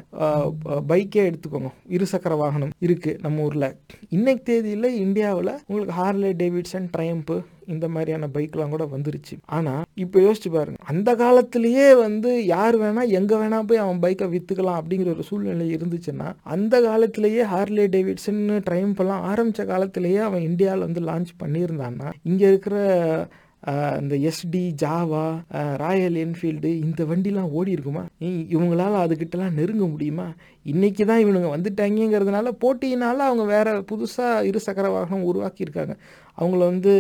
பைக்கே எடுத்துக்கோங்க. இருசக்கர வாகனம் இருக்குது நம்ம ஊரில். இன்னைக்கு தேதியில் இந்தியாவில் உங்களுக்கு ஹார்லே டேவிட்சன் ட்ரையம்பு இந்த மாதிரியான பைக்லாம் கூட வந்துருச்சு. ஆனால் இப்போ யோசிச்சு பாருங்க. அந்த காலத்திலேயே வந்து யார் வேணா எங்கே வேணா போய் அவன் பைக்கை விற்றுக்கலாம் அப்படிங்கிற ஒரு சூழ்நிலை இருந்துச்சுன்னா அந்த காலத்திலேயே ஹார்லே டேவிட்சன் ட்ரையம்ப் எல்லாம் ஆரம்பித்த காலத்திலேயே அவன் இந்தியாவில் வந்து லான்ச் பண்ணியிருந்தான்னா இங்கே இருக்கிற இந்த எஸ்டி ஜாவா ராயல் என்ஃபீல்டு இந்த வண்டிலாம் ஓடி இருக்குமா? இ- இவங்களால அதுக்கிட்டலாம் நெருங்க முடியுமா? இன்னைக்கு தான் இவனுங்க வந்துட்டாங்கிறதுனால போட்டியினால அவங்க வேற புதுசாக இருசக்கர வாகனம் உருவாக்கியிருக்காங்க. அவங்கள வந்து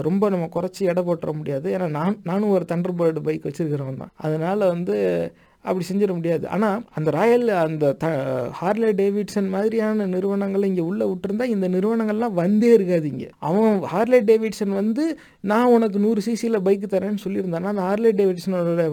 ரொம்ப நம்ம குறைச்சி எடை போட்டுற முடியாது. ஏன்னா நான் நானும் ஒரு தண்டர் பேர்டு பைக் வச்சுருக்கிறவன் தான் அதனால் வந்து அப்படி செஞ்சிட முடியாது. ஆனால் அந்த ராயல் அந்த த ஹார்லே டேவிட்சன் மாதிரியான நிறுவனங்கள் இங்கே உள்ளே விட்டுருந்தா இந்த நிறுவனங்கள்லாம் வந்தே இருக்காது இங்கே அவன் ஹார்லே டேவிட்சன் வந்து நான் உனக்கு நூறு சிசியில் பைக் தரேன்னு சொல்லியிருந்தானா. அந்த ஹார்லே டேவிட்சனோட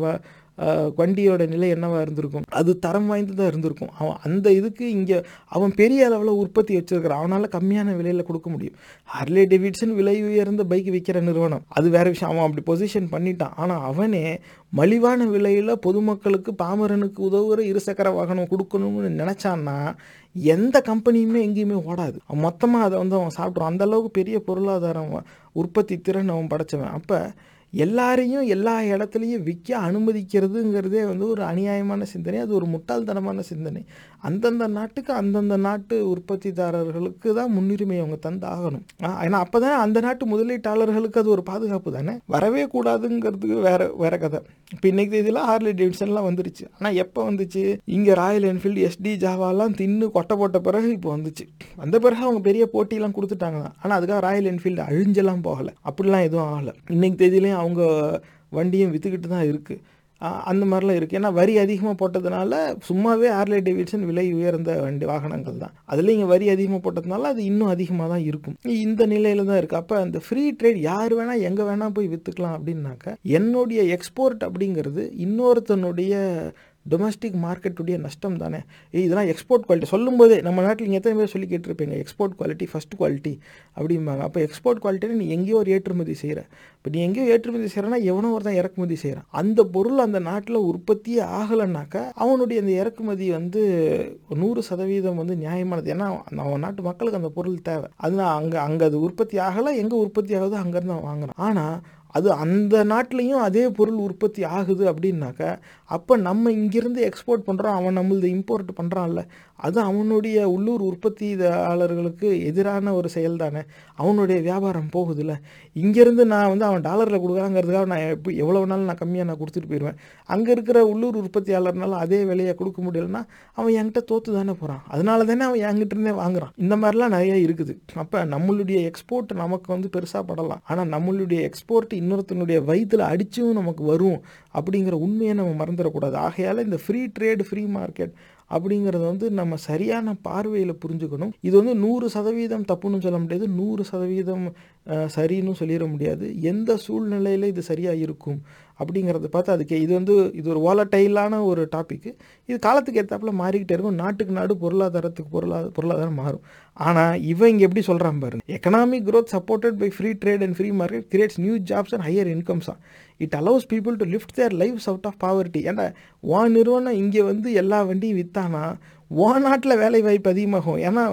வண்டியோட நிலை என்னவா இருந்திருக்கும்? அது தரம் வாய்ந்ததாக இருந்திருக்கும். அவன் அந்த இதுக்கு இங்கே அவன் பெரிய அளவில் உற்பத்தி வச்சிருக்கிறான். அவனால் கம்மியான விலையில் கொடுக்க முடியும். ஹார்லே டேவிட்சன் விலை உயர்ந்த பைக் விற்கிற நிறுவனம். அது வேற விஷயம். அவன் அப்படி பொசிஷன் பண்ணிட்டான். ஆனால் அவனே மலிவான விலையில் பொதுமக்களுக்கு பாமரனுக்கு உதவுகிற இருசக்கர வாகனம் கொடுக்கணும்னு நினச்சான்னா எந்த கம்பெனியுமே எங்கேயுமே ஓடாது. அவன் மொத்தமாக அதை வந்து அவன் சாப்பிட்றான் அந்தளவுக்கு பெரிய பொருளாதாரம் உற்பத்தி திறன் அவன் படைச்சவன். அப்போ எல்லாரையும் எல்லா இடத்துலையும் விற்க அனுமதிக்கிறதுங்கிறதே வந்து ஒரு அநியாயமான சிந்தனை அது ஒரு முட்டாள்தனமான சிந்தனை. அந்தந்த நாட்டுக்கு அந்தந்த நாட்டு உற்பத்திதாரர்களுக்கு தான் முன்னுரிமை அவங்க தந்து ஆகணும் ஏன்னா அப்போ தான் அந்த நாட்டு முதலீட்டாளர்களுக்கு அது ஒரு பாதுகாப்பு தானே? வரவே கூடாதுங்கிறதுக்கு வேற வேற கதை. இப்போ இன்னைக்கு தேதியில் ஹார்லி டேவிட்சன்லாம் வந்துருச்சு. ஆனால் எப்போ வந்துச்சு? இங்கே ராயல் என்ஃபீல்டு எஸ்டி ஜாவாலாம் தின்னு கொட்டை போட்ட பிறகு இப்போ வந்துச்சு. வந்த பிறகு அவங்க பெரிய போட்டியெல்லாம் கொடுத்துட்டாங்க தான் ஆனால் அதுக்காக ராயல் என்ஃபீல்டு அழிஞ்செல்லாம் போகலை. அப்படிலாம் எதுவும் ஆகலை. இன்னைக்கு தேதியிலையும் அவங்க வண்டியும் விற்றுக்கிட்டு தான் இருக்குது அந்த மாதிரிலாம் இருக்குது ஏன்னா வரி அதிகமாக போட்டதுனால சும்மாவே ஆர்லே டேவிட்சன் விலை உயர்ந்த வண்டி வாகனங்கள் தான். அதில் இங்கே வரி அதிகமாக போட்டதுனால அது இன்னும் அதிகமாக தான் இருக்கும். இந்த நிலையில் தான் இருக்குது அப்போ அந்த ஃப்ரீ ட்ரேட் யார் வேணால் எங்கே வேணால் போய் விற்றுக்கலாம் அப்படின்னாக்க என்னுடைய எக்ஸ்போர்ட் அப்படிங்கிறது இன்னொருத்தனுடைய டொமஸ்டிக் மார்க்கெட்டுடைய நஷ்டம் தானே? இதெல்லாம் எக்ஸ்போர்ட் குவாலிட்டி சொல்லும்போதே நம்ம நாட்டில் நீங்கள் எத்தனை பேர் சொல்லி கேட்டிருப்பீங்க? எக்ஸ்போர்ட் குவாலிட்டி ஃபஸ்ட் குவாலிட்டி அப்படிம்பாங்க. அப்போ எக்ஸ்போர்ட் குவாலிட்டின்னு நீ எங்கேயோ ஒரு ஏற்றுமதி செய்கிற இப்போ நீ எங்கேயோ ஏற்றுமதி செய்கிறனா எவனோ தான் இறக்குமதி செய்கிறான் அந்த பொருள் அந்த நாட்டில் உற்பத்தியே ஆகலைன்னாக்கா அவனுடைய அந்த இறக்குமதி வந்து நூறு சதவீதம் வந்து நியாயமானது. ஏன்னா அவன் நாட்டு மக்களுக்கு அந்த பொருள் தேவை. அதனால் அங்கே அங்கே அது உற்பத்தி ஆகலை எங்கே உற்பத்தி ஆகுதோ அங்கேருந்து அவன் வாங்குறான். ஆனால் அது அந்த நாட்டிலையும் அதே பொருள் உற்பத்தி ஆகுது அப்படின்னாக்க அப்போ நம்ம இங்கேருந்து எக்ஸ்போர்ட் பண்ணுறோம் அவன் நம்மளது இம்போர்ட் பண்ணுறான்ல அது அவனுடைய உள்ளூர் உற்பத்தியாளர்களுக்கு எதிரான ஒரு செயல் தானே அவனுடைய வியாபாரம் போகுதுல்ல. இங்கேருந்து நான் வந்து அவன் டாலரில் கொடுக்குறாங்கிறதுக்காக நான் எப்போ எவ்வளோ நாள் நான் கம்மியாக நான் கொடுத்துட்டு போயிடுவேன் அங்கே இருக்கிற உள்ளூர் உற்பத்தியாளர்னால அதே விலையை கொடுக்க முடியலன்னா அவன் என்கிட்ட தோற்று தானே போகிறான் அதனால தானே அவன் என்கிட்ட இருந்தே வாங்குறான். இந்த மாதிரிலாம் நிறைய இருக்குது. அப்போ நம்மளுடைய எக்ஸ்போர்ட் நமக்கு வந்து பெருசாக படலாம். ஆனால் நம்மளுடைய எக்ஸ்போர்ட் இன்னொருத்தனுடைய வயிற்றில் அடிச்சும் நமக்கு வரும் அப்படிங்கிற உண்மையை நம்ம மறந்துடக்கூடாது. ஆகையால் இந்த ஃப்ரீ ட்ரேட் ஃப்ரீ மார்க்கெட் அப்படிங்கிறத வந்து நம்ம சரியான பார்வையில் புரிஞ்சுக்கணும். இது வந்து நூறு சதவீதம் தப்புன்னு சொல்ல முடியாது. நூறு சதவீதம் சரின்னு சொல்லிட முடியாது. எந்த சூழ்நிலையில் இது சரியாக இருக்கும் அப்படிங்கிறத பார்த்து அதுக்கு இது வந்து இது ஒரு வாலட்டைலான ஒரு டாப்பிக்கு இது காலத்துக்கு ஏற்றாப்புல மாறிக்கிட்டே இருக்கும். நாட்டுக்கு நாடு பொருளாதாரத்துக்கு பொருளாதார பொருளாதாரம் மாறும். ஆனால் இவன் இங்கே எப்படி சொல்கிறான் பாருங்க. Economic growth supported by free trade and free market creates new jobs and higher incomes it allows people to lift their lives out of poverty ஏன்னா ஓ நிறுவனம் இங்கே வந்து எல்லா வண்டியும் விற்றானா ஓ நாட்டில் வேலை வாய்ப்பு அதிகமாகும். ஏன்னா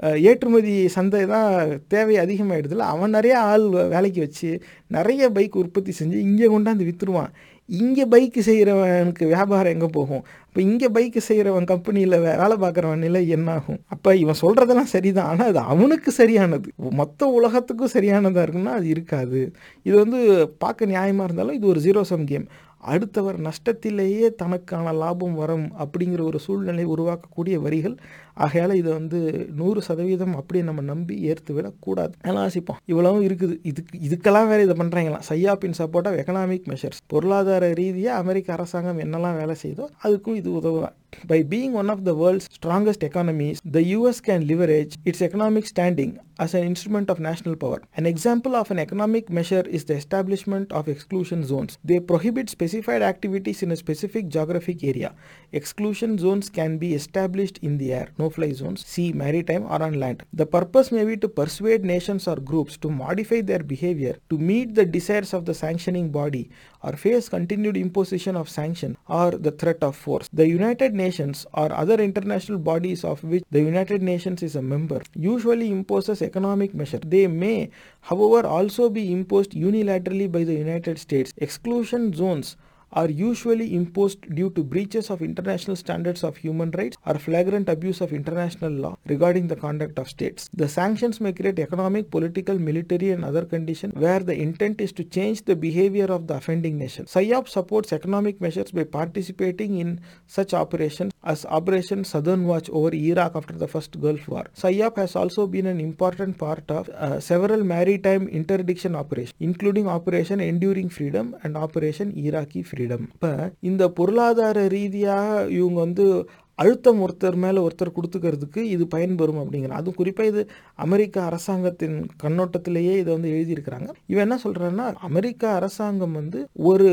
ஏற்றுமதி சந்தை தான் தேவை அதிகமாகிடுதுல அவன் நிறைய ஆள் வேலைக்கு வச்சு நிறைய பைக் உற்பத்தி செஞ்சு இங்கே கொண்டாந்து விற்றுருவான் இங்கே பைக்கு செய்கிறவனுக்கு வியாபாரம் எங்கே போகும்? இப்போ இங்கே பைக்கு செய்கிறவன் கம்பெனியில் வேலை பார்க்குறவன் நிலை என்னாகும்? அப்போ இவன் சொல்கிறதெல்லாம் சரிதான். ஆனால் அது அவனுக்கு சரியானது. மொத்த உலகத்துக்கும் சரியானதாக இருக்குன்னா அது இருக்காது. இது வந்து பார்க்க நியாயமாக இருந்தாலும் இது ஒரு ஜீரோ சம் கேம் அடுத்தவர் நஷ்டத்திலேயே தனக்கான லாபம் வரும் அப்படிங்கிற ஒரு சூழ்நிலை உருவாக்கக்கூடிய வரிகள் ஆகையால் இதை வந்து நூறு சதவீதம் அப்படியே நம்ம நம்பி ஏற்று விடக்கூடாது அதெல்லாம் ஆசிப்போம் இவ்வளவும் இருக்குது இதுக்கு இதுக்கெல்லாம் வேறு இதை பண்ணுறாங்களாம் சையாப்பின் சப்போர்ட் ஆஃப் எக்கனாமிக் மெஷர்ஸ் பொருளாதார ரீதியாக அமெரிக்க அரசாங்கம் என்னெல்லாம் வேலை செய்தோ அதுக்கும் இது உதவுதான் By being one of the world's strongest economies, the US can leverage its economic standing as an instrument of national power. An example of an economic measure is the establishment of exclusion zones. They prohibit specified activities in a specific geographic area. Exclusion zones can be established in the air, no fly zones, sea, maritime, or on land. The purpose may be to persuade nations or groups to modify their behavior to meet the desires of the sanctioning body or face continued imposition of sanction or the threat of force. The United Nations or other international bodies of which the United Nations is a member usually imposes economic measures. They may, however, also be imposed unilaterally by the United States. Exclusion zones are usually imposed due to breaches of international standards of human rights or flagrant abuse of international law regarding the conduct of states. The sanctions may create economic, political, military, and other conditions where the intent is to change the behavior of the offending nation. SIOP supports economic measures by participating in such operations as Operation Southern Watch over Iraq after the first Gulf War. SIOP has also been an important part of uh, several maritime interdiction operations, including Operation Enduring Freedom and Operation Iraqi Freedom. இப்போ இந்த பொருளாதார ரீதியாக இவங்க வந்து அழுத்தம் ஒருத்தர் மேலே ஒருத்தர் கொடுத்துக்கிறதுக்கு இது பயன்பெறும் அப்படிங்கிற அதுவும் குறிப்பாக இது அமெரிக்க அரசாங்கத்தின் கண்ணோட்டத்திலேயே இதை வந்து எழுதியிருக்கிறாங்க. இவன் என்ன சொல்கிறான்னா அமெரிக்க அரசாங்கம் வந்து ஒரு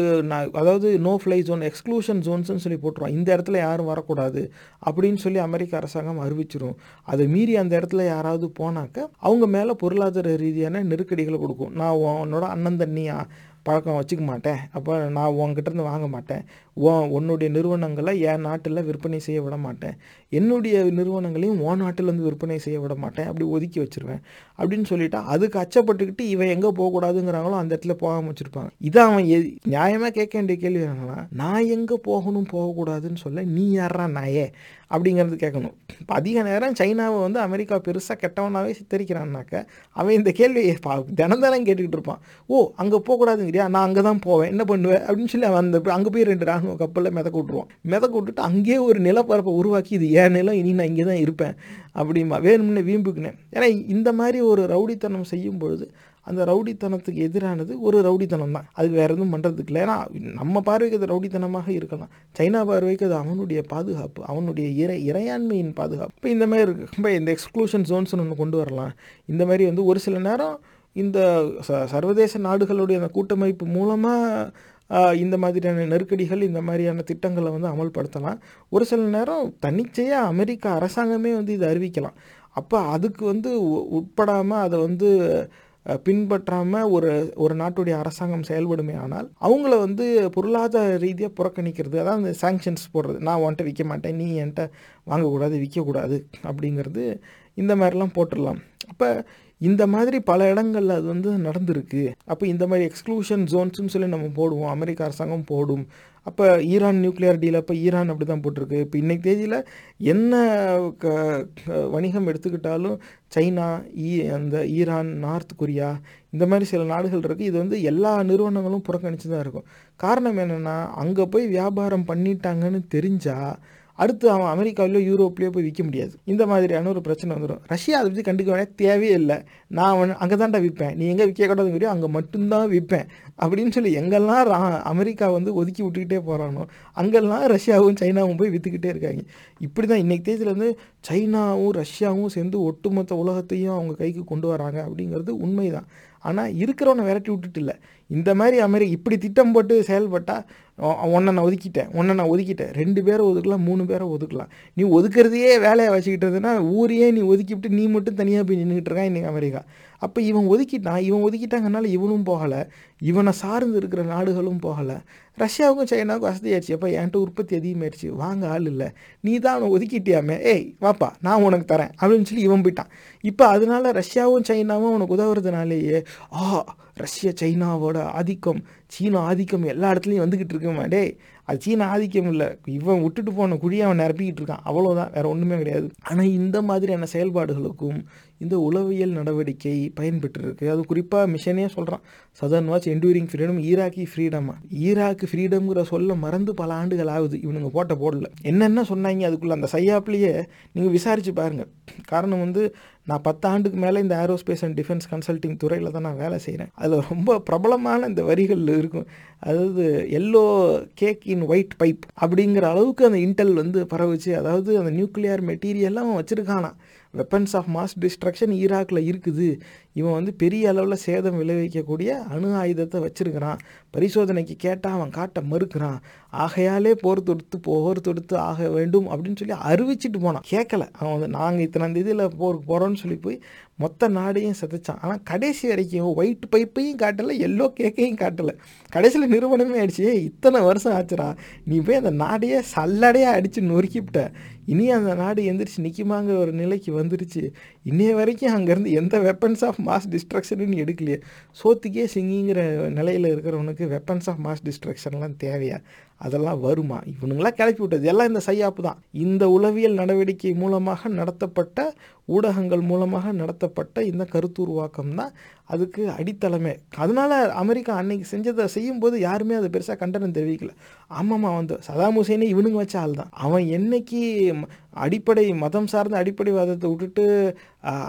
அதாவது நோ ஃப்ளை ஜோன் எக்ஸ்க்ளூஷன் ஜோன்ஸ்னு சொல்லி போட்டுருவான் இந்த இடத்துல யாரும் வரக்கூடாது அப்படின்னு சொல்லி அமெரிக்க அரசாங்கம் அறிவிச்சிரும். அதை மீறி அந்த இடத்துல யாராவது போனாக்க அவங்க மேலே பொருளாதார ரீதியான நெருக்கடிகளை கொடுக்கும். நான் உன்னோட அண்ணன் தண்ணியா? பழக்கம் வச்சுக்க மாட்டேன். அப்போ நான் உங்ககிட்ட இருந்து வாங்க மாட்டேன். உன்னுடைய நிறுவனங்களை என் நாட்டில் விற்பனை செய்ய விட மாட்டேன். என்னுடைய நிறுவனங்களையும் உன் நாட்டில் வந்து விற்பனை செய்ய விட மாட்டேன். அப்படி ஒதுக்கி வச்சிருவேன். அப்படின்னு சொல்லிட்டா அதுக்கு அச்சப்பட்டுக்கிட்டு இவன் எங்கே போகக்கூடாதுங்கிறாங்களோ அந்த இடத்துல போகாமல் வச்சிருப்பாங்க. இதை அவன் எ- நியாயமாக கேட்க வேண்டிய கேள்வி என்னன்னா நான் எங்கே போகணும் போகக்கூடாதுன்னு சொல்ல நீ யாரா நாயே? அப்படிங்கிறது கேட்கணும். இப்போ அதிக நேரம் சைனாவை வந்து அமெரிக்கா பெருசாக கெட்டவனாகவே சித்தரிக்கிறான்னாக்க அவன் இந்த கேள்வியை பா தினம் தினம் கேட்டுக்கிட்டு இருப்பான். ஓ அங்கே போகக்கூடாதுங்கிறியா? நான் அங்கே தான் போவேன். என்ன பண்ணுவேன் அப்படின்னு சொல்லி அவன் அந்த அங்கே போய் ரெண்டு ராணுவ கப்பலில் மிதக்க விட்ருவான் மிதக்க விட்டுட்டு அங்கேயே ஒரு நிலப்பரப்பை உருவாக்கி இது ஏன் நிலம் இனி நான் இங்கே தான் இருப்பேன். அப்படிமா வேணும்னு வீம்புக்குனேன். ஏன்னா இந்த மாதிரி ஒரு ரவுடித்தனம் செய்யும் பொழுது அந்த ரவுடித்தனத்துக்கு எதிரானது ஒரு ரவுடித்தனம் தான். அது வேற எதுவும் பண்ணுறதுக்கு இல்லை. ஏன்னா நம்ம பார்வைக்கு அது ரவுடித்தனமாக இருக்கலாம். சைனா பார்வைக்கு அது அவனுடைய பாதுகாப்பு அவனுடைய இறை இறையாண்மையின் பாதுகாப்பு. இப்போ இந்த மாதிரி இருக்குது இப்போ இந்த எக்ஸ்க்ளூஷன் ஜோன்ஸ் ஒன்று கொண்டு வரலாம். இந்த மாதிரி வந்து ஒரு சில நேரம் இந்த ச சர்வதேச நாடுகளுடைய அந்த கூட்டமைப்பு மூலமாக இந்த மாதிரியான நெருக்கடிகள் இந்த மாதிரியான திட்டங்களை வந்து அமல்படுத்தலாம். ஒரு சில நேரம் தன்னிச்சையாக அமெரிக்க அரசாங்கமே வந்து இதை அறிவிக்கலாம். அப்போ அதுக்கு வந்து உட்படாமல் அதை வந்து பின்பற்றாமல் ஒரு ஒரு நாட்டுடைய அரசாங்கம் செயல்படுமே ஆனால் அவங்கள வந்து பொருளாதார ரீதியாக புறக்கணிக்கிறது அதாவது அந்த சாங்ஷன்ஸ் போடுறது நான் உன்கிட்ட விற்க மாட்டேன் நீ என்கிட்ட வாங்கக்கூடாது விற்கக்கூடாது அப்படிங்கிறது இந்த மாதிரிலாம் போட்டுடலாம். அப்போ இந்த மாதிரி பல இடங்களில் அது வந்து நடந்திருக்கு. அப்போ இந்த மாதிரி எக்ஸ்க்ளூஷன் ஜோன்ஸ்னு சொல்லி நம்ம போடுவோம். அமெரிக்க அரசாங்கம் போடும். அப்போ ஈரான் நியூக்ளியர் டீல் அப்போ ஈரான் அப்படி தான் போட்டிருக்கு. இப்போ இன்றைக்கு தேதியில் என்ன க வணிகம் எடுத்துக்கிட்டாலும் சைனா ஈ அந்த ஈரான் நார்த் கொரியா இந்த மாதிரி சில நாடுகள் இருக்குது இது வந்து எல்லா நிறுவனங்களும் புறக்கணித்து தான் இருக்கும். காரணம் என்னென்னா அங்கே போய் வியாபாரம் பண்ணிட்டாங்கன்னு தெரிஞ்சால் அடுத்து அவன் அமெரிக்காவிலோ யூரோப்லேயோ போய் விற்க முடியாது. இந்த மாதிரியான ஒரு பிரச்சனை வந்துடும் ரஷ்யா அதை பற்றி கண்டுக்க வேண்டிய தேவையே இல்லை. நான் அவன் அங்கே தான்டா விற்பேன். நீ எங்கே விற்கக்கூடாதுங்கிறியோ அங்கே மட்டும்தான் விற்பேன். அப்படின்னு சொல்லி எங்கெல்லாம் ரா- அமெரிக்கா வந்து ஒதுக்கி விட்டுக்கிட்டே போகிறானோ அங்கெல்லாம் ரஷ்யாவும் சைனாவும் போய் விற்றுக்கிட்டே இருக்காங்க. இப்படி தான் இன்றைக்கி தேதியில் வந்து சைனாவும் ரஷ்யாவும் சேர்ந்து ஒட்டுமொத்த உலகத்தையும் அவங்க கைக்கு கொண்டு வராங்க அப்படிங்கிறது உண்மைதான். ஆனால் இருக்கிறவனை விரட்டி விட்டுட்டு இல்லை. இந்த மாதிரி அமெரிக்கா இப்படி திட்டம் போட்டு செயல்பட்டால் ஒன்றை நான் ஒதுக்கிட்டேன் ஒன்றை நான் ஒதுக்கிட்டேன். ரெண்டு பேரை ஒதுக்கலாம் மூணு பேரை ஒதுக்கலாம். நீ ஒதுக்கிறதையே வேலையை வச்சுக்கிட்டதுன்னா ஊரையே நீ ஒதுக்கிவிட்டு நீ மட்டும் தனியாக போய் நின்றுக்கிட்டு இருக்கான் இன்றைக்கி அமெரிக்கா. அப்போ இவன் ஒதுக்கிட்டான். இவன் ஒதுக்கிட்டாங்கனால இவனும் போகலை. இவனை சார்ந்து இருக்கிற நாடுகளும் போகலை. ரஷ்யாவுக்கும் சைனாவுக்கும் வசதியாச்சு அப்போ என்கிட்ட உற்பத்தி அதிகமாயிடுச்சு வாங்க ஆள் இல்லை. நீ தான் அவனை ஒதுக்கிட்டியாமே. ஏய் வாப்பா நான் உனக்கு தரேன் அப்படின்னு சொல்லி இவன் போயிட்டான். இப்போ அதனால ரஷ்யாவும் சைனாவும் அவனுக்கு உதவுறதுனாலேயே ஆ ரஷ்யா சைனாவோட ஆதிக்கம் சீனா ஆதிக்கம் எல்லா இடத்துலையும் வந்துக்கிட்டு இருக்குமா டேய் அது சீனா ஆதிக்கம் இல்லை. இவன் விட்டுட்டு போன குழியை அவன் நிரப்பிக்கிட்டு இருக்கான். அவ்வளோதான் வேற ஒன்றுமே கிடையாது. ஆனால் இந்த மாதிரியான செயல்பாடுகளுக்கும் இந்த உளவியல் நடவடிக்கை பயன்பெற்றிருக்கு. அது குறிப்பாக மிஷனே சொல்கிறான் Southern Watch Enduring Freedom Iraqi ஃப்ரீடமா Iraq ஃப்ரீடம்ங்கிற சொல்ல மறந்து பல ஆண்டுகள் ஆகுது இவனுங்க போட்ட போடல. என்னென்ன சொன்னாங்க அதுக்குள்ளே அந்த சையாப்லேயே நீங்கள் விசாரித்து பாருங்கள் காரணம் வந்து நான் பத்து ஆண்டுக்கு மேலே இந்த ஏரோஸ்பேஸ் அண்ட் டிஃபென்ஸ் கன்சல்டிங் துறையில் தான் நான் வேலை செய்கிறேன் அதில் ரொம்ப பிரபலமான இந்த வரிகள் இருக்கும். அதாவது yellow cake in white pipe அப்படிங்கிற அளவுக்கு அந்த இன்டெல் வந்து பரவுச்சு. அதாவது அந்த நியூக்ளியர் மெட்டீரியல்லாம் அவன் வச்சுருக்கானா வெப்பன்ஸ் ஆஃப் மாஸ் டிஸ்ட்ரக்ஷன் ஈராக்கில் இருக்குது. இவன் வந்து பெரிய அளவில் சேதம் விளைவிக்கக்கூடிய அணு ஆயுதத்தை வச்சிருக்கிறான். பரிசோதனைக்கு கேட்டால் அவன் காட்ட மறுக்கிறான். ஆகையாலே போர் தொடுத்து போர் தொடுத்து ஆக வேண்டும் அப்படின்னு சொல்லி அறிவிச்சிட்டு போனான். கேட்கல அவன் வந்து நாங்கள் இத்தனை தேதியில் போருக்கு போகிறோன்னு சொல்லி போய் மொத்த நாடையும் சதைச்சான். ஆனால் கடைசி வரைக்கும் ஒயிட் பைப்பையும் காட்டலை எல்லோ கேக்கையும் காட்டலை. கடைசியில் நிறுவனமே ஆயிடுச்சு. இத்தனை வருஷம் ஆச்சுடா. நீ போய் அந்த நாடையே சல்லடையாக அடித்து நொறுக்கிவிட்ட. இனி அந்த நாடு எந்திரிச்சு நிற்குமாங்கிற ஒரு நிலைக்கு வந்துருச்சு. இன்னைய வரைக்கும் அங்கேருந்து எந்த வெப்பன்ஸ் ஆஃப் மாஸ் டிஸ்ட்ரக்ஷனுன்னு எடுக்கலையே. சோத்துக்கே சிங்கிங்கிற நிலையில் இருக்கிறவனுக்கு வெப்பன்ஸ் ஆஃப் மாஸ் டிஸ்ட்ரக்ஷன்லாம் தேவையா? அதெல்லாம் வருமா? இவனுங்களாம் கிளப்பி விட்டது. எல்லாம் இந்த சையாப்பு தான். இந்த உளவியல் நடவடிக்கை மூலமாக நடத்தப்பட்ட ஊடகங்கள் மூலமாக நடத்தப்பட்ட இந்த கருத்துருவாக்கம் தான் அதுக்கு அடித்தளமே. அதனால் அமெரிக்கா அன்னைக்கு செஞ்சதை செய்யும்போது யாருமே அதை பெருசாக கண்டனம் தெரிவிக்கல. ஆமாம்மா வந்து சதாம் ஹுசேனே இவனுங்க வச்ச ஆள் தான். அவன் என்னைக்கு அடிப்படை மதம் சார்ந்த அடிப்படைவாதத்தை விட்டுட்டு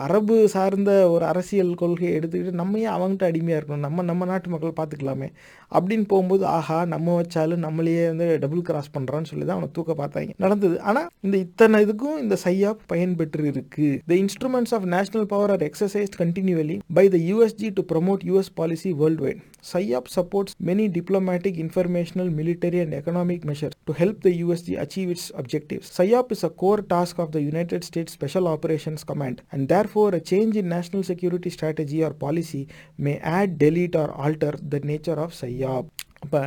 அரபு சார்ந்த ஒரு அரசியல் கொள்கையை எடுத்துக்கிட்டு நம்ம ஏன் அவங்ககிட்ட அடிமையாக இருக்கணும். நம்ம நம்ம நாட்டு மக்கள் பார்த்துக்கலாமே. அப்படின்னு போகும்போது ஆஹா நம்ம வச்சாலும் நம்மளையே சையை வந்து டபுள் கிராஸ் பண்ணுறான்னு சொல்லி தான் அவனை தூக்க பார்த்தாங்க நடந்தது ஆனால் இந்த இத்தனை இதுக்கும் இந்த சையா பயன்பெற்று இருக்கு the instruments of national power are exercise continuously by the USG to promote US policy worldwide PSYOP supports many diplomatic informational military and economic measure to help the USG achieve its objectives PSYOP is a core task of the United States Special Operations Command and therefore a change in national security strategy or policy may add delete or alter the nature of PSYOP அப்போ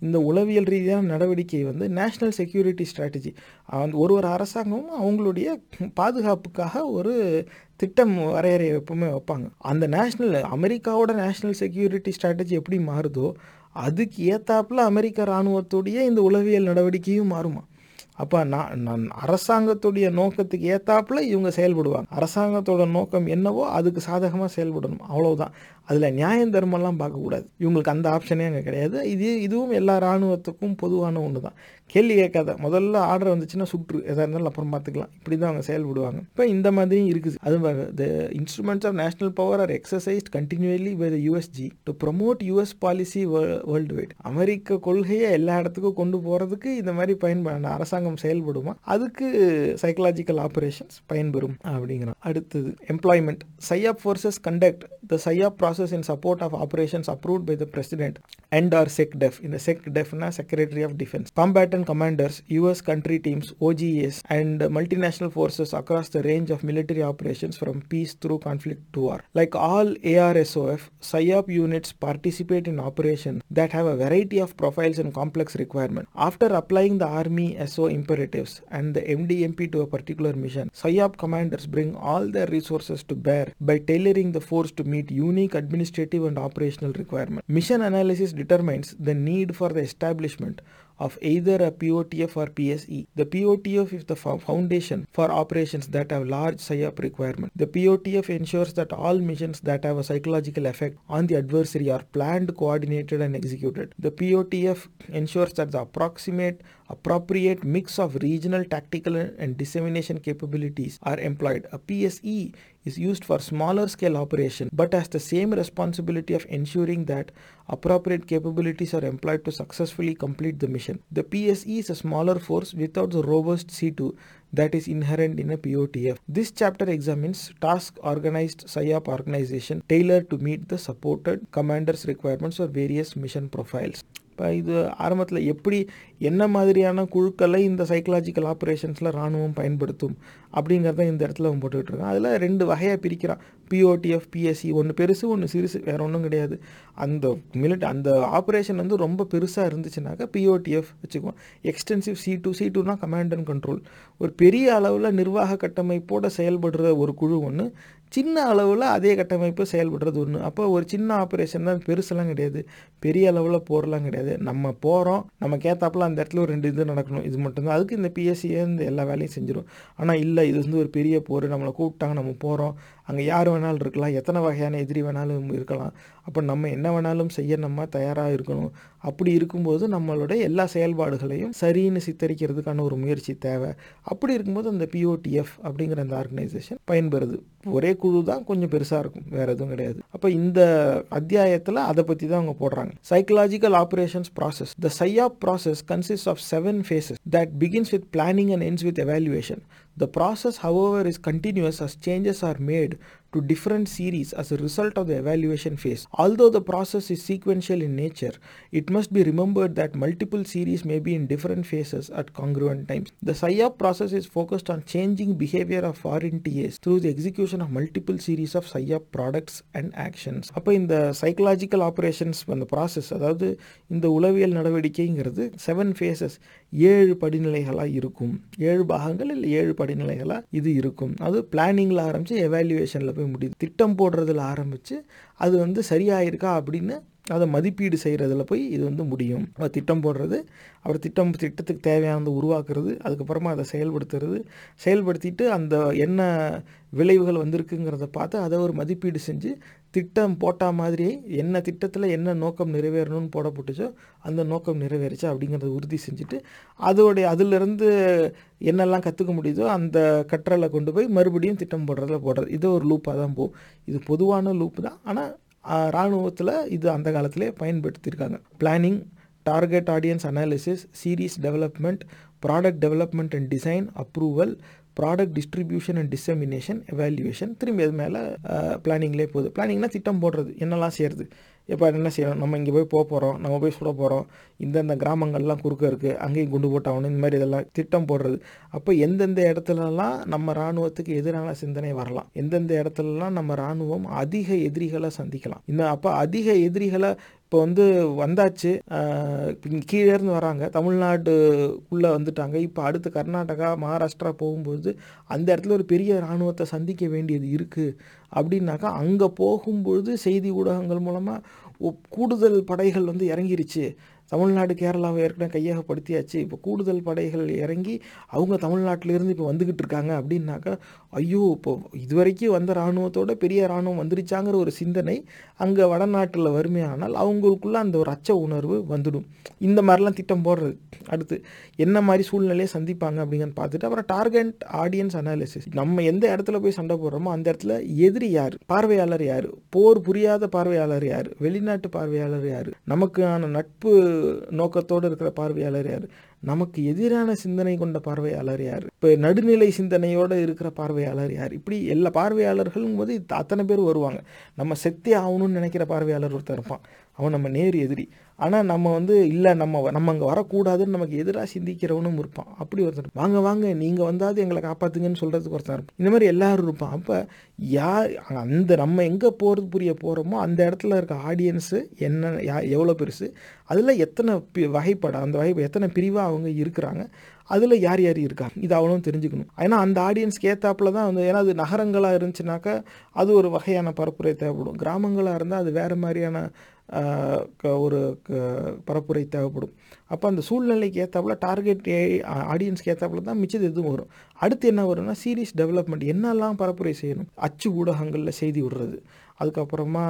இந்த உளவியல் ரீதியான நடவடிக்கை வந்து national security strategy ஒரு ஒரு அரசாங்கமும் அவங்களுடைய பாதுகாப்புக்காக ஒரு திட்டம் வரையறை எப்பவுமே வைப்பாங்க. அந்த நேஷ்னல் அமெரிக்காவோட நேஷ்னல் செக்யூரிட்டி ஸ்ட்ராட்டஜி எப்படி மாறுதோ அதுக்கு ஏத்தாப்புல அமெரிக்க இராணுவத்துடைய இந்த உளவியல் நடவடிக்கையும் மாறுமா. அப்போ நான் நான் அரசாங்கத்துடைய நோக்கத்துக்கு ஏத்தாப்புல இவங்க செயல்படுவாங்க. அரசாங்கத்தோட நோக்கம் என்னவோ அதுக்கு சாதகமாக செயல்படணும். அவ்வளவுதான். அதில் நியாயம் தர்மம்லாம் பார்க்கக்கூடாது. இவங்களுக்கு அந்த ஆப்ஷனே அங்கே கிடையாது. இது இதுவும் எல்லா இராணுவத்துக்கும் பொதுவான ஒன்று தான் கேள்வி கேட்காத. முதல்ல ஆர்டர் வந்துச்சுன்னா சுற்று. எதாக இருந்தாலும் அப்புறம் பார்த்துக்கலாம். இப்படி தான் அவங்க செயல்படுவாங்க. இப்போ இந்த மாதிரியும் இருக்குது. அது the instruments of national power are exercise continuously by the USG to promote US policy worldwide அமெரிக்க கொள்கையை எல்லா இடத்துக்கும் கொண்டு போகிறதுக்கு இந்த மாதிரி பயன்பட அரசாங்கம் செயல்படுமா? அதுக்கு சைக்கலாஜிக்கல் ஆப்ரேஷன்ஸ் பயன்பெறும் அப்படிங்கிறோம் அடுத்தது employment PSYOP forces conduct the PSYOP process in support of operations approved by the President and or SecDef in the SecDefna Secretary of Defense. Combatant commanders, US country teams, OGAs and multinational forces across the range of military operations from peace through conflict to war. Like all ARSOF, PSYOP units participate in operations that have a variety of profiles and complex requirements. After applying the Army SO imperatives and the MDMP to a particular mission, PSYOP commanders bring all their resources to bear by tailoring the force to meet unique administrative and operational requirement. Mission analysis determines the need for the establishment of either a POTF or PSE. The POTF is the foundation for operations that have large PSYOP requirement. The POTF ensures that all missions that have a psychological effect on the adversary are planned, coordinated, and executed. The POTF ensures that the approximate appropriate mix of regional tactical and dissemination capabilities are employed. A PSE is used for smaller scale operation but has the same responsibility of ensuring that appropriate capabilities are employed to successfully complete the mission. The PSE is a smaller force without the robust C2 that is inherent in a POTF. This chapter examines task organized PSYOP organization tailored to meet the supported commander's requirements for various mission profiles. இப்போ இது ஆரம்பத்தில் எப்படி என்ன மாதிரியான குழுக்களை இந்த psychological ஆப்ரேஷன்ஸில் இராணுவம் பயன்படுத்தும் அப்படிங்கிறத இந்த இடத்துல அவன் போட்டுக்கிட்டு இருக்கான். அதில் ரெண்டு வகையாக பிரிக்கிறான். பிஓடிஎஃப் பிஎஸ்சி ஒன்று பெருசு ஒன்று சிறுசு வேறு ஒன்றும் கிடையாது. அந்த மிலிட் அந்த ஆப்ரேஷன் வந்து ரொம்ப பெருசாக இருந்துச்சுனாக்கா பிஓடிஎஃப் வச்சுக்குவோம் எக்ஸ்டென்சிவ் சி டூ சி டூனா கமாண்ட் அண்ட் கண்ட்ரோல் ஒரு பெரிய அளவில் நிர்வாக கட்டமைப்போடு செயல்படுற ஒரு குழு ஒன்று சின்ன அளவில் அதே கட்டமைப்பு செயல்படுறது ஒன்று அப்போ ஒரு சின்ன ஆப்ரேஷன் தான் பெருசெல்லாம் கிடையாது. பெரிய அளவில் போரெலாம் கிடையாது. நம்ம போகிறோம் நம்ம கேத்தாப்பில் அந்த இடத்துல ஒரு ரெண்டு இது நடக்கணும். இது மட்டும்தான் அதுக்கு இந்த பிஎஸ்சியே இந்த எல்லா வேலையும் செஞ்சிடும் ஆனால் இல்லை இது வந்து ஒரு பெரிய போர். நம்மளை கூப்பிட்டாங்க நம்ம போகிறோம் அங்கே யார் வேணாலும் இருக்கலாம். எத்தனை வகையான எதிரி வேணாலும் இருக்கலாம். அப்போ நம்ம என்ன வேணாலும் செய்ய நம்ம தயாராக இருக்கணும். அப்படி இருக்கும்போது நம்மளோட எல்லா செயல்பாடுகளையும் சரின்னு சித்தரிக்கிறதுக்கான ஒரு முயற்சி தேவை. அப்படி இருக்கும்போது அந்த பிஓடிஎஃப் அப்படிங்கிற அந்த ஆர்கனைசேஷன் பயன்பெறுது. ஒரே குழு தான் கொஞ்சம் பெருசாக இருக்கும். வேறு எதுவும் கிடையாது. அப்போ இந்த அத்தியாயத்தில் அதை பற்றி தான் அவங்க போடுறாங்க. Psychological operations process the PSYOP process consist of seven phases that begins with planning and ends with evaluation The process, however, is continuous as changes are made to different series as a result of the evaluation phase. Although the process is sequential in nature, it must be remembered that multiple series may be in different phases at congruent times. The PSYOP process is focused on changing behavior of RNTAs through the execution of multiple series of PSYOP products and actions. அப்போ இந்த psychological operations அந்த process அதாவது இந்த உளவியல் நடவடிக்கைங்கிறது seven faces ஏழு படிநிலைகளாக இருக்கும் ஏழு பாகங்கள் இல்லை ஏழு படிநிலைகளாக இது இருக்கும் அது பிளானிங்கில் ஆரம்பித்து எவாலுவேஷனில் போய் முடியுது திட்டம் போடுறதுல ஆரம்பித்து அது வந்து சரியாயிருக்கா அப்படின்னு அதை மதிப்பீடு செய்கிறதுல போய் இது வந்து முடியும். அவர் திட்டம் போடுறது அவர் திட்டம் திட்டத்துக்கு தேவையானதை உருவாக்குறது அதுக்கப்புறமா அதை செயல்படுத்துறது. செயல்படுத்திட்டு அந்த என்ன விளைவுகள் வந்திருக்குங்கிறத பார்த்து அதை ஒரு மதிப்பீடு செஞ்சு திட்டம் போட்டால் மாதிரியே என்ன திட்டத்தில் என்ன நோக்கம் நிறைவேறணும்னு போடப்பட்டுச்சோ அந்த நோக்கம் நிறைவேறிச்சா அப்படிங்கிறத உறுதி செஞ்சுட்டு அதோடைய அதிலிருந்து என்னெல்லாம் கற்றுக்க முடியுதோ அந்த கற்றலை கொண்டு போய் மறுபடியும் திட்டம் போடுறதுல போடுறது. இது ஒரு லூப்பாக தான் போகும் இது பொதுவான லூப் தான். ஆனால் இராணுவத்தில் இது அந்த காலத்திலே பயன்படுத்தியிருக்காங்க. Planning target audience analysis series development product development and design approval product distribution and dissemination evaluation திரும்பி அது மேலே பிளானிங்லேயே போகுது. பிளானிங்னா திட்டம் போடுறது. என்னெல்லாம் செய்கிறது இப்போ என்ன செய்யணும்? நம்ம இங்கே போய் போக போகிறோம் நம்ம போய் சுட போகிறோம் இந்தந்த கிராமங்கள்லாம் குறுக்க இருக்குது அங்கேயும் குண்டு போட்டாகணும் இந்த மாதிரி இதெல்லாம் திட்டம் போடுறது. அப்போ எந்தெந்த இடத்துலலாம் நம்ம இராணுவத்துக்கு எதிரான சிந்தனை வரலாம்? எந்தெந்த இடத்துலலாம் நம்ம இராணுவம் அதிக எதிரிகளை சந்திக்கலாம்? இந்த அப்போ அதிக எதிரிகளை இப்போ வந்து வந்தாச்சு. கீழே இருந்து வராங்க. தமிழ்நாட்டுக்குள்ளே வந்துட்டாங்க. இப்போ அடுத்து கர்நாடகா மகாராஷ்டிரா போகும்போது அந்த இடத்துல ஒரு பெரிய இராணுவத்தை சந்திக்க வேண்டியது இருக்குது அப்படின்னாக்கா அங்கே போகும்பொழுது செய்தி ஊடகங்கள் மூலமாக கூடுதல் படைகள் வந்து இறங்கிருச்சு. தமிழ்நாடு கேரளாவை ஏற்கனவே கையகப்படுத்தியாச்சு. இப்போ கூடுதல் படைகள் இறங்கி அவங்க தமிழ்நாட்டிலேருந்து இப்போ வந்துக்கிட்டு இருக்காங்க அப்படின்னாக்கா ஐயோ இப்போ இது வரைக்கும் வந்த இராணுவத்தோட பெரிய இராணுவம் வந்துருச்சாங்கிற ஒரு சிந்தனை அங்கே வடநாட்டில் வறுமையானால் அவங்களுக்குள்ள அந்த ஒரு அச்ச உணர்வு வந்துடும். இந்த மாதிரிலாம் திட்டம் போடுறது. அடுத்து என்ன மாதிரி சூழ்நிலையை சந்திப்பாங்க அப்படிங்கன்னு பார்த்துட்டு அப்புறம் டார்கெட் ஆடியன்ஸ் அனாலிசிஸ். நம்ம எந்த இடத்துல போய் சண்டை போடுறோமோ அந்த இடத்துல எதிரி யார்? பார்வையாளர் யார்? போர் புரியாத பார்வையாளர் யார்? வெளிநாட்டு பார்வையாளர் யார்? நமக்கான நட்பு நோக்கத்தோடு இருக்கிற பார்வையாளர் யார்? நமக்கு எதிரான சிந்தனை கொண்ட பார்வையாளர் யார்? இப்போ நடுநிலை சிந்தனையோடு இருக்கிற பார்வையாளர் யார்? இப்படி எல்லா பார்வையாளர்களும் போது அத்தனை பேர் வருவாங்க. நம்ம செத்தே ஆகணும்னு நினைக்கிற பார்வையாளர் ஒருத்தர் இருப்பான். அவன் நம்ம நேர் எதிரி. ஆனால் நம்ம வந்து இல்லை நம்ம நம்ம அங்கே வரக்கூடாதுன்னு நமக்கு எதிராக சிந்திக்கிறவனும் இருப்பான். அப்படி ஒருத்தர் வாங்க வாங்க நீங்கள் வந்தாவது எங்களை காப்பாற்றுங்கன்னு சொல்கிறதுக்கு ஒருத்தர் இருப்பான். இந்த மாதிரி எல்லோரும் இருப்பான். அப்போ யார் அந்த நம்ம எங்கே போகிறது புரிய போகிறோமோ அந்த இடத்துல இருக்க ஆடியன்ஸு என்ன யா எவ்வளோ பெருசு அதில் எத்தனை பி வகைப்படம் அந்த வகை எத்தனை பிரிவாக அவங்க இருக்கிறாங்க அதில் யார் யார் இருக்காங்க இது அவனும் தெரிஞ்சுக்கணும். ஏன்னா அந்த ஆடியன்ஸ்க்கு ஏற்றாப்புல தான் வந்து ஏன்னா அது நகரங்களாக இருந்துச்சுனாக்கா அது ஒரு வகையான பரப்புரை தேவைப்படும். கிராமங்களாக இருந்தால் அது வேறு மாதிரியான ஒரு பரப்புரை தேவைப்படும். அப்போ அந்த சூழ்நிலைக்கு ஏற்றாப்புல டார்கெட் ஆடியன்ஸ்க்கு ஏற்றாப்புல தான் மிச்சது எதுவும் வரும். அடுத்து என்ன வரும்னா சீரியஸ் டெவலப்மெண்ட் என்னெல்லாம் பரப்புரை செய்யணும்? அச்சு ஊடகங்களில் செய்தி விடுறது. அதுக்கப்புறமா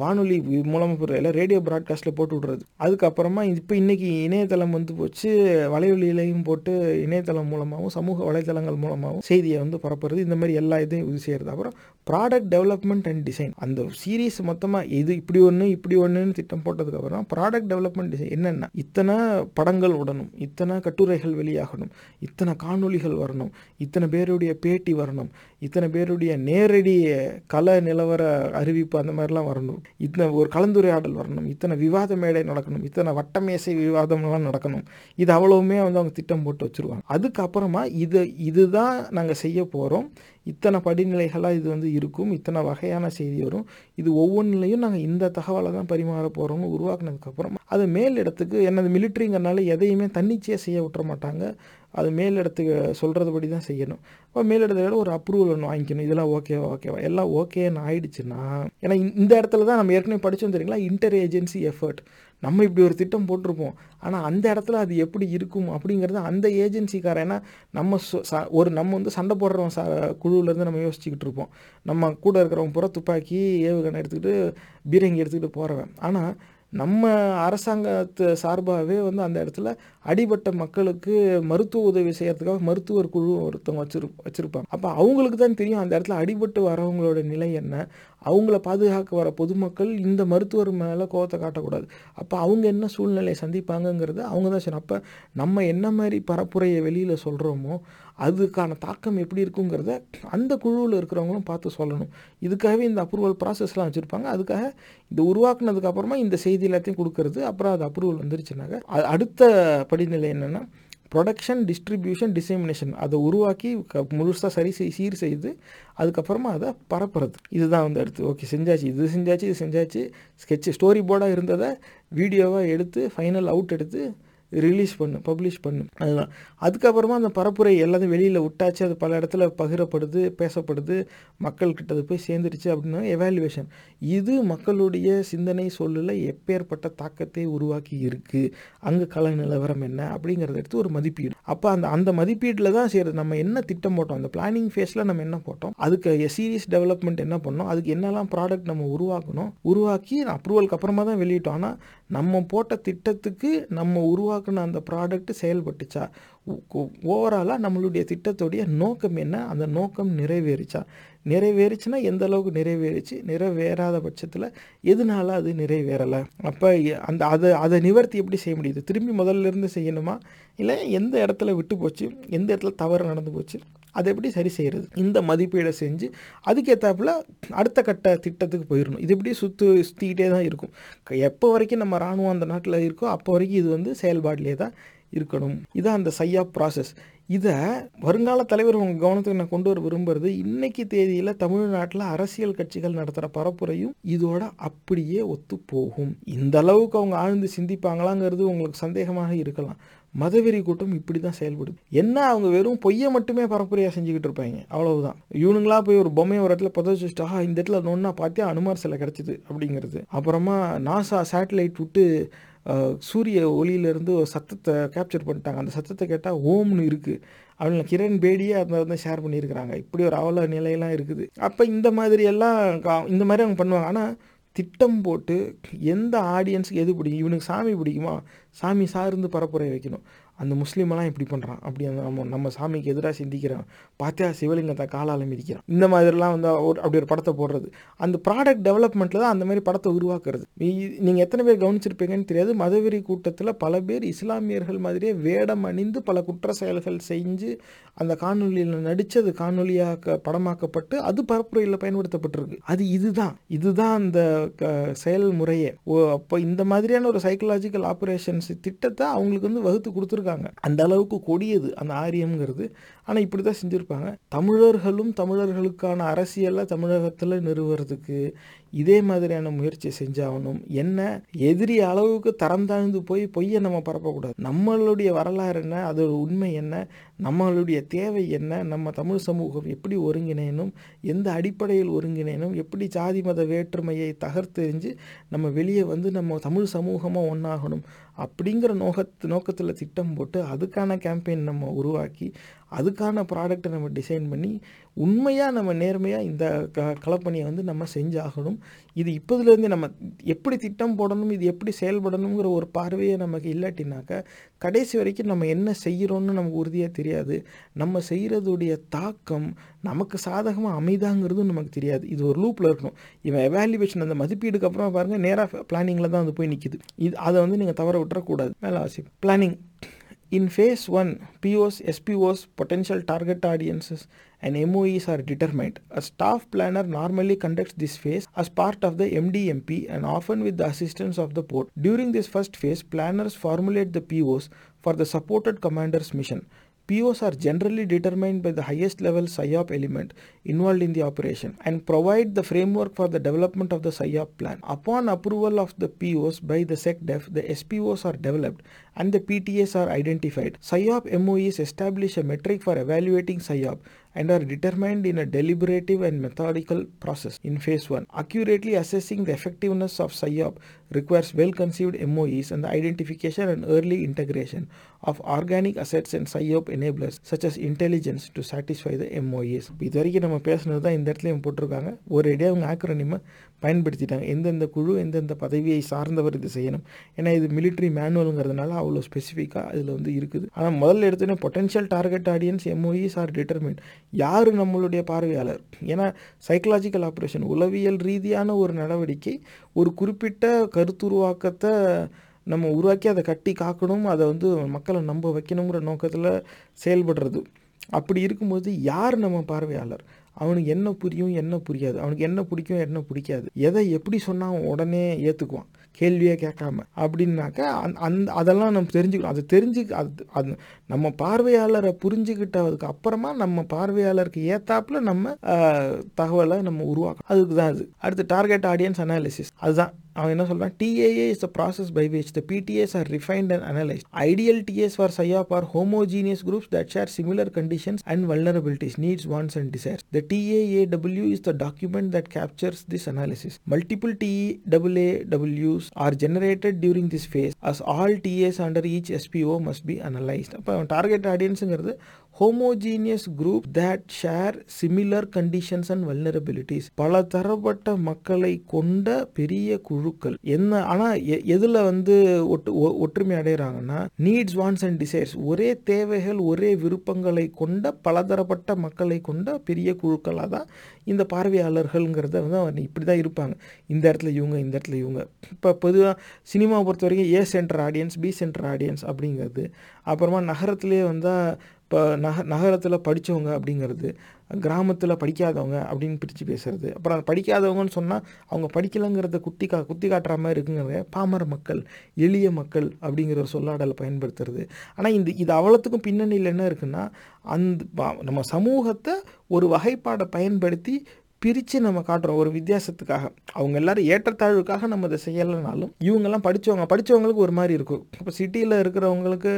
வானொலி மூலமாக இல்லை ரேடியோ ப்ராட்காஸ்ட்டில் போட்டு விடுறது. அதுக்கப்புறமா இப்போ இன்றைக்கி இணையதளம் வந்து போச்சு வலைவலியிலையும் போட்டு இணையதளம் மூலமாகவும் சமூக வலைதளங்கள் மூலமாகவும் செய்தியை வந்து பரப்புறது. இந்த மாதிரி எல்லா இதையும் இது செய்கிறது அப்புறம் ப்ராடக்ட் டெவலப்மெண்ட் அண்ட் டிசைன் அந்த சீரீஸ் மொத்தமாக இது இப்படி ஒன்று இப்படி ஒன்றுன்னு திட்டம் போட்டதுக்கப்புறம் ப்ராடக்ட் டெவலப்மெண்ட் டிசைன் என்னென்ன இத்தனை படங்கள் உடணும் இத்தனை கட்டுரைகள் வெளியாகணும் இத்தனை காணொலிகள் வரணும் இத்தனை பேருடைய பேட்டி வரணும் இத்தனை பேருடைய நேரடி கல நிலவர அறிவிப்பு அந்த மாதிரிலாம் வரணும் இத்தனை ஒரு கலந்துரையாடல் வரணும் இத்தனை விவாத மேடை நடக்கணும் இத்தனை வட்டமேசை விவாதம்லாம் நடக்கணும். இது அவ்வளவுமே வந்து அவங்க திட்டம் போட்டு வச்சுருவாங்க அதுக்கப்புறமா இது இதுதான் நாங்கள் செய்ய போகிறோம் இத்தனை படிநிலைகளாக இது வந்து இருக்கும் இத்தனை வகையான செய்தி வரும். இது ஒவ்வொன்றிலையும் நாங்கள் இந்த தகவலை தான் பரிமாற போகிறோம்னு உருவாக்குனதுக்கப்புறம் அது மேல் இடத்துக்கு என்னது மிலிட்ரிங்கிறனால எதையுமே தன்னிச்சையாக செய்ய விட்டுற மாட்டாங்க. அது மேலிடத்துக்கு சொல்கிறதுபடி தான் செய்யணும். இப்போ மேல் ஒரு அப்ரூவல் ஒன்று வாங்கிக்கணும். இதெல்லாம் ஓகேவா ஓகேவா எல்லாம் ஓகேன்னு ஆயிடுச்சுன்னா ஏன்னா இந்த இடத்துல தான் நம்ம ஏற்கனவே படித்தோம் தெரியுங்களா? இன்டர் ஏஜென்சி எஃபர்ட் நம்ம இப்படி ஒரு திட்டம் போட்டிருப்போம். ஆனால் அந்த இடத்துல அது எப்படி இருக்கும் அப்படிங்கிறது அந்த ஏஜென்சிக்கார ஏன்னா நம்ம ஒரு நம்ம வந்து சண்டை போடுறோம் ச குழுவிலேருந்து நம்ம யோசிச்சுக்கிட்டு இருப்போம். நம்ம கூட இருக்கிறவங்க புற துப்பாக்கி ஏவுகணை எடுத்துக்கிட்டு பீரங்கி எடுத்துக்கிட்டு போகிறவன் ஆனால் நம்ம அரசாங்கத்து சார்பாகவே வந்து அந்த இடத்துல அடிபட்ட மக்களுக்கு மருத்துவ உதவி செய்கிறதுக்காக மருத்துவர் குழு ஒருத்தவங்க வச்சிரு வச்சுருப்பாங்க. அப்போ அவங்களுக்கு தான் தெரியும் அந்த இடத்துல அடிபட்டு வரவங்களோட நிலை என்ன. அவங்கள பாதுகாக்க வர பொதுமக்கள் இந்த மருத்துவர் மேலே கோவத்தை காட்டக்கூடாது. அப்போ அவங்க என்ன சூழ்நிலையை சந்திப்பாங்கங்கிறது அவங்க தான் சரி அப்போ நம்ம என்ன மாதிரி பரப்புரையை வெளியில் சொல்கிறோமோ அதுக்கான தாக்கம் எப்படி இருக்குங்கிறத அந்த குழுவில் இருக்கிறவங்களும் பார்த்து சொல்லணும். இதுக்காகவே இந்த அப்ரூவல் ப்ராசஸ்லாம் வச்சுருப்பாங்க. அதுக்காக இந்த உருவாக்குனதுக்கப்புறமா இந்த செய்தி எல்லாத்தையும் கொடுக்கறது. அப்புறம் அது அப்ரூவல் வந்துருச்சுனாக்க அடுத்த படிநிலை என்னென்னா ப்ரொடக்ஷன் டிஸ்ட்ரிபியூஷன் டிசைமினேஷன் அதை உருவாக்கி க முழுசாக சரி செய் சீர் செய்து அதுக்கப்புறமா அதை பரப்புறது. இதுதான் வந்து அடுத்து. ஓகே செஞ்சாச்சு. இது செஞ்சாச்சு இது செஞ்சாச்சு. ஸ்கெட்சு ஸ்டோரி போர்டாக இருந்ததை வீடியோவாக எடுத்து ஃபைனல் அவுட் எடுத்து ரிலீஸ் பண்ணு பப்ளிஷ் பண்ணு. அதுதான். அதுக்கப்புறமா அந்த பரப்புரை எல்லாத்தையும் வெளியில் விட்டாச்சு. அது பல இடத்துல பகிரப்படுது பேசப்படுது. மக்கள்கிட்ட அது போய் சேர்ந்துருச்சு அப்படின்னா எவாலுவேஷன் இது மக்களுடைய சிந்தனை சொல்லில் எப்பேற்பட்ட தாக்கத்தை உருவாக்கி இருக்குது அங்கே கல நிலவரம் என்ன? அப்படிங்கிறத எடுத்து ஒரு மதிப்பீடு. அப்போ அந்த அந்த மதிப்பீட்டில் தான் செய்கிறது நம்ம என்ன திட்டம் போட்டோம்? அந்த பிளானிங் ஃபேஸில் நம்ம என்ன போட்டோம்? அதுக்கு சீரியஸ் டெவலப்மெண்ட் என்ன பண்ணோம்? அதுக்கு என்னெல்லாம் ப்ராடக்ட் நம்ம உருவாக்கணும்? உருவாக்கி அப்ரூவலுக்கு அப்புறமா தான் வெளியிட்டோம். ஆனால் நம்ம போட்ட திட்டத்துக்கு நம்ம உருவாக்க உருவாக்கின அந்த ப்ராடக்ட் செயல்பட்டுச்சா? ஓவராலாக நம்மளுடைய திட்டத்துடைய நோக்கம் என்ன? அந்த நோக்கம் நிறைவேறிச்சா? நிறைவேறிச்சுன்னா எந்த அளவுக்கு நிறைவேறிச்சு? நிறைவேறாத பட்சத்தில் எதனால அது நிறைவேறலை? அப்போ அந்த அதை அதை நிவர்த்தி எப்படி செய்ய முடியுது? திரும்பி முதல்ல இருந்து செய்யணுமா? இல்லை எந்த இடத்துல விட்டு போச்சு எந்த இடத்துல தவறு நடந்து போச்சு? அதை எப்படி சரி செய்கிறது இந்த மதிப்பீடை செஞ்சு அதுக்கேற்றாப்புல அடுத்த கட்ட திட்டத்துக்கு போயிடணும் இது இப்படி சுற்று சுற்றிக்கிட்டே தான் இருக்கும். எப்போ வரைக்கும் நம்ம இராணுவம் அந்த நாட்டில் இருக்கோ அப்போ வரைக்கும் இது வந்து செயல்பாட்டிலே தான் இருக்கணும். இதான் அந்த சையா ப்ராசஸ் இதை வருங்கால தலைவர் உங்கள் கவனத்துக்கு நான் கொண்டு வர விரும்புறது இன்னைக்கு தேதியில் தமிழ்நாட்டில் அரசியல் கட்சிகள் நடத்துகிற பரப்புரையும் இதோட அப்படியே ஒத்து போகும் இந்த அளவுக்கு அவங்க ஆழ்ந்து சிந்திப்பாங்களாங்கிறது உங்களுக்கு சந்தேகமாக இருக்கலாம். மதவெறி கூட்டம் இப்படி தான் செயல்படுது. என்ன அவங்க வெறும் பொய்யை மட்டுமே பரப்புரையாக செஞ்சுக்கிட்டு இருப்பாங்க? அவ்வளவுதான். இவனுங்களா போய் ஒரு பொம்மையை ஒரு இடத்துல புதைச்சி வச்சுட்டா இந்த இடத்துல நோன்னா பார்த்தே அனுமார் சிலை கிடச்சிது அப்படிங்கிறது. அப்புறமா நாசா சேட்டலைட் விட்டு சூரிய ஒளியிலேருந்து ஒரு சத்தத்தை கேப்சர் பண்ணிட்டாங்க. அந்த சத்தத்தை கேட்டால் ஓம்னு இருக்குது அவங்க கிரண் பேடியே அதை வந்து ஷேர் பண்ணியிருக்கிறாங்க. இப்படி ஒரு அவல நிலையெல்லாம் இருக்குது. அப்போ இந்த மாதிரி எல்லாம் இந்த மாதிரி அவங்க பண்ணுவாங்க. ஆனால் திட்டம் போட்டு எந்த ஆடியன்ஸுக்கு எது பிடிக்கும்? இவனுக்கு சாமி பிடிக்குமா? சாமி சார்ந்து பரப்புரை வைக்கணும். அந்த முஸ்லீமெல்லாம் இப்படி பண்ணுறான் அப்படி அந்த நம்ம நம்ம சாமிக்கு எதிராக சிந்திக்கிறான். பார்த்தா சிவலிங்கத்தை காலால் மிதிக்கிறான். இந்த மாதிரிலாம் வந்து ஒரு அப்படி ஒரு படத்தை போடுறது. அந்த ப்ராடக்ட் டெவலப்மெண்ட்டில் தான் அந்த மாதிரி படத்தை உருவாக்குறது. நீங்கள் எத்தனை பேர் கவனிச்சிருப்பீங்கன்னு தெரியாது. மதவெறி கூட்டத்தில் பல பேர் இஸ்லாமியர்கள் மாதிரியே வேடம் அணிந்து பல குற்ற செயல்கள் செஞ்சு அந்த காணொலியில் நடித்து அது காணொலியாக்க படமாக்கப்பட்டு அது பரப்புரையில் பயன்படுத்தப்பட்டிருக்கு. அது இதுதான். இதுதான் அந்த செயல்முறையே. ஓ அப்போ இந்த மாதிரியான ஒரு சைக்கலாஜிக்கல் ஆப்ரேஷன்ஸ் திட்டத்தை அவங்களுக்கு வந்து வகுத்து கொடுத்துருக்கு செஞ்சுருக்காங்க அந்த அளவுக்கு கொடியது அந்த ஆரியம்ங்கிறது. ஆனால் இப்படி தான் செஞ்சுருப்பாங்க. தமிழர்களும் தமிழர்களுக்கான அரசியலை தமிழகத்தில் நிறுவுறதுக்கு இதே மாதிரியான முயற்சி செஞ்சாகணும். என்ன? எதிரி அளவுக்கு தரம் தாழ்ந்து போய் பொய்யை நம்ம பரப்பக்கூடாது. நம்மளுடைய வரலாறு என்ன? அதோட உண்மை என்ன? நம்மளுடைய தேவை என்ன? நம்ம தமிழ் சமூகம் எப்படி ஒருங்கிணையணும்? எந்த அடிப்படையில் ஒருங்கிணையணும்? எப்படி ஜாதி மத வேற்றுமையை தகர்த்தெறிஞ்சு நம்ம வெளியே வந்து நம்ம தமிழ் சமூகமாக ஒன்றாகணும் அப்படிங்கிற நோக்கத்து நோக்கத்தில் திட்டம் போட்டு அதுக்கான கேம்பெயின் நம்ம உருவாக்கி அதுக்கான ப்ராடக்ட்டை நம்ம டிசைன் பண்ணி உண்மையாக நம்ம நேர்மையாக இந்த க கலப்பணியை வந்து நம்ம செஞ்சாகணும். இது இப்போதுலேருந்து நம்ம எப்படி திட்டம் போடணும் இது எப்படி செயல்படணுங்கிற ஒரு பார்வையை நமக்கு இல்லாட்டினாக்கா கடைசி வரைக்கும் நம்ம என்ன செய்கிறோன்னு நமக்கு உறுதியாக தெரியாது. நம்ம செய்கிறதுடைய தாக்கம் நமக்கு சாதகமாக அமைதாங்கிறதும் நமக்கு தெரியாது. இது ஒரு லூப்பில் இருக்கணும். இவன் எவாலுவேஷன் அந்த மதிப்பீடுக்கு அப்புறமா பாருங்கள் நேராக பிளானிங்கில் தான் வந்து போய் நிற்கிது இது அதை வந்து நீங்கள் தவற விட்டுறக்கூடாது. மேலே ஆசை planning In phase 1, POs, SPOs, potential target audiences, and MOEs are determined. A staff planner normally conducts this phase as part of the MDMP and often with the assistance of the port. During this first phase, planners formulate the POs for the supported commander's mission. POs are generally determined by the highest level PSYOP element involved in the operation and provide the framework for the development of the PSYOP plan. Upon approval of the POs by the SecDef, the SPOs are developed and the PTAs are identified. PSYOP MOEs establish a metric for evaluating PSYOP and are determined in a deliberative and methodical process in phase 1. Accurately assessing the effectiveness of PSYOP requires well-conceived MOEs and the identification and early integration of organic assets and PSYOP enablers such as intelligence to satisfy the MOEs. இது வரைக்கும் நம்ம பேசுனது தான் இந்த இடத்துலையும் போட்டிருக்காங்க ஒரு இடையே அவங்க ஆக்ரோனிமை பயன்படுத்திட்டாங்க. எந்தெந்த குழு எந்தெந்த பதவியை சார்ந்தவர் இது செய்யணும். ஏன்னா இது மிலிட்ரி மேனுவலுங்கிறதுனால அவ்வளோ ஸ்பெசிஃபிக்காக அதில் வந்து இருக்குது. ஆனால் முதல்ல எடுத்தோன்னே potential target audiences MOEs are determine யார் நம்மளுடைய பார்வையாளர்? ஏன்னா சைக்கலாஜிக்கல் ஆப்ரேஷன் உளவியல் ரீதியான ஒரு நடவடிக்கை ஒரு குறிப்பிட்ட கருத்துருவாக்கத்தை நம்ம உருவாக்கி அதை கட்டி காக்கணும் அதை வந்து மக்களை நம்ப வைக்கணுங்கிற நோக்கத்தில் செயல்படுறது. அப்படி இருக்கும்போது யார் நம்ம பார்வையாளர்? அவனுக்கு என்ன புரியும் என்ன புரியாது. அவனுக்கு என்ன பிடிக்கும் என்ன பிடிக்காது. எதை எப்படி சொன்னால் அவன் உடனே ஏற்றுக்குவான் கேள்வியே கேட்காம. அப்படின்னாக்கா அந் அந்த அதெல்லாம் நம்ம தெரிஞ்சுக்கணும். அதை தெரிஞ்சு அது அது நம்ம பார்வையாளரை புரிஞ்சுக்கிட்டதுக்கு அப்புறமா நம்ம பார்வையாளருக்கு ஏத்தாப்புல நம்ம தகவலை நம்ம உருவாக்கணும். அதுக்கு தான் அது அடுத்து டார்கெட் ஆடியன்ஸ் அனாலிசிஸ் அதுதான். அவன் என்ன சொல்கிறான் TAA is the process by which the PTAs are refined and analyse ideal TAs for PSYOP are homogeneous groups that share similar conditions and vulnerabilities needs wants and desires the TAAW is the document that captures this analysis multiple TAWs are generated during this phase as all TAs under each SPO must be analysed அப்போ target ஆடியன்ஸுங்கிறது homogeneous group that share similar conditions and vulnerabilities பல தரப்பட்ட மக்களை கொண்ட பெரிய குழுக்கள். என்ன ஆனால் எதில் வந்து ஒட்டு ஒற்றுமை அடைகிறாங்கன்னா நீட்ஸ் வான்ஸ் அண்ட் டிசைர்ஸ் ஒரே தேவைகள் ஒரே விருப்பங்களை கொண்ட பலதரப்பட்ட மக்களை கொண்ட பெரிய குழுக்களாக தான் இந்த பார்வையாளர்கள்ங்கிறத வந்து அவங்க இப்படி தான் இருப்பாங்க. இந்த இடத்துல இவங்க இந்த இடத்துல இவங்க. இப்போ பொதுவாக சினிமாவை பொறுத்த வரைக்கும் A centre audience B centre audience அப்படிங்கிறது. அப்புறமா நகரத்திலே வந்தால் இப்போ நக நகரத்தில் படித்தவங்க அப்படிங்கிறது கிராமத்தில் படிக்காதவங்க அப்படின்னு பிரித்து பேசுகிறது அப்புறம் படிக்காதவங்கன்னு சொன்னால் அவங்க படிக்கலைங்கிறத குத்தி கா குத்தி காட்டுற மாதிரி இருக்குங்கிறத பாமர மக்கள் எளிய மக்கள் அப்படிங்கிற ஒரு சொல்லாடலை பயன்படுத்துறது. ஆனால் இந்த இது அவ்வளோத்துக்கும் பின்னணியில் என்ன இருக்குன்னா அந்த நம்ம சமூகத்தை ஒரு வகைப்பாடை பயன்படுத்தி பிரித்து நம்ம காட்டுறோம் ஒரு வித்தியாசத்துக்காக. அவங்க எல்லாரும் ஏற்றத்தாழ்வுக்காக நம்ம இதை செய்யலைனாலும் இவங்கெல்லாம் படித்தவங்க படித்தவங்களுக்கு ஒரு மாதிரி இருக்கும். இப்போ சிட்டியில் இருக்கிறவங்களுக்கு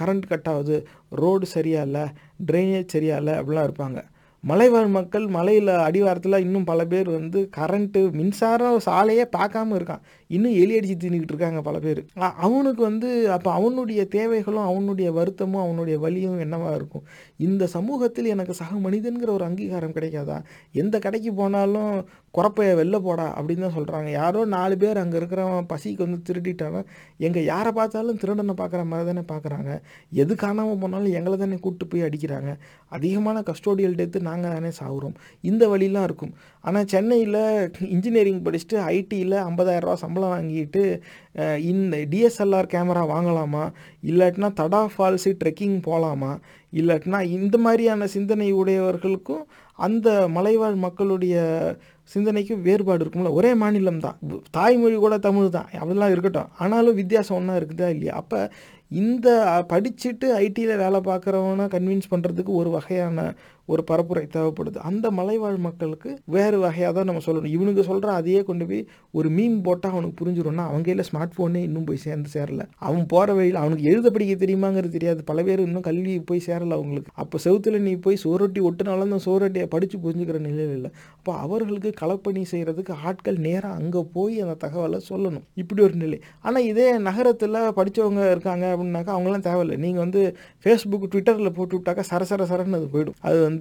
கரண்ட் கட் ஆகுது ரோடு சரியா இல்லை ட்ரைனேஜ் சரியா இல்லை அப்படிலாம் இருப்பாங்க. மலைவாழ் மக்கள் மலையில் அடிவாரத்தில் இன்னும் பல பேர் வந்து கரண்ட்டு மின்சாரம் சாலையே பார்க்காம இருக்கான். இன்னும் எலி அடிச்சு தின்னுக்கிட்டு இருக்காங்க பல பேர். அவனுக்கு வந்து அப்போ அவனுடைய தேவைகளும் அவனுடைய வருத்தமும் அவனுடைய வலியும் என்னவாக இருக்கும்? இந்த சமூகத்தில் எனக்கு சக மனிதன்கிற ஒரு அங்கீகாரம் கிடைக்காதா? எந்த கடைக்கு போனாலும் குறப்பைய வெளில போடா அப்படின்னு தான் சொல்கிறாங்க யாரோ நாலு பேர் அங்கே இருக்கிறவன் பசிக்கு வந்து திருடிட்டானா எங்கள் யாரை பார்த்தாலும் திருடனை பார்க்குற மாதிரி தானே பார்க்குறாங்க. எது காணாமல் போனாலும் எங்களை தானே கூப்பிட்டு போய் அடிக்கிறாங்க. அதிகமான கஸ்டோடியல் டெத்து நாங்கள் தானே சாகுறோம். இந்த வழிலாம் இருக்கும். ஆனால் சென்னையில் இன்ஜினியரிங் படிச்சுட்டு ஐடியில் ஐம்பதாயிரரூவா சம்பளம் வாங்கிட்டு இந்த டிஎஸ்எல்ஆர் கேமரா வாங்கலாமா? இல்லாட்டினா தடா ஃபால்ஸு ட்ரெக்கிங் போகலாமா இல்லாட்டினா இந்த மாதிரியான சிந்தனை உடையவர்களுக்கும் அந்த மலைவாழ் மக்களுடைய சிந்தனைக்கும் வேறுபாடு இருக்கும்ல. ஒரே மாநிலம் தான். தாய்மொழி கூட தமிழ் தான். அதெல்லாம் இருக்கட்டும். ஆனாலும் வித்தியாசம் ஒன்றா இருக்குதா இல்லையா? அப்போ இந்த படிச்சுட்டு ஐடியில் வேலை பார்க்குறவனை கன்வின்ஸ் பண்ணுறதுக்கு ஒரு வகையான ஒரு பரப்புரை தேவைப்படுது. அந்த மலைவாழ் மக்களுக்கு வேறு வகையாக தான் நம்ம சொல்லணும். இவனுக்கு சொல்கிற அதையே கொண்டு போய் ஒரு மீன் போட்டால் அவனுக்கு புரிஞ்சிடும்னா அவங்க கையில் ஸ்மார்ட் ஃபோனே இன்னும் போய் சேர்ந்து சேரல. அவன் போகிற வழியில் அவனுக்கு எழுத படிக்க தெரியுமாங்கிறது தெரியாது. பல பேர் இன்னும் கல்வி போய் சேரல அவங்களுக்கு. அப்போ செவுத்தில் நீ போய் சோரொட்டி ஒட்டுனாலும் அந்த சோரொட்டியை படித்து புரிஞ்சுக்கிற நிலையில் இல்லை. அப்போ அவர்களுக்கு களப்பணி செய்கிறதுக்கு ஆட்கள் நேராக அங்கே போய் அந்த தகவலை சொல்லணும். இப்படி ஒரு நிலை. ஆனால் இதே நகரத்தில் படித்தவங்க இருக்காங்க அப்படின்னாக்கா அவங்களாம் தேவையில்லை. நீங்கள் வந்து ஃபேஸ்புக் ட்விட்டரில் போட்டு விட்டாக்கா சர சர சரன்னு அது போயிடும். அது வந்து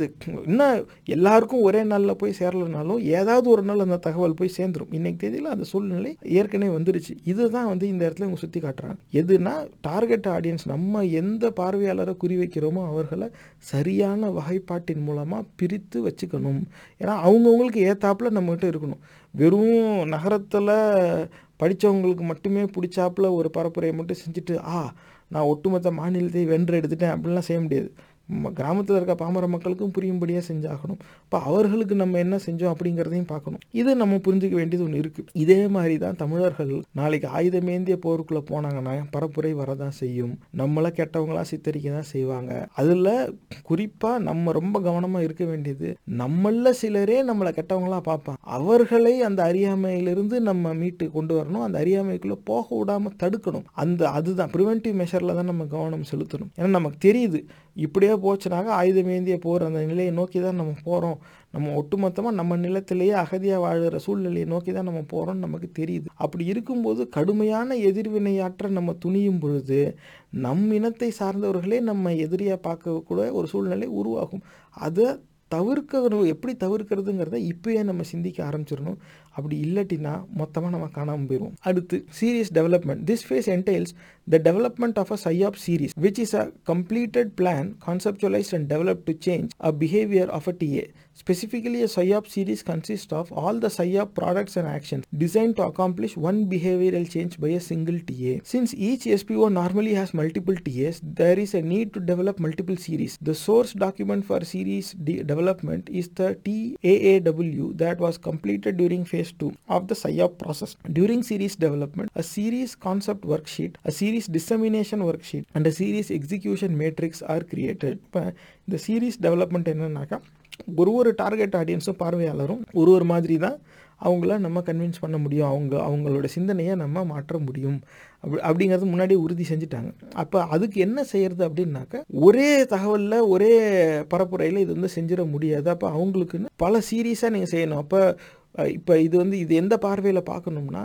இன்னும் எல்லாருக்கும் ஒரே நாளில் போய் சேரலைனாலும் ஏதாவது ஒரு நாள் அந்த தகவல் போய் சேர்ந்துடும் இன்னைக்கு தேதியில் அந்த சூழ்நிலை ஏற்கனவே வந்துருச்சு. இதுதான் வந்து இந்த இடத்துல இவங்க சுற்றி காட்டுறாங்க. எதுனா டார்கெட் ஆடியன்ஸ் நம்ம எந்த பார்வையாளரை குறி வைக்கிறோமோ அவர்களை சரியான வகைப்பாட்டின் மூலமாக பிரித்து வச்சுக்கணும். ஏன்னா அவங்கவுங்களுக்கு ஏத்தாப்பில் நம்மகிட்ட இருக்கணும். வெறும் நகரத்தில் படித்தவங்களுக்கு மட்டுமே பிடிச்சாப்புல ஒரு பரப்புரையை மட்டும் செஞ்சுட்டு ஆ நான் ஒட்டுமொத்த மாநிலத்தை வென்று எடுத்துட்டேன் அப்படின்லாம் செய்ய முடியாது. கிராமத்தில் இருக்க பாமர மக்களுக்கும் புரியும்படியாக செஞ்சாகணும். இப்போ அவர்களுக்கு நம்ம என்ன செஞ்சோம் அப்படிங்கிறதையும் பார்க்கணும். இது நம்ம புரிஞ்சுக்க வேண்டியது ஒன்று இருக்குது இதே மாதிரி தான் தமிழர்கள் நாளைக்கு ஆயுதமேந்திய போருக்குள்ளே போனாங்கன்னா பரப்புரை வரதான் செய்யும். நம்மளை கெட்டவங்களாம் சித்தரிக்க தான் செய்வாங்க. அதில் குறிப்பாக நம்ம ரொம்ப கவனமாக இருக்க வேண்டியது நம்மள சிலரே நம்மளை கெட்டவங்களா பார்ப்பாங்க. அவர்களை அந்த அறியாமையிலிருந்து நம்ம மீட்டு கொண்டு வரணும். அந்த அறியாமைக்குள்ளே போக விடாமல் தடுக்கணும். அந்த அதுதான் ப்ரிவென்டிவ் மெஷரில் தான் நம்ம கவனம் செலுத்தணும். ஏன்னா நமக்கு தெரியுது இப்படியே போச்சுனாக்க ஆயுதமேந்திய போர் அந்த நிலையை நோக்கி தான் நம்ம போகிறோம் நம்ம ஒட்டுமொத்தமாக நம்ம நிலத்திலேயே அகதியாக வாழ்கிற சூழ்நிலையை நோக்கி தான் நம்ம போகிறோம்னு நமக்கு தெரியுது. அப்படி இருக்கும்போது கடுமையான எதிர்வினையாற்ற நம்ம துணியும் பொழுது நம் இனத்தை சார்ந்தவர்களே நம்ம எதிரியாக பார்க்கக்கூட ஒரு சூழ்நிலை உருவாகும். அதை தவிர்க்கணும் எப்படி தவிர்க்கிறதுங்கிறத இப்போயே நம்ம சிந்திக்க ஆரம்பிச்சிடணும். அப்படி இல்லாட்டினா மொத்தமாக நம்ம காணாமல் போயிடுவோம் அடுத்து series development this phase entails the development of a PSYOP series which is a completed plan conceptualized and develop to change a behaviour of a TA Specifically, a PSYOP series consists of all the PSYOP products and actions designed to accomplish one behavioral change by a single TA. Since each SPO normally has multiple TAs, there is a need to develop multiple series. The source document for series de- development is the TAAW that was completed during phase 2 of the PSYOP process. During series development, a series concept worksheet, a series dissemination worksheet, and a series execution matrix are created. இப்போ இந்த series development என்னன்னாக்கா ஒரு ஒரு target ஆடியன்ஸும் பார்வையாளரும் ஒரு ஒரு மாதிரி தான் அவங்கள நம்ம கன்வின்ஸ் பண்ண முடியும். அவங்க அவங்களோட சிந்தனையை நம்ம மாற்ற முடியும். அப்படி அப்படிங்கிறது முன்னாடி உறுதி செஞ்சுட்டாங்க. அப்போ அதுக்கு என்ன செய்யறது அப்படின்னாக்க ஒரே தகவலில் ஒரே பரப்புரையில் இது வந்து செஞ்சிட முடியாது. அப்போ அவங்களுக்குன்னு பல சீரியஸாக நீங்கள் செய்யணும். அப்போ இப்போ இது வந்து இது எந்த பார்வையில் பார்க்கணும்னா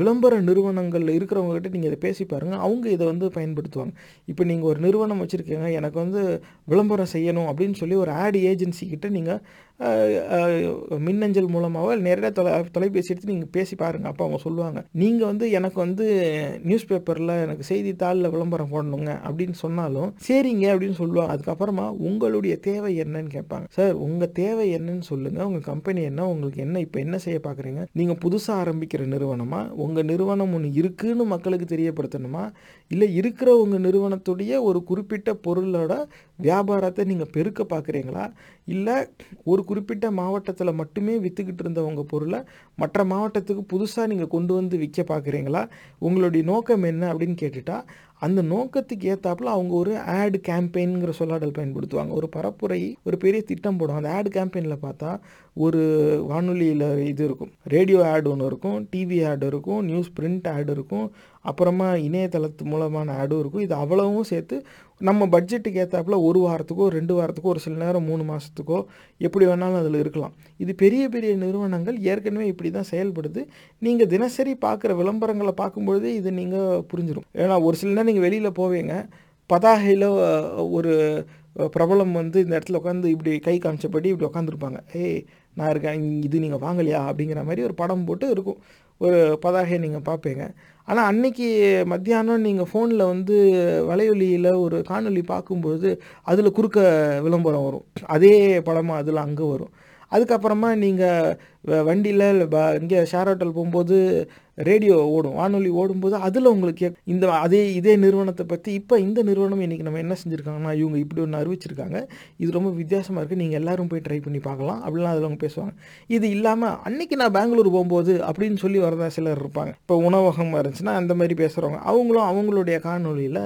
விளம்பர நிறுவனங்கள் இருக்கிறவங்ககிட்ட நீங்கள் இதை பேசி பாருங்கள் அவங்க இதை வந்து பயன்படுத்துவாங்க. இப்போ நீங்கள் ஒரு நிறுவனம் வச்சுருக்கீங்க எனக்கு வந்து விளம்பரம் செய்யணும் அப்படின்னு சொல்லி ஒரு ஆட் ஏஜென்சி கிட்ட நீங்கள் மின்னஞ்சல் மூலமாகவோ நேரடியாக தொலை தொலைபேசி எடுத்து நீங்கள் பேசி பாருங்கள் அப்போ அவங்க சொல்லுவாங்க. நீங்கள் வந்து எனக்கு வந்து நியூஸ் பேப்பரில் எனக்கு செய்தித்தாளில் விளம்பரம் போடணுங்க அப்படின்னு சொன்னாலும் சரிங்க அப்படின்னு சொல்லுவாங்க. அதுக்கப்புறமா உங்களுடைய தேவை என்னன்னு கேட்பாங்க. சார் உங்கள் தேவை என்னன்னு சொல்லுங்கள் உங்கள் கம்பெனி என்ன? உங்களுக்கு என்ன? இப்போ என்ன செய்ய பார்க்குறீங்க நீங்கள் புதுசாக ஆரம்பிக்கிற நிறுவனமா? உங்கள் நிறுவனம் ஒன்று இருக்குன்னு மக்களுக்கு தெரியப்படுத்தணுமா? இல்லை இருக்கிற உங்கள் நிறுவனத்துடைய ஒரு குறிப்பிட்ட பொருளோட வியாபாரத்தை நீங்கள் பெருக்க பார்க்குறீங்களா இல்லை ஒரு குறிப்பிட்ட மாவட்டத்தில் மட்டுமே விற்றுக்கிட்டு இருந்தவங்க பொருளை மற்ற மாவட்டத்துக்கு புதுசாக நீங்கள் கொண்டு வந்து விற்க பார்க்குறீங்களா உங்களுடைய நோக்கம் என்ன அப்படின்னு கேட்டுட்டா அந்த நோக்கத்துக்கு ஏற்றாப்புல அவங்க ஒரு ஆட் கேம்பெயின்ங்கிற சொல்லாடல் பயன்படுத்துவாங்க. ஒரு பரப்புரை ஒரு பெரிய திட்டம் போடும். அந்த ஆட் கேம்பெயினில் பார்த்தா ஒரு வானொலியில் இது இருக்கும். ரேடியோ ஆட் ஒன்று இருக்கும் டிவி ஆட் இருக்கும் நியூஸ் பிரிண்ட் ஆட் இருக்கும் அப்புறமா இணையதளத்து மூலமான ஆடும் இருக்கும். இது அவ்வளவும் சேர்த்து நம்ம பட்ஜெட்டுக்கு ஏற்றாப்புல ஒரு வாரத்துக்கோ ரெண்டு வாரத்துக்கோ ஒரு சில நேரம் மூணு மாதத்துக்கோ எப்படி வேணாலும் அதில் இருக்கலாம். இது பெரிய பெரிய நிறுவனங்கள் ஏற்கனவே இப்படி தான் செயல்படுது. நீங்கள் தினசரி பார்க்குற விளம்பரங்களை பார்க்கும்பொழுதே இது நீங்கள் புரிஞ்சிடும் ஏன்னா ஒரு சில நேரம் நீங்கள் வெளியில் போவீங்க. பதாகையில் ஒரு பிரபலம் வந்து இந்த இடத்துல உட்காந்து இப்படி கை காமிச்சபடி இப்படி உட்காந்துருப்பாங்க ஏய் நான் இருக்கேன். இது நீங்கள் வாங்கலையா? அப்படிங்கிற மாதிரி ஒரு படம் போட்டு இருக்கும். ஒரு பதாகையை நீங்கள் பார்ப்பீங்க. ஆனால் அன்னைக்கு மத்தியானம் நீங்கள் ஃபோனில் வந்து வலையொலியில் ஒரு காணொலி பார்க்கும்போது அதில் குறுக்க விளம்பரம் வரும். அதே படமாக அதில் அங்கே வரும். அதுக்கப்புறமா நீங்கள் வண்டியில் இங்கே ஷேர் ஹோட்டல் போகும்போது ரேடியோ ஓடும் வானொலி ஓடும்போது அதில் உங்களுக்கு கேக் இந்த அதே இதே நிறுவனத்தை பற்றி இப்போ இந்த நிறுவனம் இன்றைக்கி நம்ம என்ன செஞ்சுருக்காங்கன்னா இவங்க இப்படி ஒன்று அறிவிச்சிருக்காங்க. இது ரொம்ப வித்தியாசமாக இருக்குது நீங்கள் எல்லோரும் போய் ட்ரை பண்ணி பார்க்கலாம். அப்படிலாம் அதில் அவங்க பேசுவாங்க. இது இல்லாமல் அன்றைக்கி நான் பெங்களூர் போகும்போது அப்படின்னு சொல்லி வரதான் சிலர் இருப்பாங்க. இப்போ உணவகம் இருந்துச்சுன்னா அந்த மாதிரி பேசுகிறவங்க அவங்களும் அவங்களுடைய காணொலியில்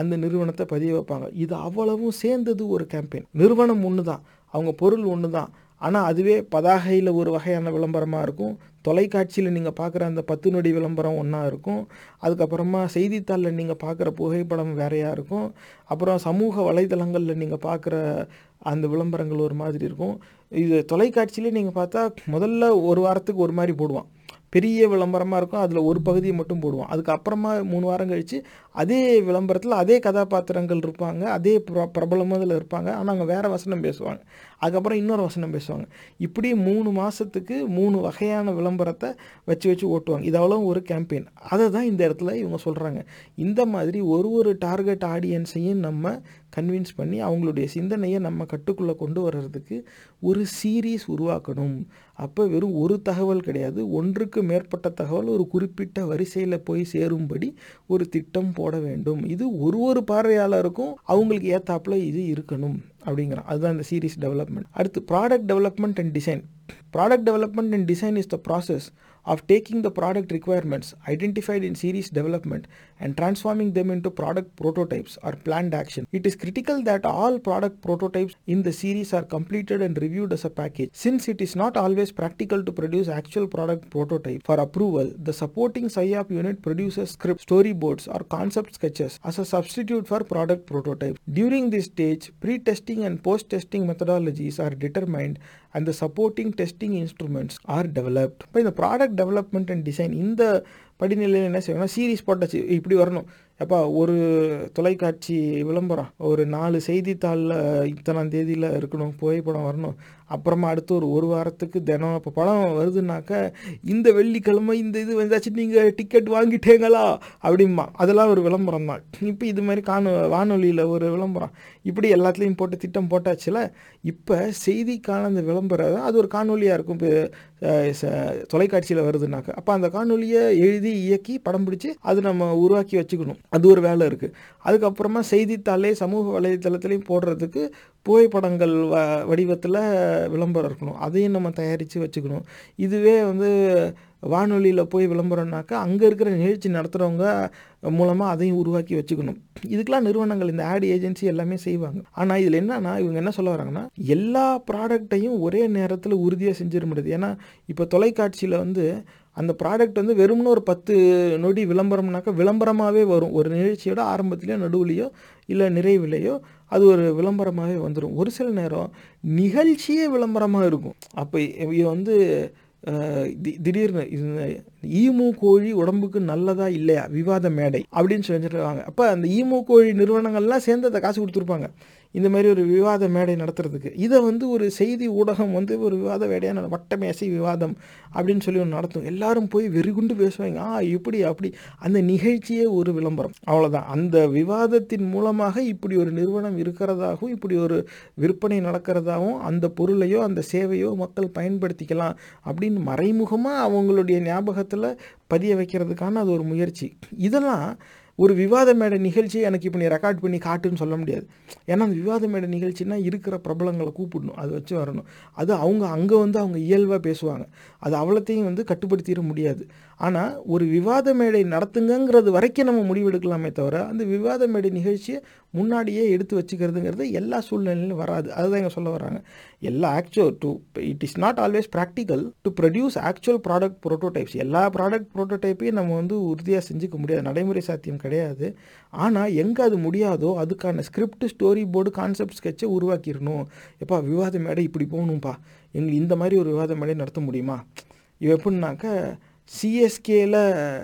அந்த நிறுவனத்தை பதிய வைப்பாங்க. இது அவ்வளவும் சேர்ந்தது ஒரு கேம்பெயின் நிறுவனம் ஒன்று தான் அவங்க பொருள் ஒன்று தான் ஆனால் அதுவே பதாகையில் ஒரு வகையான விளம்பரமாக இருக்கும். தொலைக்காட்சியில் நீங்கள் பார்க்குற அந்த பத்து நொடி விளம்பரம் ஒன்றா இருக்கும். அதுக்கப்புறமா செய்தித்தாளில் நீங்கள் பார்க்குற புகைப்படம் வேறையாக இருக்கும். அப்புறம் சமூக வலைதளங்களில் நீங்கள் பார்க்குற அந்த விளம்பரங்கள் ஒரு மாதிரி இருக்கும். இது தொலைக்காட்சியிலே நீங்கள் பார்த்தா முதல்ல ஒரு வாரத்துக்கு ஒரு மாதிரி போடுவான். பெரிய விளம்பரமாக இருக்கும். அதில் ஒரு பகுதியை மட்டும் போடுவோம் அதுக்கப்புறமா மூணு வாரம் கழித்து அதே விளம்பரத்தில் அதே கதாபாத்திரங்கள் இருப்பாங்க. அதே ப்ர பிரபலமாக இதில் இருப்பாங்க. ஆனால் அவங்க வேறு வசனம் பேசுவாங்க. அதுக்கப்புறம் இன்னொரு வசனம் பேசுவாங்க. இப்படி மூணு மாதத்துக்கு மூணு வகையான விளம்பரத்தை வச்சு வச்சு ஓட்டுவாங்க. இதெல்லாம் ஒரு கேம்பெயின் அதை தான் இந்த இடத்துல இவங்க சொல்கிறாங்க இந்த மாதிரி ஒரு ஒரு டார்கெட் ஆடியன்ஸையும் நம்ம கன்வின்ஸ் பண்ணி அவங்களுடைய சிந்தனையை நம்ம கட்டுக்குள்ளே கொண்டு வர்றதுக்கு ஒரு சீரீஸ் உருவாக்கணும். அப்போ வெறும் ஒரு தகவல் கிடையாது. ஒன்றுக்கு மேற்பட்ட தகவல் ஒரு குறிப்பிட்ட வரிசையில் போய் சேரும்படி ஒரு திட்டம் போட வேண்டும். இது ஒரு ஒரு பார்வையாளருக்கும் அவங்களுக்கு ஏத்தாப்புல இது இருக்கணும் அப்படிங்கிறான். அதுதான் இந்த சீரீஸ் டெவலப்மெண்ட் அடுத்து product development and design product development and design is the process of taking the product requirements identified in series development and transforming them into product prototypes or planned action. It is critical that all product prototypes in the series are completed and reviewed as a package. Since it is not always practical to produce actual product prototype for approval, the supporting SciOp unit produces script, storyboards or concept sketches as a substitute for product prototypes. During this stage, pre-testing and post-testing methodologies are determined and the supporting testing instruments are developed. By the product development and design in the படிநிலையில் என்ன செய்வாங்கன்னா series போட்டாச்சு. இப்படி வரணும். எப்பா ஒரு தொலைக்காட்சி விளம்பரம் ஒரு நாலு செய்தித்தாளில் இத்தனாம் தேதியில் இருக்கணும் புகைப்படம் வரணும். அப்புறமா அடுத்து ஒரு ஒரு வாரத்துக்கு தினம் இப்போ படம் வருதுனாக்க இந்த வெள்ளிக்கிழமை இந்த இது வந்தாச்சு நீங்கள் டிக்கெட் வாங்கிட்டேங்களா? அப்படிம்பா. அதெல்லாம் ஒரு விளம்பரம் தான். இப்போ இது மாதிரி காணொ வானொலியில் ஒரு விளம்பரம். இப்படி எல்லாத்துலேயும் போட்டு திட்டம் போட்டாச்சுல இப்போ செய்திக்கான அந்த விளம்பரம் அது ஒரு காணொலியாக இருக்கும். இப்போ தொலைக்காட்சியில் வருதுனாக்க அப்போ அந்த காணொலியை எழுதி இயக்கி படம் பிடிச்சி அது நம்ம உருவாக்கி வச்சுக்கணும். அது ஒரு வேலை இருக்குது அதுக்கப்புறமா செய்தித்தாளே சமூக வலைதளத்துலேயும் போடுறதுக்கு புகைப்படங்கள் வ வடிவத்தில் விளம்பரம் இருக்கணும். அதையும் நம்ம தயாரித்து வச்சுக்கணும். இதுவே வந்து வானொலியில் போய் விளம்பரம்னாக்கா அங்கே இருக்கிற நிகழ்ச்சி நடத்துகிறவங்க மூலமாக அதையும் உருவாக்கி வச்சுக்கணும். இதுக்கெலாம் நிறுவனங்கள் இந்த ஆட் ஏஜென்சி எல்லாமே செய்வாங்க. ஆனால் இதில் என்னன்னா இவங்க என்ன சொல்ல வராங்கன்னா எல்லா ப்ராடக்டையும் ஒரே நேரத்தில் உறுதியாக செஞ்சிட முடியாது. ஏன்னா இப்போ தொலைக்காட்சியில் வந்து அந்த ப்ராடக்ட் வந்து வெறும்னு ஒரு பத்து நொடி விளம்பரம்னாக்கா விளம்பரமாகவே வரும். ஒரு நிகழ்ச்சியோட ஆரம்பத்துலேயோ நடுவுலையோ இல்லை நிறைவிலையோ அது ஒரு விளம்பரமாகவே வந்துடும் ஒரு சில நேரம் நிகழ்ச்சியே விளம்பரமாக இருக்கும். அப்போ இது வந்து திடீர்னு ஈமு கோழி உடம்புக்கு நல்லதா இல்லையா? விவாத மேடை அப்படின்னு சொல்லிடுவாங்க அப்போ அந்த ஈமு கோழி நிறுவனங்கள்லாம் சேர்ந்து அதை காசு கொடுத்துருப்பாங்க. இந்த மாதிரி ஒரு விவாத மேடை நடத்துறதுக்கு. இதை வந்து ஒரு செய்தி ஊடகம் வந்து ஒரு விவாத மேடையான வட்டமேசை விவாதம் அப்படின்னு சொல்லி ஒன்று நடத்தும். எல்லாரும் போய் வெறிகுண்டு பேசுவாங்க. ஆ இப்படி அப்படி. அந்த நிகழ்ச்சியே ஒரு விளம்பரம். அவ்வளோதான் அந்த விவாதத்தின் மூலமாக இப்படி ஒரு நிறுவனம் இருக்கிறதாகவும் இப்படி ஒரு விற்பனை நடக்கிறதாகவும் அந்த பொருளையோ அந்த சேவையோ மக்கள் பயன்படுத்திக்கலாம் அப்படின்னு மறைமுகமாக அவங்களுடைய ஞாபகத்தில் பதிய வைக்கிறதுக்கான அது ஒரு முயற்சி. இதெல்லாம் ஒரு விவாத மேடை நிகழ்ச்சியை எனக்கு இப்போ நீ ரெக்கார்ட் பண்ணி காட்டுன்னு சொல்ல முடியாது. ஏன்னா அந்த விவாத மேடை நிகழ்ச்சினா இருக்கிற பிரபலங்களை கூப்பிடணும். அதை வச்சு வரணும். அது அவங்க அங்கே வந்து அவங்க இயல்பாக பேசுவாங்க. அது அவ்வளோத்தையும் வந்து கட்டுப்படுத்திட முடியாது. ஆனால் ஒரு விவாத மேடை நடத்துங்கங்கிறது வரைக்கும் நம்ம முடிவெடுக்கலாமே தவிர அந்த விவாத மேடை நிகழ்ச்சியை முன்னாடியே எடுத்து வச்சுக்கிறதுங்கிறது எல்லா சூழ்நிலையிலும் வராது. அதுதான் இங்கே சொல்ல வராங்க எல்லா actual to it is not always practical to produce actual product prototypes எல்லா ப்ராடக்ட் ப்ரோட்டோடைப்பையும் நம்ம வந்து உறுதியாக செஞ்சுக்க முடியாது. நடைமுறை சாத்தியம் கிடையாது. ஆனால் எங்கே அது முடியாதோ அதுக்கான ஸ்கிரிப்ட் ஸ்டோரி போர்டு கான்செப்ட் ஸ்கெட்சை உருவாக்கிடணும். எப்பா விவாத மேடை இப்படி போகணும்ப்பா எங்களுக்கு இந்த மாதிரி ஒரு விவாத மேடை நடத்த முடியுமா? இவ எப்படின்னாக்க சிஎஸ்கேல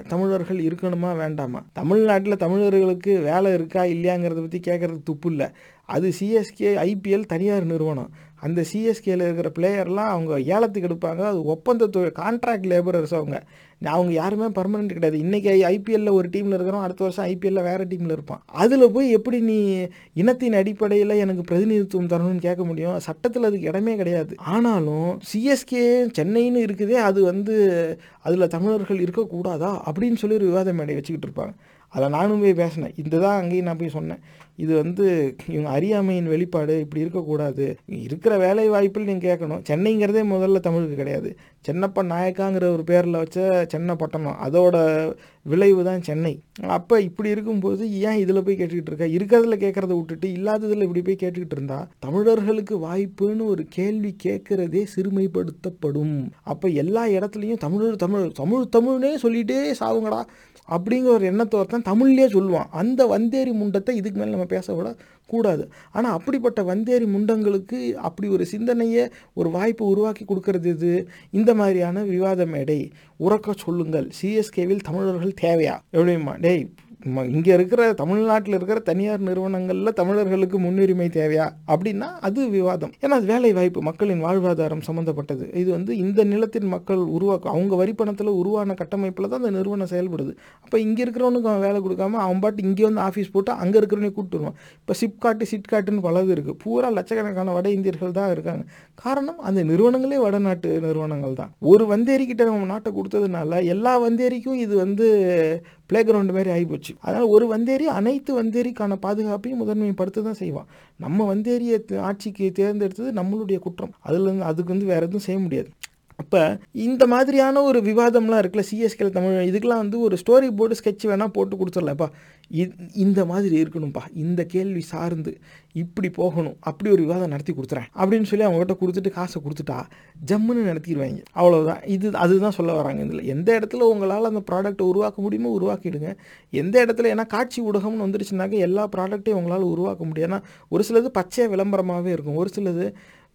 தமிழர்கள் இருக்கணுமா வேண்டாமா? தமிழ்நாட்டில் தமிழர்களுக்கு வேலை இருக்கா இல்லையாங்கிறத பற்றி கேட்குறது துப்பு இல்லை. அது சிஎஸ்கே ஐபிஎல் தனியார் நிறுவனம். அந்த சிஎஸ்கேல இருக்கிற பிளேயர்லாம் அவங்க ஏலத்துக்கு எடுப்பாங்க. அது ஒப்பந்த தொழில் கான்ட்ராக்ட் லேபரர்ஸ் அவங்க அவங்க யாருமே பர்மனெண்ட் கிடையாது. இன்றைக்கி ஐபிஎல்ல ஒரு டீமில் இருக்கிறோம் அடுத்த வருஷம் ஐபிஎல்ல வேறு டீமில் இருப்பான். அதில் போய் எப்படி நீ இனத்தின் அடிப்படையில் எனக்கு பிரதிநிதித்துவம் தரணும்னு கேட்க முடியும்? சட்டத்தில் அதுக்கு இடமே கிடையாது. ஆனாலும் சிஎஸ்கே சென்னைன்னு இருக்குதே அது வந்து அதில் தமிழர்கள் இருக்கக்கூடாதா? அப்படின்னு சொல்லி ஒரு விவாதம் மேடை வச்சுக்கிட்டு இருப்பாங்க. அதில் நானும் போய் பேசினேன். இந்த தான் அங்கேயும் நான் போய் சொன்னேன். இது வந்து இவங்க அறியாமையின் வெளிப்பாடு இப்படி இருக்கக்கூடாது. இருக்கிற வேலை வாய்ப்பில் நீங்கள் கேட்கணும். சென்னைங்கிறதே முதல்ல தமிழுக்கு கிடையாது. சென்னப்பன் நாயக்காங்கிற ஒரு பேரில் வச்ச சென்னை பட்டணம் அதோட விளைவு தான் சென்னை. அப்போ இப்படி இருக்கும்போது ஏன் இதில் போய் கேட்டுக்கிட்டு இருக்க? இருக்கிறதுல கேட்குறத விட்டுட்டு இல்லாததில் இப்படி போய் கேட்டுக்கிட்டு இருந்தா? தமிழர்களுக்கு வாய்ப்புன்னு ஒரு கேள்வி கேட்குறதே சிறுமைப்படுத்தப்படும். அப்போ எல்லா இடத்துலையும் தமிழர் தமிழ் தமிழ் தமிழ்னே சொல்லிட்டே சாவுங்கடா அப்படிங்கிற ஒரு எண்ணத்தை ஒருத்தன் தமிழ்லேயே சொல்லுவான். அந்த வந்தேரி முண்டத்தை இதுக்கு மேலே நம்ம பேசக்கூட கூடாது. ஆனால் அப்படிப்பட்ட வந்தேரி முண்டங்களுக்கு அப்படி ஒரு சிந்தனையை ஒரு வாய்ப்பு உருவாக்கி கொடுக்கறது இது இந்த மாதிரியான விவாத மேடை. உறக்க சொல்லுங்கள். சிஎஸ்கேவில் தமிழர்கள் தேவையா? எப்படிமா டேய் இங்கே இருக்கிற தமிழ்நாட்டில் இருக்கிற தனியார் நிறுவனங்களில் தமிழர்களுக்கு முன்னுரிமை தேவையா? அப்படின்னா அது விவாதம். ஏன்னா அது வேலை வாய்ப்பு மக்களின் வாழ்வாதாரம் சம்மந்தப்பட்டது இது வந்து இந்த நிலத்தின் மக்கள் உருவாக்கும் அவங்க வரிப்பணத்தில் உருவான கட்டமைப்பில் தான் அந்த நிறுவனம் செயல்படுது. அப்போ இங்கே இருக்கிறவனுக்கு அவன் வேலை கொடுக்காம அவன் பாட்டு இங்கே வந்து ஆஃபீஸ் போட்டு அங்கே இருக்கிறவனே கூப்பிட்டு வருவான் இப்போ சிப்காட்டு சிட்காட்டுன்னு பலது இருக்குது பூரா லட்சக்கணக்கான வட இந்தியர்கள் தான் இருக்காங்க. காரணம் அந்த நிறுவனங்களே வடநாட்டு நிறுவனங்கள் தான். ஒரு வந்தேரிக்கிட்ட நம்ம நாட்டை கொடுத்ததுனால எல்லா வந்தேரிக்கும் இது வந்து பிளே கிரவுண்டு மாதிரி ஆகிப்போச்சு. அதனால் ஒரு வந்தேரி அனைத்து வந்தேரிக்கான பாதுகாப்பையும் முதன்மைப்படுத்த தான் செய்வான் நம்ம வந்தேரியை ஆட்சிக்கு தேர்ந்தெடுத்தது நம்மளுடைய குற்றம். அதுலேருந்து அதுக்கு வந்து வேறு எதுவும் செய்ய முடியாது. அப்போ இந்த மாதிரியான ஒரு விவாதம்லாம் இருக்குல்ல சிஎஸ்கேல தமிழ் இதுக்கெலாம் வந்து ஒரு ஸ்டோரி போர்டு ஸ்கெட்ச் வேணால் போட்டு கொடுத்துடலப்பா இந்த மாதிரி இருக்கணும்ப்பா இந்த கேள்வி சார்ந்து இப்படி போகணும் அப்படி ஒரு விவாதம் நடத்தி கொடுத்துறேன் அப்படின்னு சொல்லி அவங்ககிட்ட கொடுத்துட்டு காசை கொடுத்துட்டா ஜம்முன்னு நடத்திடுவாங்க. அவ்வளோதான் இது அதுதான் சொல்ல வராங்க. இதில் எந்த இடத்துல உங்களால் அந்த ப்ராடக்ட்டை உருவாக்க முடியுமோ உருவாக்கிடுங்க. எந்த இடத்துல ஏன்னா காட்சி ஊடகம்னு வந்துருச்சுனாக்க எல்லா ப்ராடக்ட்டையும் உங்களால் உருவாக்க முடியும். ஏன்னா ஒரு சிலது பச்சை விளம்பரமாகவே இருக்கும். ஒரு சிலது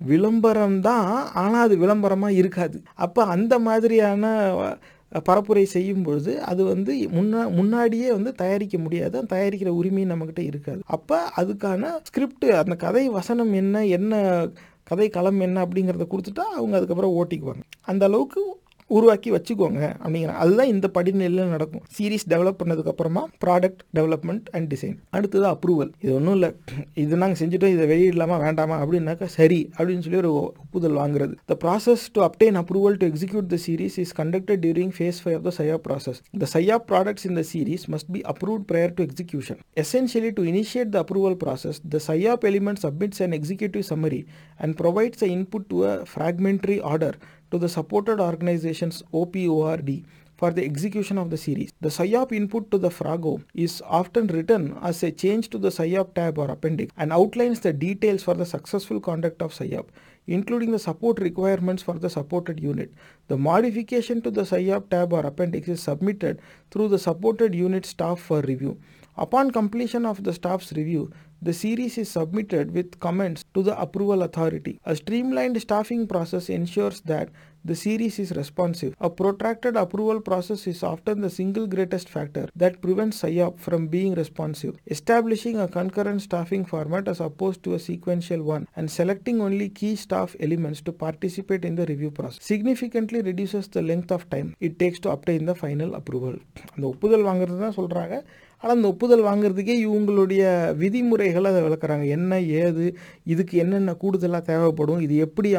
விளம்பரம் தான் ஆனால் அது விளம்பரமாக இருக்காது. அப்போ அந்த மாதிரியான பரப்புரை செய்யும் பொழுது அது வந்து முன்னா முன்னாடியே வந்து தயாரிக்க முடியாது. அந்த தயாரிக்கிற உரிமை நம்மக்கிட்ட இருக்காது. அப்போ அதுக்கான ஸ்கிரிப்ட் அந்த கதை வசனம் என்ன என்ன கதை களம் என்ன அப்படிங்கிறத கொடுத்துட்டா அவங்க அதுக்கப்புறம் ஓட்டிக்குவாங்க. அந்த அளவுக்கு உருவாக்கி வச்சுக்கோங்க. அப்படிங்கிற அதுதான் இந்த படிநிலையில் நடக்கும். சீரீஸ் டெவலப் பண்ணதுக்கப்புறமா ப்ராடக்ட் டெவலப்மெண்ட் அண்ட் டிசைன் அடுத்தது அப்ரூவல் இது ஒன்றும் இல்லை. இது நாங்கள் செஞ்சுட்டோம் இதை வெளியிடலாமா வேண்டாமா? அப்படின்னாக்கா சரி அப்படின்னு சொல்லி ஒரு ஒப்புதல் வாங்குறது. The process to obtain approval to execute the series is conducted during phase five of the சையா process the சையா products in the series must be approved prior to execution essentially to initiate the approval process the சையாப் element submits an executive summary and provides a input to a fragmentary order to the supported organizations OPORD for the execution of the series. The SIOP input to the FRAGO is often written as a change to the SIOP tab or appendix and outlines the details for the successful conduct of SIOP, including the support requirements for the supported unit. The modification to the SIOP tab or appendix is submitted through the supported unit staff for review. Upon completion of the staff's review, the series is submitted with comments to the approval authority. A streamlined staffing process ensures that the series is responsive. A protracted approval process is often the single greatest factor that prevents SIOP from being responsive. Establishing a concurrent staffing format as opposed to a sequential one and selecting only key staff elements to participate in the review process significantly reduces the length of time it takes to obtain the final approval. அந்த ஒப்புதல் வாங்குறது தான் சொல்கிறாங்க ஆனால் அந்த ஒப்புதல் வாங்குறதுக்கே இவங்களுடைய விதிமுறைகளை அதை விளக்குறாங்க. என்ன ஏது இதுக்கு என்னென்ன கூடுதலாக தேவைப்படும் இது எப்படி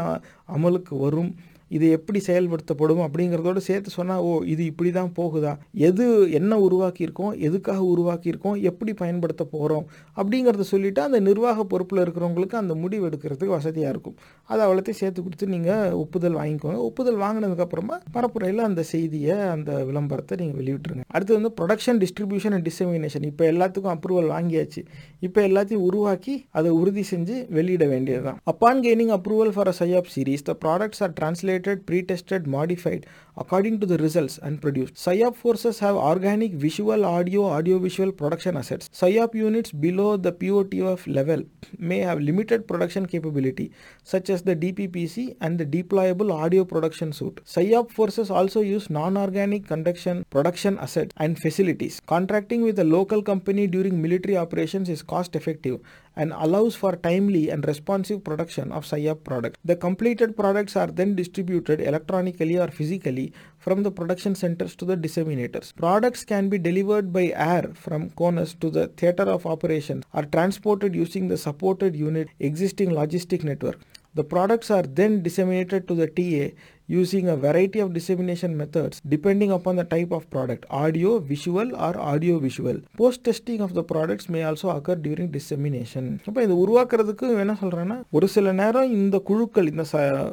அமலுக்கு வரும் இது எப்படி செயல்படுத்தப்படும் அப்படிங்கிறதோட சேர்த்து சொன்னால் ஓ இது இப்படி தான் போகுதா? எது என்ன உருவாக்கியிருக்கோம்? எதுக்காக உருவாக்கியிருக்கோம்? எப்படி பயன்படுத்த போகிறோம் அப்படிங்கிறத சொல்லிவிட்டு அந்த நிர்வாக பொறுப்பில் இருக்கிறவங்களுக்கு அந்த முடிவு எடுக்கிறதுக்கு வசதியாக இருக்கும். அதை அவ்வளோத்தையும் சேர்த்து கொடுத்து நீங்கள் ஒப்புதல் வாங்கிக்கோங்க. ஒப்புதல் வாங்கினதுக்கப்புறமா பரப்புரையில் அந்த செய்தியை அந்த விளம்பரத்தை நீங்கள் வெளியிட்டுருங்க. அடுத்து வந்து ப்ரொடக்ஷன் டிஸ்ட்ரிபியூஷன் அண்ட் டிசமினேஷன் இப்போ எல்லாத்துக்கும் அப்ரூவல் வாங்கியாச்சு. இப்போ எல்லாத்தையும் உருவாக்கி அதை உறுதி செஞ்சு வெளியிட வேண்டியது தான் upon gaining approval for a PSYOP series the products are translate pre-tested, modified according to the results and produced. PSYOP forces have organic visual, audio, audiovisual production assets. PSYOP units below the POTF level may have limited production capability, such as the DPPC and the deployable audio production suite. PSYOP forces also use non-organic conduction production assets and facilities. Contracting with a local company during military operations is cost effective and allows for timely and responsive production of PSYOP products. The completed products are then distributed electronically or physically from the production centers to the disseminators. Products can be delivered by air from CONUS to the theater of operations or transported using the supported unit existing logistic network. The products are then disseminated to the TA using a variety of dissemination methods depending upon the type of product audio visual or audio visual post testing of the products may also occur during dissemination அப்போ இது உருவாக்குறதுக்கு என்ன சொல்கிறேன்னா ஒரு சில நேரம் இந்த குழுக்கள் இந்த ச அஹ்,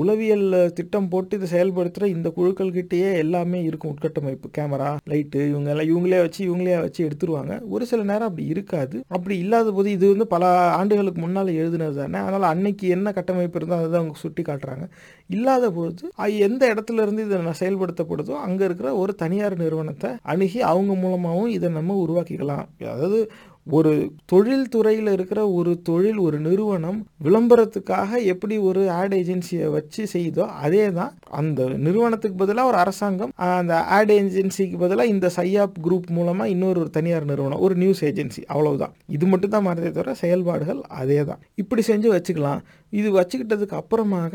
உளவியல் திட்டம் போட்டு இதை செயல்படுத்துகிற இந்த குழுக்கள்கிட்டயே எல்லாமே இருக்கும் உட்கட்டமைப்பு. கேமரா லைட்டு இவங்க எல்லாம் இவங்களே வச்சு இவங்களே வச்சு எடுத்துருவாங்க. ஒரு சில நேரம் அப்படி இருக்காது. அப்படி இல்லாத போது இது வந்து பல ஆண்டுகளுக்கு முன்னால் எழுதுனது தானே? அதனால் அன்னைக்கு என்ன கட்டமைப்பு இருந்தோ அதை தான் அவங்க சுட்டி காட்டுறாங்க. இல்லாத போது எந்த இடத்துல இருந்து இதை நான் செயல்படுத்தப்படுதோ அங்கே இருக்கிற ஒரு தனியார் நிறுவனத்தை அணுகி அவங்க மூலமாகவும் இதை நம்ம உருவாக்கிக்கலாம். அதாவது ஒரு தொழில் துறையில் இருக்கிற ஒரு தொழில் ஒரு நிறுவனம் விளம்பரத்துக்காக எப்படி ஒரு ஆட் ஏஜென்சியை வச்சு செய்தோ அதே தான் அந்த நிறுவனத்துக்கு பதிலாக ஒரு அரசாங்கம் அந்த ஆட் ஏஜென்சிக்கு பதிலாக இந்த சையாப் குரூப் மூலமாக இன்னொரு ஒரு தனியார் நிறுவனம் ஒரு நியூஸ் ஏஜென்சி அவ்வளவுதான். இது மட்டும் தான் மாறதே தவிர செயல்பாடுகள் அதே தான் இப்படி செஞ்சு வச்சுக்கலாம். இது வச்சுக்கிட்டதுக்கு அப்புறமாக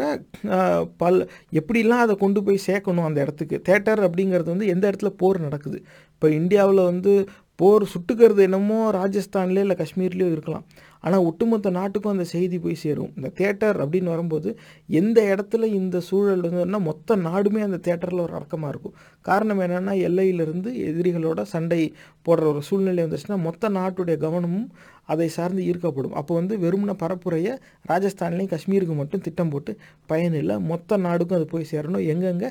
பல் எப்படிலாம் அதை கொண்டு போய் சேர்க்கணும் அந்த இடத்துக்கு? தேட்டர் அப்படிங்கிறது வந்து எந்த இடத்துல போர் நடக்குது? இப்போ இந்தியாவில் வந்து போர் சுட்டுக்கிறது என்னமோ ராஜஸ்தான்லேயோ இல்லை காஷ்மீர்லேயோ இருக்கலாம். ஆனால் ஒட்டுமொத்த நாட்டுக்கும் அந்த செய்தி போய் சேரும். இந்த தேட்டர் அப்படின்னு வரும்போது எந்த இடத்துல இந்த சூழல் வந்துன்னா மொத்த நாடுமே அந்த தேட்டரில் ஒரு அடக்கமாக இருக்கும். காரணம் என்னென்னா எல்லையிலிருந்து எதிரிகளோட சண்டை போடுற ஒரு சூழ்நிலை வந்துச்சுன்னா மொத்த நாட்டுடைய கவனமும் அதை சார்ந்து ஈர்க்கப்படும். அப்போ வந்து வெறும்ன பரப்புரையை ராஜஸ்தான்லேயும் காஷ்மீருக்கு மட்டும் திட்டம் போட்டு பயனில்லை மொத்த நாடுக்கும் அது போய் சேரணும். எங்கெங்கே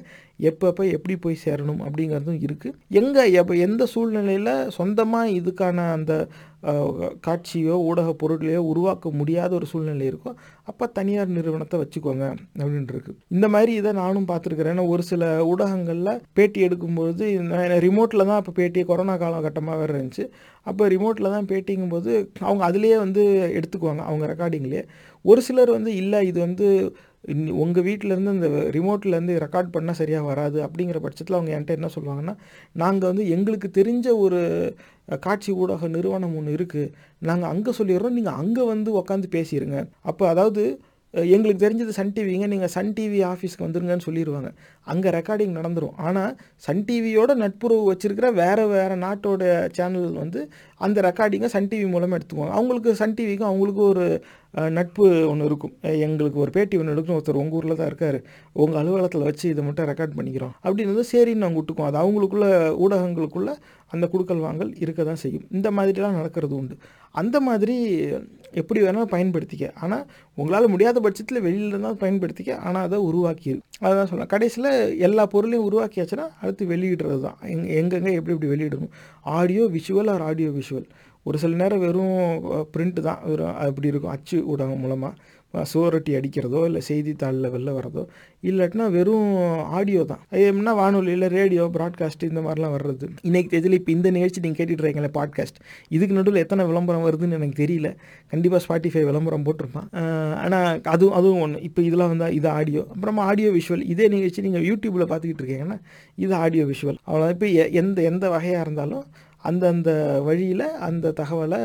எப்பப்போ எப்படி போய் சேரணும் அப்படிங்கிறதும் இருக்குது எங்கே எப்போ எந்த சூழ்நிலையில் சொந்தமாக இதுக்கான அந்த காட்சியோ ஊடக பொருட்களையோ உருவாக்க முடியாத ஒரு சூழ்நிலை இருக்கும். அப்போ தனியார் நிறுவனத்தை வச்சுக்கோங்க அப்படின்ட்டு இருக்கு. இந்த மாதிரி இதை நானும் பார்த்துருக்குறேன். ஏன்னா ஒரு சில ஊடகங்களில் பேட்டி எடுக்கும்போது ரிமோட்டில் தான் இப்போ பேட்டி கொரோனா காலகட்டமாக வேறு இருந்துச்சு. அப்போ ரிமோட்டில் தான் பேட்டிங்கும்போது அவங்க அதிலேயே வந்து எடுத்துக்குவாங்க அவங்க ரெக்கார்டிங்லேயே ஒரு சிலர் வந்து இல்லை இது வந்து உங்கள் வீட்டிலேருந்து இந்த ரிமோட்லேருந்து ரெக்கார்ட் பண்ணால் சரியாக வராது அப்படிங்கிற பட்சத்தில் அவங்க என்கிட்ட என்ன சொல்லுவாங்கன்னா நாங்கள் வந்து எங்களுக்கு தெரிஞ்ச ஒரு காட்சி ஊடக நிறுவனம் ஒன்று இருக்குது நாங்கள் அங்கே சொல்லிடுறோம். நீங்கள் அங்கே வந்து உக்காந்து பேசிடுங்க அப்போ அதாவது எங்களுக்கு தெரிஞ்சது சன் டிவிங்க. நீங்கள் சன் டிவி ஆஃபீஸ்க்கு வந்துருங்கன்னு சொல்லிடுவாங்க அங்கே ரெக்கார்டிங் நடந்துரும். ஆனால் சன் டிவியோட நட்புறவு வச்சிருக்கிற வேறு வேறு நாட்டோட சேனல் வந்து அந்த ரெக்கார்டிங்கை சன் டிவி மூலமாக எடுத்துக்குவாங்க. அவங்களுக்கு சன் டிவிக்கும் அவங்களுக்கும் ஒரு நட்பு ஒன்று இருக்கும். எங்களுக்கு ஒரு பேட்டி ஒன்று எடுக்கணும். ஒருத்தர் உங்கள் ஊரில் தான் இருக்கார். உங்கள் அலுவலகத்தில் வச்சு இதை மட்டும் ரெக்கார்ட் பண்ணிக்கிறோம். அப்படின்னு சரின்னு நாங்கள் விட்டுக்குவோம். அது அவங்களுக்குள்ள ஊடகங்களுக்குள்ள அந்த குடுக்கல் வாங்கல் இருக்க தான் செய்யும். இந்த மாதிரிலாம் நடக்கிறது உண்டு. அந்த மாதிரி எப்படி வேணாலும் பயன்படுத்திக்க. ஆனால் உங்களால் முடியாத பட்சத்தில் வெளியில் இருந்தால் பயன்படுத்திக்க. ஆனால் அதை உருவாக்கிடு அதுதான் சொல்லலாம் கடைசியில் எல்லா பொருளையும் உருவாக்கியாச்சுன்னா அடுத்து வெளியிடுறது தான். எங் எங்கெங்கே எப்படி எப்படி வெளியிடணும்? Audio visual or audio visual ஒரு சில நேரம் வெறும் பிரிண்ட்டு தான். வெறும் அப்படி இருக்கும். அச்சு ஊடகம் மூலமாக சுவரொட்டி அடிக்கிறதோ இல்லை செய்தித்தாளில் வெளில வரதோ இல்லாட்டினா வெறும் ஆடியோ தான். ஏம்னா வானொலியில் ரேடியோ ப்ராட்காஸ்ட் இந்த மாதிரிலாம் வர்றது. இன்னைக்கு தேதியில் இப்போ இந்த நிகழ்ச்சி நீங்கள் கேட்டுட்டு இருக்கீங்களே பாட்காஸ்ட் இதுக்கு நடுவில் எத்தனை விளம்பரம் வருதுன்னு எனக்கு தெரியல. கண்டிப்பாக ஸ்பாட்டிஃபை விளம்பரம் போட்டிருப்பான். ஆனால் அதுவும் அதுவும் ஒன்று இப்போ இதெல்லாம் வந்தால் இது ஆடியோ அப்புறமா ஆடியோ விஷுவல் இதே நிகழ்ச்சி நீங்கள் யூடியூப்பில் பார்த்துக்கிட்டு இருக்கீங்கன்னா இது ஆடியோ விஷுவல் அவ்வளோ இப்போ எந்த எந்த வகையாக இருந்தாலும் அந்தந்த வழியில் அந்த தகவலை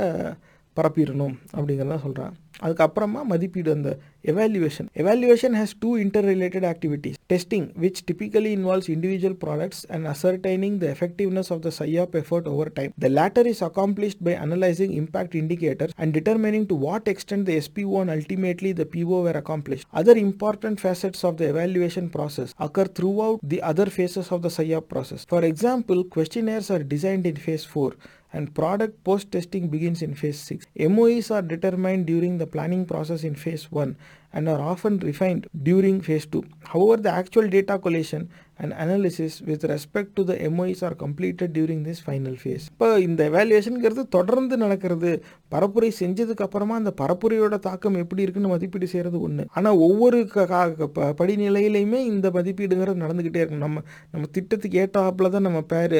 பரப்பிடணும் அப்படிங்கிறதான் சொல்கிறான் அதுக்கப்புறமா மதிப்பீடு அந்த evaluation evaluation has two interrelated activities testing which typically involves individual products and ascertaining the effectiveness of the PSYOP effort over time. The latter is accomplished by analyzing impact indicators and determining to what extent the SPO and ultimately the PO were accomplished. Other important facets of the evaluation process occur throughout the other phases of the PSYOP process. For example, questionnaires are designed in phase 4 and product post testing begins in phase 6. MOEs are determined during the planning process in phase 1 and are often refined during phase 2. However, the actual data collation and analysis with respect to the MOEs are completed during this final phase. இப்போ இந்த எவாலுவேஷனுங்கிறது தொடர்ந்து நடக்கிறது. பரப்புரை செஞ்சதுக்கு அப்புறமா அந்த பரப்புரையோட தாக்கம் எப்படி இருக்குன்னு மதிப்பீடு செய்கிறது ஒன்று ஆனால் ஒவ்வொரு க- ப- படிநிலையிலையுமே இந்த மதிப்பீடுங்கிறது நடந்துக்கிட்டே இருக்கும். நம்ம நம்ம திட்டத்துக்கு ஏற்றாப்புல தான் நம்ம பேர்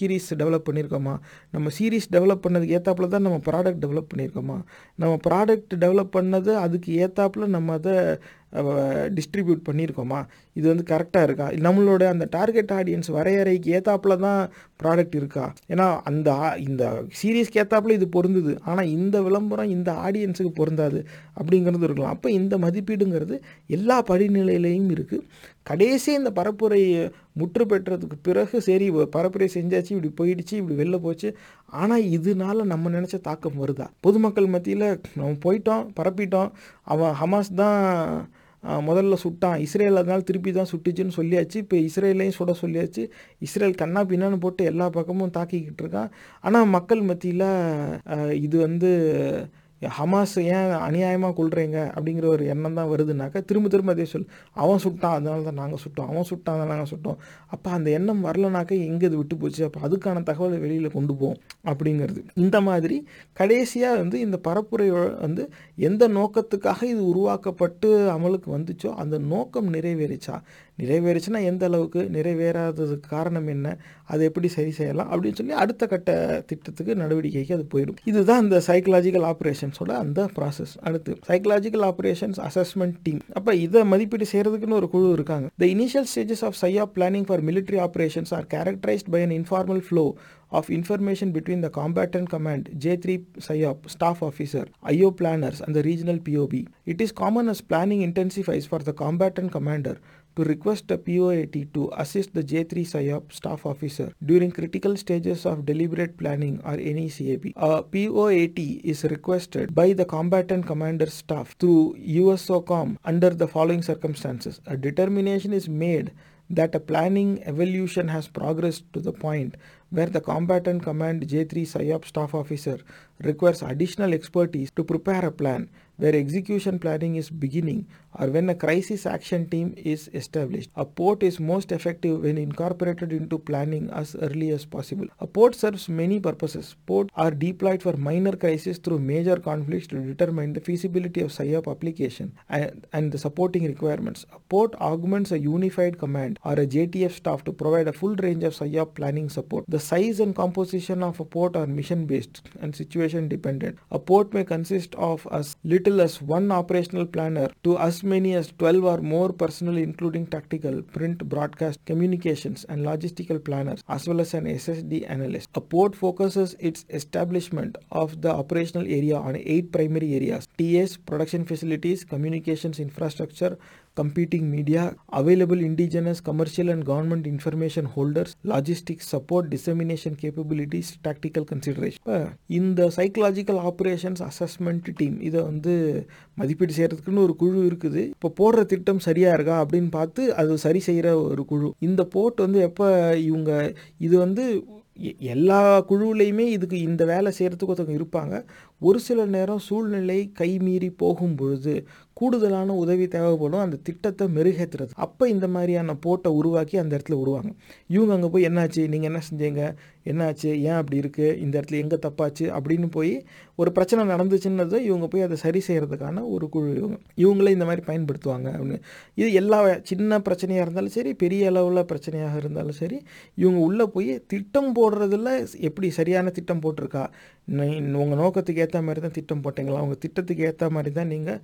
சீரீஸ் டெவலப் பண்ணியிருக்கோமா நம்ம சீரீஸ் டெவலப் பண்ணதுக்கு ஏற்றாப்புல தான் நம்ம ப்ராடக்ட் டெவலப் பண்ணியிருக்கோமா நம்ம ப்ராடக்ட் டெவலப் பண்ணது அதுக்கு ஏற்றாப்புல நம்ம அதை டிஸ்ட்ரிபியூட் பண்ணியிருக்கோமா? இது வந்து கரெக்டாக இருக்கா? நம்மளோட அந்த டார்கெட் ஆடியன்ஸ் வரையறைக்கு ஏத்தாப்பில் தான் ப்ராடக்ட் இருக்கா? ஏன்னா அந்த ஆ- இந்த சீரீஸ்க்கு ஏத்தாப்பில் இது பொருந்துது. ஆனால் இந்த விளம்பரம் இந்த ஆடியன்ஸுக்கு பொருந்தாது அப்படிங்கிறது இருக்கலாம். அப்போ இந்த மதிப்பீடுங்கிறது எல்லா படிநிலையிலையும் இருக்குது கடைசி இந்த பரப்புரை முற்று பெற்றதுக்கு பிறகு சரி பரப்புரை செஞ்சாச்சு இப்படி போயிடுச்சு இப்படி வெளில போச்சு. ஆனால் இதனால நம்ம நினச்ச தாக்கம் வருதா? பொதுமக்கள் மத்தியில் நம்ம போயிட்டோம் பரப்பிட்டோம். அவன் ஹமாஸ் தான் முதல்ல சுட்டான். இஸ்ரேல் அதனால் திருப்பி தான் சுட்டுச்சுன்னு சொல்லியாச்சு. இப்போ இஸ்ரேலையும் சுட சொல்லியாச்சு. இஸ்ரேல் கண்ணா பின்னான்னு போட்டு எல்லா பக்கமும் தாக்கிக்கிட்டு இருக்கான். ஆனால் மக்கள் மத்தியில் இது வந்து ஹமாஸ் ஏன் அநியாயமாக கொள்றீங்க அப்படிங்கிற ஒரு எண்ணம் தான் வருதுனாக்கா திரும்ப திரும்ப அதே சொல் அவன் சுட்டான் அதனால தான் நாங்கள் சுட்டோம். அவன் சுட்டான் அதனால நாங்கள் சுட்டோம். அப்போ அந்த எண்ணம் வரலனாக்கா எங்கே இது விட்டு போச்சு? அப்போ அதுக்கான தகவலை வெளியில் கொண்டு போவோம் அப்படிங்கிறது. இந்த மாதிரி கடைசியாக வந்து இந்த பரப்புரை வந்து எந்த நோக்கத்துக்காக இது உருவாக்கப்பட்டு அமலுக்கு வந்துச்சோ அந்த நோக்கம் நிறைவேறிச்சா? நிறைவேறுச்சுன்னா எந்த அளவுக்கு? நிறைவேறாததுக்கு காரணம் என்ன? அதை எப்படி சரி செய்யலாம்? அப்படின்னு சொல்லி அடுத்த கட்ட திட்டத்துக்கு நடவடிக்கைக்கு அது போயிடும். இதுதான் இந்த சைக்கலாஜிக்கல் ஆப்ரேஷன்ஸோட அந்த ப்ராசஸ் அடுத்து சைக்கலாஜிக்கல் ஆப்ரேஷன்ஸ் அசஸ்மெண்ட் டீம் அப்போ இதை மதிப்பீடு செய்கிறதுக்குன்னு ஒரு குழு இருக்காங்க. The initial stages of சையா planning for military operations are characterised by an informal flow of information between the combatant command, J3 PSYOP, staff officer, IO planners, and the regional POB. It is common as planning intensifies for the combatant commander to request a POAT to assist the J3 PSYOP staff officer during critical stages of deliberate planning or any CAP. A POAT is requested by the combatant commander's staff through USOCOM under the following circumstances. A determination is made that a planning evolution has progressed to the point where the combatant command J3 PSYOP staff officer requires additional expertise to prepare a plan where execution planning is beginning or when a crisis action team is established. A port is most effective when incorporated into planning as early as possible. A port serves many purposes. Ports are deployed for minor crises through major conflicts to determine the feasibility of PSYOP application and, and the supporting requirements. A port augments a unified command or a JTF staff to provide a full range of PSYOP planning support. The size and composition of a port are mission based and situation dependent. A port may consist of as little as one operational planner to as many as 12 or more personnel including tactical, print, broadcast, communications and logistical planners as well as an SSD analyst. A port focuses its establishment of the operational area on eight primary areas TS, production facilities, communications infrastructure, competing media, available indigenous, commercial and government information holders, logistics support, dissemination capabilities, tactical consideration. இந்த psychological operations assessment team இதை வந்து மதிப்பீடு செய்யறதுக்குன்னு ஒரு குழு இருக்குது. இப்போ போடுற திட்டம் சரியா இருக்கா அப்படின்னு பார்த்து அது சரி செய்கிற ஒரு குழு. இந்த போர்ட் வந்து எப்போ இவங்க இது வந்து எ- எல்லா குழுவிலையுமே இதுக்கு இந்த வேலை செய்கிறதுக்கு ஒருத்தவங்க இருப்பாங்க. ஒரு சில நேரம் சூழ்நிலை கைமீறி போகும் பொழுது கூடுதலான உதவி தேவைப்படும். அந்த திட்டத்தை மெருகேற்றுறது அப்போ இந்த மாதிரியான போட்டை உருவாக்கி அந்த இடத்துல விடுவாங்க. இவங்க அங்கே போய் என்னாச்சு? நீங்கள் என்ன செஞ்சீங்க? என்னாச்சு? ஏன் அப்படி இருக்குது இந்த இடத்துல எங்கே தப்பாச்சு? அப்படின்னு போய் ஒரு பிரச்சனை நடந்துச்சுன்னதை இவங்க போய் அதை சரி செய்கிறதுக்கான ஒரு குழு இவங்க. இவங்களே இந்த மாதிரி பயன்படுத்துவாங்க அப்படின்னு. இது எல்லா சின்ன பிரச்சனையாக இருந்தாலும் சரி பெரிய அளவில் பிரச்சனையாக இருந்தாலும் சரி இவங்க உள்ளே போய் திட்டம் போடுறதில் எப்படி சரியான திட்டம் போட்டிருக்கா? உங்கள் நோக்கத்துக்கு ஏற்ற மாதிரி தான் திட்டம் போட்டீங்களா? உங்கள் திட்டத்துக்கு ஏற்ற மாதிரி தான் நீங்கள்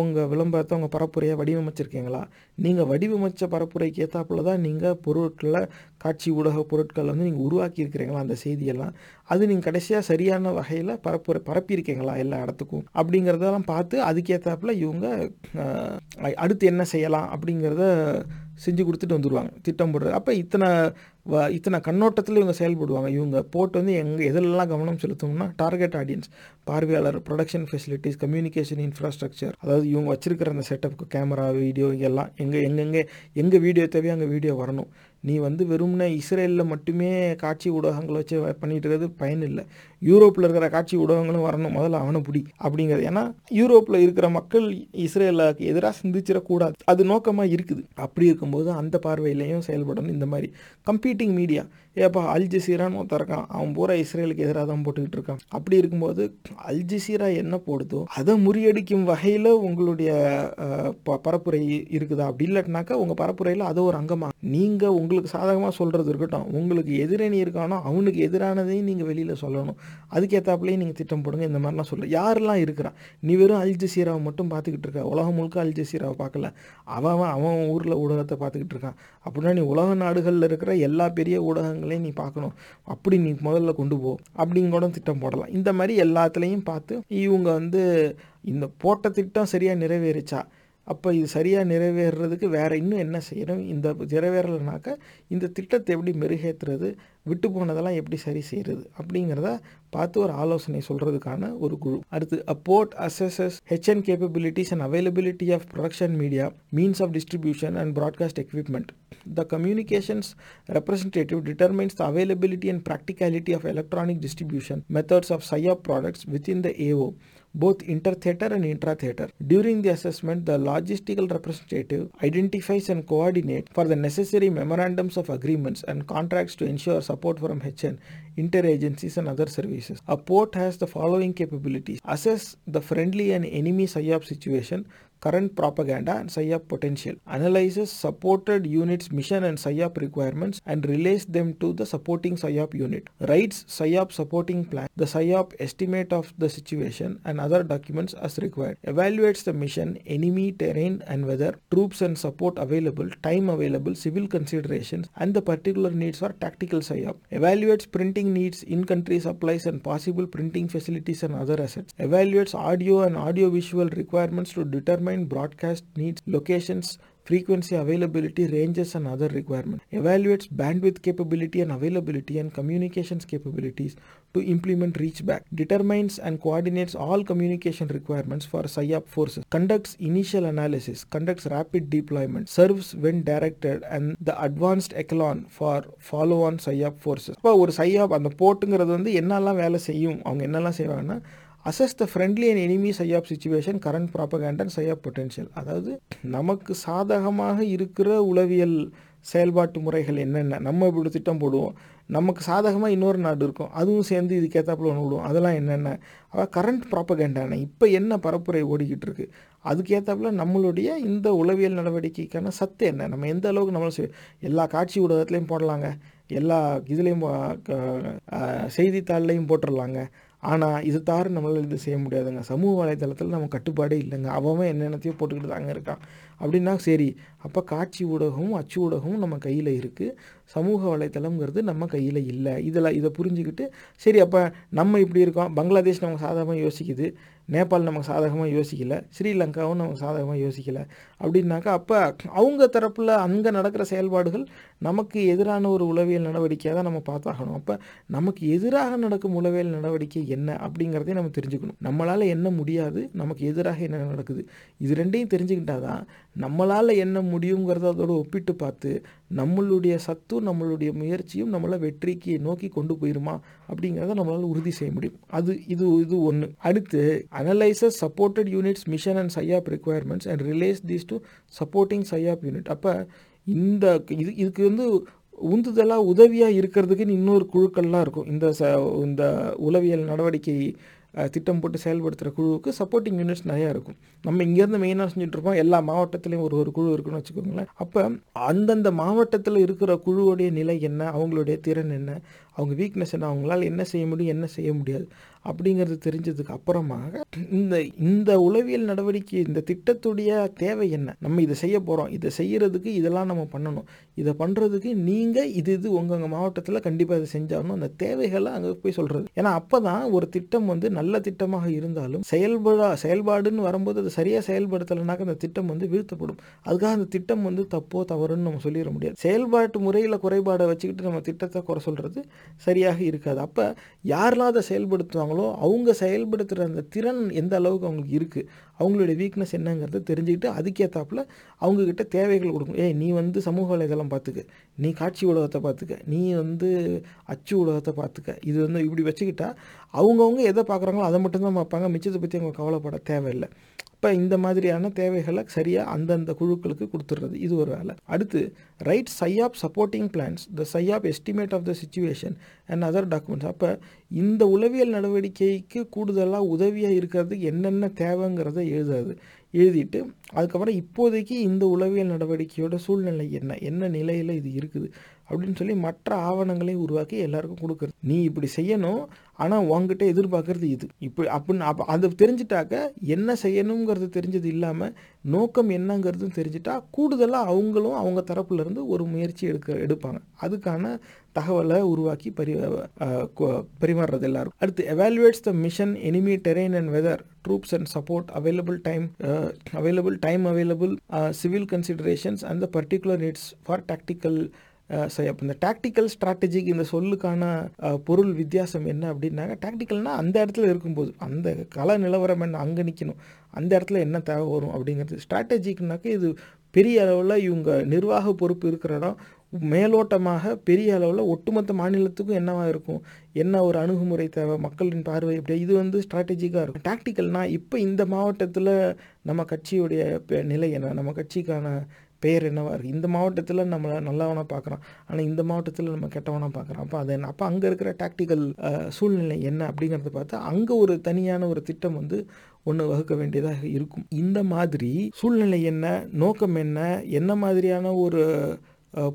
உங்கள் விளம்பரத்தை உங்கள் பரப்புரையை வடிவமைச்சிருக்கீங்களா? நீங்கள் வடிவமைச்ச பரப்புரைக்கு ஏற்றாப்புல தான் நீங்கள் பொருட்களை காட்சி ஊடக பொருட்கள் வந்து நீங்கள் உருவாக்கியிருக்கிறீங்களா? அந்த செய்தியெல்லாம். அது நீங்கள் கடைசியாக சரியான வகையில் பரப்புரை பரப்பியிருக்கீங்களா எல்லா இடத்துக்கும்? அப்படிங்கிறதெல்லாம் பார்த்து அதுக்கேற்றாப்புல இவங்க அடுத்து என்ன செய்யலாம் அப்படிங்கிறத செஞ்சு கொடுத்துட்டு வந்துடுவாங்க திட்டம் போடுறது. அப்போ இத்தனை வ- இத்தனை கண்ணோட்டத்தில் இவங்க செயல்படுவாங்க. இவங்க போட்டு வந்து எங்கே எதிலெல்லாம் கவனம் செலுத்தணும்னா டார்கெட் ஆடியன்ஸ் பார்வையாளர் ப்ரொடக்ஷன் ஃபெசிலிட்டிஸ் கம்யூனிகேஷன் இன்ஃப்ராஸ்ட்ரக்சர் அதாவது இவங்க வச்சிருக்கிற அந்த செட்டப்புக்கு கேமரா வீடியோ எல்லாம் எங்கே எங்கெங்கே எங்கே வீடியோ தேவையோ அங்கே வீடியோ வரணும். நீ வந்து வெறும்னே இஸ்ரேலில் மட்டுமே காட்சி ஊடகங்கள் வச்சு பண்ணிகிட்டு பண்ணிட்டு இருக்கிறது பயன் இல்லை. யூரோப்பில் இருக்கிற காட்சி ஊடகங்களும் வரணும் முதல்ல அவனை பிடி அப்படிங்கிறது. ஏன்னா யூரோப்பில் இருக்கிற மக்கள் இஸ்ரேலுக்கு எதிராக சிந்திச்சிடக்கூடாது. அது நோக்கமாக இருக்குது. அப்படி இருக்கும்போது அந்த பார்வையிலையும் செயல்படணும் இந்த மாதிரி. கம்ப்யூட்டிங் மீடியா ஏப்பா அல் ஒருத்தர் இருக்கான். அவன் பூரா இஸ்ரேலுக்கு எதிராக தான் போட்டுக்கிட்டு இருக்கான். அப்படி இருக்கும்போது அல்ஜசீரா என்ன போடுதோ அதை முறியடிக்கும் வகையில் உங்களுடைய ப- பரப்புரை இருக்குதா? அப்படி இல்லாட்டினாக்கா உங்கள் பரப்புரையில் அது ஒரு அங்கமாக நீங்கள் உங்களுக்கு சாதகமாக சொல்கிறது இருக்கட்டும். உங்களுக்கு எதிரணி இருக்கானோ அவனுக்கு எதிரானதையும் நீங்கள் வெளியில் சொல்லணும். அதுக்கேற்றாப்புலையும் நீங்கள் திட்டம் போடுங்க இந்த மாதிரிலாம் சொல்ல. யாரெல்லாம் இருக்கிறா? நீ வெறும் அல் ஜசீராவை மட்டும் பார்த்துக்கிட்டு இருக்க? உலகம் முழுக்க அல் ஜசீராவை பார்க்கல. அவன் அவன் அவன் ஊரில் ஊடகத்தை பார்த்துக்கிட்டு இருக்கான். அப்படின்னா நீ உலக நாடுகளில் இருக்கிற எல்லா பெரிய ஊடகங்களையும் நீ பார்க்கணும். அப்படி நீ முதல்ல கொண்டு போ. அப்படிங்க கூட திட்டம் போடலாம். இந்த மாதிரி எல்லாத்துலேயும் பார்த்து இவங்க வந்து இந்த போட்ட திட்டம் சரியாக நிறைவேறிச்சா? அப்போ இது சரியாக நிறைவேறுறதுக்கு வேறு இன்னும் என்ன செய்யணும்? இந்த நிறைவேறலைனாக்கா இந்த திட்டத்தை எப்படி மெருகேற்றுறது விட்டு போனதெல்லாம் எப்படி சரி செய்கிறது அப்படிங்கிறத பார்த்து ஒரு ஆலோசனை சொல்கிறதுக்கான ஒரு குழு. அடுத்து upward assesses HN capabilities and availability of production media means of distribution and broadcast equipment the communications representative determines the availability and practicality of electronic distribution methods of சையா products within the AO both inter-theater and intra-theater. During the assessment, the logistical representative identifies and coordinates for the necessary memorandums of agreements and contracts to ensure support from HN, interagencies and other services. A port has the following capabilities. Assess the friendly and enemy SIOP situation, current propaganda and PSYOP potential, analyzes supported units mission and PSYOP requirements and relays them to the supporting PSYOP unit, writes PSYOP supporting plan, the PSYOP estimate of the situation and other documents as required, evaluates the mission, enemy terrain and weather, troops and support available, time available, civil considerations and the particular needs for tactical PSYOP, evaluates printing needs, in-country supplies and possible printing facilities and other assets, evaluates audio and audio-visual requirements to determine determine broadcast needs, locations, frequency availability, ranges and other requirements, evaluates bandwidth capability and availability and communications capabilities to implement reach back, determines and coordinates all communication requirements for PSYOP forces, conducts initial analysis, conducts rapid deployment, serves when directed and the advanced echelon for follow-on PSYOP forces. இப்போ ஒரு PSYOP அந்த போட்டுங்கிறது வந்து என்னெல்லாம் வேலை செய்யும் அவங்க என்னெல்லாம் செய்வாங்கன்னா assess the friendly and enemy PSYOP situation current propaganda and PSYOP potential அதாவது நமக்கு சாதகமாக இருக்கிற உளவியல் செயல்பாட்டு முறைகள் என்னென்ன? நம்ம இப்படி திட்டம் போடுவோம். நமக்கு சாதகமாக இன்னொரு நாடு இருக்கும். அதுவும் சேர்ந்து இதுக்கேற்றாப்புல ஒன்று விடுவோம். அதெல்லாம் என்னென்ன? அவள் கரண்ட் ப்ராப்பகேண்டான இப்போ என்ன பரப்புரை ஓடிக்கிட்டு இருக்கு? அதுக்கேற்றாப்புல நம்மளுடைய இந்த உளவியல் நடவடிக்கைக்கான சத்து என்ன? நம்ம எந்த அளவுக்கு நம்மளும் எல்லா காட்சி ஊடகத்துலேயும் போடலாங்க. எல்லா இதுலேயும் செய்தித்தாள்லையும் போட்டுடலாங்க ஆனால் இது தார நம்மளால் இது செய்ய முடியாதுங்க. சமூக வலைதளத்தில் நம்ம கட்டுப்பாடே இல்லைங்க. அவன் என்னென்னத்தையோ போட்டுக்கிட்டு தாங்க இருக்கான். அப்படின்னா சரி அப்போ காட்சி ஊடகமும் அச்சு ஊடகமும் நம்ம கையில் இருக்குது சமூக வலைத்தளம்ங்கிறது நம்ம கையில் இல்லை. இதில் இதை புரிஞ்சுக்கிட்டு சரி அப்போ நம்ம இப்படி இருக்கோம். பங்களாதேஷ் நமக்கு சாதகமாக யோசிக்குது. நேபாள் நமக்கு சாதகமாக யோசிக்கலை. ஸ்ரீலங்காவும் நமக்கு சாதகமாக யோசிக்கலை. அப்படின்னாக்கா அப்போ அவங்க தரப்பில் அங்கே நடக்கிற செயல்பாடுகள் நமக்கு எதிரான ஒரு உளவியல் நடவடிக்கையாக தான் நம்ம பார்த்தாகணும். அப்போ நமக்கு எதிராக நடக்கும் உளவியல் நடவடிக்கை என்ன அப்படிங்கிறதையும் நம்ம தெரிஞ்சுக்கணும். நம்மளால் என்ன முடியாது நமக்கு எதிராக என்ன நடக்குது. இது ரெண்டையும் தெரிஞ்சுக்கிட்டா தான் நம்மளால் என்ன முடியுங்கிறத அதோட ஒப்பிட்டு பார்த்து நம்மளுடைய சத்தும் நம்மளுடைய முயற்சியும் நம்மளை வெற்றிக்கு நோக்கி கொண்டு போயிருமா அப்படிங்கிறத நம்மளால் உறுதி செய்ய முடியும். அது இது இது ஒன்று அடுத்து analyses supported units mission and PSYOP requirements and relays these to supporting PSYOP unit அப்போ இந்த இது இதுக்கு வந்து உந்துதலாக உதவியாக இருக்கிறதுக்குன்னு இன்னொரு குழுக்கள்லாம் இருக்கும். இந்த ச இந்த உளவியல் நடவடிக்கை திட்டம் போட்டு செயல்படுத்துகிற குழுவுக்கு சப்போர்ட்டிங் யூனிட்ஸ் நிறையா இருக்கும். நம்ம இங்கேருந்து மெயினாக செஞ்சுட்ருப்போம் எல்லா மாவட்டத்துலேயும் ஒரு ஒரு குழு இருக்குன்னு வச்சுக்கோங்களேன். அப்போ அந்தந்த மாவட்டத்தில் இருக்கிற குழுவுடைய நிலை என்ன? அவங்களுடைய திறன் என்ன? அவங்க வீக்னஸ் என்ன? அவங்களால் என்ன செய்ய முடியும்? என்ன செய்ய முடியாது? அப்படிங்கிறது தெரிஞ்சதுக்கு அப்புறமாக இந்த இந்த உளவியல் நடவடிக்கை இந்த திட்டத்துடைய தேவை என்ன? நம்ம இதை செய்ய போகிறோம் இதை செய்கிறதுக்கு இதெல்லாம் நம்ம பண்ணணும். இதை பண்ணுறதுக்கு நீங்கள் இது இது உங்கள் மாவட்டத்தில் கண்டிப்பாக இதை செஞ்சாகணும். அந்த தேவைகளை அங்கே போய் சொல்கிறது ஏன்னா அப்போ தான் ஒரு திட்டம் வந்து நல்ல திட்டமாக இருந்தாலும் செயல்படா செயல்பாடுன்னு வரும்போது அது சரியாக செயல்படுத்தலைனாக்க அந்த திட்டம் வந்து வீழ்த்தப்படும். அதுக்காக அந்த திட்டம் வந்து தப்போ தவறுன்னு நம்ம சொல்லிட முடியாது. செயல்பாட்டு முறையில் குறைபாடை வச்சுக்கிட்டு நம்ம திட்டத்தை குறை சொல்கிறது சரியாக இருக்காது. அப்போ யாரெல்லாம் அதை செயல்படுத்துவாங்களோ அவங்க செயல்படுத்துகிற அந்த திறன் எந்த அளவுக்கு அவங்களுக்கு இருக்குது அவங்களுடைய வீக்னஸ் என்னங்கிறத தெரிஞ்சுக்கிட்டு அதுக்கேற்றாப்புல அவங்கக்கிட்ட தேவைகள் கொடுக்கும் ஏய் நீ வந்து சமூக வலைதளம் பார்த்துக்க நீ காட்சி ஊடகத்தை பார்த்துக்க நீ வந்து அச்சு ஊடகத்தை பார்த்துக்க இது வந்து இப்படி வச்சுக்கிட்டா அவங்கவுங்க எதை பார்க்குறாங்களோ அதை மட்டும்தான் பார்ப்பாங்க மிச்சத்தை பற்றி அவங்க கவலைப்பட தேவையில்லை. இப்போ இந்த மாதிரியான தேவைகளை சரியாக அந்தந்த குழுக்களுக்கு கொடுத்துட்றது. இது ஒரு வேலை. அடுத்து write PSYOP supporting plans the PSYOP estimate of the situation and other documents அப்போ இந்த உளவியல் நடவடிக்கைக்கு கூடுதலாக உதவியாக இருக்கிறதுக்கு என்னென்ன தேவைங்கிறத எழுதாது எழுதிட்டு அதுக்கப்புறம் இப்போதைக்கு இந்த உளவியல் நடவடிக்கையோட சூழ்நிலை என்ன? என்ன நிலையில் இது இருக்குது? அப்படின்னு சொல்லி மற்ற ஆவணங்களையும் உருவாக்கி எல்லாருக்கும் கொடுக்குறது. நீ இப்படி செய்யணும் ஆனால் உங்ககிட்ட எதிர்பார்க்கறது இது. இப்போ அப்படின்னு அப்போ அது தெரிஞ்சிட்டாக்க என்ன செய்யணுங்கிறது தெரிஞ்சது இல்லாமல் நோக்கம் என்னங்கிறதும் தெரிஞ்சிட்டா கூடுதலாக அவங்களும் அவங்க தரப்புலேருந்து ஒரு முயற்சி எடுக்க எடுப்பாங்க. அதுக்கான தகவலை உருவாக்கி பரி பரிமாறுறது எல்லாரும் அடுத்து evaluates the mission enemy terrain and weather troops and support available time available time available civil considerations and the particular needs for tactical so அப்போ இந்த டாக்டிக்கல் ஸ்ட்ராட்டஜிக்கு இந்த சொல்லுக்கான பொருள் வித்தியாசம் என்ன அப்படின்னாக்க டாக்டிக்கல்னால் அந்த இடத்துல இருக்கும்போது அந்த கல நிலவரம் என்ன அங்கே நிற்கணும் அந்த இடத்துல என்ன தேவை வரும் அப்படிங்கிறது. ஸ்ட்ராட்டஜிக்குனாக்க இது பெரிய அளவில் இவங்க நிர்வாக பொறுப்பு இருக்கிற இடம் மேலோட்டமாக பெரிய அளவில் ஒட்டுமொத்த மாநிலத்துக்கும் என்னவாக இருக்கும் என்ன ஒரு அணுகுமுறை தேவை மக்களின் பார்வை எப்படி இது வந்து ஸ்ட்ராட்டஜிக்காக இருக்கும். டாக்டிக்கல்னால் இப்போ இந்த மாவட்டத்தில் நம்ம கட்சியுடைய பெ- நிலை என்ன நம்ம கட்சிக்கான பெயர் என்னவா இருக்குது இந்த மாவட்டத்தில் நம்மளை நல்லவனாக பார்க்குறோம் ஆனால் இந்த மாவட்டத்தில் நம்ம கெட்டவனாக பார்க்குறோம் அப்போ அது என்ன? அப்போ அங்கே இருக்கிற டாக்டிக்கல் சூழ்நிலை என்ன அப்படிங்கிறத பார்த்தா அங்கே ஒரு தனியான ஒரு திட்டம் வந்து ஒன்று வகுக்க வேண்டியதாக இருக்கும். இந்த மாதிரி சூழ்நிலை என்ன? நோக்கம் என்ன? என்ன மாதிரியான ஒரு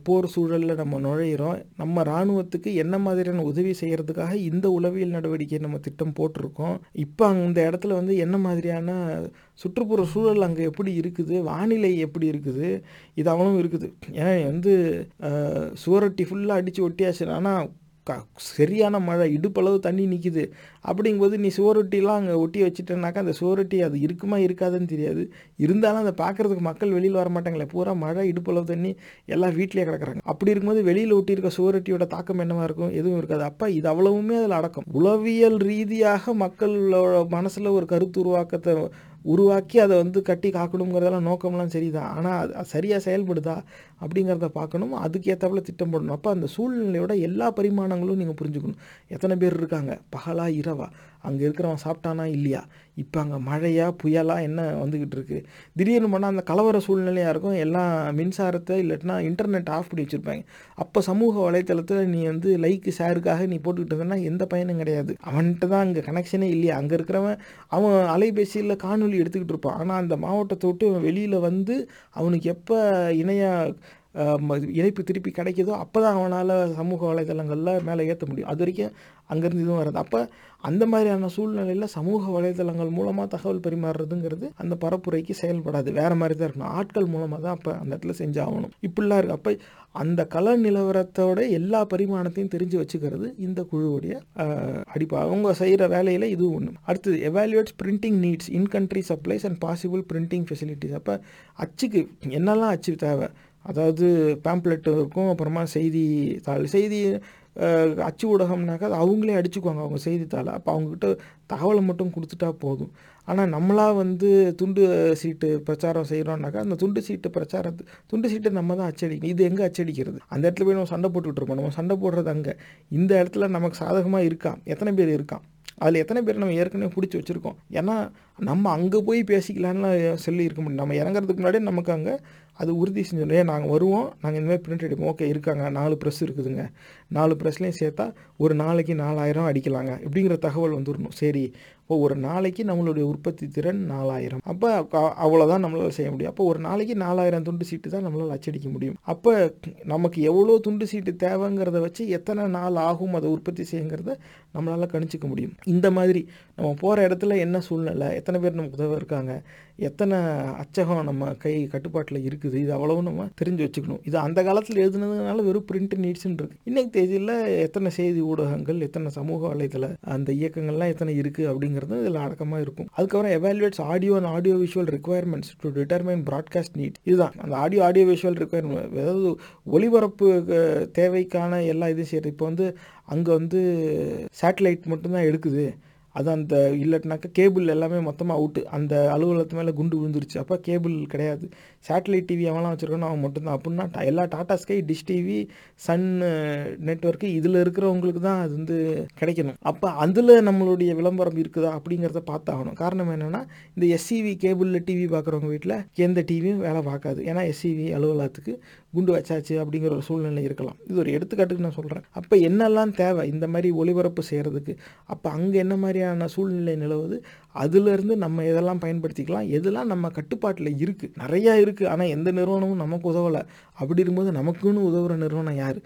போர் சூழலில் நம்ம நுழையிறோம். நம்ம இராணுவத்துக்கு என்ன மாதிரியான உதவி செய்கிறதுக்காக இந்த உளவியல் நடவடிக்கை நம்ம திட்டம் போட்டிருக்கோம். இப்போ அந்த இடத்துல வந்து என்ன மாதிரியான சுற்றுப்புற சூழல் அங்கே எப்படி இருக்குது? வானிலை எப்படி இருக்குது? இது அவனும் இருக்குது. ஏன்னா வந்து சுவரொட்டி ஃபுல்லாக அடித்து ஒட்டியாச்சு. ஆனால் க சரியான மழை இடுப்பளவு தண்ணி நிற்கிது அப்படிங்கும்போது நீ சுவரொட்டிலாம் அங்கே ஒட்டி வச்சுட்டேனாக்கா அந்த சுவரொட்டி அது இருக்குமா இருக்காதுன்னு தெரியாது. இருந்தாலும் அதை பார்க்கறதுக்கு மக்கள் வெளியில் வர மாட்டாங்களே. பூரா மழை இடுப்பளவு தண்ணி எல்லாம் வீட்டிலேயே கிடக்குறாங்க. அப்படி இருக்கும்போது வெளியில் ஒட்டியிருக்க சுவரொட்டியோட தாக்கம் என்னவாக இருக்கும்? எதுவும் இருக்காது. அப்போ இது அவ்வளவுமே அதில் அடக்கம். உளவியல் ரீதியாக மக்களோட மனசில் ஒரு கருத்து உருவாக்கத்தை உருவாக்கி அதை வந்து கட்டி காக்கணுங்கிறதெல்லாம் நோக்கம்லாம் சரிதான். ஆனால் அது சரியாக செயல்படுதா அப்படிங்கிறத பார்க்கணும். அதுக்கேற்றப்பல திட்டம் போடணும். அப்போ அந்த சூழ்நிலையோட எல்லா பரிமாணங்களும் நீங்கள் புரிஞ்சுக்கணும். எத்தனை பேர் இருக்காங்க? பகலா இரவா. அங்கே இருக்கிறவன் சாப்பிட்டானா இல்லையா? இப்போ அங்கே மழையா புயலா என்ன வந்துக்கிட்டு இருக்கு? திடீர்னு பண்ணால் அந்த கலவர சூழ்நிலையாக இருக்கும். எல்லாம் மின்சாரத்தை இல்லாட்டினா இன்டர்நெட் ஆஃப் பண்ணி வச்சுருப்பாங்க. அப்போ சமூக வலைத்தளத்தில் நீ வந்து லைக்கு ஷேருக்காக நீ போட்டுக்கிட்டு இருந்தனா எந்த பயனும் கிடையாது. அவன்கிட்ட தான் அங்கே கனெக்ஷனே இல்லையா? அங்கே இருக்கிறவன் அவன் அலைபேசியில் காணொலி எடுத்துக்கிட்டு இருப்பான். ஆனால் அந்த மாவட்டத்தை விட்டு வெளியில் வந்து அவனுக்கு எப்போ இணைய இணைப்பு திருப்பி கிடைக்கிதோ அப்போ தான் அவனால் சமூக வலைதளங்களில் மேலே ஏற்ற முடியும். அது வரைக்கும் அங்கேருந்து இதுவும் வராது. அப்போ அந்த மாதிரியான சூழ்நிலையில் சமூக வலைதளங்கள் மூலமாக தகவல் பரிமாறுறதுங்கிறது அந்த பரப்புரைக்கு செயல்படாது. வேறு மாதிரி தான் இருக்கணும். ஆட்கள் மூலமாக தான் அப்போ அந்த இடத்துல செஞ்சாகணும். இப்படிலாம் இருக்குது அப்போ அந்த கல நிலவரத்தோட எல்லா பரிமாணத்தையும் தெரிஞ்சு வச்சுக்கிறது இந்த குழுவுடைய அடிப்பா. அவங்க செய்கிற வேலையில் இது ஒன்று அடுத்தது evaluates printing needs in country supplies and possible printing facilities அப்போ அச்சுக்கு என்னெல்லாம் அச்சு தேவை? அதாவது பேம்ப்ளெட் இருக்கும் அப்புறமா செய்தித்தாள் செய்தி அச்சு ஊடகம்னாக்கா அது அவங்களே அடிச்சுக்குவாங்க அவங்க செய்தித்தாளை. அப்போ அவங்கக்கிட்ட தகவலை மட்டும் கொடுத்துட்டா போதும். ஆனால் நம்மளா வந்து துண்டு சீட்டு பிரச்சாரம் செய்கிறோம்னாக்கா அந்த துண்டு சீட்டு பிரச்சாரத்து துண்டு சீட்டை நம்ம தான் அச்சடிக்கணும். இது எங்கே அச்சடிக்கிறது? அந்த இடத்துல போய் நம்ம சண்டை போட்டுக்கிட்டு இருக்கோம். நம்ம சண்டை போடுறது அங்கே. இந்த இடத்துல நமக்கு சாதகமாக இருக்கான். எத்தனை பேர் இருக்கான்? அதில் எத்தனை பேர் நம்ம ஏற்கனவே பிடிச்சி வச்சுருக்கோம். ஏன்னா நம்ம அங்கே போய் பேசிக்கலான்னு சொல்லி இருக்க முடியும். நம்ம இறங்குறதுக்கு முன்னாடியே நமக்கு அங்கே அது உறுதி செஞ்சோம் நாங்கள் வருவோம். நாங்கள் இந்தமாதிரி பிரிண்ட் அடிப்போம் ஓகே இருக்காங்க. நாலு ப்ரெஸ் இருக்குதுங்க. நாலு ப்ரெஸ்லேயும் சேர்த்தா ஒரு நாளைக்கு நாலாயிரம் அடிக்கலாங்க. இப்படிங்கிற தகவல் வந்துடணும். சரி. இப்போ ஒரு நாளைக்கு நம்மளுடைய உற்பத்தி திறன் நாலாயிரம். அப்போ அவ்வளோதான் நம்மளால் செய்ய முடியும். அப்போ ஒரு நாளைக்கு நாலாயிரம் துண்டு சீட்டு தான் நம்மளால் அச்சடிக்க முடியும். அப்போ நமக்கு எவ்வளோ துண்டு சீட்டு தேவைங்கிறத வச்சு எத்தனை நாள் ஆகும் அதை உற்பத்தி செய்யுங்கிறத நம்மளால் கணிச்சிக்க முடியும். இந்த மாதிரி நம்ம போகிற இடத்துல என்ன சூழ்நிலை? எத்தனை பேர் நமக்கு உதவ இருக்காங்க? எத்தனை அச்சகம் நம்ம கை கட்டுப்பாட்டில் இருக்குது? இது அவ்வளவு நம்ம தெரிஞ்சு வச்சுக்கணும். இது அந்த காலத்தில் எழுதுனதுனால வெறும் பிரிண்ட் நீட்ஸ்ன்னு இருக்குது இன்றைக்கு தேதியில் எத்தனை செய்தி ஊடகங்கள் எத்தனை சமூக வலைதள அந்த இயக்கங்கள்லாம் எத்தனை இருக்குது அப்படிங்கிறது இதில் அடக்கமாக இருக்கும். அதுக்கப்புறம் evaluates audio and audio visual requirements to determine broadcast need இதுதான். அந்த ஆடியோ ஆடியோ விஷுவல் requirement. அதாவது ஒளிபரப்பு தேவைக்கான எல்லா இதையும் சரி இப்போ வந்து அங்கே வந்து சேட்டலைட் மட்டும்தான் எடுக்குது. அது அந்த இல்லாட்டினாக்கா கேபிள் எல்லாமே மொத்தமாக அவுட்டு அந்த அலுவலகத்து மேலே குண்டு விழுந்துருச்சு. அப்போ கேபிள் கிடையாது. சேட்டலைட் டிவி அவன்லாம் வச்சுருக்கணும் அவன் மட்டும்தான். அப்படின்னா டா- எல்லா Tata Sky Dish TV Sun network இதில் இருக்கிறவங்களுக்கு தான் அது வந்து கிடைக்கணும். அப்போ அதில் நம்மளுடைய விளம்பரம் இருக்குதா அப்படிங்கிறத பார்த்தாகணும் காரணம் என்னென்னா இந்த எஸ்சிவி கேபிளில் டிவி பார்க்குறவங்க வீட்டில் எந்த டிவியும் வேலை பார்க்காது. ஏன்னா எஸ்சிவி அலுவலகத்துக்கு குண்டு வச்சாச்சு அப்படிங்கிற ஒரு சூழ்நிலை இருக்கலாம். இது ஒரு எடுத்துக்காட்டுக்கு நான் சொல்கிறேன் அப்போ என்னெல்லாம் தேவை? இந்த மாதிரி ஒளிபரப்பு செய்கிறதுக்கு அப்போ அங்கே என்ன மாதிரியான சூழ்நிலை நிலவுது? அதுலேருந்து நம்ம எதெல்லாம் பயன்படுத்திக்கலாம்? எதெல்லாம் நம்ம கட்டுப்பாட்டில் இருக்குது நிறையா இருக்குது ஆனால் எந்த நிறுவனமும் நமக்கு உதவலை. அப்படி இருக்கும்போது நமக்குன்னு உதவுற நிறுவனம் யார்?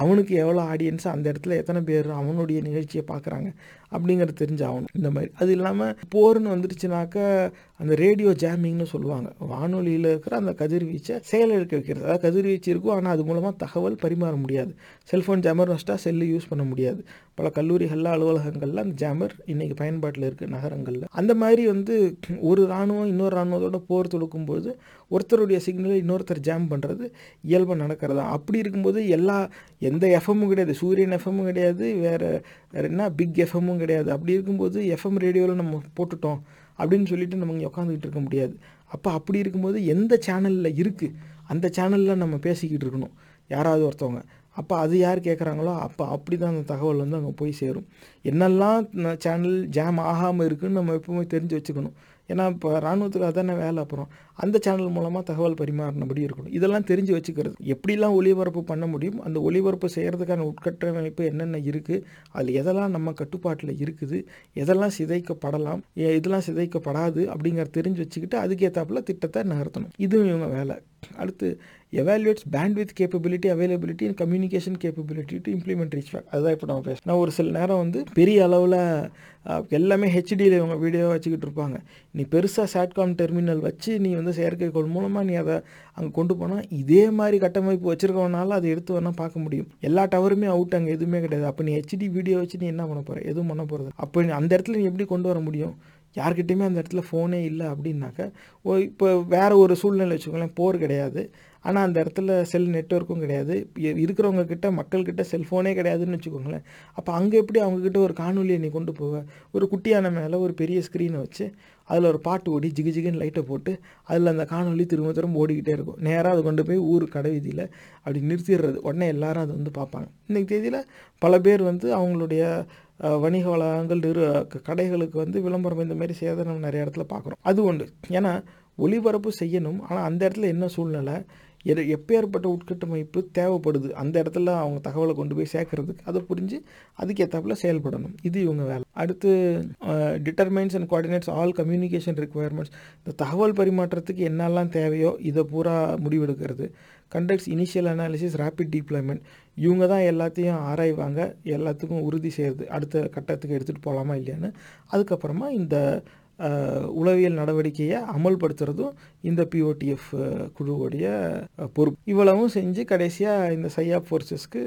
அவனுக்கு எவ்வளோ ஆடியன்ஸ் அந்த இடத்துல எத்தனை பேர்? அவனுடைய நிகழ்ச்சியை பார்க்குறாங்க அப்படிங்கிறது தெரிஞ்சாகணும். இந்த மாதிரி. அது இல்லாமல் போர்னு வந்துருச்சுனாக்கா அந்த ரேடியோ ஜாமிங்னு சொல்லுவாங்க. வானொலியில் இருக்கிற அந்த கதிர்வீச்சை செயலிழக்க வைக்கிறது. அதாவது கதிர்வீச்சு இருக்கும். ஆனால் அது மூலமாக தகவல் பரிமாற முடியாது. செல்ஃபோன் ஜாமர் வச்சிட்டா செல்லு யூஸ் பண்ண முடியாது. பல கல்லூரிகளில் அலுவலகங்களில் அந்த ஜாமர் இன்றைக்கி பயன்பாட்டில் இருக்குது நகரங்களில். அந்த மாதிரி வந்து ஒரு இராணுவம் இன்னொரு இராணுவத்தோட போர் தொடுக்கும்போது ஒருத்தருடைய சிக்னலை இன்னொருத்தர் ஜாம் பண்ணுறது இயல்பாக நடக்கிறதா? அப்படி இருக்கும்போது எல்லா எந்த எஃப்எம்மும் கிடையாது. சூரியன் எஃப்எம்மும் கிடையாது. வேறு வேறு என்ன பிக் எஃப்எம்மும் கிடையாது. அப்படி இருக்கும்போது எஃப்எம் ரேடியோவில் நம்ம போட்டுட்டோம் அப்படின்னு சொல்லிட்டு நம்ம இங்கே உட்காந்துக்கிட்டு இருக்க முடியாது. அப்போ அப்படி இருக்கும்போது எந்த சேனலில் இருக்குது அந்த சேனலில் நம்ம பேசிக்கிட்டு இருக்கணும். யாராவது ஒருத்தவங்க. அப்போ அது யார் கேட்குறாங்களோ அப்போ அப்படி தான் அந்த தகவல் வந்து அங்கே போய் சேரும். என்னெல்லாம் சேனல் ஜாம் ஆகாமல் இருக்குதுன்னு நம்ம எப்பவுமே தெரிஞ்சு வச்சுக்கணும். ஏன்னா இப்போ இராணுவத்துக்கு அதான வேலை அப்புறம். அந்த சேனல் மூலமாக தகவல் பரிமாறினபடி இருக்கணும். இதெல்லாம் தெரிஞ்சு வச்சுக்கிறது. எப்படிலாம் ஒளிபரப்பு பண்ண முடியும் அந்த ஒளிபரப்பு செய்கிறதுக்கான உட்கட்டமைப்பு என்னென்ன இருக்குது அதில் எதெல்லாம் நம்ம கட்டுப்பாட்டில் இருக்குது எதெல்லாம் சிதைக்கப்படலாம் இதெல்லாம் சிதைக்கப்படாது அப்படிங்கிறத தெரிஞ்சு வச்சுக்கிட்டு அதுக்கேற்றாப்புல திட்டத்தை நகர்த்தணும். இதுவும் இவங்க வேலை. அடுத்து evaluates bandwidth capability availability and communication capability to implement reach back அதுதான் இப்போ நம்ம பேசுகிறோம் நான் ஒரு சில நேரம் வந்து பெரிய அளவில் எல்லாமே ஹெச்டியில் இவங்க வீடியோ வச்சுக்கிட்டு இருப்பாங்க. நீ பெருசாக சாட்காம் டெர்மினல் வச்சு நீ வந்து செயற்கைக்கோள் மூலமாக நீ அதை அங்கே கொண்டு போனால் இதே மாதிரி கட்டமைப்பு வச்சுருக்கவனால அதை எடுத்து வேணால் பார்க்க முடியும். எல்லா டவருமே அவுட் அங்கே எதுவுமே கிடையாது. அப்போ நீ ஹெச்டி வீடியோ வச்சு நீ என்ன பண்ண போகிற எதுவும் பண்ண போகிறது அப்போ நீ அந்த இடத்துல நீ எப்படி கொண்டு வர முடியும்? யார்கிட்டையுமே அந்த இடத்துல ஃபோனே இல்லை அப்படின்னாக்க ஓ இப்போ வேற ஒரு சூழ்நிலை வச்சுக்கோங்களேன் போர் கிடையாது. ஆனால் அந்த இடத்துல செல் நெட்வொர்க்கும் கிடையாது. இருக்கிறவங்க கிட்ட மக்கள்கிட்ட செல்ஃபோனே கிடையாதுன்னு வச்சுக்கோங்களேன். அப்போ அங்கே எப்படி அவங்கக்கிட்ட ஒரு காணொலியை நீ கொண்டு போவ? ஒரு குட்டியான மேலே ஒரு பெரிய ஸ்க்ரீனை வச்சு அதில் ஒரு பாட்டு ஓடி ஜிகு ஜிகுன்னு லைட்டை போட்டு அதில் அந்த காணொலி திரும்ப திரும்ப ஓடிக்கிட்டே இருக்கும். நேராக அதை கொண்டு போய் ஊர் கடை வீதியில் அப்படி நிறுத்திடுறது. உடனே எல்லாரும் அதை வந்து பார்ப்பாங்க. இன்றைக்கு தேதியில் பல பேர் வந்து அவங்களுடைய வணிக வளாகங்கள் நிறு க- கடைகளுக்கு வந்து விளம்பரம் இந்த மாதிரி செய்யறதை நம்ம நிறைய இடத்துல பார்க்குறோம். அது உண்டு ஏன்னா ஒளிபரப்பு செய்யணும். ஆனால் அந்த இடத்துல என்ன சூழ்நிலை? எது எப்பேற்பட்ட உட்கட்டமைப்பு தேவைப்படுது அந்த இடத்துல அவங்க தகவலை கொண்டு போய் சேர்க்கறதுக்கு அதை புரிஞ்சு அதுக்கேற்றாப்புல செயல்படணும். இது இவங்க வேலை. அடுத்து determines and coordinates all communication requirements. இந்த தகவல் பரிமாற்றத்துக்கு என்னெல்லாம் தேவையோ இதை பூரா முடிவெடுக்கிறது. Conducts initial analysis rapid deployment இவங்க தான் எல்லாத்தையும் ஆராய்வாங்க எல்லாத்துக்கும் உறுதி செய்கிறது அடுத்த கட்டத்துக்கு எடுத்துகிட்டு போகலாமா இல்லையான்னு. அதுக்கப்புறமா இந்த உளவியல் நடவடிக்கையை அமல்படுத்துறதும் இந்த பிஓடிஎஃப் குழுவுடைய பொறுப்பு. இவ்வளவும் செஞ்சு கடைசியாக இந்த சையா ஃபோர்ஸஸ்க்கு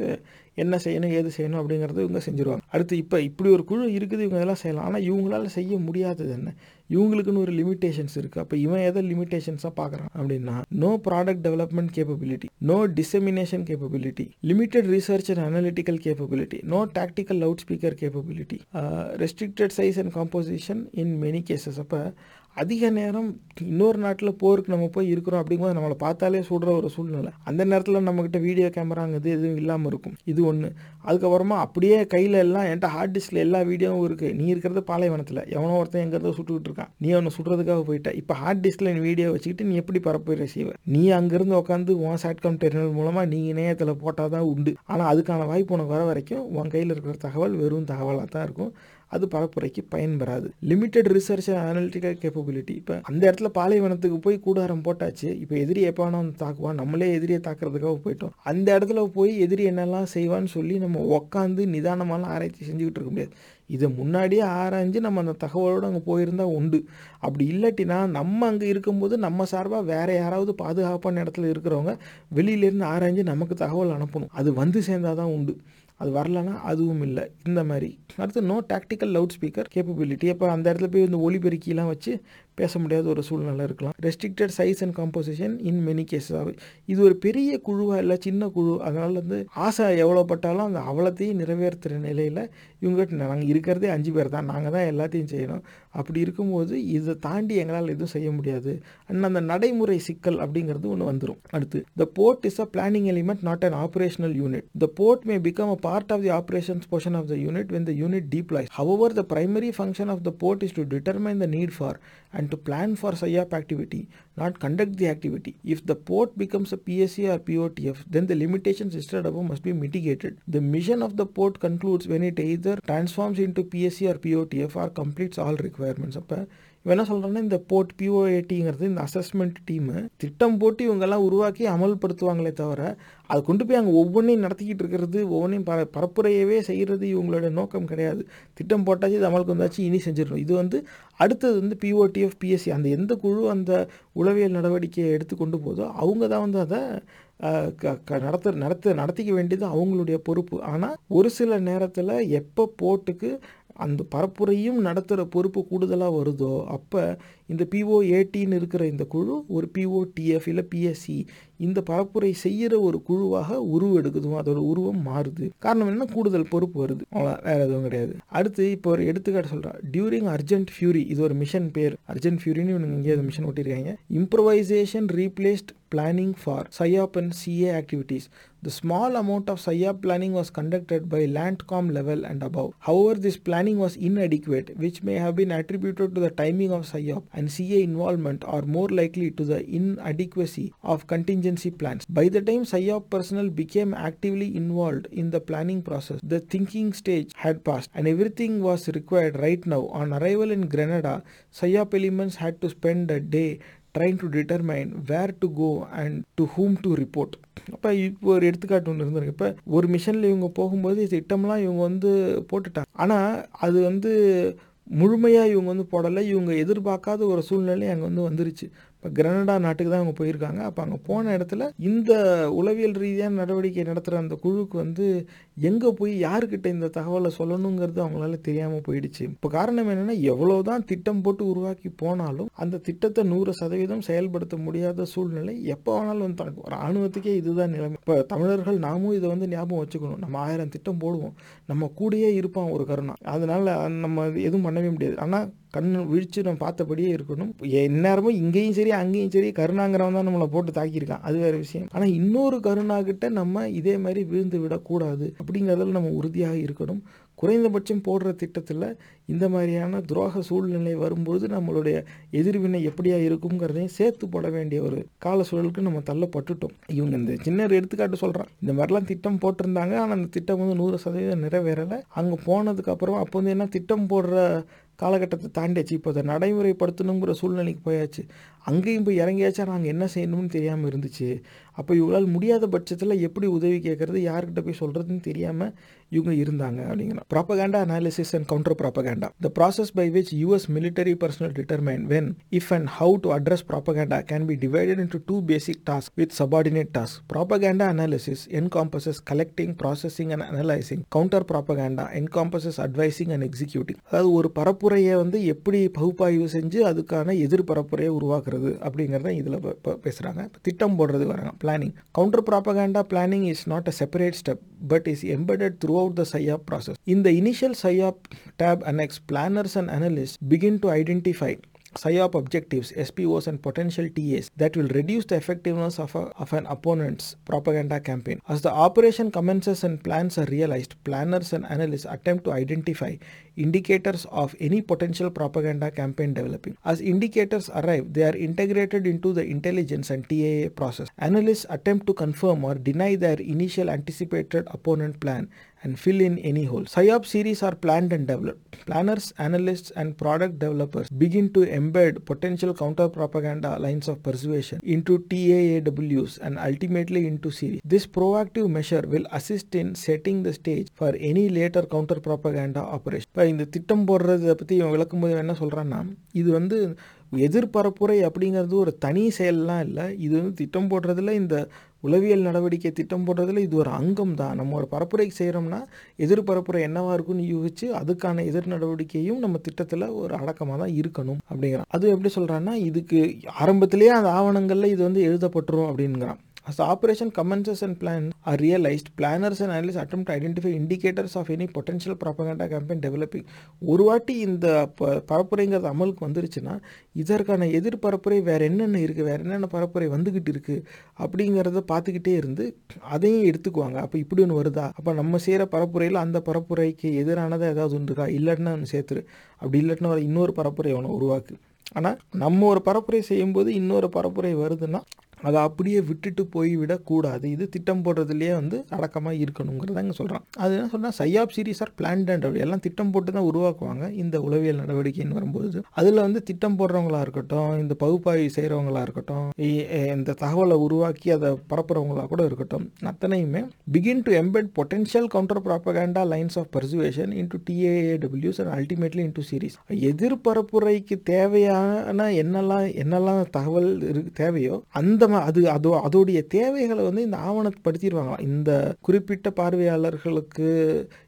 என்ன செய்யணும் ஏது செய்யணும் அப்படிங்கிறது இவங்க செஞ்சுருவாங்க. அடுத்து இப்போ இப்படி ஒரு குழு இருக்குது இவங்க இதெல்லாம் செய்யலாம். ஆனால் இவங்களால செய்ய முடியாதது என்ன? இவங்களுக்குன்னு ஒரு லிமிட்டேஷன்ஸ் இருக்குது அப்போ இவன் எதை லிமிடேஷன்ஸாக பார்க்குறான் அப்படின்னா no product development capability no dissemination capability limited research and analytical capability no tactical loud speaker capability restricted size and composition in many cases அப்போ அதிக நேரம் இன்னொரு நாட்டில் போருக்கு நம்ம போய் இருக்கிறோம் அப்படிங்கும்போது நம்மளை பார்த்தாலே சுடுற ஒரு சூழ்நிலை. அந்த நேரத்தில் நம்மக்கிட்ட வீடியோ கேமராங்கிறது எதுவும் இல்லாமல் இருக்கும். இது ஒன்று அதுக்கப்புறமா அப்படியே கையில் எல்லாம் என்கிட்ட ஹார்ட் டிஸ்கில் எல்லா வீடியோவும் இருக்குது நீ இருக்கிறது பாலைவனத்தில். எவனோ ஒருத்தன் எங்கேருந்து சுட்டுக்கிட்டு இருக்கான். நீ அவனை சுடுறதுக்காக போயிட்ட. இப்போ ஹார்ட் டிஸ்கில் நீ வீடியோ வச்சுக்கிட்டு நீ எப்படி பரப்பு செய்வ நீ அங்கேருந்து உட்காந்து உன் சாட்காம் டெர்மினல் மூலமாக நீ இணையத்தில் போட்டால் தான் உண்டு. ஆனால் அதுக்கான வாய்ப்பு உனக்கு வர வரைக்கும் உன் கையில் இருக்கிற தகவல் வெறும் தகவலாக தான் இருக்கும். அது பரப்புரைக்கு பயன்பெறாது. லிமிட்டெட் ரிசர்ச் அண்ட் கேப்பபிலிட்டி இப்போ அந்த இடத்துல பாலைவனத்துக்கு போய் கூடாரம் போட்டாச்சு இப்போ எதிரி எப்போ வந்து தாக்குவான் நம்மளே எதிரியை தாக்குறதுக்காக போயிட்டோம். அந்த இடத்துல போய் எதிரி என்னெல்லாம் செய்வான்னு சொல்லி நம்ம உக்காந்து நிதானமாலாம் ஆராய்ச்சி செஞ்சுக்கிட்டு இருக்க முடியாது. இதை முன்னாடியே ஆராய்ஞ்சு நம்ம அந்த தகவலோடு அங்கே போயிருந்தால் உண்டு. அப்படி இல்லாட்டினா நம்ம அங்கே இருக்கும்போது நம்ம சார்பாக வேற யாராவது பாதுகாப்பான இடத்துல இருக்கிறவங்க வெளியிலேருந்து ஆராய்ஞ்சு நமக்கு தகவல் அனுப்பணும். அது வந்து சேர்ந்தாதான் உண்டு. அது வரலன்னா அதுவும் இல்லை. இந்த மாதிரி அடுத்து no tactical loud speaker capability அப்போ அந்த இடத்துல போய் இந்த ஒலிபெருக்கிலாம் வச்சு பேச முடியாத ஒரு சூழ்நிலை இருக்கலாம். Restricted size and composition in many cases இது ஒரு பெரிய குழுவாக இல்லை சின்ன குழு. அதனால வந்து ஆசை எவ்வளோ பட்டாலும் அந்த அவலத்தையும் நிறைவேற்றுற நிலையில் இவங்ககிட்ட நாங்கள் இருக்கிறதே அஞ்சு பேர் தான். நாங்கள் தான் எல்லாத்தையும் செய்யணும். அப்படி இருக்கும்போது இதை தாண்டி எங்களால் எதுவும் செய்ய முடியாது. அண்ட் அந்த நடைமுறை சிக்கல் அப்படிங்கிறது ஒன்று வந்துடும் அடுத்து the board is a planning element not an operational unit the board may become a part of the operations portion of the unit when the unit deploys. However the primary function of the board is to determine the need for and to plan for PSIOP activity, not conduct the activity. If the port becomes a PSA or POTF, then the limitations listed above must be mitigated. The mission of the port concludes when it either transforms into PSA or POTF or completes all requirements. Appa இவன் என்ன சொல்கிறான்னா இந்த board பிஓஏடிங்கிறது இந்த assessment team திட்டம் போட்டு இவங்கெல்லாம் உருவாக்கி அமல்படுத்துவாங்களே தவிர அதை கொண்டு போய் அங்கே ஒவ்வொன்றையும் நடத்திக்கிட்டு இருக்கிறது ஒவ்வொன்றையும் பர பரப்புரையவே செய்கிறது இவங்களோட நோக்கம் கிடையாது. திட்டம் போட்டாச்சு இது அமலுக்கு வந்தாச்சு இனி செஞ்சிடணும். இது வந்து அடுத்தது வந்து பிஓடிஎஃப் பிஎஸ்சி அந்த எந்த குழு அந்த உளவியல் நடவடிக்கையை எடுத்து கொண்டு போதோ அவங்க தான் வந்து அதை நடத்த நடத்த நடத்திக்க வேண்டியது அவங்களுடைய பொறுப்பு. ஆனால் ஒரு சில நேரத்தில் எப்போ போட்டுக்கு அந்த பரப்புரையும் நடத்துகிற பொறுப்பு கூடுதலாக வருதோ அப்போ இந்த பிஓ ஏடின்னு இருக்கிற இந்த குழு ஒரு பிஓடிஎஃப் இல்லை பிஎஸ்சி இந்த பரப்புரை செய்கிற ஒரு குழுவாக உருவெடுக்குதும். அதோட உருவம் மாறுது. காரணம் என்ன? கூடுதல் பொறுப்பு வருது. வேற எதுவும் கிடையாது. அடுத்து இப்போ ஒரு எடுத்துக்காட்டு சொல்கிறா டியூரிங் அர்ஜென்ட் ஃபியூரி இது ஒரு மிஷன் பேர். அர்ஜென்ட் ஃபியூரின்னு இவனுங்க இங்கே mission ஓட்டிருக்காங்க improvisation replaced planning for PSYOP and CA activities. The small amount of PSYOP planning was conducted by LANDCOM level and above. However, this planning was inadequate, which may have been attributed to the timing of PSYOP. And CA involvement are more likely to the inadequacy of contingency plans. By the time PSYOP personnel became actively involved in the planning process, the thinking stage had passed and everything was required right now. On arrival in Grenada, PSYOP elements had to spend a day trying to determine where to go and to whom to report அப்போ இப்போ ஒரு எடுத்துக்காட்டு ஒன்று இருந்திருக்கு இப்போ ஒரு மிஷனில் இவங்க போகும்போது திட்டம்லாம் இவங்க வந்து போட்டுட்டாங்க ஆனால் அது வந்து முழுமையாக இவங்க வந்து போடலை. இவங்க எதிர்பார்க்காத ஒரு சூழ்நிலை அங்கே வந்து வந்துருச்சு. இப்போ கிரனடா நாட்டுக்கு தான் அவங்க போயிருக்காங்க. அப்போ அங்கே போன இடத்துல இந்த உளவியல் ரீதியான நடவடிக்கை நடத்துகிற அந்த குழுக்கு வந்து எங்கே போய் யாருக்கிட்ட இந்த தகவலை சொல்லணுங்கிறது அவங்களால தெரியாமல் போயிடுச்சு. இப்போ காரணம் என்னென்னா எவ்வளோ தான் திட்டம் போட்டு உருவாக்கி போனாலும் அந்த திட்டத்தை நூறு சதவீதம் செயல்படுத்த முடியாத சூழ்நிலை எப்போ வேணாலும் வந்து தனக்கு ராணுவத்துக்கே இதுதான் நிலைமை. இப்போ தமிழர்கள் நாமும் இதை வந்து ஞாபகம் வச்சுக்கணும். நம்ம ஆயிரம் திட்டம் போடுவோம். நம்ம கூடயே இருப்பான் ஒரு கருணா. அதனால் நம்ம எதுவும் பண்ணவே முடியாது. ஆனால் கண் விழிச்சு நம்ம பார்த்தபடியே இருக்கணும். எந்நேரமும் இங்கேயும் சரி அங்கேயும் சரி கருணாங்கிறவன் தான் நம்மளை போட்டு தாக்கியிருக்கான். அது வேறு விஷயம். ஆனால் இன்னொரு கருணாகிட்ட நம்ம இதே மாதிரி விழுந்து விடக்கூடாது. அப்படிங்கிறதில் நம்ம உறுதியாக இருக்கணும். குறைந்தபட்சம் போடுற திட்டத்தில் இந்த மாதிரியான துரோக சூழ்நிலை வரும்போது நம்மளுடைய எதிர்வினை எப்படியா இருக்குங்கிறதையும் சேர்த்து போட வேண்டிய ஒரு கால சூழலுக்கு நம்ம தள்ளப்பட்டுட்டோம். இவங்க இந்த சின்ன எடுத்துக்காட்டு சொல்கிறான் இந்த மாதிரிலாம் திட்டம் போட்டிருந்தாங்க. ஆனால் அந்த திட்டம் வந்து நூறு சதவீதம் நிறைவேறலை. அங்கே போனதுக்கப்புறம் அப்போ வந்து என்ன திட்டம் போடுற காலகட்டத்தை தாண்டியாச்சு. இப்போ அதை நடைமுறைப்படுத்தணுங்கிற சூழ்நிலைக்கு போயாச்சு. அங்கேயும் போய் இறங்கியாச்சா? நாங்கள் என்ன செய்யணும்னு தெரியாமல் இருந்துச்சு. அப்போ இவங்களால் முடியாத பட்சத்தில் எப்படி உதவி கேட்குறது யார்கிட்ட போய் சொல்கிறதுன்னு தெரியாமல் இவங்க இருந்தாங்க அப்படிங்கிறோம் propaganda analysis and counter propaganda the process by which US military personnel determine when if and how to address propaganda can be divided into two basic task with subordinate task propaganda analysis encompasses collecting processing and analysing counter propaganda encompasses advising and executing அதாவது ஒரு பரப்புரையை வந்து எப்படி பகுப்பாய்வு செஞ்சு அதுக்கான எதிர் பரப்புரையை உருவாக்குறது அப்படிங்கிறத இதில் பேசுகிறாங்க திட்டம் போடுறது வராங்க planning counter propaganda planning is not a separate step but is is through throughout the PSYOP process. In the initial PSYOP tab annex, planners and analysts begin to identify PSYOP objectives, SPOs, and potential TAs that will reduce the effectiveness of, a, of an opponent's propaganda campaign. As the operation commences and plans are realized, planners and analysts attempt to identify indicators of any potential propaganda campaign developing. As indicators arrive, they are integrated into the intelligence and TAA process. Analysts attempt to confirm or deny their initial anticipated opponent plan and fill in any hole. PSYOP series are planned and developed. Planners, analysts, and product developers begin to embed potential counter propaganda lines of persuasion into TAAWs and ultimately into series. This proactive measure will assist in setting the stage for any later counter propaganda operation. இப்போ இந்த திட்டம் போடுறதை பற்றி இவன் விளக்கும்போது என்ன சொல்கிறான்னா இது வந்து எதிர்பரப்புரை அப்படிங்கிறது ஒரு தனி செயல்லாம் இல்லை இது வந்து திட்டம் போடுறதுல இந்த உளவியல் நடவடிக்கை திட்டம் போடுறதுல இது ஒரு அங்கம் தான் நம்ம ஒரு பரப்புரை செய்கிறோம்னா எதிர்பரப்புரை என்னவா இருக்குன்னு யூகிச்சு அதுக்கான எதிர் நடவடிக்கையும் நம்ம திட்டத்தில் ஒரு அடக்கமாக தான் இருக்கணும் அப்படிங்கிறான். அது எப்படி சொல்கிறான்னா இதுக்கு ஆரம்பத்திலேயே அந்த ஆவணங்களில் இது வந்து எழுதப்பட்டுரும் அப்படிங்கிறான். As the operation commences and plans are realized, planners and analysts attempt to identify indicators of any potential propaganda campaign developing. ஒரு வாட்டி இந்த பரப்புரைங்கிறது அமலுக்கு வந்துருச்சுன்னா இதற்கான எதிர் பரப்புரை வேறு என்னென்ன இருக்குது வேறு என்னென்ன பரப்புரை வந்துக்கிட்டு இருக்குது அப்படிங்கிறத பார்த்துக்கிட்டே இருந்து அதையும் எடுத்துக்குவாங்க. அப்போ இப்படி ஒன்று வருதா? அப்போ நம்ம செய்கிற பரப்புரையில் அந்த பரப்புரைக்கு எதிரானதாக ஏதாவது ஒன்று இருக்கா? இல்லைன்னா ஒன்று சேர்த்துரு. அப்படி இல்லைன்னா இன்னொரு பரப்புரை ஒன்று உருவாக்கு. ஆனால் நம்ம ஒரு பரப்புரை செய்யும்போது இன்னொரு பரப்புரை வருதுன்னா அதை அப்படியே விட்டுட்டு போய்விடக்கூடாது இது திட்டம் போடுறதுலேயே வந்து அடக்கமாக இருக்கணுங்கிறதாங்க சொல்கிறான் அது என்ன சொன்னால் PSYOP series are planned and எல்லாம் திட்டம் போட்டு தான் உருவாக்குவாங்க. இந்த உளவியல் நடவடிக்கைன்னு வரும்போது அதில் வந்து திட்டம் போடுறவங்களா இருக்கட்டும் இந்த பகுப்பாய்வு செய்கிறவங்களா இருக்கட்டும் இந்த தகவலை உருவாக்கி அதை பரப்புறவங்களா கூட இருக்கட்டும் அத்தனையுமே begin to embed potential counter propaganda lines of persuasion into TAAWs and ultimately into series எதிர்பரப்புரைக்கு தேவையான என்னெல்லாம் என்னெல்லாம் தகவல் இருக்கு தேவையோ அந்த ம- அது அதோ அதோடைய தேவைகளை வந்து இந்த ஆவணப்படுத்திடுவாங்களாம் இந்த குறிப்பிட்ட பார்வையாளர்களுக்கு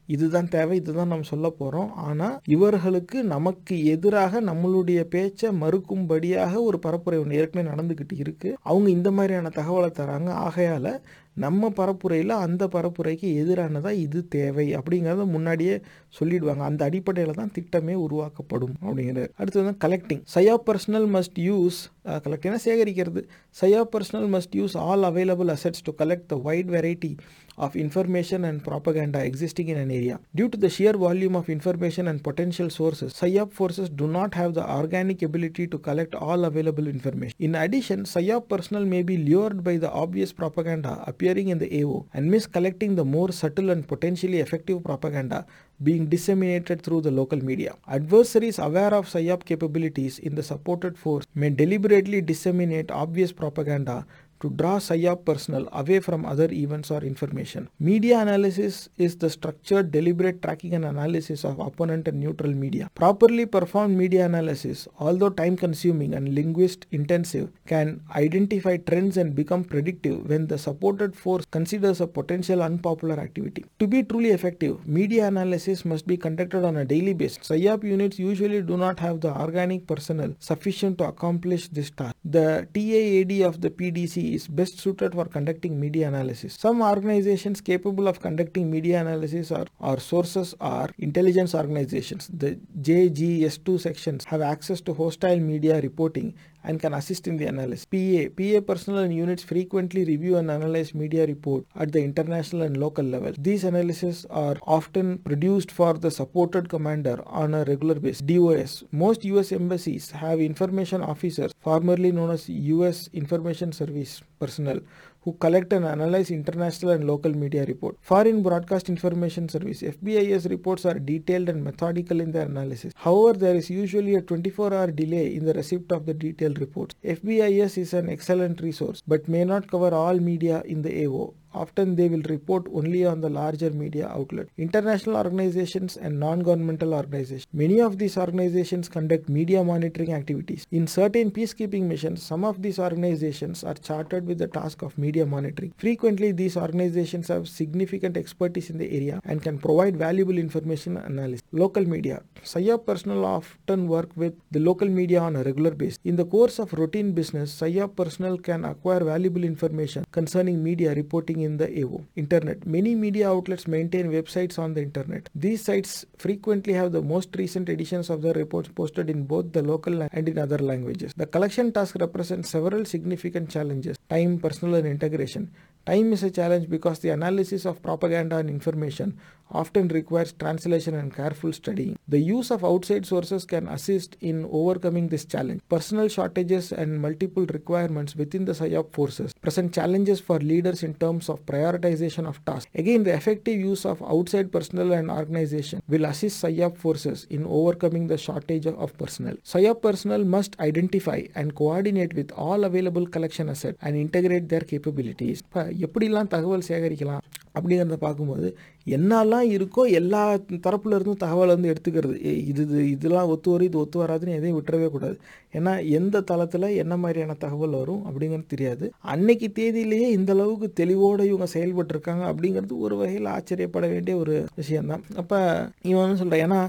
இதுதான் தேவை இதுதான் நம்ம சொல்ல போகிறோம் ஆனால் இவர்களுக்கு நமக்கு எதிராக நம்மளுடைய பேச்சை மறுக்கும்படியாக ஒரு பரப்புரை ஒன்று ஏற்கனவே நடந்துக்கிட்டு இருக்கு. அவங்க இந்த மாதிரியான தகவலை தராங்க. ஆகையால் நம்ம பரப்புரையில் அந்த பரப்புரைக்கு எதிரானதாக இது தேவை அப்படிங்கிறத முன்னாடியே சொல்லிடுவாங்க. அந்த அடிப்படையில் தான் திட்டமே உருவாக்கப்படும் அப்படிங்கிறது அடுத்து வந்து கலெக்டிங் சையா பர்சனல் மஸ்ட் யூஸ் கலெக்டிங்னா சேகரிக்கிறது. சையா personnel must use all available assets to collect the wide variety of information and propaganda existing in an area. Due to the sheer volume of information and potential sources, PSYOP forces do not have the organic ability to collect all available information. In addition, PSYOP personnel may be lured by the obvious propaganda appearing in the AO and miss collecting the more subtle and potentially effective propaganda being disseminated through the local media. Adversaries aware of PSYOP capabilities in the supported force may deliberately disseminate obvious propaganda to draw PSYOP personnel away from other events or information. Media analysis is the structured, deliberate tracking and analysis of opponent and neutral media. Properly performed media analysis, although time consuming and linguist intensive, can identify trends and become predictive when the supported force considers a potential unpopular activity. To be truly effective, media analysis must be conducted on a daily basis. PSYOP units usually do not have the organic personnel sufficient to accomplish this task. The TAAD of the PDC is best suited for conducting media analysis. Some organizations capable of conducting media analysis or, or sources are intelligence organizations. The JGS2 sections have access to hostile media reporting and can assist in the analysis. PA PA personnel and units frequently review and analyze media report at the international and local level. These analyses are often produced for the supported commander on a regular basis. DOS. Most US embassies have information officers, formerly known as US Information Service personnel, who collect and analyze international and local media reports. Foreign Broadcast Information Service FBIS reports are detailed and methodical in their analysis. However, there is usually a 24-hour delay in the receipt of the detailed reports. FBIS is an excellent resource, but may not cover all media in the AO. Often they will report only on the larger media outlet. International organizations and non-governmental organizations. Many of these organizations conduct media monitoring activities. In certain peacekeeping missions, some of these organizations are chartered with the task of media monitoring. Frequently, these organizations have significant expertise in the area and can provide valuable information analysis. Local media. SIOP personnel often work with the local media on a regular basis. In the course of routine business, SIOP personnel can acquire valuable information concerning media reporting in the AO. Internet. Many media outlets maintain websites on the internet. These sites frequently have the most recent editions of the reports posted in both the local and in other languages. The collection task represents several significant challenges time, personal, and integration. Time is a challenge because the analysis of propaganda and information often requires translation and careful studying. The use of outside sources can assist in overcoming this challenge. Personal shortages and multiple requirements within the PSYOP forces present challenges for leaders in terms of prioritization of tasks. Again, the effective use of outside personnel and organization will assist PSYOP forces in overcoming the shortage of personnel. PSYOP personnel must identify and coordinate with all available collection assets and integrate their capabilities. இப்போ எப்படிலாம் தகவல் சேகரிக்கலாம் அப்படிங்கிறத பார்க்கும்போது என்னெல்லாம் இருக்கோ எல்லா தரப்புல இருந்தும் தகவலை வந்து எடுத்துக்கிறது. இது இது இதெல்லாம் ஒத்து வரும் இது ஒத்து வராதுன்னு எதையும் விட்டுறவே கூடாது. ஏன்னா எந்த தளத்தில் என்ன மாதிரியான தகவல் வரும் அப்படிங்கிறது தெரியாது. அன்னைக்கு தேதியிலேயே இந்த அளவுக்கு தெளிவோடு இவங்க செயல்பட்டுருக்காங்க அப்படிங்கிறது ஒரு வகையில் ஆச்சரியப்பட வேண்டிய ஒரு விஷயம்தான். அப்போ இவன் வந்து சொல்கிறேன் ஏன்னா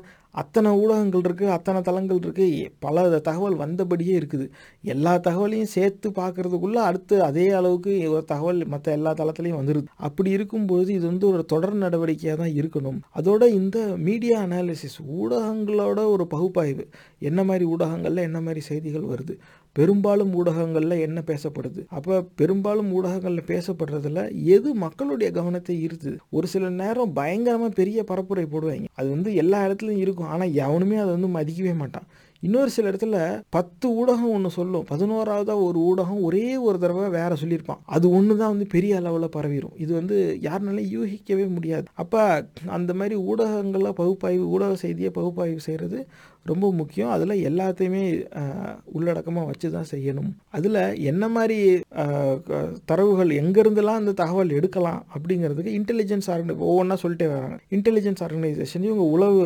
அத்தனை ஊடகங்கள் இருக்குது அத்தனை தளங்கள் இருக்குது பல தகவல் வந்தபடியே இருக்குது. எல்லா தகவலையும் சேர்த்து பார்க்குறதுக்குள்ளே அடுத்து அதே அளவுக்கு ஒரு தகவல் மற்ற எல்லா தளத்துலையும் வந்துடுது அப்படி இருக்கும்போது இது வந்து ஒரு தொடர் நடவடிக்கையாக தான் இருக்கணும். அதோட இந்த மீடியா அனாலிசிஸ் ஊடகங்களோட ஒரு பகுப்பாய்வு. என்ன மாதிரி ஊடகங்களில் என்ன மாதிரி செய்திகள் வருது? பெரும்பாலும் ஊடகங்களில் என்ன பேசப்படுது? அப்போ பெரும்பாலும் ஊடகங்களில் பேசப்படுறதுல எது மக்களுடைய கவனத்தை ஈர்த்துது ஒரு சில நேரம் பயங்கரமாக பெரிய பரப்புரை போடுவாங்க. அது வந்து எல்லா இடத்துலையும் இருக்கும். ஆனால் எவனுமே அதை வந்து மதிக்கவே மாட்டான். இன்னொரு சில இடத்துல பத்து ஊடகம் ஒன்று சொல்லும். பதினோராவதாக ஒரு ஊடகம் ஒரே ஒரு தடவை வேற சொல்லியிருப்பான். அது ஒன்று தான் வந்து பெரிய அளவில் பரவிடும் இது வந்து யாருனாலும் யூகிக்கவே முடியாது. அப்போ அந்த மாதிரி ஊடகங்களில் பகுப்பாய்வு ஊடக செய்தியை பகுப்பாய்வு செய்கிறது ரொம்ப முக்கியம். அதில் எல்லாத்தையுமே உள்ளடக்கமாக வச்சு தான் செய்யணும். அதில் என்ன மாதிரி தரவுகள் எங்கேருந்துலாம் அந்த தகவல் எடுக்கலாம் அப்படிங்கிறதுக்கு இன்டெலிஜென்ஸ் ஆர்கனை ஒவ்வொன்றா சொல்லிட்டே வராங்க. இன்டெலிஜென்ஸ் ஆர்கனைசேஷன் இவங்க உளவு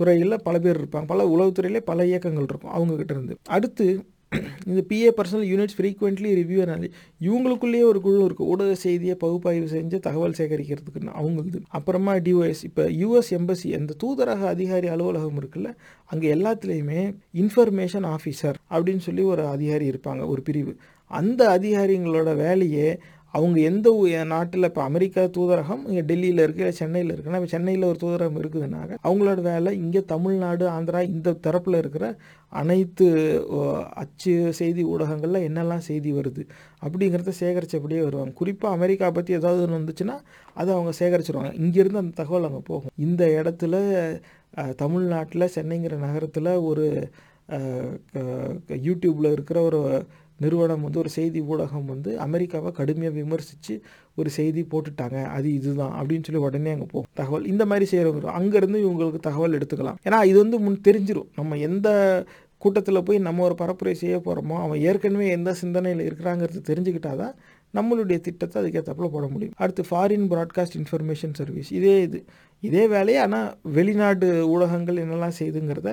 துறையில் பல பேர் இருப்பாங்க. பல உளவுத்துறையிலே பல இயக்கங்கள் இருக்கும் அவங்கக்கிட்ட இருந்து. அடுத்து இந்த PA personnel units frequently review analysis இவங்களுக்குள்ளேயே ஒரு குழு இருக்குது ஊடக செய்தியை பகுப்பாய்வு செஞ்சு தகவல் சேகரிக்கிறதுக்குன்னு அவங்களுது. அப்புறமா டிஓஎஸ் இப்போ யூஎஸ் எம்பசி அந்த தூதரக அதிகாரி அலுவலகம் இருக்குல்ல அங்கே எல்லாத்துலேயுமே இன்ஃபர்மேஷன் ஆஃபீஸர் அப்படின்னு சொல்லி ஒரு அதிகாரி இருப்பாங்க ஒரு பிரிவு. அந்த அதிகாரிங்களோட வேலையே அவங்க எந்த நாட்டில் இப்போ அமெரிக்கா தூதரகம் இங்கே டெல்லியில் இருக்குது இல்லை சென்னையில் இருக்குன்னா இப்போ சென்னையில் ஒரு தூதரகம் இருக்குதுன்னாக்க அவங்களோட வேலை இங்கே தமிழ்நாடு ஆந்திரா இந்த தரப்பில் இருக்கிற அனைத்து ஓ, அச்சு செய்தி ஊடகங்களில் என்னெல்லாம் செய்தி வருது அப்படிங்கிறத சேகரித்தபடியே வருவாங்க. குறிப்பாக அமெரிக்கா பற்றி ஏதாவது ஒன்று வந்துச்சுன்னா அதை அவங்க சேகரிச்சிருவாங்க. இங்கேருந்து அந்த தகவல் அங்கே போகும். இந்த இடத்துல தமிழ்நாட்டில் சென்னைங்கிற நகரத்தில் ஒரு யூடியூப்பில் இருக்கிற ஒரு நிறுவனம் வந்து ஒரு செய்தி ஊடகம் வந்து அமெரிக்காவை கடுமையாக விமர்சித்து ஒரு செய்தி போட்டுட்டாங்க. அது இதுதான் அப்படின்னு சொல்லி உடனே அங்கே போகும் தகவல். இந்த மாதிரி செய்கிறவங்க அங்கேருந்து இவங்களுக்கு தகவல் எடுத்துக்கலாம். ஏன்னா இது வந்து முன் தெரிஞ்சிடும் நம்ம எந்த கூட்டத்தில் போய் நம்ம ஒரு பரப்புரை செய்ய போகிறோமோ அவன் ஏற்கனவே எந்த சிந்தனையில் இருக்கிறாங்கிறது தெரிஞ்சுக்கிட்டாதான் நம்மளுடைய திட்டத்தை அதுக்கேற்றப்பல போட முடியும். அடுத்து ஃபாரின் ப்ராட்காஸ்ட் இன்ஃபர்மேஷன் சர்வீஸ் இதே இது. இதே வேலையை ஆனால் வெளிநாடு ஊடகங்கள் என்னெல்லாம் செய்துங்கிறத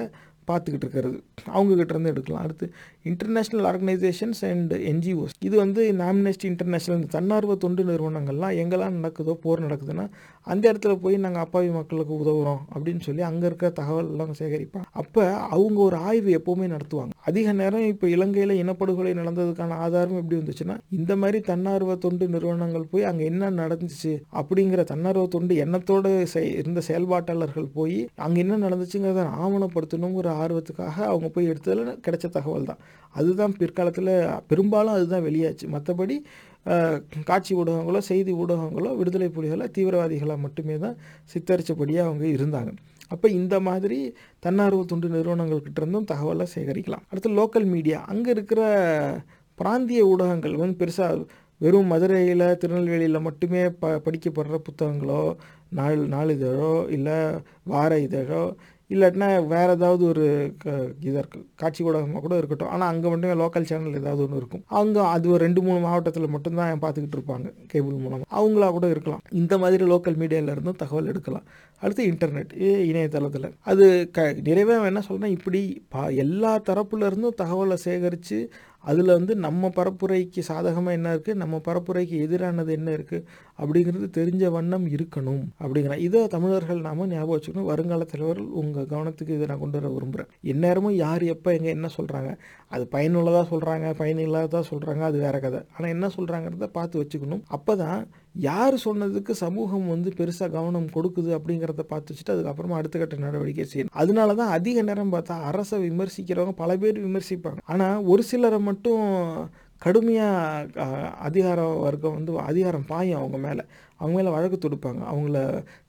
பார்த்துக்கிட்டு இருக்கிறது. அவங்கக்கிட்டேருந்து எடுக்கலாம். அடுத்து இன்டர்நேஷ்னல் ஆர்கனைசேஷன்ஸ் அண்ட் என்ஜிஓஸ் இது வந்து நாம்னெஸ்ட் இன்டர்நேஷ்னல் தன்னார்வ தொண்டு நிறுவனங்கள்லாம் எங்கெல்லாம் நடக்குதோ போர் நடக்குதுன்னா அந்த இடத்துல போய் நாங்கள் அப்பாவி மக்களுக்கு உதவுறோம் அப்படின்னு சொல்லி அங்கே இருக்க தகவலெல்லாம் சேகரிப்பாங்க அப்போ அவங்க ஒரு ஆய்வு எப்போவுமே நடத்துவாங்க. அதிக நேரம் இப்போ இலங்கையில் இனப்படுகொலை நடந்ததுக்கான ஆதாரம் எப்படி வந்துச்சுன்னா இந்த மாதிரி தன்னார்வ தொண்டு நிறுவனங்கள் போய் அங்கே என்ன நடந்துச்சு அப்படிங்கிற தன்னார்வ தொண்டு எண்ணத்தோடு செய் இருந்த செயல்பாட்டாளர்கள் போய் அங்கே என்ன நடந்துச்சுங்கிறத ஆவணப்படுத்தணுங்கிற ஆர்வத்துக்காக அவங்க போய் எடுத்ததில் கிடைச்ச தகவல் தான். அதுதான் பிற்காலத்தில் பெரும்பாலும் அதுதான் வெளியாச்சு. மற்றபடி காட்சி ஊடகங்களோ செய்தி ஊடகங்களோ விடுதலை புலிகளை தீவிரவாதிகளாக மட்டுமே தான் சித்தரித்தபடியாக அவங்க இருந்தாங்க. அப்போ இந்த மாதிரி தன்னார்வ தொண்டு நிறுவனங்கள்கிட்ட இருந்தும் தகவலை சேகரிக்கலாம். அடுத்து லோக்கல் மீடியா அங்கே இருக்கிற பிராந்திய ஊடகங்கள் வந்து பெருசாக வெறும் மதுரையில் திருநெல்வேலியில் மட்டுமே ப படிக்கப்படுற புத்தகங்களோ நாள் நாளிதழோ இல்லை வார இதழோ இல்லாட்டினா வேறு ஏதாவது ஒரு க இதாக இருக்குது காட்சி ஊடகமாக கூட இருக்கட்டும். ஆனால் அங்கே மட்டுமே லோக்கல் சேனல் ஏதாவது ஒன்று இருக்கும். அவங்க அது ஒரு ரெண்டு மூணு மாவட்டத்தில் மட்டும்தான் பார்த்துக்கிட்டு இருப்பாங்க கேபிள் மூலமாக அவங்களா கூட இருக்கலாம். இந்த மாதிரி லோக்கல் மீடியாவில் இருந்தும் தகவல் எடுக்கலாம். அடுத்து இன்டர்நெட் இணையதளத்தில். அது க நிறைவே என்ன சொல்கிறேன் இப்படி பா எல்லா தரப்புலேருந்தும் தகவலை சேகரித்து அதில் வந்து நம்ம பரப்புரைக்கு சாதகமாக என்ன இருக்குது நம்ம பரப்புரைக்கு எதிரானது என்ன இருக்குது அப்படிங்கிறது தெரிஞ்ச வண்ணம் இருக்கணும் அப்படிங்கிற இதை தமிழர்கள் நாம ஞாபகம் வச்சுக்கணும். வருங்கால தலைவர்கள் உங்கள் கவனத்துக்கு இதை நான் கொண்டு வர விரும்புகிறேன் எந்நேரமும் யார் எப்போ எங்கே என்ன சொல்கிறாங்க அது பயனுள்ளதாக சொல்கிறாங்க பயனில்லாததாக சொல்கிறாங்க அது வேற கதை. ஆனால் என்ன சொல்கிறாங்கிறத பார்த்து வச்சுக்கணும். அப்போ தான் யார் சொன்னதுக்கு சமூகம் வந்து பெருசாக கவனம் கொடுக்குது அப்படிங்கிறத பார்த்து வச்சுட்டு அதுக்கப்புறமா அடுத்த கட்ட நடவடிக்கை செய்யணும். அதனால தான் அதிக நேரம் பார்த்தா அரசை விமர்சிக்கிறவங்க பல பேர் விமர்சிப்பாங்க. ஆனால் ஒரு சிலரை மட்டும் கடுமையாக அதிகார வர்க்கம் வந்து அதிகாரம் பாயும் அவங்க மேலே. அவங்க மேலே வழக்கு தொடுப்பாங்க அவங்கள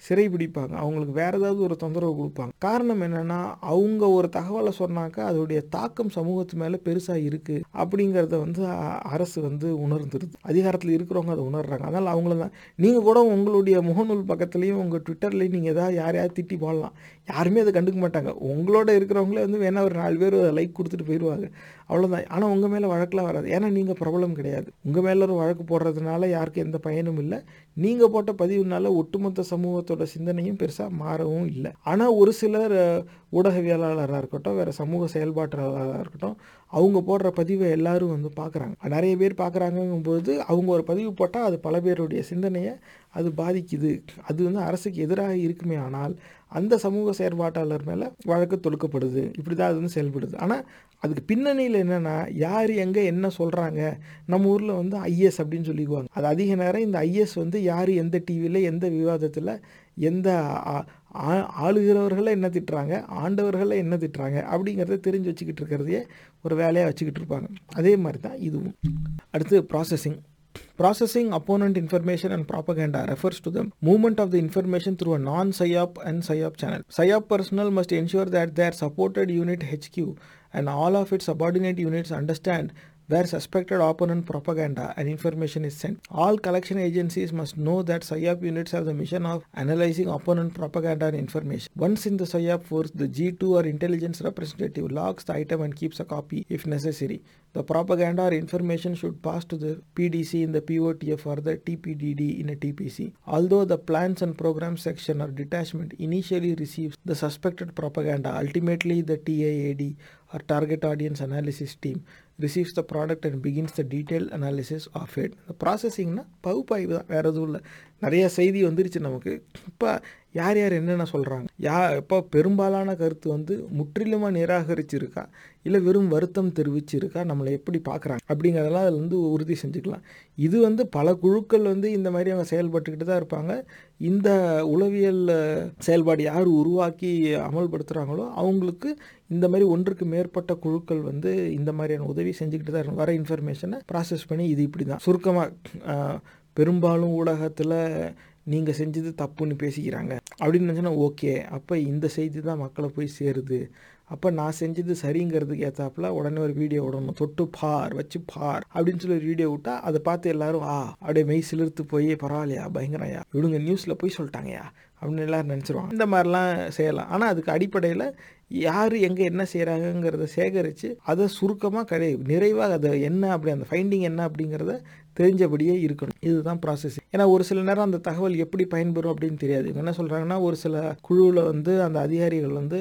சிறை பிடிப்பாங்க அவங்களுக்கு வேறு ஏதாவது ஒரு தொந்தரவு கொடுப்பாங்க. காரணம் என்னென்னா அவங்க ஒரு தகவலை சொன்னாக்கா அதோடைய தாக்கம் சமூகத்து மேலே பெருசாக இருக்குது அப்படிங்கிறத வந்து அரசு வந்து உணர்ந்துருது. அதிகாரத்தில் இருக்கிறவங்க அதை உணர்றாங்க. அதனால் அவங்கள தான் நீங்கள் கூட உங்களுடைய முகநூல் பக்கத்துலேயும் உங்கள் ட்விட்டர்லேயும் நீங்கள் எதாவது யாரையாவது திட்டி போடலாம். யாருமே அதை கண்டுக்க மாட்டாங்க. உங்களோட இருக்கிறவங்களே வந்து வேணால் ஒரு நாலு பேர் லைக் கொடுத்துட்டு போயிடுவாங்க அவ்வளோதான் ஆனால் உங்கள் மேலே வழக்கெலாம் வராது. ஏன்னா நீங்கள் ப்ராப்ளம் கிடையாது. உங்கள் மேலே ஒரு வழக்கு போடுறதுனால யாருக்கும் எந்த பயனும் இல்லை. நீங்கள் போட்ட பதிவுனால ஒட்டுமொத்த சமூகத்தோட சிந்தனையும் பெருசாக மாறவும் இல்லை. ஆனால் ஒரு சிலர் ஊடகவியலாளராக இருக்கட்டும் வேறு சமூக செயல்பாட்டாளராக இருக்கட்டும் அவங்க போடுற பதிவை எல்லாரும் வந்து பார்க்குறாங்க நிறைய பேர் பார்க்குறாங்கங்கும்போது அவங்க ஒரு பதிவு போட்டால் அது பல பேருடைய சிந்தனையை அது பாதிக்குது. அது வந்து அரசுக்கு எதிராக இருக்குமே ஆனால் அந்த சமூக செயற்பாட்டாளர் மேலே வழக்கு தொடுக்கப்படுது. இப்படி தான் அது வந்து செயல்படுது. ஆனால் அதுக்கு பின்னணியில் என்னென்னா யார் எங்கே என்ன சொல்கிறாங்க நம்ம ஊரில் வந்து ஐஎஸ் அப்படின்னு சொல்லிக்குவாங்க. அது அதிக நேரம் இந்த ஐஎஸ் வந்து யார் எந்த டிவியில் எந்த விவாதத்தில் எந்த ஆ- ஆளுகிறவர்களை என்ன திட்டுறாங்க ஆண்டவர்களை என்ன திட்டுறாங்க அப்படிங்கிறத தெரிஞ்சு வச்சுக்கிட்டு இருக்கிறதையே ஒரு வேலையாக வச்சுக்கிட்டு இருப்பாங்க. அதே மாதிரி தான் இதுவும். அடுத்து processing Processing opponent information and propaganda refers to the movement of the information through a non-PSYOP and PSYOP channel. PSYOP personnel must ensure that their supported unit HQ and all of its subordinate units understand where suspected opponent propaganda and information is sent. All collection agencies must know that PSYOP units have the mission of analyzing opponent propaganda and information. Once in the PSYOP force, the G2 or intelligence representative logs the item and keeps a copy if necessary. The propaganda or information should pass to the PDC in the POTF or the TPDD in a TPC. Although the plans and programs section or detachment initially receives the suspected propaganda, ultimately the TAAD or target audience analysis team receives the product and begins the detailed analysis of it. இந்த ப்ராசஸிங்னா பகுப்பாய்வு தான் வேறு எதுவும் இல்லை நிறைய செய்தி வந்துருச்சு நமக்கு இப்போ யார் யார் என்னென்ன சொல்கிறாங்க யா இப்போ பெரும்பாலான கருத்து வந்து முற்றிலுமாக நிராகரிச்சிருக்கா? இல்லை வெறும் வருத்தம் தெரிவிச்சிருக்கா? நம்மளை எப்படி பார்க்குறாங்க? அப்படிங்கிறதெல்லாம் அதில் வந்து உறுதி செஞ்சுக்கலாம். இது வந்து பல குழுக்கள் வந்து இந்த மாதிரி அவங்க செயல்பட்டுக்கிட்டு தான் இருப்பாங்க. இந்த உளவியல் செயல்பாடு யார் உருவாக்கி அமல்படுத்துகிறாங்களோ அவங்களுக்கு இந்த மாதிரி ஒன்றுக்கு மேற்பட்ட குழுக்கள் வந்து இந்த மாதிரியான உதவி செஞ்சுக்கிட்டு தான் இருக்கும் வர இன்ஃபர்மேஷனை ப்ராசஸ் பண்ணி இது இப்படி தான் சுருக்கமாக பெரும்பாலும் ஊடகத்தில் நீங்கள் செஞ்சது தப்புன்னு பேசிக்கிறாங்க. அப்படின்னு நினச்சோன்னா ஓகே. அப்போ இந்த செய்தி தான் மக்களை போய் சேருது. அப்போ நான் செஞ்சது சரிங்கிறதுக்கு ஏற்றாப்புல உடனே ஒரு வீடியோ விடணும். தொட்டு பார் வச்சு பார் அப்படின்னு சொல்லி ஒரு வீடியோ விட்டா அதை பார்த்து எல்லாரும் ஆ அப்படியே மெய் சிலிர்த்து போய் பரவாயில்லையா பயங்கரையா இவங்க நியூஸில் போய் சொல்லிட்டாங்கயா அப்படின்னு எல்லாரும் நினச்சிருவாங்க. இந்த மாதிரிலாம் செய்யலாம். ஆனால் அதுக்கு அடிப்படையில் யார் எங்கே என்ன செய்கிறாங்கங்கிறத சேகரித்து அதை சுருக்கமாக கடை நிறைவாக அதை என்ன அப்படி அந்த ஃபைண்டிங் என்ன அப்படிங்கிறத தெரிஞ்சபடியே இருக்கணும். இதுதான் ப்ராசஸ் ஏன்னா ஒரு சில நேரம் அந்த தகவல் எப்படி பயன்பெறும் அப்படின்னு தெரியாது. இவங்க என்ன சொல்கிறாங்கன்னா ஒரு சில குழுவில் வந்து அந்த அதிகாரிகள் வந்து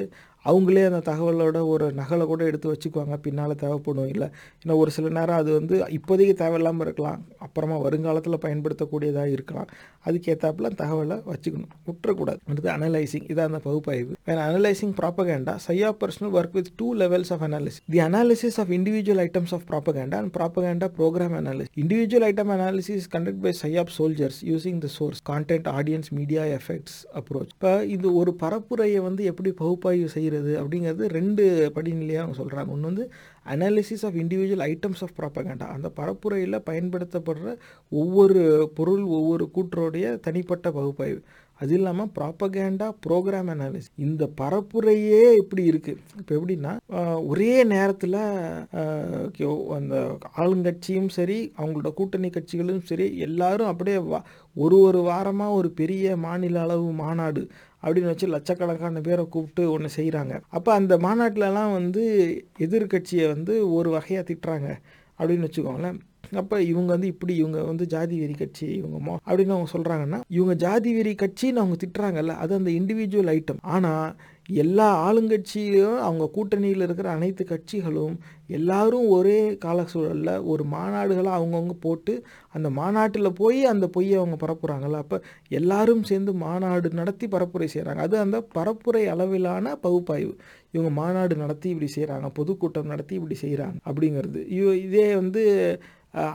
அவங்களே அந்த தகவலோட ஒரு நகலை கூட எடுத்து வச்சுக்குவாங்க. பின்னால் தேவைப்படும். இல்லை ஏன்னா ஒரு சில நேரம் அது வந்து இப்போதைக்கு தேவையில்லாமல் இருக்கலாம். அப்புறமா வருங்காலத்தில் பயன்படுத்தக்கூடியதாக இருக்கலாம். அதுக்கேற்றாப்புல தகவலை வச்சுக்கணும். விட்டுறக்கூடாது. அடுத்து அனலைசிங் இதான் அந்த பகுப்பாய்வு. When analysing propaganda சையா personnel work with two levels of analysis the analysis of individual items of propaganda and propaganda programme analysis individual item analysis conduct by PSYOP soldiers using the source content audience media effects approach இப்போ இது ஒரு பரப்புரையை வந்து எப்படி பகுப்பாய்வு செய்கிறது அப்படிங்கிறது ரெண்டு படிநிலையாக அவங்க சொல்கிறாங்க ஒன்று வந்து analysis of individual items of propaganda அந்த பரப்புரையில் பயன்படுத்தப்படுற ஒவ்வொரு பொருள் ஒவ்வொரு கூற்றோடைய தனிப்பட்ட பகுப்பாய்வு. அது இல்லாமல் ப்ராப்பகேண்டா ப்ரோக்ராம் அனாலிசிஸ் இந்த பரப்புரையே இப்படி இருக்குது இப்போ எப்படின்னா ஒரே நேரத்தில் அந்த ஆளுங்கட்சியும் சரி அவங்களோட கூட்டணி கட்சிகளும் சரி எல்லாரும் அப்படியே ஒரு ஒரு வாரமாக ஒரு பெரிய மாநில அளவு மாநாடு அப்படின்னு வச்சு லட்சக்கணக்கான பேரை கூப்பிட்டு ஒன்று செய்கிறாங்க அப்போ அந்த மாநாட்டிலலாம் வந்து எதிர்கட்சியை வந்து ஒரு வகையாக திட்டுறாங்க அப்படின்னு வச்சுக்கோங்களேன். அப்போ இவங்க வந்து இப்படி இவங்க வந்து ஜாதி வெறி கட்சி இவங்க மோ அப்படின்னு அவங்க சொல்கிறாங்கன்னா இவங்க ஜாதி வெறி கட்சின்னு அவங்க திட்டுறாங்கல்ல அது அந்த இண்டிவிஜுவல் ஐட்டம் ஆனால் எல்லா ஆளுங்கட்சியும் அவங்க கூட்டணியில் இருக்கிற அனைத்து கட்சிகளும் எல்லாரும் ஒரே கால சூழலில் ஒரு மாநாடுகளாக அவங்கவுங்க போட்டு அந்த மாநாட்டில் போய் அந்த பொய்யை அவங்க பரப்புகிறாங்கல்ல அப்போ எல்லாரும் சேர்ந்து மாநாடு நடத்தி பரப்புரை செய்கிறாங்க அது அந்த பரப்புரை அளவிலான பகுப்பாய்வு. இவங்க மாநாடு நடத்தி இப்படி செய்கிறாங்க பொதுக்கூட்டம் நடத்தி இப்படி செய்கிறாங்க அப்படிங்கிறது. இதே வந்து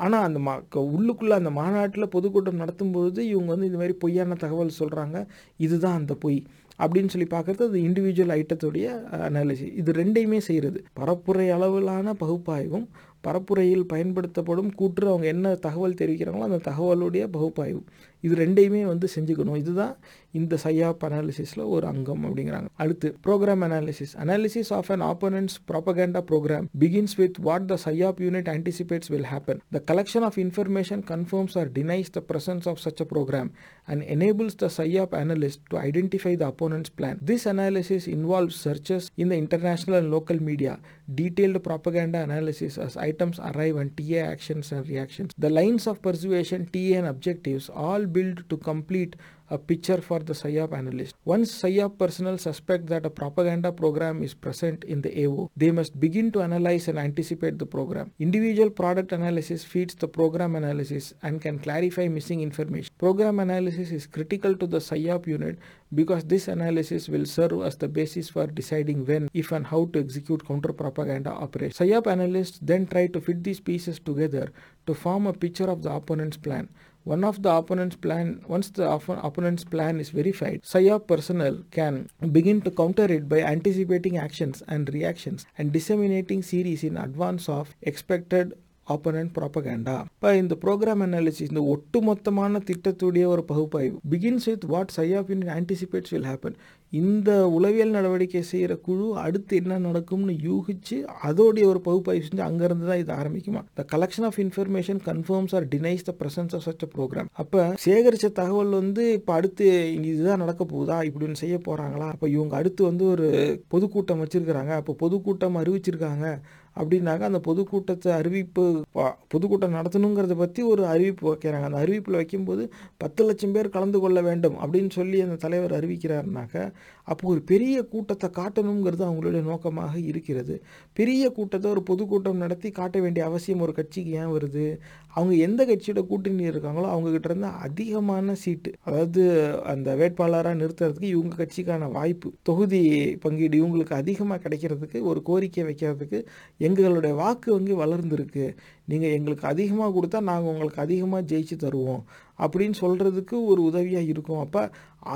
ஆனால் அந்த மா உள்ளுக்குள்ளே அந்த மாநாட்டில் பொதுக்கூட்டம் நடத்தும்போது இவங்க வந்து இந்த மாதிரி பொய்யான தகவல் சொல்கிறாங்க இதுதான் அந்த பொய். அப்படின்னு சொல்லி பார்க்குறது அது இண்டிவிஜுவல் ஐட்டத்துடைய அனாலிசிஸ் இது ரெண்டையுமே செய்கிறது பரப்புரை அளவிலான பகுப்பாய்வும் பரப்புரையில் பயன்படுத்தப்படும் கூற்று அவங்க என்ன தகவல் தெரிவிக்கிறாங்களோ அந்த தகவலுடைய பகுப்பாய்வு இது ரெண்டையுமே வந்து செஞ்சுக்கணும். இதுதான் இந்த சையாப் அனாலிசிஸில் ஒரு அங்கம் அப்படிங்கிறாங்க. அடுத்து programme analysis analysis of an opponent's propaganda programme begins with what the PSYOP unit anticipates will happen the collection of information confirms or denies the presence of such a programme and enables the PSYOP analyst to identify the opponent's plan this analysis involve searches in the international and local media detailed propaganda analysis as items arrive and TA actions and reactions the lines of persuasion TA and objectives all build to complete a picture for the PSYOP analyst. Once PSYOP personnel suspect that a propaganda program is present in the AO, they must begin to analyze and anticipate the program. Individual product analysis feeds the program analysis and can clarify missing information. Program analysis is critical to the PSYOP unit because this analysis will serve as the basis for deciding when, if, and how to execute counter propaganda operations. PSYOP analysts then try to fit these pieces together to form a picture of the opponent's plan. One of the opponent's plan, once the opponent's plan is verified, PSYOP personnel can begin to counter it by anticipating actions and reactions and disseminating series in advance of expected opponent propaganda இப்போ இந்த programme analysis இந்த ஒட்டுமொத்தமான திட்டத்துடைய ஒரு பகுப்பாய்வு begins with what PSYOP unit anticipates will happen இந்த உளவியல் நடவடிக்கை செய்கிற குழு அடுத்து என்ன நடக்கும்னு யூகிச்சு அதோடைய ஒரு பகுப்பாய்வு செஞ்சு அங்கேருந்து தான் இது ஆரம்பிக்குமா? The collection of information confirms or denies the presence of such programme அப்போ சேகரித்த தகவல் வந்து இப்போ அடுத்து இதுதான் நடக்க போகுதா? இப்படின்னு செய்ய போகிறாங்களா அப்போ இவங்க அடுத்து வந்து ஒரு பொதுக்கூட்டம் வச்சுருக்கிறாங்க. அப்போ பொதுக்கூட்டம் அறிவிச்சிருக்காங்க. அப்படின்னாக்க அந்த பொதுக்கூட்டத்தை அறிவிப்பு பொதுக்கூட்டம் நடத்தணுங்கிறத பற்றி ஒரு அறிவிப்பு வைக்கிறாங்க. அந்த அறிவிப்பில் வைக்கும்போது பத்து லட்சம் பேர் கலந்து கொள்ள வேண்டும் அப்படின்னு சொல்லி அந்த தலைவர் அறிவிக்கிறாருனாக்க அப்போ ஒரு பெரிய கூட்டத்தை காட்டணுங்கிறது அவங்களுடைய நோக்கமாக இருக்கிறது. பெரிய கூட்டத்தை ஒரு பொதுக்கூட்டம் நடத்தி காட்ட வேண்டிய அவசியம் ஒரு கட்சிக்கு ஏன் வருது? அவங்க எந்த கட்சியோட கூட்டணி இருக்காங்களோ அவங்ககிட்ட இருந்து அதிகமான சீட்டு அதாவது அந்த வேட்பாளராக நிறுத்துறதுக்கு இவங்க கட்சிக்கான வாய்ப்பு தொகுதி பங்கீடு இவங்களுக்கு அதிகமாக கிடைக்கிறதுக்கு ஒரு கோரிக்கை வைக்கிறதுக்கு எங்களுடைய வாக்கு வங்கி வளர்ந்துருக்கு. நீங்கள் எங்களுக்கு அதிகமாக கொடுத்தா நாங்கள் உங்களுக்கு அதிகமாக ஜெயிச்சு தருவோம். அப்படின்னு சொல்கிறதுக்கு ஒரு உதவியாக இருக்கும். அப்போ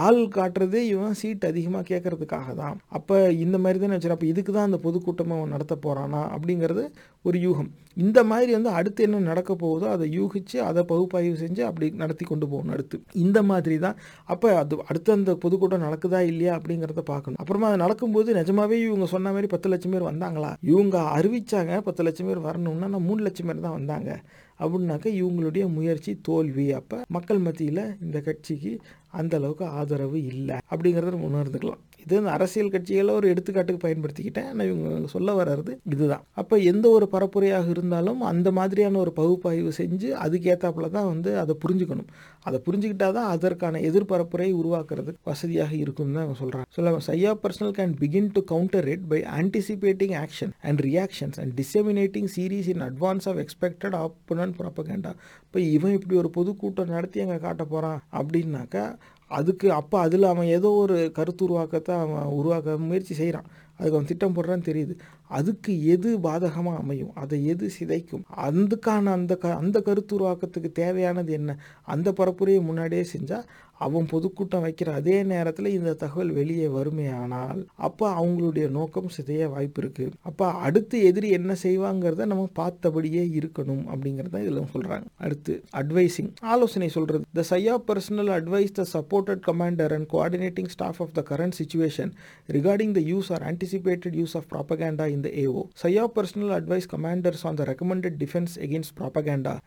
ஆள் காட்டுறதே இவன் சீட் அதிகமாக கேட்கறதுக்காக தான் அப்போ இந்த மாதிரி தானே வச்சுரு அப்போ இதுக்கு தான் அந்த பொதுக்கூட்டமாக அவன் நடத்த போகிறானா அப்படிங்கிறது ஒரு யூகம். இந்த மாதிரி வந்து அடுத்து என்ன நடக்க போகுதோ அதை யூகித்து அதை பகுப்பாய்வு செஞ்சு அப்படி நடத்தி கொண்டு போகணும் அடுத்து. இந்த மாதிரி தான் அப்போ அது அடுத்து அந்த பொதுக்கூட்டம் நடக்குதா இல்லையா அப்படிங்கிறத பார்க்கணும். அப்புறமா அது நடக்கும்போது நிஜமாவே இவங்க சொன்ன மாதிரி பத்து லட்சம் பேர் வந்தாங்களா? இவங்க அறிவிச்சாங்க பத்து லட்சம் பேர் வரணும்னா நான் மூணு லட்சம் பேர் தான் வந்தாங்க. அப்படின்னாக்கா இவங்களுடைய முயற்சி தோல்வி. அப்போ மக்கள் மத்தியில் இந்த கட்சிக்கு அந்த அளவுக்கு ஆதரவு இல்லை. அப்படிங்கிறத நம்ம உணர்ந்துக்கலாம். இது இந்த அரசியல் கட்சிகளை ஒரு எடுத்துக்காட்டுக்கு பயன்படுத்திக்கிட்டேன். நான் இவங்க சொல்ல வர்றது இதுதான். அப்போ எந்த ஒரு பரப்புரையாக இருந்தாலும் அந்த மாதிரியான ஒரு பகுப்பாய்வு செஞ்சு அதுக்கேற்றாப்புல தான் வந்து அதை புரிஞ்சுக்கணும். அதை புரிஞ்சுக்கிட்டா தான் அதற்கான எதிர்பரப்புரை உருவாக்குறதுக்கு வசதியாக இருக்கும்னு தான் அவங்க சொல்கிறாங்க சொல்ல சையா personnel can begin to counter it by anticipating action and reactions and disseminating series in advance of expected opponent propaganda இப்போ இவன் இப்படி ஒரு பொதுக்கூட்டம் நடத்தி அங்கே காட்ட போகிறான் அப்படின்னாக்கா அதுக்கு அப்போ அதில் அவன் ஏதோ ஒரு கருத்து உருவாக்கத்தை அவன் உருவாக்க முயற்சி செய்கிறான் அதுக்கு அவன் திட்டம் போடுறான்னு தெரியுது. அதுக்கு எது பாதகமாக அமையும்? அதை எது சிதைக்கும்? அதுக்கான அந்த க அந்த கருத்து உருவாக்கத்துக்கு தேவையானது என்ன? அந்த பரப்புரையை முன்னாடியே செஞ்சால் அவன் பொதுக்கூட்டம் வைக்கிற அதே நேரத்தில் இந்த தகவல் வெளியே வருமையானால் அப்போ அவங்களுடைய நோக்கம் சிதைய வாய்ப்பு இருக்குது அப்போ அடுத்து எதிரி என்ன செய்வாங்கிறத நம்ம பார்த்தபடியே இருக்கணும் அப்படிங்கிறத இதில் சொல்கிறாங்க அடுத்து அட்வைசிங் ஆலோசனை சொல்கிறது the சையா personnel advise the supported commander and coordinating staff of the current situation regarding the use or anticipated use of propaganda இந்த the AO. SIA personnel advise commanders on the defence defense against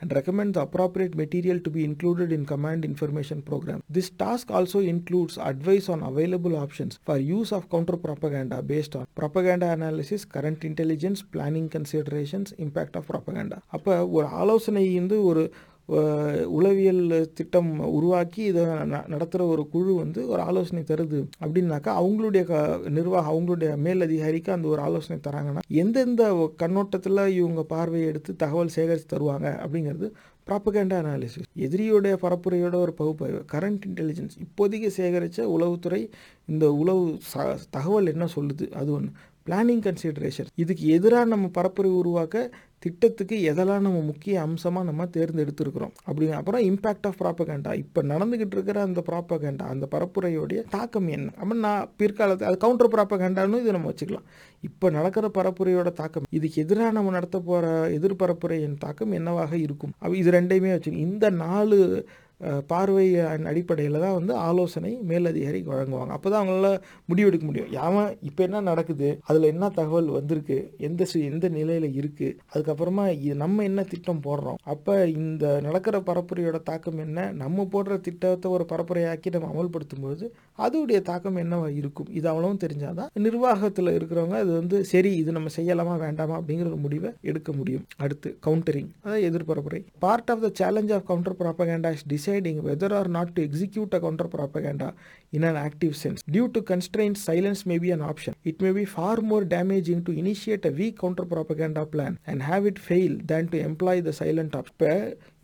and recommend the the material material to be included in command information program. This task also includes advice on available options for use of counter propaganda based on propaganda analysis, current intelligence, planning considerations, impact of propaganda. அப்போ ஒரு ஆலோசனை வந்து ஒரு உளவியல் திட்டம் உருவாக்கி இதை நடத்துகிற ஒரு குழு வந்து ஒரு ஆலோசனை தருது அப்படின்னாக்கா அவங்களுடைய க நிர்வாகம் அவங்களுடைய மேல் அதிகாரிக்கு அந்த ஒரு ஆலோசனை தராங்கன்னா எந்தெந்த கண்ணோட்டத்தில் இவங்க பார்வையை எடுத்து தகவல் சேகரித்து தருவாங்க அப்படிங்கிறது ப்ராப்பகேண்டா அனாலிசிஸ் எதிரியோடைய பரப்புரையோட ஒரு பகுப்பாய்வு கரண்ட் இன்டெலிஜென்ஸ் இப்போதைக்கு சேகரித்த உளவுத்துறை இந்த உளவு தகவல் என்ன சொல்லுது அது ஒன்று பிளானிங் கன்சிடரேஷன் இதுக்கு எதிராக நம்ம பரப்புரை உருவாக்க திட்டத்துக்கு எதெல்லாம் நம்ம முக்கிய அம்சமாக நம்ம தேர்ந்தெடுத்திருக்கிறோம். அப்படிங்க அப்புறம் இம்பேக்ட் ஆஃப் ப்ராப்பகேண்டா இப்போ நடந்துகிட்டு இருக்கிற அந்த ப்ராப்பகேண்டா அந்த பரப்புரையோடைய தாக்கம் என்ன? அப்போ நான் பிற்காலத்தில் அது கவுண்டர் ப்ராப்பகேண்டான்னு இது நம்ம வச்சுக்கலாம். இப்போ நடக்கிற பரப்புரையோட தாக்கம் இதுக்கு எதிராக நம்ம நடத்த போகிற எதிர்பரப்புரையின் தாக்கம் என்னவாக இருக்கும்? இது ரெண்டையுமே வச்சு இந்த நாலு பார்வை அடிப்படையில் தான் வந்து ஆலோசனை மேலதிகாரிக்கு வழங்குவாங்க. அப்போ தான் அவங்களால முடிவெடுக்க முடியும். யாவன் இப்போ என்ன நடக்குது? அதில் என்ன தகவல் வந்திருக்கு? எந்த எந்த நிலையில் இருக்குது அதுக்கப்புறமா நம்ம என்ன திட்டம் போடுறோம்? அப்போ இந்த நடக்கிற பரப்புரையோட தாக்கம் என்ன? நம்ம போடுற திட்டத்தை ஒரு பரப்புரையாக்கி நம்ம அமல்படுத்தும் போது அதோடைய தாக்கம் என்னவா இருக்கும்? இது அவ்வளவும் தெரிஞ்சாதான் நிர்வாகத்தில் இருக்கிறவங்க அது வந்து சரி இது நம்ம செய்யலாமா வேண்டாமா அப்படிங்கிற ஒரு முடிவை எடுக்க முடியும். அடுத்து கவுண்டரிங் அதாவது எதிர்பரப்புரை part of the challenge of counter propaganda is deciding whether or not to execute a counter propaganda in an active sense. Due to constraints, silence may be an option. It may be far more damaging to initiate a weak counter propaganda plan and have it fail than to employ the silent option. இப்போ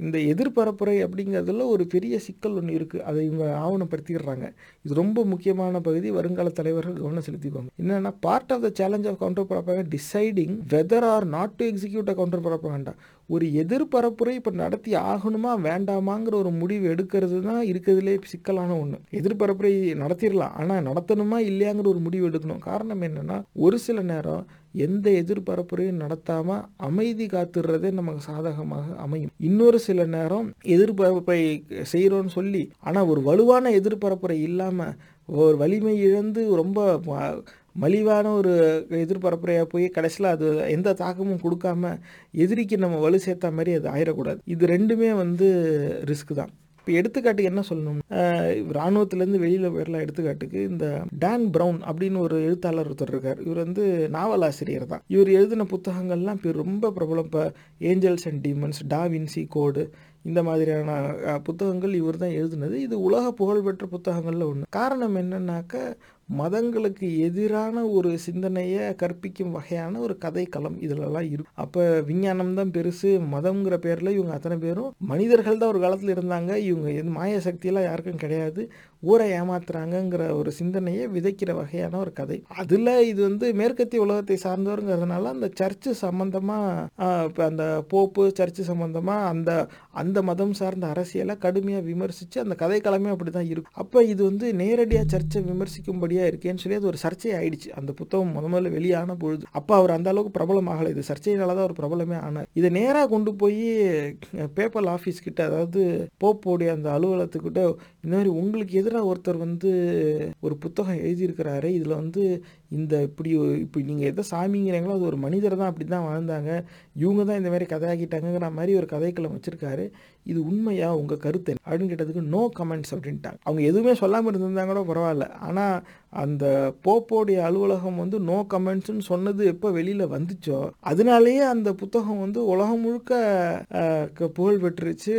இந்த எதிர்பரப்புரை அப்படிங்கிறதுல ஒரு பெரிய சிக்கல் ஒன்று இருக்குது அதை இவங்க ஆவணப்படுத்திடுறாங்க இது ரொம்ப முக்கியமான பகுதி வருங்கால தலைவர்கள் கவனம் செலுத்திக்குவாங்க என்னென்னா part of the challenge of counter propaganda deciding whether or not to execute a counter propaganda ஒரு எதிர்பரப்புரை இப்போ நடத்தி ஆகணுமா வேண்டாமாங்கிற ஒரு முடிவு எடுக்கிறது தான் இருக்கிறதுலே சிக்கலான ஒன்று எதிர்பரப்புரை நடத்திடலாம். ஆனால் நடத்தணுமா இல்லையாங்கிற ஒரு முடிவு எடுக்கணும். காரணம் என்னென்னா ஒரு சில நேரம் எந்த எதிர்பரப்புரையும் நடத்தாமல் அமைதி காத்துடுறதே நமக்கு சாதகமாக அமையும். இன்னொரு சில நேரம் எதிர்பரப்பை செய்கிறோன்னு சொல்லி ஆனால் ஒரு வலுவான எதிர்பரப்புரை இல்லாமல் ஒரு வலிமை இழந்து ரொம்ப மலிவான ஒரு எதிர்பரப்புரையாக போய் கடைசியில் அது எந்த தாக்கமும் கொடுக்காம எதிரிக்கு நம்ம வலு சேர்த்த மாதிரி அது ஆயிடக்கூடாது இது ரெண்டுமே வந்து ரிஸ்க் தான். இப்போ எடுத்துக்காட்டுக்கு என்ன சொல்லணும்? இராணுவத்திலேருந்து வெளியில் வரலாம் எடுத்துக்காட்டுக்கு இந்த டான் ப்ரௌன் அப்படின்னு ஒரு எழுத்தாளர் ஒருத்தர் இருக்கார். இவர் வந்து நாவலாசிரியர் தான். இவர் எழுதின புத்தகங்கள்லாம் இப்போ ரொம்ப பிரபலம். இப்போ Angels and Demons Da Vinci Code இந்த மாதிரியான புத்தகங்கள் இவர் தான் எழுதினது. இது உலக புகழ்பெற்ற புத்தகங்களில் ஒன்று காரணம் என்னன்னாக்க மதங்களுக்கு எதிரான ஒரு சிந்தனையை கற்பிக்கும் வகையான ஒரு கதைக்களம் இதிலெல்லாம் இருக்கும் அப்போ விஞ்ஞானம் தான் பெருசு மதம்ங்கிற பேரில் இவங்க அத்தனை பேரும் மனிதர்கள் தான் ஒரு காலத்தில் இருந்தாங்க. இவங்க எது மாய சக்தியெல்லாம் யாருக்கும் கிடையாது. ஊரை ஏமாத்துறாங்கங்கிற ஒரு சிந்தனையை விதைக்கிற வகையான ஒரு கதை. அதில் இது வந்து மேற்கத்திய உலகத்தை சார்ந்தவருங்கிறதுனால அந்த சர்ச்சு சம்பந்தமாக இப்போ அந்த போப்பு சர்ச்சு சம்பந்தமாக அந்த அந்த மதம் சார்ந்த அரசியலை கடுமையாக விமர்சித்து அந்த கதைக்களமே அப்படி தான் இருக்கும் அப்போ இது வந்து நேரடியாக சர்ச்சை விமர்சிக்கும்படியாக இருக்கேன்னு சொல்லி அது ஒரு சர்ச்சை ஆயிடுச்சு. அந்த புத்தகம் முத முதல்ல வெளியான பொழுது. அப்போ அவர் அந்த அளவுக்கு பிரபலம் ஆகலை. இது சர்ச்சையினால தான் ஒரு பிரபலமே ஆனார். இதை நேராக கொண்டு போய் பேப்பர் ஆஃபீஸ் கிட்ட அதாவது போப்போடைய அந்த அலுவலகத்துக்கிட்ட இந்த மாதிரி உங்களுக்கு எதிராக ஒருத்தர் வந்து ஒரு புத்தகம் எழுதியிருக்கிறாரு. இதில் வந்து இந்த இப்படி இப்போ நீங்கள் எதை சாமிங்கிறீங்களோ அது ஒரு மனிதர் தான் அப்படி தான் வாழ்ந்தாங்க. இவங்க தான் இந்த மாதிரி கதையாக்கிட்டாங்கிற மாதிரி ஒரு கதைக்களம் வச்சுருக்காரு. இது உண்மையா? உங்கள் கருத்து அப்படின்னு கேட்டதுக்கு நோ கமெண்ட்ஸ் அப்படின்ட்டாங்க. அவங்க எதுவுமே சொல்லாமல் இருந்திருந்தாங்க கூட பரவாயில்ல. ஆனால் அந்த போப்போடைய அலுவலகம் வந்து நோ கமெண்ட்ஸ்னு சொன்னது எப்போ வெளியில் வந்துச்சோ அதனாலேயே அந்த புத்தகம் வந்து உலகம் முழுக்க க- புகழ் பெற்றுச்சு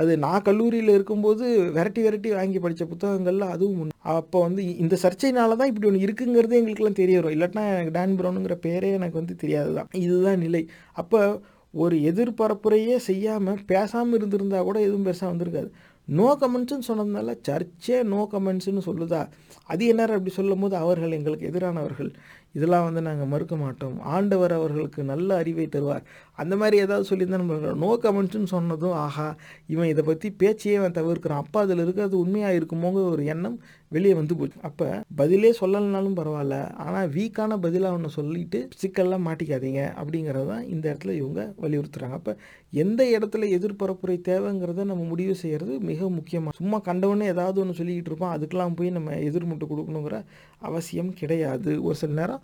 அது நான் கல்லூரியில் இருக்கும்போது வெரைட்டி வெரைட்டி வாங்கி படித்த புத்தகங்கள்ல அதுவும் அப்போ வந்து இந்த சர்ச்சைனால தான் இப்படி ஒன்று இருக்குங்கிறது எங்களுக்குலாம் தெரிய வரும். இல்லாட்டினா எனக்கு டான் ப்ரௌனுங்கிற பேரே எனக்கு வந்து தெரியாது தான் இதுதான் நிலை. அப்போ ஒரு எதிர்பரப்புரையே செய்யாமல் பேசாமல் இருந்திருந்தா கூட எதுவும் பெருசாக வந்திருக்காது. நோ கமெண்ட்ஸ்னு சொன்னதுனால சர்ச்சே நோ கமெண்ட்ஸ்னு சொல்லுதா? அது என்ன அப்படி சொல்லும் போது அவர்கள் எங்களுக்கு எதிரானவர்கள். இதெல்லாம் வந்து நாங்கள் மறுக்க மாட்டோம். ஆண்டவர் அவர்களுக்கு நல்ல அறிவை தருவார். அந்த மாதிரி ஏதாவது சொல்லியிருந்தா நம்ம நோ கமெண்ட்ஸ்னு சொன்னதும் ஆஹா இவன் இதை பற்றி பேச்சையே அவன் தவிர்க்கிறான். அப்போ அதில் இருக்கிறது உண்மையாக இருக்குமோங்கிற ஒரு எண்ணம் வெளியே வந்து போச்சு. அப்போ பதிலே சொல்லலைனாலும் பரவாயில்ல. ஆனால் வீக்கான பதிலாக ஒன்று சொல்லிட்டு சிக்கல்லாம் மாட்டிக்காதீங்க. அப்படிங்கிறது தான் இந்த இடத்துல இவங்க வலியுறுத்துகிறாங்க அப்போ எந்த இடத்துல எதிர்பரப்புரை தேவைங்கிறத நம்ம முடிவு செய்கிறது மிக முக்கியமாக சும்மா கண்டவொன்னே ஏதாவது ஒன்று சொல்லிக்கிட்டு இருப்போம் அதுக்கெல்லாம் போய் நம்ம எதிர்முட்டு கொடுக்கணுங்கிற அவசியம் கிடையாது. ஒரு சில நேரம்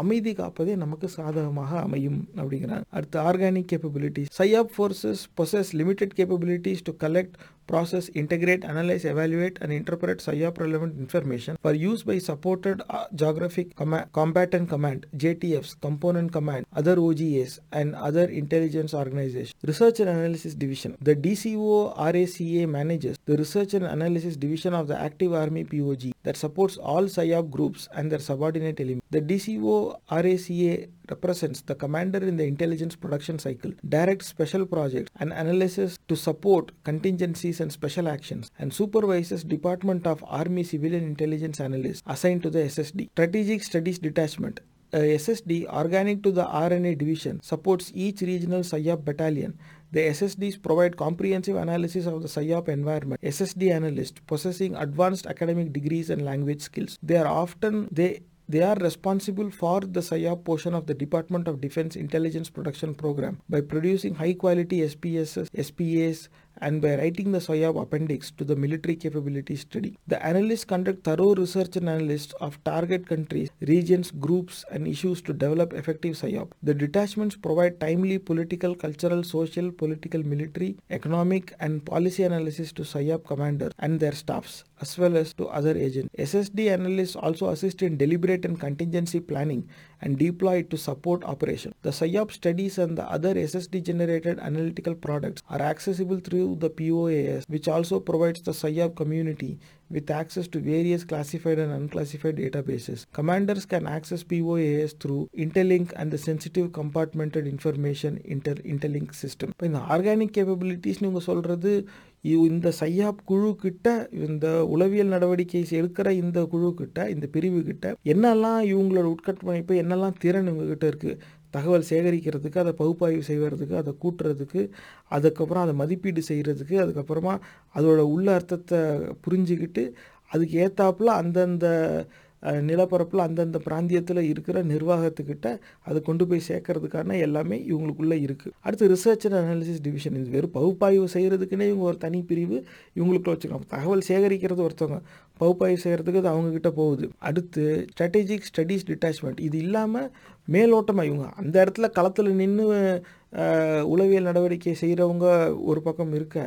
அமைதி காப்பதே நமக்கு சாதகமாக அமையும் அப்படிங்கிறாங்க அடுத்து organic capabilities PSYOP forces possess limited capabilities to collect process, integrate, analyze, evaluate, and interpret SIOP relevant information for use by supported uh, geographic comma- combatant command, JTFs, component command, other OGAs, and other intelligence organizations. Research and Analysis Division. The DCO RACA manages the Research and Analysis Division of the Active Army POG that supports all SIOP groups and their subordinate elements. The DCO RACA represents the commander in the intelligence production cycle, directs special projects and analysis to support contingencies and special actions, and supervises Department of Army Civilian Intelligence Analysts assigned to the SSD. Strategic Studies Detachment. A SSD organic to the RNA division supports each regional SIOP battalion. The SSDs provide comprehensive analysis of the SIOP environment. SSD analysts possessing advanced academic degrees and language skills. They are often they they are responsible for the SIOP portion of the Department of Defense Intelligence Production Program by producing high quality SPSs, SPAs, and by writing the SIOP appendix to the military capability study. The analysts conduct thorough research and analysis of target countries, regions, groups, and issues to develop effective SIOP. The detachments provide timely political, cultural, social, political, military, economic, and policy analysis to SIOP commanders and their staffs, as well as to other agents. SSD analysts also assist in deliberate and contingency planning and deploy it to support operations. The SIOP studies and the other SSD generated analytical products are accessible through the POAS, which also provides the SIOP community with access to various classified and unclassified databases. Commanders can access POAS through Interlink and the sensitive compartmented information inter Interlink system. இப்போ இந்த organic கேப்பபிலிட்டிஸ்னு இவங்க சொல்கிறது இந்த சையாப் குழு கிட்ட இந்த உளவியல் நடவடிக்கை எடுக்கிற இந்த குழு கிட்ட இந்த பிரிவு கிட்ட என்னெல்லாம் இவங்களோட உட்கட்டமைப்பு என்னெல்லாம் திறன் இவங்ககிட்ட இருக்குது தகவல் சேகரிக்கிறதுக்கு அதை பகுப்பாய்வு செய்வதுக்கு அதை கூட்டுறதுக்கு அதுக்கப்புறம் அதை மதிப்பீடு செய்கிறதுக்கு அதுக்கப்புறமா அதோட உள்ள அர்த்தத்தை புரிஞ்சுக்கிட்டு அதுக்கு ஏற்றாப்புல அந்தந்த நிலப்பரப்பில் அந்தந்த பிராந்தியத்தில் இருக்கிற நிர்வாகத்துக்கிட்ட அதை கொண்டு போய் சேர்க்கறதுக்கான எல்லாமே இவங்களுக்குள்ளே இருக்குது அடுத்து ரிசர்ச் அண்ட் அனாலிசிஸ் டிவிஷன் இது வெறும் பகுப்பாய்வு செய்கிறதுக்குன்னே இவங்க ஒரு தனி பிரிவு இவங்களுக்குள்ள வச்சுக்கலாம் தகவல் சேகரிக்கிறது ஒருத்தவங்க. பகுப்பாய்வு செய்கிறதுக்கு அது அவங்கக்கிட்ட போகுது. அடுத்து ஸ்ட்ராட்டஜிக் ஸ்டடீஸ் டிட்டாச்மெண்ட் இது இல்லாமல் மேலோட்டமாக இவங்க அந்த இடத்துல களத்தில் நின்று உளவியல் நடவடிக்கை செய்கிறவங்க ஒரு பக்கம் இருக்க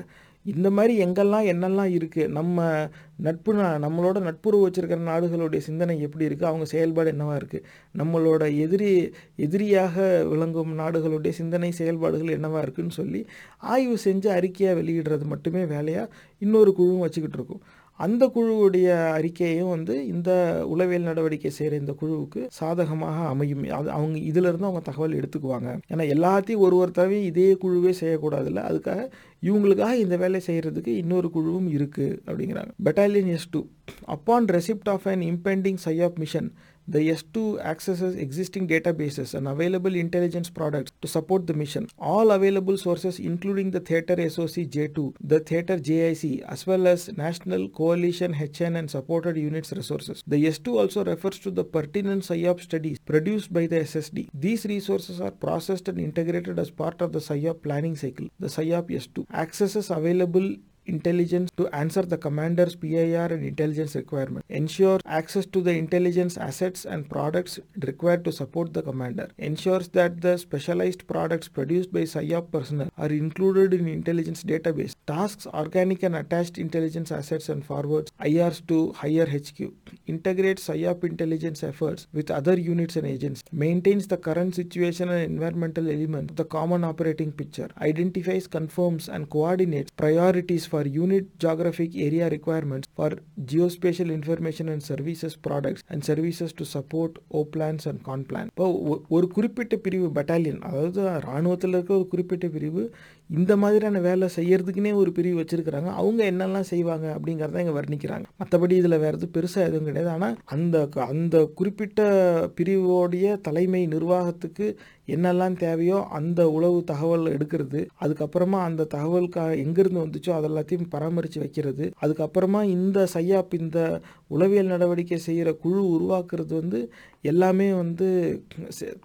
இந்த மாதிரி எங்கெல்லாம் என்னெல்லாம் இருக்குது நம்ம நட்பு நம்மளோட நட்புறவு வச்சுருக்கிற நாடுகளுடைய சிந்தனை எப்படி இருக்குது அவங்க செயல்பாடு என்னவாக இருக்குது நம்மளோட எதிரி எதிரியாக விளங்கும் நாடுகளுடைய சிந்தனை செயல்பாடுகள் என்னவாக இருக்குதுன்னு சொல்லி ஆய்வு செஞ்சு அறிக்கையாக வெளியிடுறது மட்டுமே வேலையாக இன்னொரு குழுவும் வச்சுக்கிட்டு இருக்கும். அந்த குழுவுடைய அறிக்கையும் வந்து இந்த உளவியல் நடவடிக்கை செய்கிற இந்த குழுவுக்கு சாதகமாக அமையும். அது அவங்க இதிலிருந்து அவங்க தகவல் எடுத்துக்குவாங்க. ஏன்னா எல்லாத்தையும் ஒரு ஒரு இதே குழுவே செய்யக்கூடாதுல்ல. அதுக்காக இவங்களுக்காக இந்த வேலை செய்கிறதுக்கு இன்னொரு குழுவும் இருக்குது அப்படிங்கிறாங்க. Battalion S two upon receipt of an impending PSYOP mission The S2 accesses existing databases and available intelligence products to support the mission. All available sources, including the Theater SOC J2, the Theater JIC, as well as National Coalition HN and supported units resources. The S2 also refers to the pertinent PSYOP studies produced by the SSD. These resources are processed and integrated as part of the PSYOP planning cycle. The PSYOP S2 accesses available intelligence to answer the commander's PIR and intelligence requirement, ensure access to the intelligence assets and products required to support the commander, ensures that the specialized products produced by PSYOP personnel are included in intelligence database, tasks organic and attached intelligence assets and forwards IRs to higher HQ, integrates PSYOP intelligence efforts with other units and agents, maintains the current situation and environmental element of the common operating picture, identifies, confirms and coordinates priorities for for unit geographic area requirements for geospatial information and services products and services to support O plans and con plan. இப்போ ஒரு குறிப்பிட்ட பிரிவு battalion அதாவது இராணுவத்தில் இருக்க ஒரு குறிப்பிட்ட பிரிவு இந்த மாதிரியான வேலை செய்யறதுக்குனே ஒரு பிரிவு வச்சிருக்கிறாங்க. அவங்க என்னெல்லாம் செய்வாங்க அப்படிங்கிறத இங்கே வர்ணிக்கிறாங்க. மற்றபடி இதில் வேறு எதுவும் பெருசாக எதுவும் கிடையாது. ஆனால் அந்த அந்த குறிப்பிட்ட பிரிவோடைய தலைமை நிர்வாகத்துக்கு என்னெல்லாம் தேவையோ அந்த உளவு தகவல் எடுக்கிறது அதுக்கப்புறமா அந்த தகவல் எங்கேருந்து வந்துச்சோ அதெல்லாத்தையும் பராமரித்து வைக்கிறது அதுக்கப்புறமா இந்த சையாப் இந்த உளவியல் நடவடிக்கை செய்கிற குழு உருவாக்குறது வந்து எல்லாமே வந்து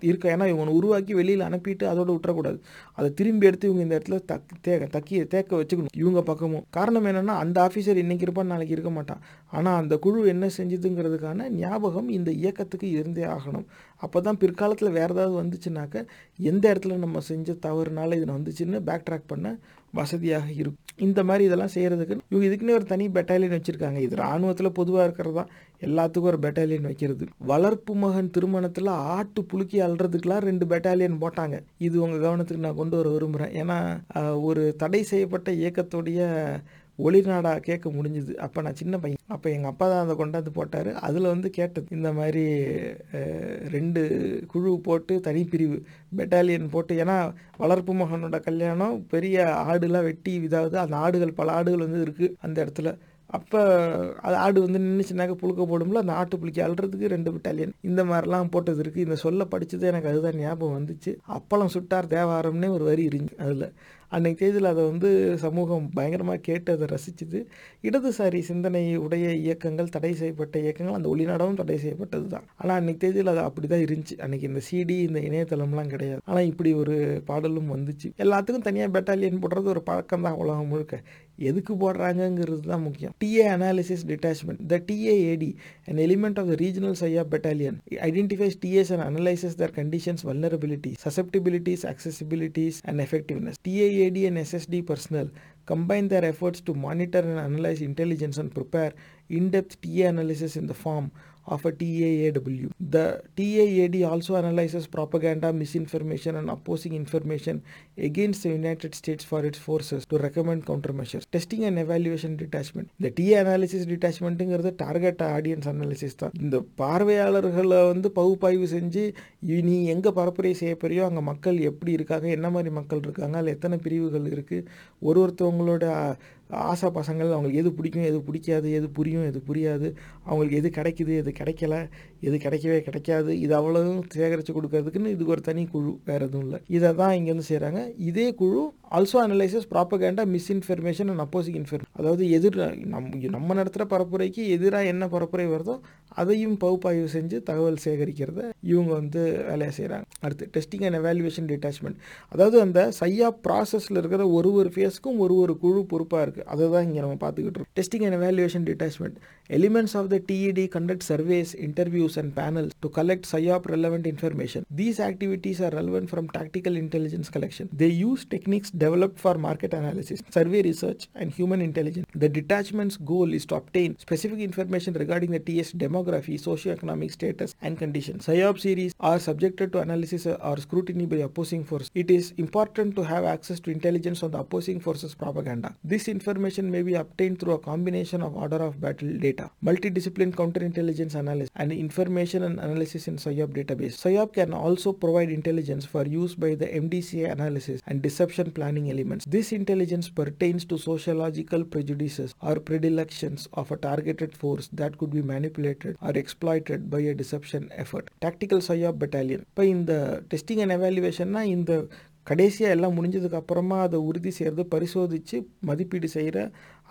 இருக்க? ஏன்னா இவங்க உருவாக்கி வெளியில் அனுப்பிட்டு அதோட விட்டுறக்கூடாது. அதை திரும்பி எடுத்து இவங்க இந்த இடத்துல தக் தேக்க தக்கிய தேக்க வச்சுக்கணும். இவங்க பக்கமும். காரணம் என்னென்னா அந்த ஆஃபீஸர் இன்றைக்கி இருப்பான் நாளைக்கு இருக்க மாட்டான். ஆனால் அந்த குழு என்ன செஞ்சுதுங்கிறதுக்கான ஞாபகம் இந்த இயக்கத்துக்கு இருந்தே ஆகணும். அப்போ தான் பிற்காலத்தில் வேறு ஏதாவது வந்துச்சுனாக்க எந்த இடத்துல நம்ம செஞ்ச தவறுனால இதில் வந்துச்சுன்னு பேக் ட்ராக் பண்ண வசதியாக இருக்கும் இந்த மாதிரி இதெல்லாம் செய்கிறதுக்கு இவங்க இதுக்குன்னே ஒரு தனி பெட்டாலியன் வச்சுருக்காங்க. இது இராணுவத்தில் பொதுவாக இருக்கிறது தான் எல்லாத்துக்கும் ஒரு பெட்டாலியன் வைக்கிறது. வளர்ப்பு மகன் திருமணத்தில் ஆட்டு புழுக்கி அல்றதுக்கெலாம் ரெண்டு பெட்டாலியன் போட்டாங்க. இது உங்கள் கவனத்துக்கு நான் கொண்டு வர விரும்புகிறேன் ஏன்னா ஒரு தடை செய்யப்பட்ட இயக்கத்துடைய ஒளிநாடா கேட்க முடிஞ்சுது. அப்போ நான் சின்ன பையன். அப்போ எங்கள் அப்பா தான் அதை கொண்டாந்து போட்டார். அதில் வந்து கேட்டது இந்த மாதிரி ரெண்டு குழு போட்டு தனிப்பிரிவு பெட்டாலியன் போட்டு ஏன்னா வளர்ப்பு மகனோட கல்யாணம் பெரிய ஆடுலாம் வெட்டி இதாவது அந்த ஆடுகள் பல ஆடுகள் வந்து இருக்குது அந்த இடத்துல. அப்போ அது ஆடு வந்து நின்றுச்சுனாக்க புழுக்க போடும்ல அந்த ஆட்டு புளிக்க அழுறதுக்கு ரெண்டு பெட்டாலியன் இந்த மாதிரிலாம் போட்டது இருக்குது இந்த சொல்ல படித்தது எனக்கு அதுதான் ஞாபகம் வந்துச்சு. அப்பளம் சுட்டார் தேவாரம்னே ஒரு வரி இருந்துச்சு அதில். அன்னைக்கு தேதியில் அதை வந்து சமூகம் பயங்கரமாக கேட்டு அதை ரசிச்சுது. இடதுசாரி சிந்தனை உடைய இயக்கங்கள் தடை செய்யப்பட்ட இயக்கங்கள் அந்த ஒளிநாடகம் தடை செய்யப்பட்டது தான் ஆனால் அன்னைக்கு தேதியில் அது அப்படி தான் இருந்துச்சு. அன்னைக்கு இந்த சிடி இந்த இணையதளம்லாம் கிடையாது. ஆனால் இப்படி ஒரு பாடலும் வந்துச்சு. எல்லாத்துக்கும் தனியாக பெட்டாலியன் போடுறது ஒரு பழக்கம் தான் உலகம் முழுக்க. எதுக்கு போடுறாங்கங்கிறது தான் முக்கியம். TA analysis detachment the TAAD an element of the regional சையா battalion identifies TAs and analyses their conditions vulnerability susceptibilities accessibilities and effectiveness TAAD and SSD personnel combine their efforts to monitor and analyze intelligence and prepare in-depth TA analysis in the form of a TAAW. The TAAD also analyzes propaganda, misinformation, and opposing information against the United States for its forces to recommend countermeasures. Testing and evaluation detachment. The TA analysis detachmentங்கிறது target audience analysis தான் இந்த பார்வையாளர்களை வந்து பகுப்பாய்வு செஞ்சு நீ எங்கே பரப்புரை செய்ய போறியோ அங்கே மக்கள் எப்படி இருக்காங்க என்ன மாதிரி மக்கள் இருக்காங்க அதில் எத்தனை பிரிவுகள் இருக்குது ஒரு ஒருத்தவங்களோட ஆசா பசங்கள் அவங்களுக்கு எது பிடிக்கும் எது பிடிக்காது எது புரியும் எது புரியாது அவங்களுக்கு எது கிடைக்குது எது கிடைக்கல இது கிடைக்கவே கிடைக்காது இது அவ்வளவும் சேகரித்து கொடுக்கறதுக்குன்னு இதுக்கு ஒரு தனி குழு வேறு எதுவும் இல்லை. இதை தான் இங்கேருந்து செய்கிறாங்க இதே குழு also analyses propaganda misinformation and opposing information அதாவது எதிர் நம் நம்ம நடத்துகிற பரப்புரைக்கு எதிராக என்ன பரப்புரை வருதோ அதையும் பகுப்பாய்வு செஞ்சு தகவல் சேகரிக்கிறத இவங்க வந்து வேலையை செய்கிறாங்க அடுத்து டெஸ்டிங் அண்ட் எவாலுவேஷன் டிட்டாச்மெண்ட் அதாவது அந்த சையா ப்ராசஸில் இருக்கிற ஒரு ஒரு ஃபேஸ்க்கும் ஒரு ஒரு குழு பொறுப்பாக இருக்குது அதை தான் இங்கே நம்ம பார்த்துக்கிட்டு இருக்கோம். Testing and evaluation detachment Elements of the TED conduct surveys, interviews and panels to collect PSYOP relevant information. These activities are relevant from tactical intelligence collection. They use techniques developed for market analysis, survey research and human intelligence. The detachment's goal is to obtain specific information regarding the TS demography, socioeconomic status and conditions. PSYOP series are subjected to analysis or scrutiny by opposing forces. It is important to have access to intelligence on the opposing forces propaganda. This information may be obtained through a combination of order of battle data multidiscipline counterintelligence analysis, and information and analysis in PSYOP database. PSYOP can also provide intelligence for use by the MDCA analysis and deception planning elements. This intelligence pertains to sociological prejudices or predilections of a targeted force that could be manipulated or exploited by a deception effort. Tactical PSYOP battalion. இப்போ இந்த testing and எவாலுவேஷன்னா இந்த கடைசியாக எல்லாம் முடிஞ்சதுக்கு அப்புறமா அதை உறுதி செய்கிறது பரிசோதித்து மதிப்பீடு செய்கிற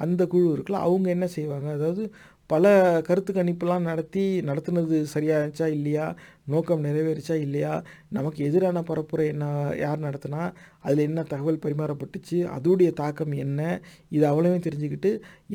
அந்த குழு இருக்குல்ல அவங்க என்ன செய்வாங்க அதாவது பல கருத்து கணிப்புலாம் நடத்தி நடத்துனது சரியாச்சா இல்லையா? நோக்கம் நிறைவேறிச்சா இல்லையா? நமக்கு எதிரான பரப்புரை என்ன யார் நடத்தினா அதில் என்ன தகவல் பரிமாறப்பட்டுச்சு அதோடைய தாக்கம் என்ன இது அவ்வளவையும் தெரிஞ்சுக்கிட்டு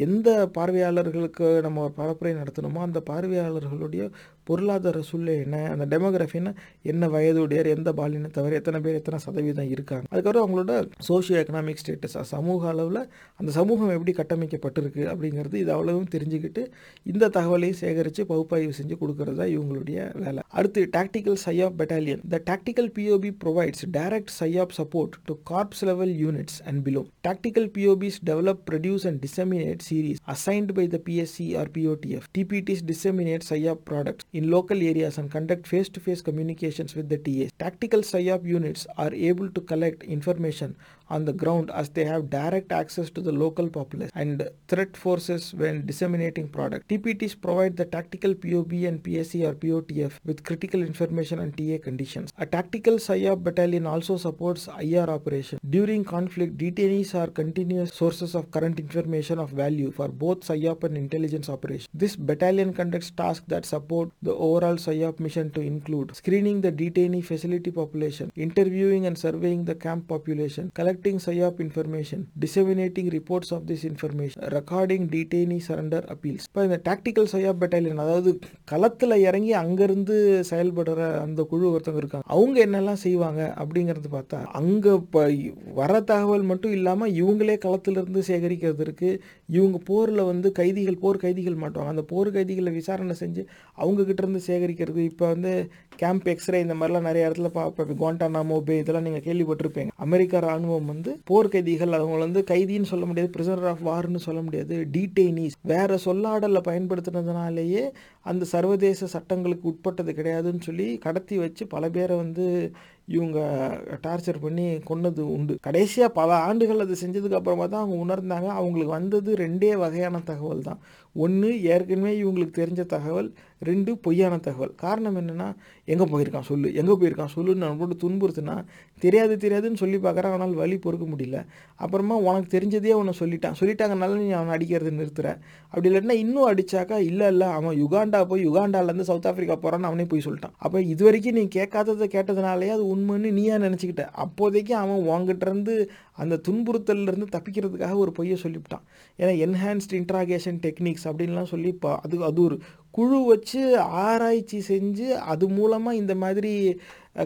எந்த பார்வையாளர்களுக்கு நம்ம ஒரு பரப்புரை நடத்தணுமோ அந்த பார்வையாளர்களுடைய பொருளாதார சூழ்நிலை என்ன அந்த டெமோகிராஃபின்னா என்ன வயதுடையர் எந்த பாலினத்தவர் எத்தனை பேர் எத்தனை சதவீதம் இருக்காங்க. அதுக்கப்புறம் அவங்களோட சோஷியோ எக்கனாமிக் ஸ்டேட்டஸ் சமூக அளவில் அந்த சமூகம் எப்படி கட்டமைக்கப்பட்டிருக்கு அப்படிங்கிறது இது அவ்வளவும் தெரிஞ்சுக்கிட்டு இந்த தகவலையும் சேகரித்து பகுப்பாய்வு செஞ்சு கொடுக்கறது தான் இவங்களுடைய வேலை. அடுத்து Tactical PSYOP Battalion. The Tactical POB provides direct PSYOP support to corps level units and below. Tactical POBs develop, produce and disseminate series assigned by the PSC or POTF. TPTs disseminate PSYOP products in local areas and conduct face-to-face communications with the TAs. Tactical PSYOP units are able to collect information on the ground as they have direct access to the local populace and threat forces when disseminating product. TPTs provide the tactical POB and PSC or POTF with critical information on TA conditions. A tactical PSYOP battalion also supports IR operation. During conflict, detainees are continuous sources of current information of value for both PSYOP and intelligence operations. This battalion conducts tasks that support the overall PSYOP mission to include screening the detainee facility population, interviewing and surveying the camp population, collecting PSYOP information, disseminating reports of this information, recording detainee surrender appeals. இப்போ இந்த tactical சையாப் battalion அதாவது களத்தில் இறங்கி அங்கேருந்து செயல்படுற அந்த குழு ஒருத்தவங்க இருக்காங்க. அவங்க என்னெல்லாம் செய்வாங்க அப்படிங்கிறது பார்த்தா அங்கே இப்போ வர தகவல் மட்டும் இல்லாமல் இவங்களே களத்திலிருந்து சேகரிக்கிறது இருக்குது இவங்க போரில் வந்து கைதிகள் போர் கைதிகள் மாட்டுவாங்க. அந்த போர் கைதிகளை விசாரணை செஞ்சு அவங்க இருந்து சேகரிக்கிறது இப்போ வந்து கேம்ப் எக்ஸ்ரே இந்த மாதிரிலாம் நிறைய இடத்துல பார்ப்பேன் குவாண்டானாமோ பே இதெல்லாம் நீங்கள் கேள்விப்பட்டிருப்பீங்க. அமெரிக்கா ராணுவம் வந்து போர் கைதிகள் அவங்க வந்து கைதின்னு சொல்ல முடியாது பிரிசனர் ஆஃப் வார்னு சொல்ல முடியாது டீடைனீஸ் வேற சொல்லாடலை பயன்படுத்தினதுனாலேயே அந்த சர்வதேச சட்டங்களுக்கு உட்பட்டது கிடையாதுன்னு சொல்லி கடத்தி வச்சு பல பேரை வந்து இவங்க டார்ச்சர் பண்ணி கொன்னது உண்டு. கடைசியாக பல ஆண்டுகள் அது செஞ்சதுக்கு அப்புறமா தான் அவங்க உணர்ந்தாங்க. அவங்களுக்கு வந்தது ரெண்டே வகையான தகவல் தான் ஒன்று ஏற்கனவே இவங்களுக்கு தெரிஞ்ச தகவல் ரெண்டு பொய்யான தகவல். காரணம் என்னென்னா எங்கே போயிருக்கான் சொல்லு எங்கே போயிருக்கான் சொல்லுன்னு நான் போட்டு துன்புறுத்துனா தெரியாது தெரியாதுன்னு சொல்லி பார்க்குறான் அவனால் வழி பொறுக்க முடியல. அப்புறமா உனக்கு தெரிஞ்சதே அவனை சொல்லிட்டான். சொல்லிட்டாங்கனால நீ அவனை அடிக்கிறது நிறுத்துற. அப்படி இல்லைன்னா இன்னும் அடிச்சாக்கா இல்லை இல்லை அவன் யுகாண்டா போய் யுகாண்டாலேருந்து சவுத் ஆஃப்ரிக்கா போகிறான்னு அவனே போய் சொல்லிட்டான். அப்போ இது வரைக்கும் நீ கேட்காததை கேட்டதுனாலே அது உண்மைன்னு நீயா நினச்சிக்கிட்ட. அப்போதைக்கு அவன் உங்ககிட்டருந்து அந்த துன்புறுத்தல்லேருந்து தப்பிக்கிறதுக்காக ஒரு பொய்யை சொல்லிவிட்டான். ஏன்னா என்ஹான்ஸ்ட் இன்ட்ராகேஷன் டெக்னிக்ஸ் அப்படின்லாம் சொல்லி இப்போ அது அது ஒரு குழு வச்சு ஆராய்ச்சி செஞ்சு அது மூலமாக இந்த மாதிரி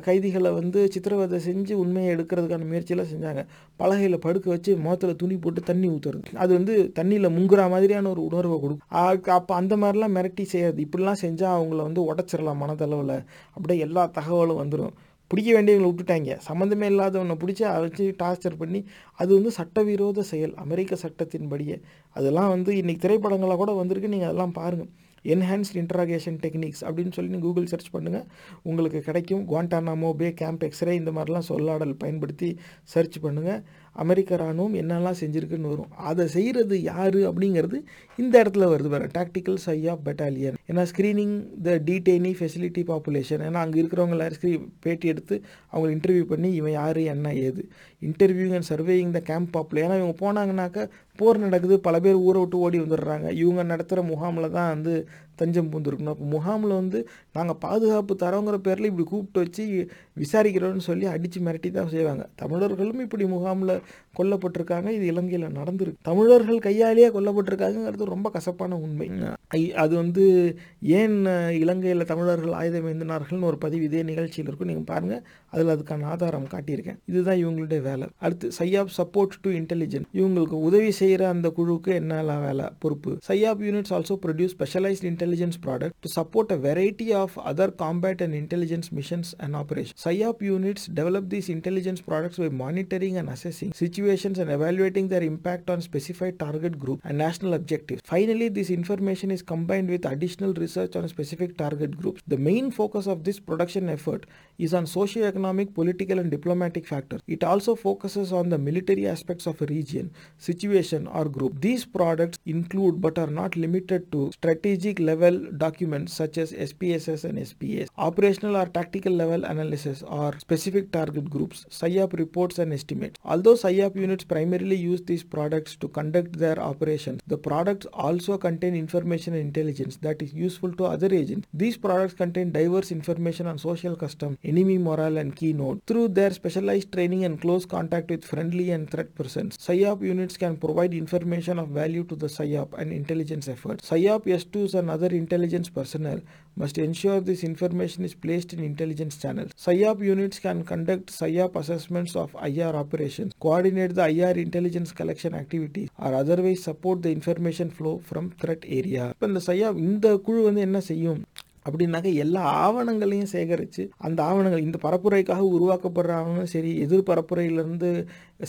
கைதிகளை வந்து சித்திரவதை செஞ்சு உண்மையை எடுக்கிறதுக்கான முயற்சியெல்லாம் செஞ்சாங்க. பலகையில் படுக்க வச்சு முகத்தில் துணி போட்டு தண்ணி ஊற்றுறது அது வந்து தண்ணியில் முங்குற மாதிரியான ஒரு உணர்வை கொடுக்கும். அப்போ அந்த மாதிரிலாம் மிரட்டி செய்யாது. இப்படிலாம் செஞ்சால் அவங்கள வந்து உடச்சிடலாம் மனதளவில். அப்படியே எல்லா தகவலும் வந்துடும் பிடிக்க வேண்டியவங்களை விட்டுட்டாங்க. சம்மந்தமே இல்லாதவனை பிடிச்சி அதை வச்சு டார்ச்சர் பண்ணி அது வந்து சட்டவிரோத செயல். அமெரிக்க சட்டத்தின்படியே. அதெல்லாம் வந்து இன்றைக்கி திரைப்படங்களாக கூட வந்திருக்கு. நீங்கள் அதெல்லாம் பாருங்கள் என்ஹான்ஸ்ட் இன்ட்ராகேஷன் டெக்னிக்ஸ் அப்படின்னு சொல்லி நீங்கள் கூகுள் சர்ச் பண்ணுங்கள் உங்களுக்கு கிடைக்கும். குவாண்டானாமோ பே கேம்ப் எக்ஸ்ரே இந்த மாதிரிலாம் சொல்லாடல் பயன்படுத்தி சர்ச் பண்ணுங்கள் அமெரிக்க இராணுவம் என்னெல்லாம் செஞ்சுருக்குன்னு வரும். அதை செய்கிறது யார் அப்படிங்கிறது இந்த இடத்துல வருது வேறு டாக்டிக்கல் சை ஆஃப் பெட்டாலியன் ஏன்னா screening the detainee facility population ஏன்னா அங்கே இருக்கிறவங்க எல்லாரும் ஸ்க்ரீ பேட்டி எடுத்து அவங்க இன்டர்வியூ பண்ணி இவன் யார் என்ன ஏது. Interview and surveying the camp population ஏன்னா இவங்க போனாங்கனாக்கா போர் நடக்குது பல பேர் ஊரை விட்டு ஓடி வந்துடுறாங்க. இவங்க நடத்துகிற முகாமில் தான் வந்து தஞ்சம் பூந்துருக்கணும். அப்போ முகாமில் வந்து நாங்கள் பாதுகாப்பு தரோங்கிற பேரில் இப்படி கூப்பிட்டு வச்சு விசாரிக்கிறோன்னு சொல்லி அடித்து மிரட்டி தான் செய்வாங்க. தமிழர்களும் இப்படி முகாமில் கொல்லப்பட்டிருக்காங்க. இது இலங்கையில் நடந்திருக்கு. தமிழர்கள் கையாலேயே கொல்லப்பட்டிருக்காங்கிறது ரொம்ப கசப்பான உண்மை. ஐ- அது வந்து ஏன் இலங்கையில் தமிழர்கள் ஆயுதம் ஏந்தினார்கள்னு ஒரு பதிவு இதே நிகழ்ச்சியில் இருக்கும். நீங்கள் பாருங்கள் அதில் அதுக்கான ஆதாரம் காட்டியிருக்கேன். இதுதான் இவங்களுடைய வேலை. அடுத்து சையாப் சப்போர்ட் டு இன்டெலிஜென்ஸ் இவங்களுக்கு உதவி செய்கிற அந்த குழுவுக்கு என்னெல்லாம் வேலை? பொறுப்பு. PSYOP units also produce specialised intelligence product to support a variety of other combat and intelligence missions and operation PSYOP units develop these intelligence products by monitoring and assessing situations and evaluating their impact on specified target group and national objective finally this information is combined with additional research on specific target groups. The main focus of this production effort is on socio-economic, political, and diplomatic factors. It also focuses on the military aspects of a region, situation, or group. These products include but are not limited to strategic level documents such as SPSS and SPS, operational or tactical level analysis, or specific target groups, SIAP reports and estimates. Although SIAP units primarily use these products to conduct their operations, the products also contain information and intelligence that is useful to other agents. These products contain diverse information on social custom, enemy morale, and key nodes. Through their specialized training and close contact with friendly and threat persons, SIAP units can provide information of value to the SIAP and intelligence efforts. SIAP S2s and other intelligence personnel must ensure this information is placed in intelligence channels. SIAP units can conduct SIAP assessments of IR operations, coordinate the IR intelligence collection activities, or otherwise support the information flow from threat area. இப்போ இந்த SIAP இந்த குழு வந்து என்ன செய்யும் அப்படின்னாக்க எல்லா ஆவணங்களையும் சேகரித்து அந்த ஆவணங்கள் இந்த பரப்புரைக்காக உருவாக்கப்படுற ஆவணங்களும் சரி எதிர் பரப்புரையிலேருந்து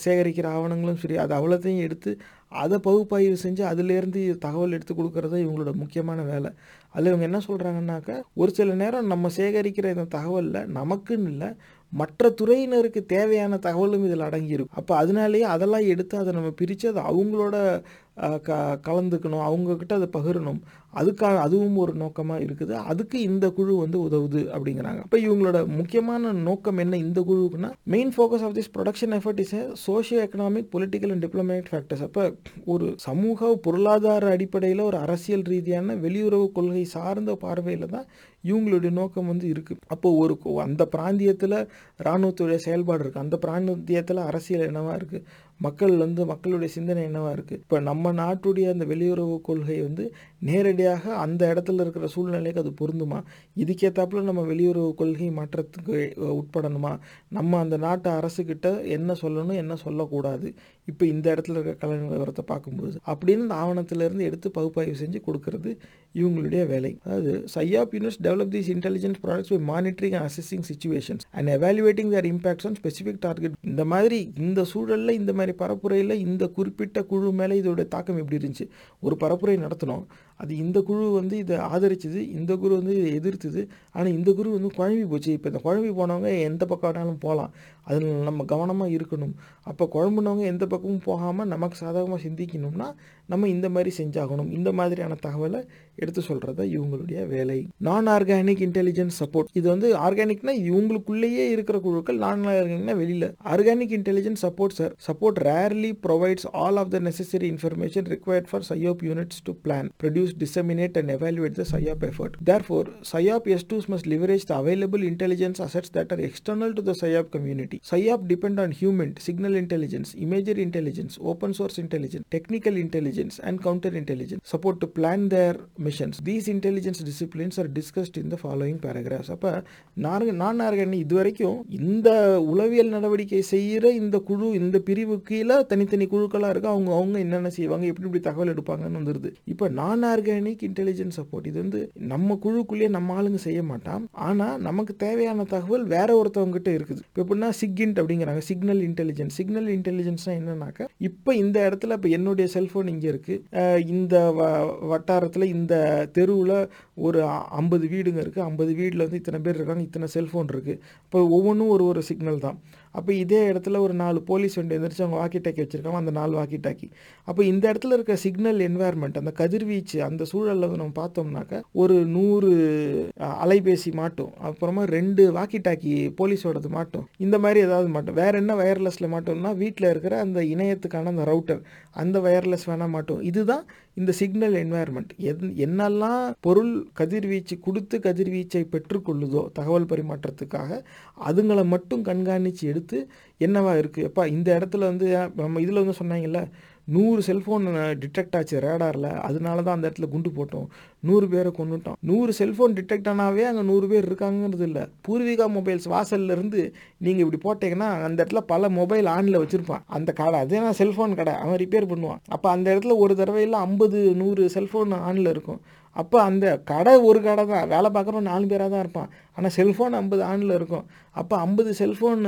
சேகரிக்கிற ஆவணங்களும் சரி அது அவ்வளோத்தையும் எடுத்து அதை பகுப்பாய்வு செஞ்சு அதுலேருந்து தகவல் எடுத்து கொடுக்கறது இவங்களோட முக்கியமான வேலை. அதில் இவங்க என்ன சொல்கிறாங்கன்னாக்கா ஒரு சில நேரம் நம்ம சேகரிக்கிற இந்த தகவலில் நமக்குன்னு இல்லை மற்ற துறையினருக்கு தேவையான தகவலும் இதில் அடங்கியிருக்கும். அப்போ அதனாலேயே அதெல்லாம் எடுத்து அதை நம்ம பிரித்து அதை அவங்களோட க கலந்துக்கணும் அவங்கக்கிட்ட அதை பகிரணும். அதுக்காக அதுவும் ஒரு நோக்கமாக இருக்குது. அதுக்கு இந்த குழு வந்து உதவுது அப்படிங்கிறாங்க. அப்போ இவங்களோட முக்கியமான நோக்கம் என்ன இந்த குழுவுக்குன்னா main focus of this production effort is socio economic political and diplomatic factors அப்போ ஒரு சமூக பொருளாதார அடிப்படையில் ஒரு அரசியல் ரீதியான வெளியுறவு கொள்கை சார்ந்த பார்வையில் தான் இவங்களுடைய நோக்கம் வந்து இருக்குது அப்போ ஒரு அந்த பிராந்தியத்தில் இராணுவத்துடைய செயல்பாடு இருக்குது அந்த பிராந்தியத்தில் அரசியல் என்னவாக இருக்குது மக்கள் வந்து மக்களுடைய சிந்தனை என்னவா இருக்குது இப்போ நம்ம நாட்டுடைய அந்த வெளியுறவு கொள்கை வந்து நேரடியாக அந்த இடத்துல இருக்கிற சூழ்நிலைக்கு அது பொருந்துமா? இதுக்கேற்றாப்புல நம்ம வெளியுறவு கொள்கை மாற்றத்துக்கு உட்படணுமா? நம்ம அந்த நாட்டு அரசுக்கிட்ட என்ன சொல்லணும் என்ன சொல்லக்கூடாது? இப்போ இந்த இடத்துல இருக்கிற கலை நிலவரத்தை பார்க்கும்போது அப்படின்னு இந்த ஆவணத்திலேருந்து எடுத்து பகுப்பாய்வு செஞ்சு கொடுக்கறது இவங்களுடைய வேலை. அதாவது PSYOP units develop these intelligence products by monitoring and assisting situations and evaluating their impacts on specific target இந்த மாதிரி இந்த சூழலில் இந்த மாதிரி பரப்புரையில் இந்த குறிப்பிட்ட குழு மேலே இதோட தாக்கம் எப்படி இருந்துச்சு? ஒரு பரப்புரை நடத்தினோம். அது இந்த குழு வந்து இதை ஆதரிச்சது இந்த குரு வந்து இதை எதிர்த்தது. ஆனால் இந்த குரு வந்து குழம்பி போச்சு. இப்போ இந்த குழம்பி போனவங்க எந்த பக்கம் வேணாலும் போகலாம். அதில் நம்ம கவனமாக இருக்கணும். அப்போ குழம்புனவங்க எந்த பக்கமும் போகாமல் நமக்கு சாதகமாக சிந்திக்கணும்னா நம்ம இந்த மாதிரி செஞ்சாகணும் இந்த மாதிரியான தகவலை எடுத்து சொல்கிறதா இவங்களுடைய வேலை நான் ஆர்கானிக் இன்டெலிஜென்ஸ் சப்போர்ட் இது வந்து ஆர்கானிக்னா இவங்களுக்குள்ளேயே இருக்கிற குழுக்கள் நான் ஆர்கானிக்னா வெளியில் organic intelligence support sir support rarely provides all of the necessary information required for PSYOP units to plan produce disseminate and evaluate the PSYOP effort therefore PSYOP S twos must leverage the available intelligence assets that are external to the PSYOP community PSYOP depend on human signal intelligence imager intelligence open source intelligence technical intelligence intelligence, and counter intelligence support to plan their missions. These intelligence disciplines are discussed in the following paragraphs. அப்போ நான் நான் நார்கண்ணி இது வரைக்கும் இந்த உளவியல் நடவடிக்கை செய்கிற இந்த குழு இந்த பிரிவு கீழே தனித்தனி குழுக்களாக இருக்கு அவங்க அவங்க என்னென்ன செய்வாங்க எப்படி இப்படி தகவல் எடுப்பாங்கன்னு வந்துருது. இப்போ நான் ஆர்கானிக் இன்டெலிஜென்ஸ் சப்போர்ட் இது வந்து நம்ம குழுக்குள்ளேயே நம்ம ஆளுங்க செய்ய மாட்டான். ஆனால் நமக்கு தேவையான தகவல் வேற ஒருத்தவங்க கிட்ட இருக்குது. இப்போ எப்படின்னா சிக்இன்ட் அப்படிங்கிறாங்க. சிக்னல் இன்டெலிஜென்ஸ் சிக்னல் இன்டெலிஜென்ஸ்னா என்னன்னாக்கா இப்போ இந்த இடத்துல இப்போ என்னுடைய செல்ஃபோன் இங்கே இருக்கு. இந்த வ- வட்டாரத்தில் இந்த தெருவில் ஒரு ஐம்பது வீடுங்க இருக்குது ஐம்பது வீட்டில் வந்து இத்தனை பேர் இருக்காங்க. இத்தனை செல்ஃபோன் இருக்குது இப்போ ஒவ்வொன்றும் ஒரு ஒரு சிக்னல் தான். அப்போ இதே இடத்துல ஒரு நாலு போலீஸ் வண்டி எந்திரிச்சு அவங்க வாக்கி டாக்கி வச்சுருக்காங்க அந்த நாலு வாக்கி டாக்கி அப்போ இந்த இடத்துல இருக்க சிக்னல் என்வாயர்மெண்ட் அந்த கதிர்வீச்சு அந்த சூழலில் வந்து நம்ம பார்த்தோம்னாக்க ஒரு நூறு அலைபேசி மாட்டும். அப்புறமா ரெண்டு வாக்கி டாக்கி போலீஸோடது மாட்டும். இந்த மாதிரி ஏதாவது மாட்டும். வேற என்ன வயர்லெஸில் மாட்டோம்னா வீட்டில் இருக்கிற அந்த இணையத்துக்கான அந்த ரவுட்டர் அந்த வயர்லெஸ் வேணால் மாட்டோம். இதுதான் இந்த சிக்னல் என்வாயர்மெண்ட் என் என்னெல்லாம் பொருள் கதிர்வீச்சு கொடுத்து கதிர்வீச்சை பெற்றுக்கொள்ளுதோ தகவல் பரிமாற்றத்துக்காக அதுங்களை மட்டும் கண்காணித்து எடுத்து என்னவா இருக்குது எப்பா இந்த இடத்துல வந்து நம்ம இதில் வந்து சொன்னாங்கல்ல நூறு செல்ஃபோன் டிடெக்ட் ஆச்சு ரேடாரில் அதனால தான் அந்த இடத்துல குண்டு போட்டோம். நூறு பேரை கொண்டுட்டோம் நூறு செல்ஃபோன் டிடெக்ட் ஆனாவே அங்கே நூறு பேர் இருக்காங்கிறது இல்லை. பூர்வீகா மொபைல்ஸ் வாசல்ல இருந்து நீங்கள் இப்படி போட்டீங்கன்னா அந்த இடத்துல பல மொபைல் ஆனில் வச்சுருப்பான். அந்த கடை அதே நான் செல்ஃபோன் கடை. அவன் ரிப்பேர் பண்ணுவான். அப்போ அந்த இடத்துல ஒரு தடவையில் ஐம்பது நூறு செல்ஃபோன் ஆனில் இருக்கும். அப்போ அந்த கடை ஒரு கடை தான். வேலை பார்க்குறவன் நாலு பேராக தான் இருப்பான். ஆனால் செல்ஃபோன் ஐம்பது ஆண்டில் இருக்கும். அப்போ ஐம்பது செல்ஃபோன்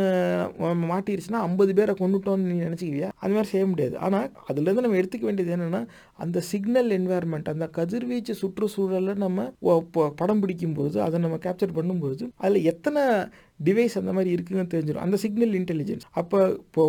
மாட்டிருச்சுன்னா ஐம்பது பேரை கொண்டுட்டோம்னு நீ நினச்சிக்கிவியா அது மாதிரி செய்ய முடியாது. ஆனால் அதுலேருந்து நம்ம எடுத்துக்க வேண்டியது என்னென்னா அந்த சிக்னல் என்வாயர்மெண்ட் அந்த கதிர்வீச்சு சுற்றுச்சூழலில் நம்ம படம் பிடிக்கும்போது அதை நம்ம கேப்சர் பண்ணும்போது அதில் எத்தனை டிவைஸ் அந்த மாதிரி இருக்குன்னு தெரிஞ்சிடும். அந்த சிக்னல் இன்டெலிஜென்ஸ் அப்போ இப்போ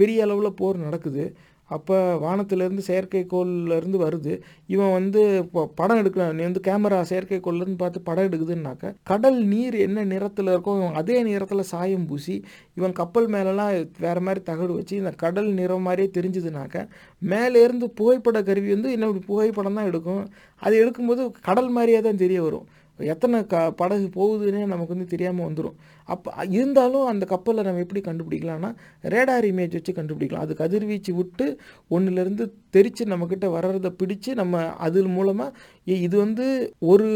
பெரிய அளவில் போர் நடக்குது. அப்போ வானத்திலேருந்து செயற்கைக்கோள்லேருந்து வருது. இவன் வந்து இப்போ படம் எடுக்கிறான் நீ வந்து கேமரா செயற்கைக்கோள்லேருந்து பார்த்து படம் எடுக்குதுன்னாக்க கடல் நீர் என்ன நிறத்தில் இருக்கோ இவன் அதே நிறத்தில் சாயம் பூசி இவன் கப்பல் மேலெலாம் வேறு மாதிரி தகடு வச்சு இந்த கடல் நிறம் மாதிரியே தெரிஞ்சதுனாக்க மேலேருந்து புகைப்பட கருவி வந்து என்ன புகைப்படம் தான் எடுக்கும். அது எடுக்கும்போது கடல் மாதிரியே தான் தெரிய வரும். எத்தனை க படகு போகுதுன்னே நமக்கு வந்து தெரியாமல் வந்துடும் அப்போ இருந்தாலும் அந்த கப்பலை நம்ம எப்படி கண்டுபிடிக்கலாம்னா ரேடார் இமேஜ் வச்சு கண்டுபிடிக்கலாம். அது கதிர்வீச்சு விட்டு ஒன்றுலேருந்து தெரித்து நம்மக்கிட்ட வர்றதை பிடிச்சு நம்ம அது மூலமாக இது வந்து ஒரு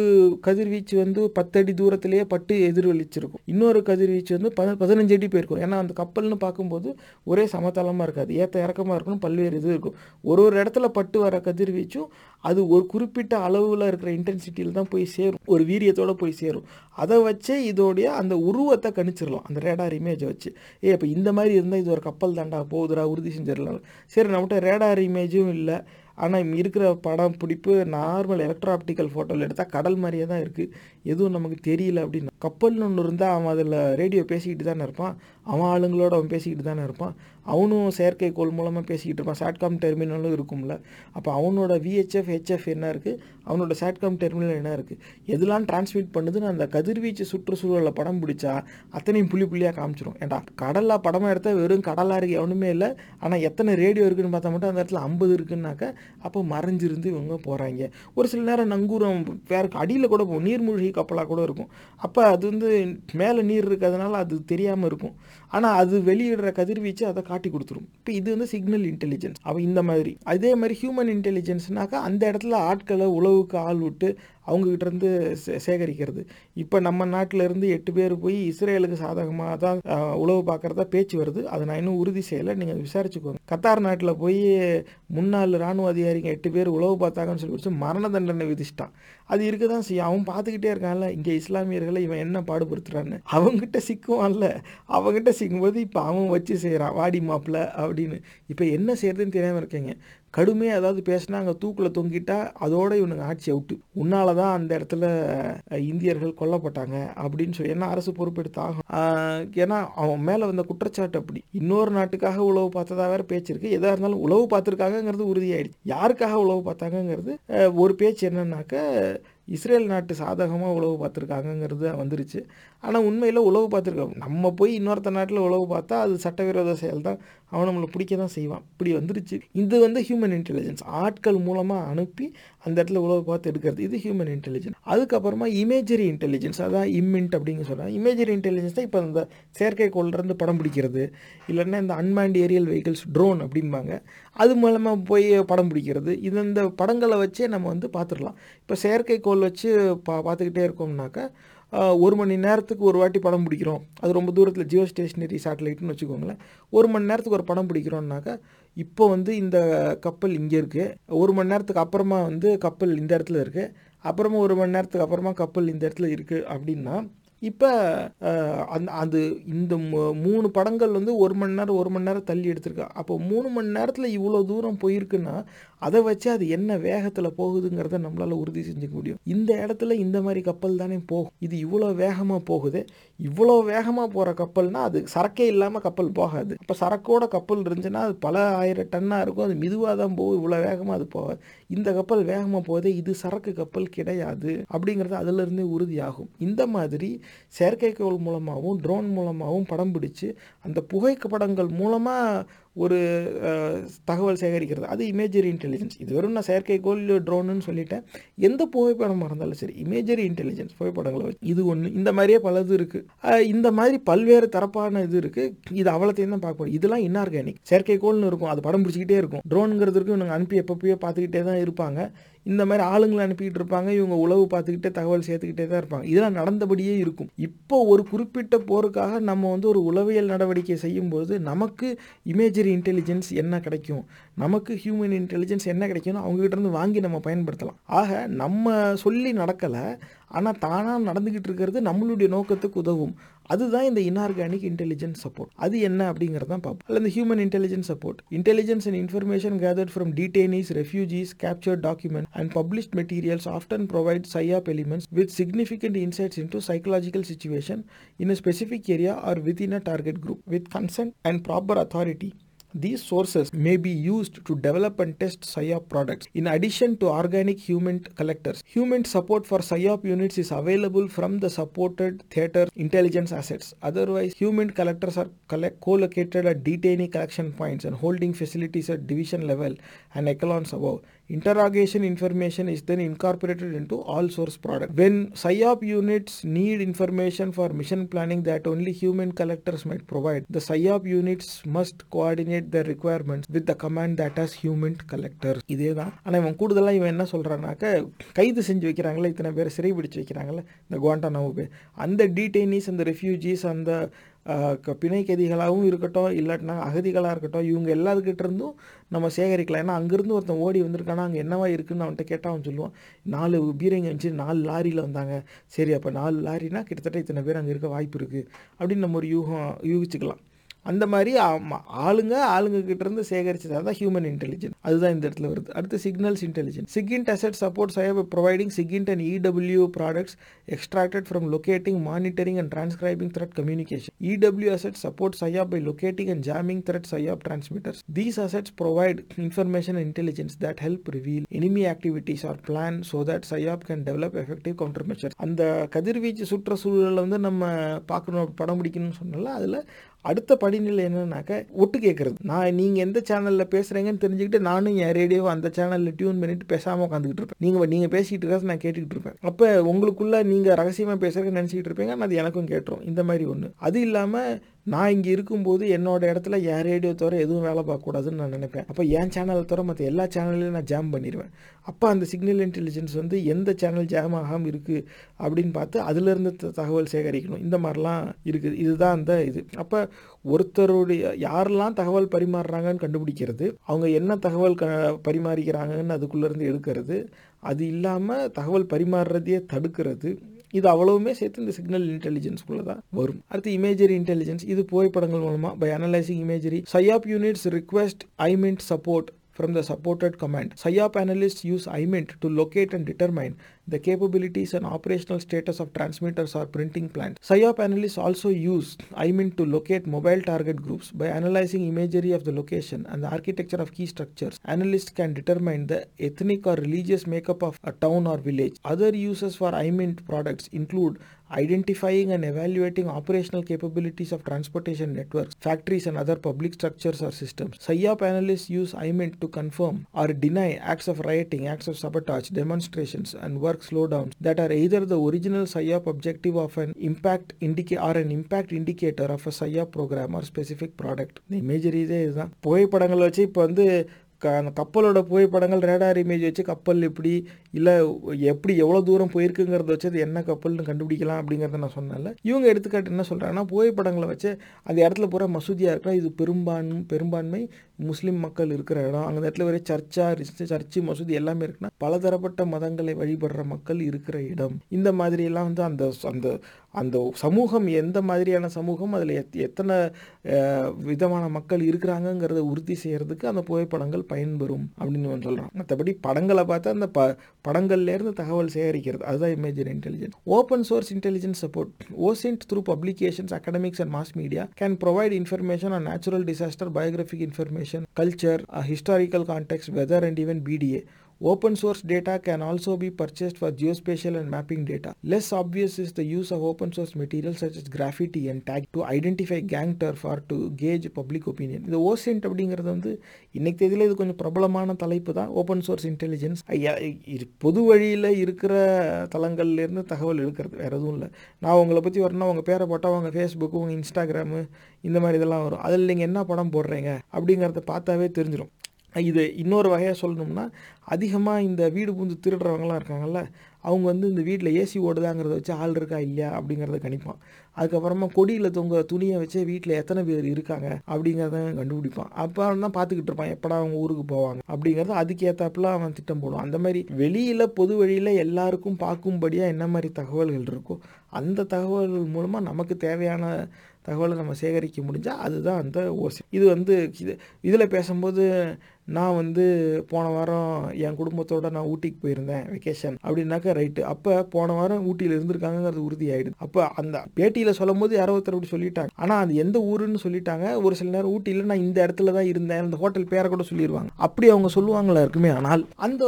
கதிர்வீச்சு வந்து பத்தடி தூரத்திலேயே பட்டு எதிர்வலிச்சிருக்கும் இன்னொரு கதிர்வீச்சு வந்து பத பதினஞ்சு அடி போயிருக்கும். ஏன்னா அந்த கப்பல்னு பார்க்கும்போது ஒரே சமதளமாக இருக்காது. ஏற்ற இறக்கமாக இருக்கணும் பல்வேறு இது இருக்கும். ஒரு ஒரு இடத்துல பட்டு வர கதிர்வீச்சும் அது ஒரு குறிப்பிட்ட அளவில் இருக்கிற இன்டென்சிட்டியில் தான் போய் சேரும். ஒரு வீரியத்தோடு போய் சேரும். அதை வச்சே இதோடைய அந்த உருவத்தை கணிச்சிடலாம். அந்த ரேடார் இமேஜை வச்சு. ஏ இப்போ இந்த மாதிரி இருந்தால் இது ஒரு கப்பல் தாண்டா போகுதுடா உறுதி செஞ்சிடலாம் சரி நம்மகிட்ட ரேடார் இமேஜும் இல்லை. ஆனால் இருக்கிற படம் பிடிப்பு நார்மல் எலக்ட்ரோ ஆப்டிக்கல் ஃபோட்டோவில் எடுத்தால் கடல் மாதிரியே தான் இருக்குது எதுவும் நமக்கு தெரியல அப்படின்னு கப்பல்னு ஒன்று இருந்தால் அவன் அதில் ரேடியோ பேசிக்கிட்டு தானே இருப்பான். அவன் ஆளுங்களோட அவன் பேசிக்கிட்டு தானே இருப்பான். அவனும் செயற்கைக்கோள் மூலமாக பேசிக்கிட்டு இருப்பான். சாட்காம் டெர்மினலும் இருக்கும்ல. அப்போ அவனோட விஹெச்எஃப் ஹெச்எஃப் என்ன இருக்குது அவனோட சாட்காம் டெர்மினல் என்ன இருக்குது எதெல்லாம் டிரான்ஸ்மிட் பண்ணுதுன்னு அந்த கதிர்வீச்சு சுற்றுச்சூழலில் படம் பிடிச்சா அத்தனையும் புள்ளி புள்ளியாக காமிச்சிடும் ஏன்டா கடலாக படமாக எடுத்தால் வெறும் கடலாக இருக்குது எவனுமே இல்லை. ஆனால் எத்தனை ரேடியோ இருக்குன்னு பார்த்தா மட்டும் அந்த இடத்துல ஐம்பது இருக்குன்னாக்க அப்போ மறைஞ்சிருந்து இவங்க போகிறாங்க ஒரு சில நேரம் நங்கூரம் வேற அடியில் கூட போகும் நீர்மூழ்கி கப்பலாக கூட இருக்கும். அப்போ அது வந்து மேலே நீர் இருக்கிறதுனால அது தெரியாமல் இருக்கும். ஆனால் அது வெளியிடுற கதிர்வீச்சு அதை காட்டி கொடுத்துரும். இப்போ இது வந்து சிக்னல் இன்டெலிஜென்ஸ் அவன் இந்த மாதிரி. அதே மாதிரி ஹியூமன் இன்டெலிஜென்ஸ்னாக்கா அந்த இடத்துல ஆட்களை உழவுக்கு ஆள் விட்டு அவங்ககிட்ட இருந்து சே- சேகரிக்கிறது. இப்போ நம்ம நாட்டில் இருந்து எட்டு பேர் போய் இஸ்ரேலுக்கு சாதகமாக தான் உழவு உளவு பார்க்குறதா பேச்சு வருது. அதை நான் இன்னும் உறுதி செய்யலை. நீங்கள் விசாரிச்சுக்கோங்க. கத்தார் நாட்டில் போய் முன்னாள் ராணுவ அதிகாரிங்க எட்டு பேர் உளவு பார்த்தாங்கன்னு சொல்லி வச்சு மரண தண்டனை விதிச்சிட்டான். அது இருக்க தான் செய்யும். அவன் பார்த்துக்கிட்டே இருக்கான்ல. இங்கே இஸ்லாமியர்களை இவன் என்ன பாடுபடுத்துறான்னு. அவங்ககிட்ட சிக்குவான்ல. அவங்ககிட்ட சிக்கும்போது இப்போ அவன் வச்சு செய்கிறான் வாடி மாப்பிள்ள அப்படின்னு. இப்போ என்ன செய்யறதுன்னு தெரியாமல் இருக்கீங்க. கடுமையாக ஏதாவது பேசினா அங்கே தூக்கில் தொங்கிட்டா அதோட இவனுங்க ஆட்சி அவுட்டு உன்னால தான் அந்த இடத்துல இந்தியர்கள் கொல்லப்பட்டாங்க அப்படின்னு சொல்லி ஏன்னா அரசு பொறுப்பெடுத்து ஆகும் ஏன்னா அவன் மேலே வந்த குற்றச்சாட்டு அப்படி. இன்னொரு நாட்டுக்காக உழவு பார்த்ததா வேற பேச்சு இருக்கு. எதாக இருந்தாலும் உளவு பார்த்துருக்காங்கங்கிறது உறுதியாயிடுச்சு. யாருக்காக உழவு பார்த்தாங்கங்கிறது ஒரு பேச்சு என்னன்னாக்க இஸ்ரேல் நாட்டு சாதகமாக உழவு பார்த்துருக்காங்கங்கிறது வந்துருச்சு. ஆனால் உண்மையில் உழவு பார்த்துருக்கோம் நம்ம போய் இன்னொருத்த நாட்டில் உழவு பார்த்தா அது சட்டவிரோத செயல் தான் அவன் நம்மளை பிடிக்க தான் செய்வான். இப்படி வந்துருச்சு. இது வந்து ஹியூமன் இன்டெலிஜென்ஸ் ஆட்கள் மூலமாக அனுப்பி அந்த இடத்துல உழவு பார்த்து எடுக்கிறது. இது ஹியூமன் இன்டெலிஜென்ஸ் அதுக்கப்புறமா இமேஜரி இன்டெலிஜென்ஸ் அதான் இம்மின்ட் அப்படின்னு சொல்கிறாங்க இமேஜரி இன்டெலிஜென்ஸ் தான் இப்போ இந்த செயற்கைக்கோள்லேருந்து படம் பிடிக்கிறது. இல்லைன்னா இந்த அன்மேண்ட் ஏரியல் வெஹிக்கிள்ஸ் ட்ரோன் அப்படிம்பாங்க. அது மூலமாக போய் படம் பிடிக்கிறது. இது இந்த படங்களை வச்சே நம்ம வந்து பார்த்துடலாம். இப்போ செயற்கைக்கோள் வச்சு பா பார்த்துக்கிட்டே இருக்கோம்னாக்கா ஒரு மணி நேரத்துக்கு ஒரு வாட்டி படம் பிடிக்கிறோம். அது ரொம்ப தூரத்தில் ஜியோ ஸ்டேஷனரி சேட்டலைட்னு வச்சுக்கோங்களேன். ஒரு மணி நேரத்துக்கு ஒரு படம் பிடிக்கிறோம்னாக்கா இப்போ வந்து இந்த கப்பல் இங்கே இருக்குது ஒரு மணி நேரத்துக்கு அப்புறமா வந்து கப்பல் இந்த இடத்துல இருக்குது அப்புறமா ஒரு மணி நேரத்துக்கு அப்புறமா கப்பல் இந்த இடத்துல இருக்குது அப்படின்னா இப்போ அந்த அது இந்த மூணு படங்கள் வந்து ஒரு மணி நேரம் ஒரு மணி நேரம் தள்ளி எடுத்திருக்கா. அப்போ மூணு மணி நேரத்தில் இவ்வளோ தூரம் போயிருக்குன்னா அதை வச்சு அது என்ன வேகத்தில் போகுதுங்கிறத நம்மளால் உறுதி செஞ்சுக்க முடியும். இந்த இடத்துல இந்த மாதிரி கப்பல் தானே போகும். இது இவ்வளோ வேகமாக போகுது. இவ்வளோ வேகமாக போகிற கப்பல்னால் அது சரக்கே இல்லாமல் கப்பல் போகாது. அப்போ சரக்கோட கப்பல் இருந்துச்சுன்னா அது பல ஆயிரம் டன்னாக இருக்கும். அது மெதுவாக தான் போகும். இவ்வளோ வேகமாக அது போகாது. இந்த கப்பல் வேகமாக போகுது இது சரக்கு கப்பல் கிடையாது அப்படிங்கிறது அதிலிருந்தே உறுதியாகும். இந்த மாதிரி செயற்கைக்கோள் மூலமாகவும் ட்ரோன் மூலமாகவும் படம் பிடிச்சு அந்த புகைப்படங்கள் மூலமாக ஒரு தகவல் சேகரிக்கிறது. அது இமேஜரி இன்டெலிஜென்ஸ் இது வெறும் நான் செயற்கைக்கோள் ட்ரோனுன்னு சொல்லிட்டேன். எந்த புகைப்படமாக இருந்தாலும் சரி இமேஜரி இன்டெலிஜென்ஸ் புகைப்படங்களை வச்சு இது ஒன்று இந்த மாதிரியே பலது இருக்குது இந்த மாதிரி பல்வேறு தரப்பான இது இருக்குது இது அவ்வளோத்தையும் தான் பார்க்க போகிறோம் இதெல்லாம் இன்ஆர்கானிக் செயற்கைக்கோள்னு இருக்கும். அது படம் பிடிச்சிக்கிட்டே இருக்கும். ட்ரோனுங்கிறதுக்கு நாங்கள் இவங்க அனுப்பி எப்பப்பயோ பார்த்துக்கிட்டே தான் இருப்பாங்க. இந்த மாதிரி ஆளுங்களை அனுப்பிக்கிட்டு இருப்பாங்க இவங்க உளவு பார்த்துக்கிட்டே தகவல் சேர்த்துக்கிட்டே தான் இருப்பாங்க. இதெல்லாம் நடந்தபடியே இருக்கும். இப்போ ஒரு குறிப்பிட்ட போருக்காக நம்ம வந்து ஒரு உளவியல் நடவடிக்கை செய்யும்போது நமக்கு இமேஜரி இன்டெலிஜென்ஸ் என்ன கிடைக்கும்? நமக்கு ஹியூமன் இன்டெலிஜென்ஸ் என்ன கிடைக்கும்னு அவங்ககிட்ட இருந்து வாங்கி நம்ம பயன்படுத்தலாம். ஆக நம்ம சொல்லி நடக்கலை. ஆனால் தானாக நடந்துக்கிட்டு இருக்கிறது நம்மளுடைய நோக்கத்துக்கு உதவும். அதுதான் இந்த இன்ஆர்கானிக் இன்டெலிஜென்ஸ் சப்போர்ட் அது என்ன அப்படிங்கிறது தான் பார்ப்போம். அல்லது இந்த human intelligence support intelligence and information gathered from detainees refugees captured document and published materials often provide PSYOP elements with significant insights into psychological situation in a specific area or within a target group with consent and proper authority These sources may be used to develop and test PSYOP products. In addition to organic human collectors, human support for PSYOP units is available from the supported theater intelligence assets. Otherwise, human collectors are co-located at detainee collection points and holding facilities at division level and echelons above. Interrogation information is then incorporated into all source product. When PSYOP units need information for mission planning that only human collectors might provide, the PSYOP units must coordinate their requirements with the command that has human collectors. இதே தான் ஆனால் இவன் கூடுதலாக இவன் என்ன சொல்கிறான்னாக்க கைது செஞ்சு வைக்கிறாங்களே இத்தனை பேர் சிறை பிடிச்சு வைக்கிறாங்களே இந்த குவாண்டானாவோ பேர் அந்த டீடைனிஸ் அந்த ரெஃப்யூஜிஸ் அந்த பிணை கைதிகளாகவும் இருக்கட்டும் இல்லாட்டினா அகதிகளாக இருக்கட்டும் இவங்க எல்லாத்துக்கிட்ட இருந்தும் நம்ம சேகரிக்கலாம். ஏன்னா அங்கேருந்து ஒருத்தன் ஓடி வந்திருக்கானா அங்கே என்னவா இருக்குன்னு அவன்கிட்ட கேட்டால் அவன் சொல்லுவான் நாலு பீரங்க வச்சு நாலு லாரியில் வந்தாங்க. சரி அப்போ நாலு லாரினா கிட்டத்தட்ட இத்தனை பேர் அங்கே இருக்க வாய்ப்பு இருக்குது அப்படின்னு நம்ம ஒரு யூகம் யூகிச்சுக்கலாம். அந்த மாதிரி ஆளுங்க ஆளுங்க கிட்ட இருந்து சேகரிச்சது அதான் ஹியூமன் இன்டெலிஜென்ஸ் அதுதான் இந்த இடத்துல வருது. அடுத்து signals intelligence SIGINT asset support PSYOP providing SIGINT and EW products extracted from locating monitoring and transcribing threat communication EW asset support PSYOP by locating and jamming threat PSYOP transmitters these assets provide information and intelligence that help reveal enemy activities or plan so that PSYOP can develop effective counter measure அந்த கதிர்வீச்சு சுற்றுச்சூழலில் வந்து நம்ம பார்க்கணும் படம் பிடிக்கணும்னு சொன்னால அதில் அடுத்த படிநிலை என்னன்னாக்க ஒட்டு கேட்குறது. நான் நீங்கள் எந்த சேனலில் பேசுகிறீங்கன்னு தெரிஞ்சுக்கிட்டு நானும் என் ரேடியோவை அந்த சேனலில் டியூன் பண்ணிட்டு பேசாமல் உட்காந்துக்கிட்டு இருப்பேன். நீங்கள் நீங்கள் பேசிக்கிட்டு இருக்கிறது நான் கேட்டுக்கிட்டு இருப்பேன். அப்போ உங்களுக்குள்ளே நீங்கள் ரகசியமாக பேசுகிறேன்னு நினச்சிக்கிட்டு இருப்பீங்க அது எனக்கும் கேட்டுரும். இந்த மாதிரி ஒன்று அது இல்லாமல் நான் இங்கே இருக்கும்போது என்னோட இடத்துல என் ரேடியோ தவிர எதுவும் வேலை பார்க்கக்கூடாதுன்னு நான் நினைப்பேன். அப்போ என் சேனலை தவிர மற்ற எல்லா சேனல்லையும் நான் ஜாம் பண்ணிடுவேன் அப்போ அந்த சிக்னல் இன்டெலிஜென்ஸ் வந்து எந்த சேனல் ஜாம் ஆகாமல் இருக்குது அப்படின்னு பார்த்து அதுலேருந்து தகவல் சேகரிக்கணும். இந்த மாதிரிலாம் இருக்குது. இதுதான் அந்த இது. அப்போ ஒருத்தருடைய யாரெல்லாம் தகவல் பரிமாறுறாங்கன்னு கண்டுபிடிக்கிறது அவங்க என்ன தகவல் க பரிமாறிக்கிறாங்கன்னு அதுக்குள்ளேருந்து எடுக்கிறது அது இல்லாமல் தகவல் பரிமாறுறதையே தடுக்கிறது இது அவ்வளவுமே சேர்த்து இந்த சிக்னல் இன்டெலிஜென்ஸ்குள்ளே தான் வரும் அடுத்து இமேஜரி இன்டெலிஜென்ஸ் இது புகைப்படங்கள் மூலமாக by analysing imagery PSYOP units request IMINT support from the supported command. Analyst analysts use IMINT to locate and determine the capabilities and operational status of transmitters or printing plants. PSYOP analysts also use IMINT to locate mobile target groups. By analyzing imagery of the location and the architecture of key structures, analysts can determine the ethnic or religious makeup of a town or village. Other uses for IMINT products include identifying and evaluating operational capabilities of transportation networks, factories, and other public structures or systems. PSYOP analysts use IMINT to confirm or deny acts of rioting, acts of sabotage, demonstrations, and work slowdowns that are either the original PSYOP objective of an impact indica or an impact indicator of a PSYOP program or specific product. இந்த imagery இதே இதுதான் புகைப்படங்கள் வச்சு இப்போ வந்து க அந்த கப்பலோட புகைப்படங்கள் ரேடார் இமேஜ் வச்சு கப்பல் எப்படி இல்லை எப்படி எவ்வளோ தூரம் போயிருக்குங்கிறத வச்சு அது என்ன கப்பல்னு கண்டுபிடிக்கலாம் அப்படிங்கிறத நான் சொன்னேன்ல இவங்க எடுத்துக்காட்டு என்ன சொல்கிறாங்கன்னா புகைப்படங்களை வச்சு அந்த இடத்துல பூரா மசூதியாக இருக்கலாம் இது பெரும்பான்மை பெரும்பான்மை முஸ்லீம் மக்கள் இருக்கிற இடம் அந்த இடத்துல ஒரே சர்ச்சா சர்ச்சு மசூதி எல்லாமே இருக்குன்னா பலதரப்பட்ட மதங்களை வழிபடுற மக்கள் இருக்கிற இடம். இந்த மாதிரி எல்லாம் வந்து அந்த அந்த அந்த சமூகம் எந்த மாதிரியான சமூகம் அதில் எத் எத்தனை விதமான மக்கள் இருக்கிறாங்கங்கிறத உறுதி செய்கிறதுக்கு அந்த புகைப்படங்கள் பயன்பெறும் அப்படின்னு சொல்கிறோம் மற்றபடி படங்களை பார்த்து அந்த ப படங்கள்லேருந்து தகவல் சேகரிக்கிறது அதுதான் imaging intelligence open source intelligence support OSINT through publications academics and mass media can provide information on natural disaster biographic information information culture uh, historical context weather and even bda Open source data can also be purchased for geospatial and mapping data. Less obvious is the use of open source materials such as graffiti and tag to identify gang turf or to gauge public opinion. இந்த OSINT அப்படிங்கிறது வந்து இன்னைக்கு தேதியில் இது கொஞ்சம் பிரபலமான தலைப்பு தான். ஓப்பன் சோர்ஸ் இன்டெலிஜென்ஸ் பொது வழியில் இருக்கிற தளங்கள்லேருந்து தகவல் எடுக்கிறது வேறு எதுவும் இல்லை. நான் உங்களை பற்றி வரணும் உங்கள் பேரை போட்டால் உங்கள் ஃபேஸ்புக்கு உங்கள் இன்ஸ்டாகிராமு இந்த மாதிரி இதெல்லாம் வரும். அதில் நீங்கள் என்ன படம் போடுறீங்க அப்படிங்கிறத பார்த்தாவே தெரிஞ்சிடும் இது இன்னொரு வகையாக சொல்லணும்னா அதிகமாக இந்த வீடு பூந்து திருடுறவங்களாம் இருக்காங்கல்ல அவங்க வந்து இந்த வீட்டில் ஏசி ஓடுதாங்கிறத வச்சு ஆள் இருக்கா இல்லையா அப்படிங்கிறத கணிப்பான். அதுக்கப்புறமா கொடியில் தொங்க துணியை வச்சு வீட்டில் எத்தனை பேர் இருக்காங்க அப்படிங்கிறத கண்டுபிடிப்பான். அப்போ தான் பார்த்துக்கிட்டு இருப்பான் எப்படா அவங்க ஊருக்கு போவாங்க அப்படிங்கிறத அதுக்கேற்றாப்புல அவன் திட்டம் போடுவான். அந்த மாதிரி வெளியில் பொது வழியில் எல்லாருக்கும் பார்க்கும்படியாக என்ன மாதிரி தகவல்கள் இருக்கோ அந்த தகவல்கள் மூலமாக நமக்கு தேவையான தகவலை நம்ம சேகரிக்க முடிஞ்சால் அதுதான் அந்த ஓசி. இது வந்து இது இதில் பேசும்போது நான் வந்து போன வாரம் என் குடும்பத்தோட நான் ஊட்டிக்கு போயிருந்தேன் வெக்கேஷன் அப்படின்னாக்கா ரைட்டு அப்போ போன வாரம் ஊட்டியில் இருந்திருக்காங்கிறது உறுதி ஆயிடுது அப்போ அந்த பேட்டியில் சொல்லும் போது யாரோ ஒருத்தர் அப்படி சொல்லிட்டாங்க. ஆனால் அது எந்த ஊருன்னு சொல்லிட்டாங்க. ஒரு சில நேரம் ஊட்டியில் நான் இந்த இடத்துல தான் இருந்தேன். அந்த ஹோட்டல் பேரை கூட சொல்லிடுவாங்க அப்படி அவங்க சொல்லுவாங்களா இருக்குமே ஆனால் அந்த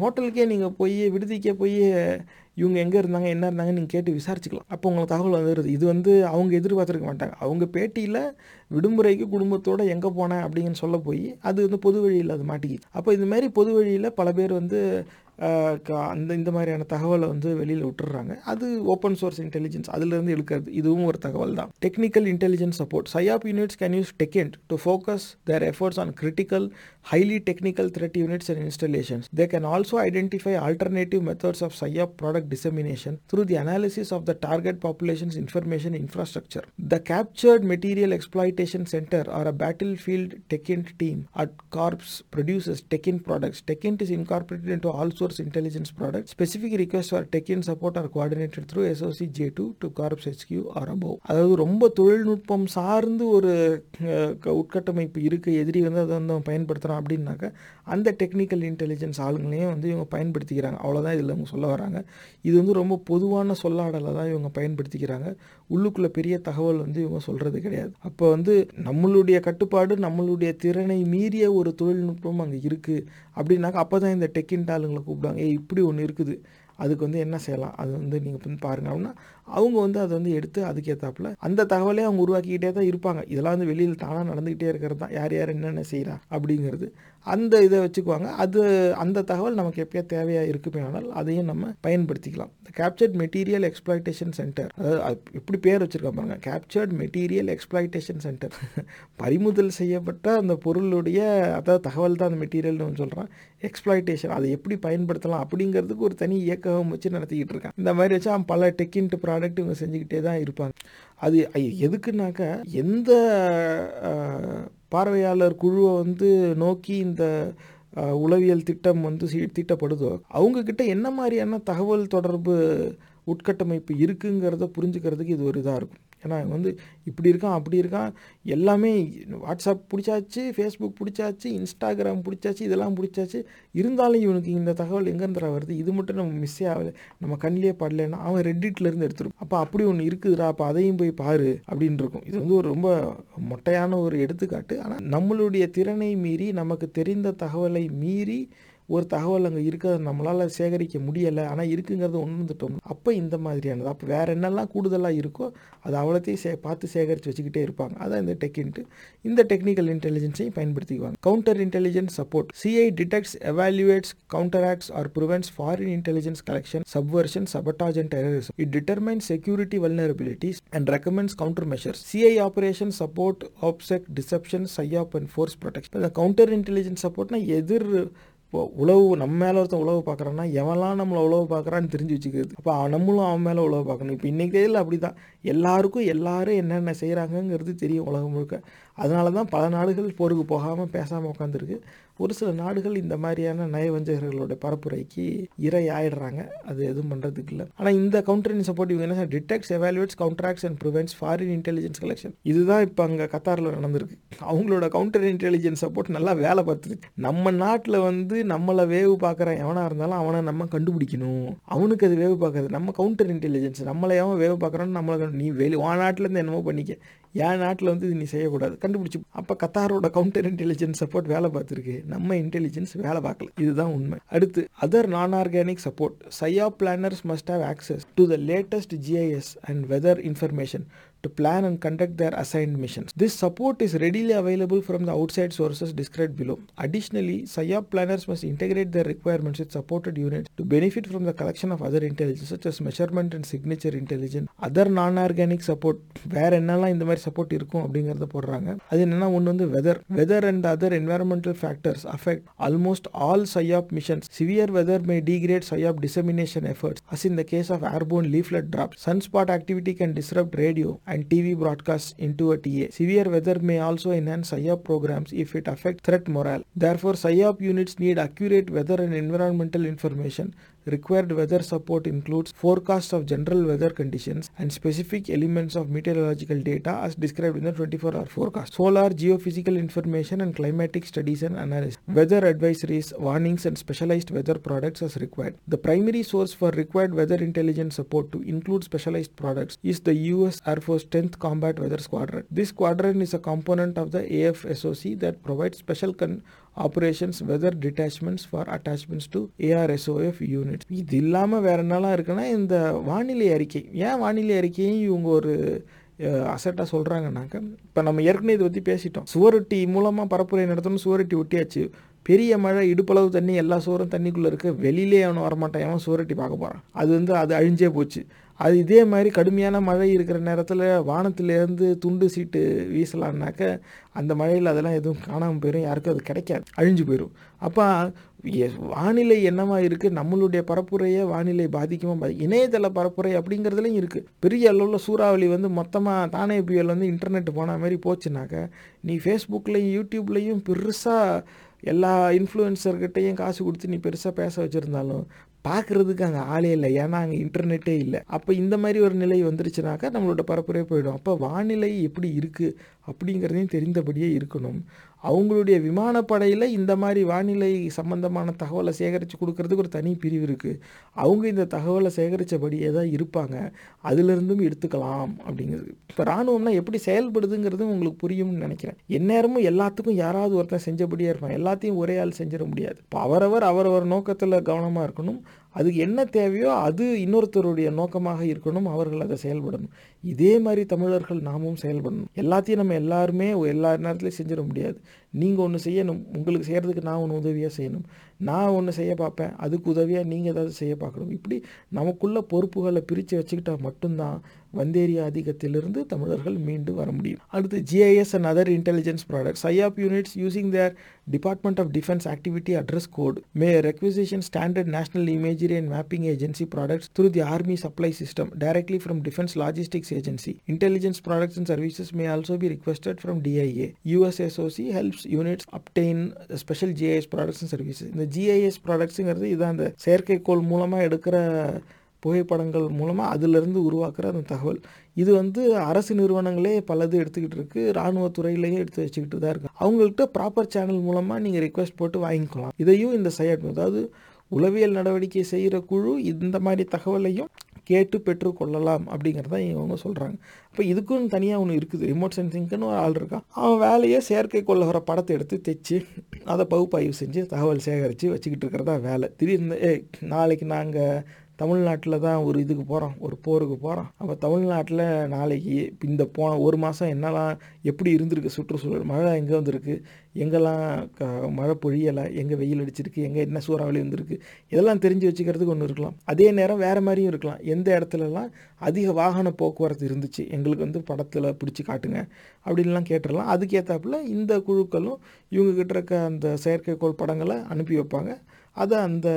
ஹோட்டலுக்கே நீங்கள் போய் விடுதிக்கே போய் இவங்க எங்கே இருந்தாங்க என்ன இருந்தாங்க நீங்கள் கேட்டு விசாரிச்சுக்கலாம். அப்போ உங்களுக்கு தகவல் வந்துடுது. இது வந்து அவங்க எதிர்பார்த்துருக்க மாட்டாங்க. அவங்க பேட்டியில் விடுமுறைக்கு குடும்பத்தோட எங்கே போனேன் அப்படின்னு சொல்ல போய் அது வந்து பொது வழியில் அது மாட்டிக்கிது அப்போ இந்த மாதிரி பொது வழியில் பல பேர் வந்து அந்த இந்த மாதிரியான தகவலை வந்து வெளியில் விட்டுறாங்க அது ஓப்பன் சோர்ஸ் இன்டெலிஜென்ஸ் அதுலேருந்து எடுக்கிறது இதுவும் ஒரு தகவல் தான். Technical intelligence support PSYOP units can use TECHINT to focus their efforts on critical highly technical threat units and installations they can also identify alternative methods of PSYOP product dissemination through the analysis of the target populations information infrastructure the captured material Material Exploitation Center or a battlefield TechInt team at Corps produces TechInt products. TechInt is incorporated into all source intelligence products. Specific requests for TechInt support are coordinated through SOC J2 to Corps HQ or above. அதாவது ரொம்ப தொழில்நுட்பம் சார்ந்து ஒரு உட்கட்டமைப்பு இருக்குது எதிரி வந்து அதை வந்து அவன் பயன்படுத்துகிறான் அப்படின்னாக்கா அந்த டெக்னிக்கல் இன்டெலிஜென்ஸ் ஆளுங்களையும் வந்து இவங்க பயன்படுத்திக்கிறாங்க அவ்வளோதான் இதில் அவங்க சொல்ல வராங்க இது வந்து ரொம்ப பொதுவான சொல்லாடலை தான் இவங்க பயன்படுத்திக்கிறாங்க உள்ளுக்குள்ளே பெரிய தகவல் வந்து இவங்க சொல்கிறது கிடையாது அப்போ வந்து நம்மளுடைய கட்டுப்பாடு நம்மளுடைய திறனை மீறிய ஒரு தொழில்நுட்பம் அங்கே இருக்குது அப்படின்னாக்கா அப்போ தான் இந்த டெக்கின்ட் ஆளுங்களை கூப்பிடுவாங்க. ஏ இப்படி ஒன்று இருக்குது. அதுக்கு வந்து என்ன செய்யலாம்? அது வந்து நீங்கள் வந்து பாருங்க. அப்படின்னா அவங்க வந்து அதை வந்து எடுத்து அதுக்கேற்றாப்புல அந்த தகவலே அவங்க உருவாக்கிக்கிட்டே தான் இருப்பாங்க. இதெல்லாம் வந்து வெளியில் தானாக நடந்துக்கிட்டே இருக்கிறது தான். யார் யார் என்னென்ன செய்கிறா அப்படிங்கிறது அந்த இதை வச்சுக்குவாங்க. அது அந்த தகவல் நமக்கு எப்பயோ தேவையாக இருக்குமே ஆனால் அதையும் நம்ம பயன்படுத்திக்கலாம். கேப்சர்ட் மெட்டீரியல் எக்ஸ்பிளாய்டேஷன் சென்டர் அதாவது இப்படி எப்படி பேர் வச்சுருக்கா பாருங்க. கேப்சர்ட் மெட்டீரியல் எக்ஸ்பிளாய்டேஷன் சென்டர் பறிமுதல் செய்யப்பட்ட அந்த பொருளுடைய அதாவது தகவல் தான் அந்த மெட்டீரியல்னு சொல்கிறான் எக்ஸ்பிளாய்டேஷன் அதை எப்படி பயன்படுத்தலாம் அப்படிங்கிறதுக்கு ஒரு தனி இயக்கம் வச்சு நடத்திக்கிட்டு இருக்கேன். இந்த மாதிரி வச்சா அவன் பல டெக்கின்ட் ப்ராடக்ட் இவங்க செஞ்சுக்கிட்டே தான் இருப்பாங்க. அது எதுக்குன்னாக்க எந்த பார்வையாளர் குழுவை வந்து நோக்கி இந்த உளவியல் திட்டம் வந்து சீ- தீட்டப்படுதோ அவங்கக்கிட்ட என்ன மாதிரியான தகவல் தொடர்பு உட்கட்டமைப்பு இருக்குங்கிறத புரிஞ்சுக்கிறதுக்கு இது ஒரு இதாக இருக்கும். ஏன்னா வந்து இப்படி இருக்கான் அப்படி இருக்கான். எல்லாமே வாட்ஸ்அப் பிடிச்சாச்சு ஃபேஸ்புக் பிடிச்சாச்சு இன்ஸ்டாகிராம் பிடிச்சாச்சு இதெல்லாம் பிடிச்சாச்சு. இருந்தாலும் இவனுக்கு இந்த தகவல் எங்கேருந்துடா வருது? இது மட்டும் நம்ம மிஸ்ஸே ஆகலை. நம்ம கண்ணிலே படலைன்னா அவன் ரெட்டிட்லேருந்து இருந்து அப்போ அப்படி ஒன்று இருக்குதுடா அப்போ அதையும் போய் பாரு அப்படின்னு இருக்கும். இது வந்து ஒரு ரொம்ப மொட்டையான ஒரு எடுத்துக்காட்டு. ஆனால் நம்மளுடைய திறனை மீறி நமக்கு தெரிந்த தகவலை மீறி ஒரு தகவல் அங்கே இருக்கிறத நம்மளால் சேகரிக்க முடியலை. ஆனால் இருக்குங்கிறத உணர்ந்துட்டோம் அப்போ இந்த மாதிரியானது. அப்போ வேறு என்னெல்லாம் கூடுதலாக இருக்கோ அது அவ்வளோத்தையும் சே பார்த்து சேகரித்து வச்சுக்கிட்டே இருப்பாங்க. அதான் இந்த டெக்கின்ட்டு இந்த டெக்னிக்கல் இன்டெலிஜென்ஸையும் பயன்படுத்திக்குவாங்க. Counter intelligence support CI detects evaluates counter acts or prevents foreign intelligence collection subversion sabotage terrorism it determine security vulnerabilities and recommends counter measures CI operations support OPSEC deception PSYOP and force protection. இந்த counter intelligence சப்போர்ட்னா எதிர் இப்போ உளவு நம்ம மேலே ஒருத்தன் உழவு பார்க்குறான்னா எவன்லாம் நம்மளை உழவு பார்க்குறான்னு தெரிஞ்சு வச்சுக்கிறது. அப்போ நம்மளும் அவன் மேலே உழவு பார்க்கணும். இப்போ இன்றைக்கி தேதியில் அப்படி தான் எல்லாருக்கும் எல்லாரும் என்னென்ன செய்கிறாங்கங்கிறது தெரியும் உலகம் முழுக்க. அதனால தான் பல நாடுகள் போருக்கு போகாமல் பேசாமல் உட்காந்துருக்கு ஒரு சில நாடுகள் இந்த மாதிரியான நயவஞ்சகர்களோட பரப்புரைக்கு இறை ஆயிடுறாங்க. அது எதுவும் பண்ணுறதுக்கு இல்லை. ஆனால் இந்த கவுண்டரின் சப்போர்ட் இவங்க என்ன detects evaluates counteracts and prevents foreign intelligence collection இதுதான் இப்போ அங்கே கத்தாரில் நடந்திருக்கு. அவங்களோட கவுண்டர் இன்டெலிஜென்ஸ் சப்போர்ட் நல்லா வேலை பார்த்துருக்கு நம்ம நாட்டில் வந்து நம்மளை வேவு பார்க்குற எவனாக இருந்தாலும் அவனை நம்ம கண்டுபிடிக்கணும். அவனுக்கு அது வேவு பார்க்கறது நம்ம கவுண்டர் இன்டெலிஜென்ஸ் நம்மளை எவன் வேவு பார்க்குறோன்னு நம்மளை நீ வெளி வா நாட்டிலேருந்து என்னமோ பண்ணிக்க. என் நாட்டில் வந்து இது நீ செய்யக்கூடாது. கண்டுபிடிச்சி அப்போ கத்தாரோட கவுண்டர் இன்டெலிஜென்ஸ் சப்போர்ட் வேலை பார்த்துருக்கு. நம்ம இன்டெலிஜென்ஸ் வேலை பார்க்கல. இதுதான் உண்மை. அடுத்து அதர் நான் organic support சையா planners must have access to the latest GIS and weather information to plan and conduct their assigned missions. This support is readily available from the outside sources described below. Additionally, SIOP planners must integrate their requirements with supported units to benefit from the collection of other intelligence such as measurement and signature intelligence, other non-organic support, வேற என்னெல்லாம் இந்த மாதிரி support இருக்கும் அப்படிங்கறத போடுறாங்க அது என்னன்னா ஒன்று வந்து weather weather and other environmental factors affect almost all SIOP missions. Severe weather may degrade SIOP dissemination efforts, as in the case of airborne leaflet drops. Sunspot activity can disrupt radio and TV broadcasts into a TA. Severe weather may also enhance SIOP programs if it affects threat morale. Therefore, SIOP units need accurate weather and environmental information. Required weather support includes forecasts of general weather conditions and specific elements of meteorological data as described in the 24 hour forecast. Solar, geophysical information and climatic studies and analysis. Weather advisories, warnings and specialized weather products as required. The primary source for required weather intelligence support to include specialized products is the US Air Force 10th Combat Weather Squadron. This squadron is a component of the AFSOC that provides special con- operations weather detachments for attachments to ARSOF units இது இல்லாமல் வேற என்னெல்லாம் இருக்குன்னா இந்த வானிலை அறிக்கை. ஏன் வானிலை அறிக்கையும் இவங்க ஒரு அசட்டாக சொல்கிறாங்கனாக்க இப்போ நம்ம ஏற்கனவே இதை பற்றி பேசிட்டோம். சுவரொட்டி மூலமாக பரப்புரை நடத்தணும் சுவரொட்டி ஒட்டியாச்சு. பெரிய மழை இடுப்பளவு தண்ணி எல்லா சுவரும் தண்ணிக்குள்ளே இருக்கு. வெளியிலே அவனை வரமாட்டான். அவன் சுவரொட்டி பார்க்க போகிறான் அது வந்து அது அழிஞ்சே போச்சு. அது இதே மாதிரி கடுமையான மழை இருக்கிற நேரத்தில் வானத்திலேருந்து துண்டு சீட்டு வீசலான்னாக்க அந்த மழையில் அதெல்லாம் எதுவும் காணாமல் போயிடும் யாருக்கும் அது கிடைக்காது. அழிஞ்சு போயிடும் அப்போ எ- வானிலை என்னவா இருக்குது நம்மளுடைய பரப்புரையை வானிலை பாதிக்குமா? பாதி இணையதள பரப்புரை அப்படிங்கிறதுலையும் இருக்குது பெரிய அளவில் சூறாவளி வந்து மொத்தமாக தானே புயல் வந்து இன்டர்நெட் போன மாதிரி போச்சுனாக்க நீ ஃபேஸ்புக்லேயும் யூடியூப்லேயும் பெருசாக எல்லா இன்ஃப்ளூயன்சர்கிட்டையும் காசு கொடுத்து நீ பெருசாக பேச வச்சுருந்தாலும் பார்க்குறதுக்கு அங்கே ஆளே இல்லை. ஏன்னா அங்கே இன்டர்நெட்டே இல்லை. அப்போ இந்த மாதிரி ஒரு நிலை வந்துருச்சுனாக்கா நம்மளோட பரப்புரையே போயிடும். அப்போ வானிலை எப்படி இருக்குது அப்படிங்கிறதையும் தெரிந்தபடியே இருக்கணும். அவங்களுடைய விமானப்படையில் இந்த மாதிரி வானிலை சம்பந்தமான தகவலை சேகரித்து கொடுக்கறதுக்கு ஒரு தனி பிரிவு இருக்குது அவங்க இந்த தகவலை சேகரித்தபடியே தான் இருப்பாங்க. அதிலிருந்தும் எடுத்துக்கலாம் அப்படிங்கிறது. இப்போ இராணுவம்னா எப்படி செயல்படுதுங்கிறது உங்களுக்கு புரியும்னு நினைக்கிறேன். எந்நேரமும் எல்லாத்துக்கும் யாராவது ஒருத்தன் செஞ்சபடியே இருப்பான். எல்லாத்தையும் ஒரே ஆள் செஞ்சிட முடியாது. இப்போ அவரவர் அவரவர் நோக்கத்தில் கவனமாக இருக்கணும். அதுக்கு என்ன தேவையோ அது இன்னொருத்தருடைய நோக்கமாக இருக்கணும் அவர்கள் அதை செயல்படணும். இதே மாதிரி தமிழர்கள் நாமும் செயல்படணும். எல்லாத்தையும் நம்ம எல்லாருமே எல்லா நேரத்துலையும் செஞ்சிட முடியாது. நீங்கள் ஒன்று செய்யணும் உங்களுக்கு செய்கிறதுக்கு நான் ஒன்று உதவியாக செய்யணும். நான் ஒன்று செய்ய பார்ப்பேன் அதுக்கு உதவியாக நீங்கள் ஏதாவது செய்ய பார்க்கணும். இப்படி நமக்குள்ள பொறுப்புகளை பிரித்து வச்சுக்கிட்டால் மட்டும்தான் வந்தேரியா அதிகத்திலிருந்து தமிழர்கள் மீண்டு வர முடியும். அடுத்து GIS and other intelligence products if units using their Department of Defense activity address code may requisition standard National Imagery and Mapping Agency products through the Army supply system directly from Defense Logistics Agency intelligence products and may may also be requested from DIA. USSOC helps units obtain special GIS products and services இந்த GIS ப்ராடக்ட்ஸுங்கிறது இதான் அந்த செயற்கைக்கோள் மூலமாக எடுக்கிற புகைப்படங்கள் மூலமாக அதிலிருந்து உருவாக்குற அந்த தகவல். இது வந்து அரசு நிறுவனங்களே பலது எடுத்துக்கிட்டு இருக்குது இராணுவத்துறையிலேயே எடுத்து வச்சுக்கிட்டு தான் இருக்கு. அவங்கள்ட்ட ப்ராப்பர் சேனல் மூலமாக நீங்கள் ரிக்வஸ்ட் போட்டு வாங்கிக்கலாம். இதையும் இந்த சைட் அதாவது உளவியல் நடவடிக்கை செய்கிற குழு இந்த மாதிரி தகவலையும் கேட்டு பெற்றுக்கொள்ளலாம் அப்படிங்கிறத இவங்க சொல்கிறாங்க அப்போ இதுக்கும் தனியாக ஒன்று இருக்குது. ரிமோட் சென்சிங்க்குன்னு ஒரு ஆள் இருக்கான். அவன் வேலையை செயற்கைக்கோளில் வர படத்தை எடுத்து தைச்சு அதை பகுப்பாய்வு செஞ்சு தகவல் சேகரித்து வச்சுக்கிட்டு இருக்கிறதா வேலை. திடீர்னு ஏய் நாளைக்கு நாங்கள் தமிழ்நாட்டில் தான் ஒரு இதுக்கு போகிறோம் ஒரு போருக்கு போகிறோம் அப்போ தமிழ்நாட்டில் நாளைக்கு இந்த போன ஒரு மாதம் என்னெல்லாம் எப்படி இருந்திருக்கு சுற்றுச்சூழல்? மழை எங்கே வந்திருக்கு? எங்கெல்லாம் க மழை பொழியலை? எங்கே வெயில் அடிச்சிருக்கு? எங்கே என்ன சூறாவளி வந்திருக்கு? இதெல்லாம் தெரிஞ்சு வச்சுக்கிறதுக்கு ஒன்று இருக்கலாம். அதே நேரம் வேறு மாதிரியும் இருக்கலாம். எந்த இடத்துலலாம் அதிக வாகன போக்குவரத்து இருந்துச்சு? எங்களுக்கு வந்து படத்தில் பிடிச்சி காட்டுங்க அப்படின்லாம் கேட்டுடலாம். அதுக்கேற்றாப்புல இந்த குழுக்களும் இவங்ககிட்ட இருக்க அந்த செயற்கைக்கோள் படங்களை அனுப்பி வைப்பாங்க. அதை அந்த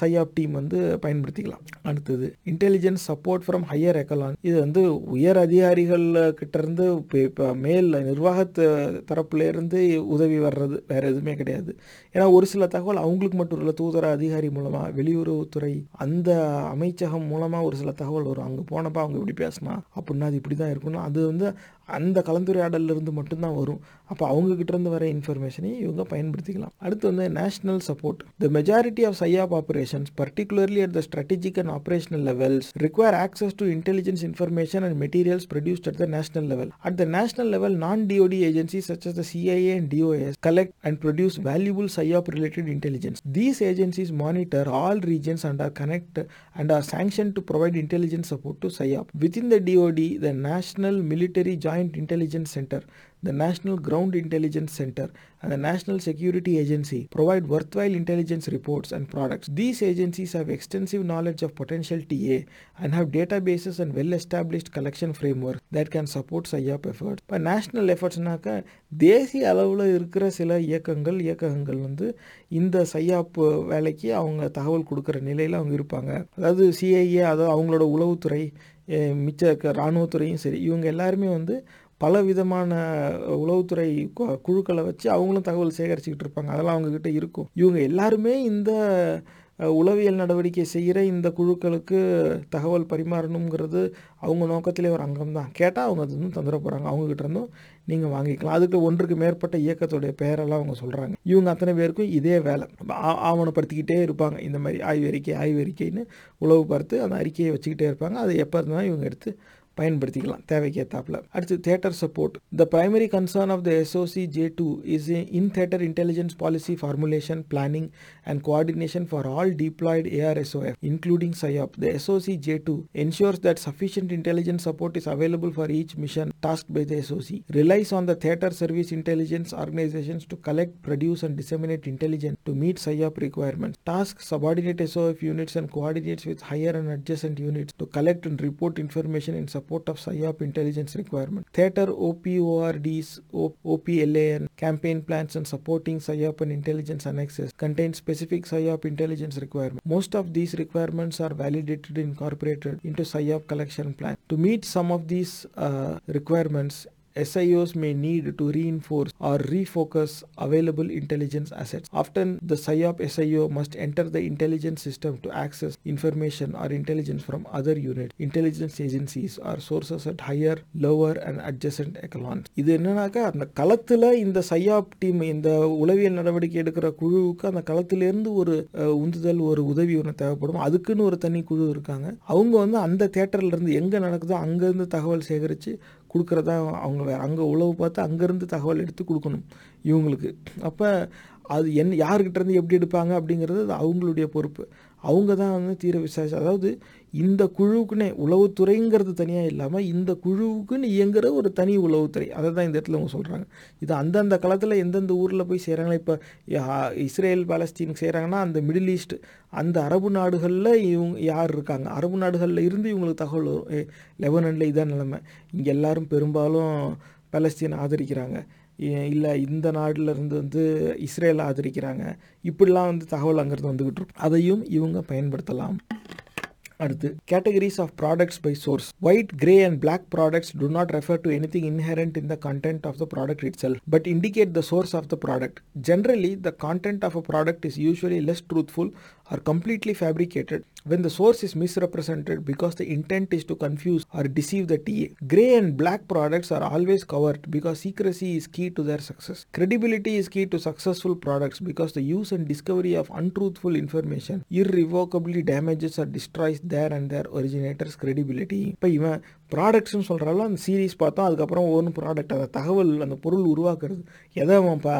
சையாப் டீம் வந்து பயன்படுத்திக்கலாம். அடுத்தது intelligence support from higher echelon இது வந்து உயர் அதிகாரிகள் கிட்டேருந்து இப்போ மேல் நிர்வாகத்து தரப்புலேருந்து உதவி வர்றது வேறு எதுவுமே கிடையாது. ஏன்னா ஒரு சில தகவல் அவங்களுக்கு மட்டும் இல்லை தூதர அதிகாரி மூலமாக வெளியுறவுத்துறை அந்த அமைச்சகம் மூலமாக ஒரு சில தகவல் வரும். அங்கே போனப்போ அவங்க இப்படி பேசினா அப்படின்னா அது இப்படி தான் இருக்கணும் அது வந்து அந்த கலந்துரையாடலிருந்து மட்டும்தான் வரும். அப்போ அவங்கக்கிட்டேருந்து இருந்து வர இன்ஃபர்மேஷனையும் இவங்க பயன்படுத்திக்கலாம். அடுத்து வந்து national support the majority of PSYOP operations particularly at the strategic and operational levels require access to intelligence information and materials produced at the national level at the national level non DOD agencies the CIA and DOS collect and produce valuable PSYOP related intelligence these agencies monitor all regions and are connect and are sanction to provide intelligence support to PSYOP with in the DOD the national military join Joint Intelligence Center the National Ground Intelligence Center, and the National Security Agency provide worthwhile intelligence reports and products. These agencies have extensive knowledge of potential TA and have databases and well established collection framework that can support SIOP efforts. இப்போ national எஃபர்ட்ஸ்னாக்கா தேசிய அளவில் இருக்கிற சில இயக்கங்கள் இயக்கங்கள் வந்து இந்த சையாப் வேலைக்கு அவங்க தகவல் கொடுக்குற நிலையில் அவங்க இருப்பாங்க அதாவது சிஐஏ அதாவது அவங்களோட உளவுத்துறை மிச்ச இராணுவத்துறையும் சரி இவங்க எல்லாருமே வந்து பல விதமான உளவுத்துறை குழுக்களை வச்சு அவங்களும் தகவல் சேகரிச்சுக்கிட்டு இருப்பாங்க. அதெல்லாம் அவங்கக்கிட்ட இருக்கும். இவங்க எல்லாருமே இந்த உளவியல் நடவடிக்கை செய்கிற இந்த குழுக்களுக்கு தகவல் பரிமாறணுங்கிறது அவங்க நோக்கத்திலே ஒரு அங்கம் தான் கேட்டால் அவங்க அது வந்து தந்துட போகிறாங்க அவங்கக்கிட்ட இருந்தும் நீங்கள் வாங்கிக்கலாம். அதுக்கு ஒன்றுக்கு மேற்பட்ட இயக்கத்துடைய பெயரெல்லாம் அவங்க சொல்கிறாங்க இவங்க அத்தனை பேருக்கும் இதே வேலை. ஆவணப்படுத்திக்கிட்டே இருப்பாங்க. இந்த மாதிரி ஆய்வறிக்கை ஆய்வறிக்கைன்னு உளவு பார்த்து அந்த அறிக்கையை வச்சுக்கிட்டே இருப்பாங்க. அதை எப்போ இருந்தாலும் இவங்க எடுத்து பயன்படுத்திக்கலாம் தேவைக்கு ஏற்றாப்புல அடுத்து theatre support the primary concern of the SOC J two is in theatre intelligence policy formulation planning and coordination for all deployed ARSOF including PSYOP the SOC J two ensures that sufficient intelligence support is available for each mission tasked by the SOC, relies on the theater service intelligence organizations to collect, produce, and disseminate intelligence to meet SIOP requirements, tasks subordinate SOF units and coordinates with higher and adjacent units to collect and report information in support of SIOP intelligence requirement. Theater OPORDs, OPLAN, campaign plans, and supporting SIOP and intelligence annexes contain specific SIOP intelligence requirements. Most of these requirements are validated incorporated into SIOP collection plan. To meet some of these uh, requirements, SIOs may need to reinforce or refocus available intelligence assets. Often, the SIOP SIO must enter the intelligence system to access information or intelligence from other units, intelligence agencies, or sources at higher, lower, and adjacent echelons. இது என்னன்னாக்கா அந்த களத்தில் இந்த சையாப் team இந்த உளவியல் நடவடிக்கை எடுக்கிற குழுவுக்கு அந்த களத்திலேருந்து ஒரு உந்துதல் ஒரு உதவி ஒன்று தேவைப்படும் அதுக்குன்னு ஒரு தனி குழு இருக்காங்க அவங்க வந்து அந்த தேட்டர்லேருந்து எங்கே நடக்குதோ அங்கேருந்து தகவல் சேகரித்து கொடுக்குறதா அவங்க வேறு அங்கே உழவு பார்த்து அங்கேருந்து தகவல் எடுத்து கொடுக்கணும் இவங்களுக்கு. அப்போ அது என் யாருக்கிட்டேருந்து எப்படி எடுப்பாங்க அப்படிங்கிறது அது அவங்களுடைய பொறுப்பு. அவங்க தான் வந்து தீர விசாரிச்சு அதாவது இந்த குழுவுக்குன்னே உளவுத்துறைங்கிறது தனியாக இல்லாமல் இந்த குழுவுக்குன்னு இயங்குகிற ஒரு தனி உளவுத்துறை. அதை தான் இந்த இடத்துல அவங்க சொல்கிறாங்க இது அந்தந்த காலத்தில் எந்தெந்த ஊரில் போய் செய்கிறாங்களோ இப்போ இஸ்ரேல் பாலஸ்தீனுக்கு செய்கிறாங்கன்னா அந்த மிடில் ஈஸ்ட் அந்த அரபு நாடுகளில் இவங்க யார் இருக்காங்க? அரபு நாடுகளில் இருந்து இவங்களுக்கு தகவல் வரும். லெபனனில் இதான் நிலைமை. இங்கே எல்லாரும் பெரும்பாலும் பலஸ்தீன் ஆதரிக்கிறாங்க. இல்லை இந்த நாட்டில் இருந்து வந்து இஸ்ரேல் ஆதரிக்கிறாங்க. இப்படிலாம் வந்து தகவல் அங்கேருந்து வந்துக்கிட்டு இருக்கும் அதையும் இவங்க பயன்படுத்தலாம். அடுத்து categories of products by source white grey and black products do not refer to anything inherent in the content of the product itself but indicate the source of the product generally the content of a product is usually less truthful Are completely fabricated when the source is misrepresented because the intent is to confuse or deceive the TA. Grey and black products are always covered because secrecy is key to their success. Credibility is key to successful products because the use and discovery of untruthful information irrevocably damages or destroys their and their originators' credibility. இப்போ இவன் ப்ராடக்ட்ஸ்னு சொல்கிறால அந்த series பார்த்தோம் அதுக்கப்புறம் ஒவ்வொரு product அதை தகவல் அந்த பொருள் உருவாக்குறது எதை அவன் ப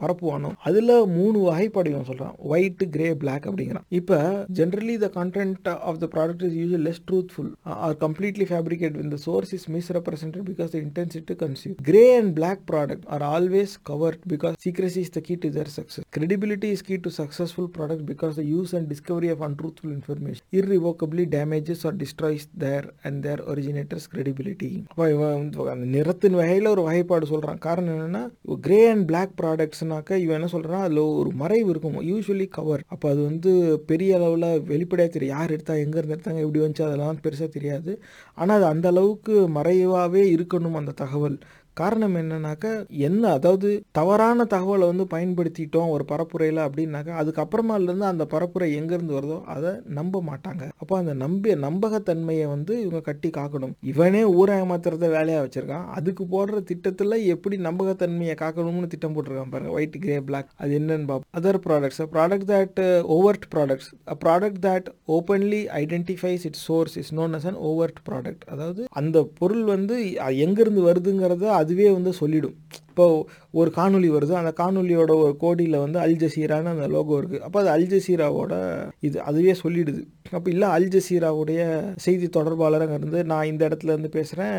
பரப்புவானோ அதில் மூணு வகைப்படையும் சொல்கிறான் ஒயிட் கிரே பிளாக் அப்படிங்கிறான் இப்போ generally the content of the product is use less truthful or completely fabricate with the source is misrepresented because the intent is to consume grey and black product are always covert because secrecy is the key to their success credibility is key to successful product because the use and discovery of untruthful information irrevocably damages or destroys their and their originate matters credibility அப்போ இவன் வந்து அந்த நிறத்தின் வகையில் ஒரு வகைப்பாடு சொல்கிறான் காரணம் என்னென்னா கிரே அண்ட் பிளாக் ப்ராடக்ட்ஸ்னாக்க இவன் என்ன சொல்கிறான் அதில் ஒரு மறைவு இருக்கும். யூஸ்வலி கவர் அப்போ அது வந்து பெரிய அளவில் வெளிப்படையாக தெரியும் யார் எடுத்தா எங்கேருந்து எடுத்தாங்க எப்படி வந்துச்சு அதெல்லாம் பெருசாக தெரியாது. ஆனால் அது அந்த அளவுக்கு மறைவாகவே இருக்கணும் அந்த தகவல். காரணம் என்னன்னாக்க என்ன அதாவது தவறான தகவலை வந்து பயன்படுத்திட்டோம் ஒரு பரப்புரையில் அப்படின்னாக்கா அதுக்கப்புறமாலேருந்து அந்த பரப்புரை எங்கேருந்து வருதோ அதை நம்ப மாட்டாங்க. அப்போ அந்த நம்பிய நம்பகத்தன்மையை வந்து இவங்க கட்டி காக்கணும். இவனே ஊரை ஏமாத்துறத வேலையாக வச்சுருக்கான். அதுக்கு போடுற திட்டத்தில் எப்படி நம்பகத்தன்மையை காக்கணும்னு திட்டம் போட்டிருக்கான் பாருங்க. ஒயிட் கிரே பிளாக் அது என்னன்னு பார்ப்போம் other products product that overt products a product that openly identifies its source is known as an overt product அதாவது அந்த பொருள் வந்து எங்கேருந்து வருதுங்கிறத அதுவே வந்து சொல்லிடும். இப்போ ஒரு காணொலி வருது. அந்த காணொலியோட ஒரு கோடியில் வந்து அல் ஜசீரான்னு அந்த லோகோ இருக்குது அப்போ அது அல் ஜசீராவோட இது அதுவே சொல்லிடுது. அப்போ இல்லை அல் ஜசீராவுடைய செய்தி தொடர்பாளராக இருந்து நான் இந்த இடத்துல இருந்து பேசுகிறேன்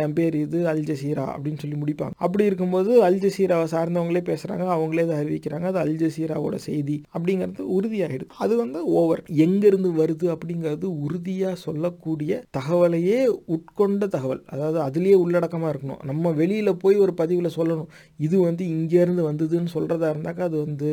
என் பேர் இது அல் ஜசீரா அப்படின்னு சொல்லி முடிப்பாங்க. அப்படி இருக்கும்போது அல் ஜசீராவை சார்ந்தவங்களே பேசுகிறாங்க அவங்களே அதை அறிவிக்கிறாங்க. அது அல் ஜசீராவோட செய்தி அப்படிங்கிறது உறுதியாகிடுது. அது வந்து ஓவர். எங்கேருந்து வருது அப்படிங்கிறது உறுதியாக சொல்லக்கூடிய தகவலையே உட்கொண்ட தகவல். அதாவது அதுலேயே உள்ளடக்கமாக இருக்கணும். நம்ம வெளியில் போய் ஒரு பதிவில் சொல்லணும். இது வந்து இங்கேருந்து வந்ததுன்னு சொல்கிறதா இருந்தாக்கா அது வந்து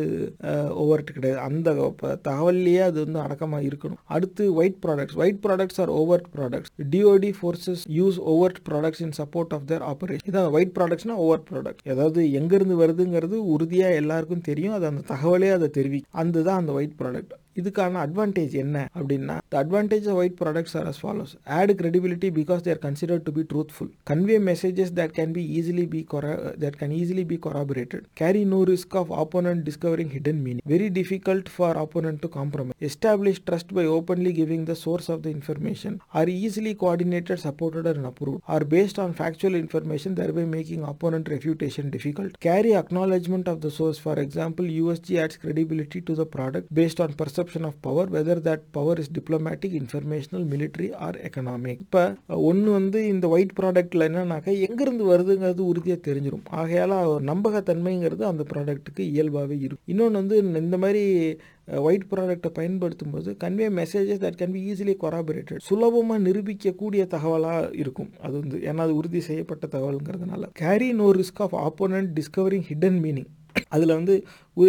ஓவர்ட் கிடையாது. அந்த ப- தகவல்லையே அது வந்து அடக்கமாக இருக்கணும். அடுத்து white products white products are overt products DOD forces use overt products in support of their operation இதான் ஒயிட் ப்ராடக்ட்ஸ்னா ஓவர்ட் ப்ராடக்ட் அதாவது எங்கேருந்து வருதுங்கிறது உறுதியாக எல்லாருக்கும் தெரியும். அது அந்த தகவலே அதை தெரிவிக்கும். அந்த தான் அந்த ஒயிட் ப்ராடக்ட் இதுக்கான அட்வான்டேஜ் என்ன அப்படின்னா the advantage of white products are as follows add credibility because they are considered to be truthful convey messages that can be easily be corro- that can easily be corroborated carry no risk of opponent discovering hidden meaning very difficult for opponent to compromise establish trust by openly giving the source of the information are easily coordinated supported and approved are based on factual information thereby making opponent refutation difficult carry acknowledgement of the source for example usg adds credibility to the product based on perception of power whether that power is diplomatic informational military or economic இப்போ ஒன்று வந்து இந்த white ப்ராடக்ட்டில் என்னன்னாக்கா எங்கேருந்து வருதுங்கிறது உறுதியாக தெரிஞ்சிடும் ஆகையால் நம்பகத்தன்மைங்கிறது அந்த ப்ராடக்ட்டுக்கு இயல்பாகவே இருக்கும். இன்னொன்று வந்து இந்த மாதிரி ஒயிட் ப்ராடக்ட்டை பயன்படுத்தும் போது convey messages that can be easily corroborated சுலபமாக நிரூபிக்கக்கூடிய தகவலாக இருக்கும். அது வந்து ஏன்னா அது உறுதி செய்யப்பட்ட தகவலுங்கிறதுனால. Carry no risk of opponent discovering hidden meaning அதில் வந்து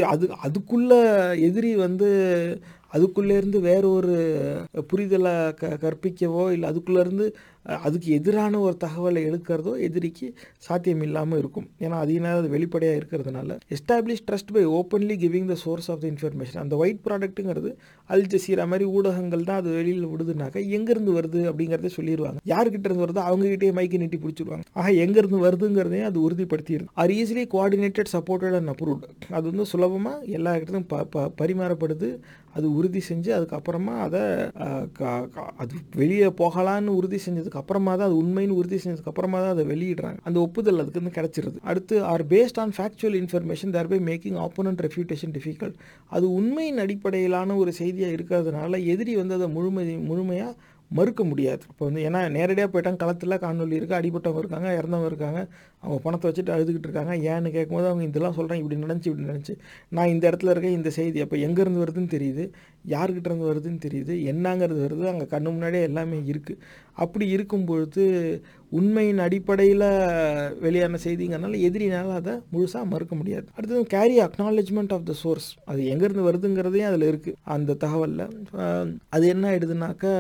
அது அதுக்குள்ளே எதிரி வந்து அதுக்குள்ளேருந்து வேறொரு புரிதலை க கற்பிக்கவோ இல்லை அதுக்குள்ளேருந்து அதுக்கு எதிரான ஒரு தகவலை எடுக்கிறதோ எதிரிக்கு சாத்தியம் இல்லாமல் இருக்கும். ஏன்னா அதிக அது வெளிப்படையாக இருக்கிறதுனால. Establish trust by openly giving the source of the information அந்த ஒயிட் ப்ராடக்ட்டுங்கிறது அல் ஜசீரா மாதிரி ஊடகங்கள் தான் அது வெளியில் விடுதுனாக்கா எங்கேருந்து வருது அப்படிங்கிறத சொல்லிடுவாங்க யார்கிட்ட இருந்து வருதோ அவங்ககிட்டயே மைக்கை நீட்டி பிடிச்சிருவாங்க. ஆக எங்கேருந்து வருதுங்கிறதையும் அது உறுதிப்படுத்திடும் are easily coordinated supported and approved அது வந்து சுலபமாக எல்லா இடத்துலையும் ப ப பரிமாறப்படுது. அது உறுதி செஞ்சு அதுக்கப்புறமா அதை அது வெளியே போகலான்னு உறுதி செஞ்சதுக்கு அப்புறமா தான் அது உண்மைன்னு உறுதி செஞ்சதுக்கு அப்புறமா தான் அதை வெளியிடுறாங்க. அந்த ஒப்புதல் அதுக்கு வந்து கிடைச்சிருது. அடுத்து are based on factual information thereby making opponent refutation difficult அது உண்மையின் அடிப்படையிலான ஒரு செய்தியாக இருக்கிறதுனால எதிரி வந்து அதை முழுமை முழுமையாக மறுக்க முடியாது. இப்போ வந்து ஏன்னா நேரடியாக போயிட்டாங்க களத்தில் காணொலி இருக்குது அடிபட்டவங்க இருக்காங்க இறந்தவங்க இருக்காங்க அவங்க பணத்தை வச்சுட்டு அழுதுகிட்டு இருக்காங்க. ஏன்னு கேட்கும்போது அவங்க இதெல்லாம் சொல்கிறாங்க இப்படி நினச்சி இப்படி நினச்சி நான் இந்த இடத்துல இருக்கேன் இந்த செய்தி அப்போ எங்கேருந்து வருதுன்னு தெரியுது யார்கிட்ட இருந்து வருதுன்னு தெரியுது என்னங்கிறது வருது அங்கே கண்ணு முன்னாடியே எல்லாமே இருக்குது அப்படி இருக்கும் பொழுது உண்மையின் அடிப்படையில் வெளியான செய்திங்கிறனால எதிரினால் அதை முழுசாக மறுக்க முடியாது. அடுத்தது carry acknowledgement of the source அது எங்கேருந்து வருதுங்கிறதையும் அதில் இருக்குது அந்த தகவலில் அது என்ன ஆயிடுதுனாக்கா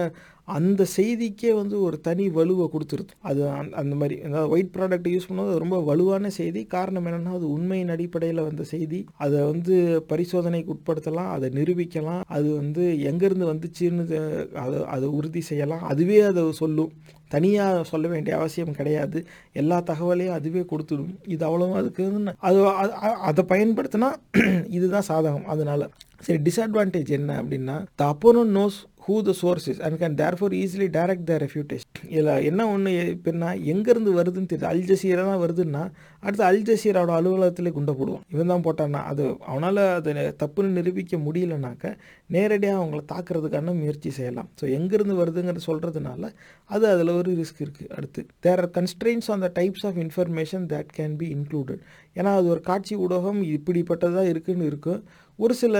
அந்த செய்திக்கே வந்து ஒரு தனி வலுவை கொடுத்துருது. அது அந்த- அந்த மாதிரி அதாவது ஒயிட் ப்ராடக்ட் யூஸ் பண்ணும்போது ரொம்ப வலுவான செய்தி. காரணம் என்னென்னா அது உண்மையின் அடிப்படையில் வந்த செய்தி. அதை வந்து பரிசோதனைக்கு உட்படுத்தலாம் அதை நிரூபிக்கலாம். அது வந்து எங்கேருந்து வந்துச்சுன்னு அதை அதை உறுதி செய்யலாம். அதுவே அதை சொல்லும். தனியாக சொல்ல வேண்டிய அவசியம் கிடையாது. எல்லா தகவலையும் அதுவே கொடுத்துடும். இது அவ்வளோவா அதுக்கு அது அதை பயன்படுத்தினா இதுதான் சாதகம். அதனால சரி டிஸ்அட்வான்டேஜ் என்ன அப்படின்னா the opponent knows who the source is and can therefore easily direct the refutation இதில் என்ன ஒன்று எப்படின்னா எங்கேருந்து வருதுன்னு தெரியுது. அல் ஜசீரா தான் வருதுன்னா அடுத்து அல் ஜசீராவோட அலுவலகத்திலே குண்டை போடுவான் இவன் தான் போட்டான்னா அது அவனால் அதை தப்புன்னு நிரூபிக்க முடியலனாக்க நேரடியாக அவங்கள தாக்குறதுக்கான முயற்சி செய்யலாம். ஸோ எங்கேருந்து வருதுங்கிறது சொல்கிறதுனால அது அதில் ஒரு ரிஸ்க் இருக்குது அடுத்து there are constraints on the types of information that can be included ஏன்னா அது ஒரு காட்சி ஊடகம் இப்படிப்பட்டதாக இருக்குன்னு இருக்கும். ஒரு சில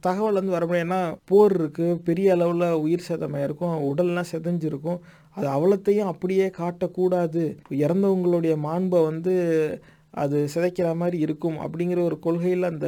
தகவல் வந்து வர முடியும். ஏன்னா போர் இருக்குது பெரிய அளவில் உயிர் சேதமாக இருக்கும் உடல்லாம் செதஞ்சிருக்கும். அது அவ்வளோத்தையும் அப்படியே காட்டக்கூடாது. இறந்தவங்களுடைய மாண்பை வந்து அது சிதைக்கிற மாதிரி இருக்கும் அப்படிங்கிற ஒரு கொள்கையில் அந்த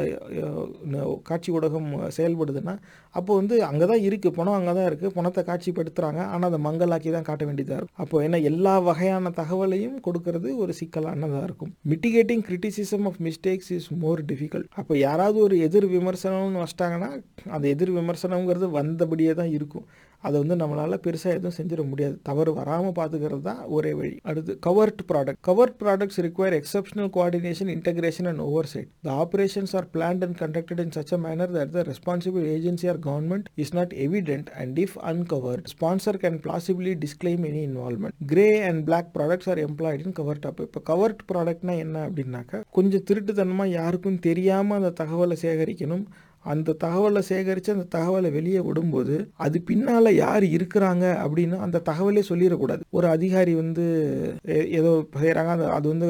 காட்சி ஊடகம் செயல்படுதுன்னா அப்போ வந்து அங்கே தான் இருக்குது பணம் அங்கே தான் இருக்குது பணத்தை காட்சிப்படுத்துகிறாங்க ஆனால் அதை மங்கலாக்கி தான் காட்ட வேண்டியதாக இருக்கும். அப்போ என்ன எல்லா வகையான தகவலையும் கொடுக்கறது ஒரு சிக்கலானதாக இருக்கும். Mitigating criticism of mistakes is more difficult அப்போ யாராவது ஒரு எதிர் விமர்சனம்னு வச்சிட்டாங்கன்னா அந்த எதிர் விமர்சனங்கிறது வந்தபடியே தான் இருக்கும். அதை வந்து நம்மளால் பெருசாக எதுவும் செஞ்சிட முடியாது தவறு வராமல் பார்த்துக்கிறது தான் ஒரே வழி அடுத்து covert product covert products require exceptional coordination integration and oversight the operations are planned and conducted in such a manner that the responsible agency or government is not evident and if uncovered sponsor can plausibly disclaim any involvement grey and black products are employed in covert op இப்போ covert ப்ராடக்ட்னா என்ன அப்படின்னாக்கா கொஞ்சம் திருட்டுத்தனமாக யாருக்கும் தெரியாமல் அந்த தகவலை சேகரிக்கணும் அந்த தகவலை சேகரித்து அந்த தகவலை வெளியே விடும்போது அது பின்னால் யார் இருக்கிறாங்க அப்படின்னு அந்த தகவலே சொல்லிடக்கூடாது. ஒரு அதிகாரி வந்து ஏதோ செய்கிறாங்க அது அது வந்து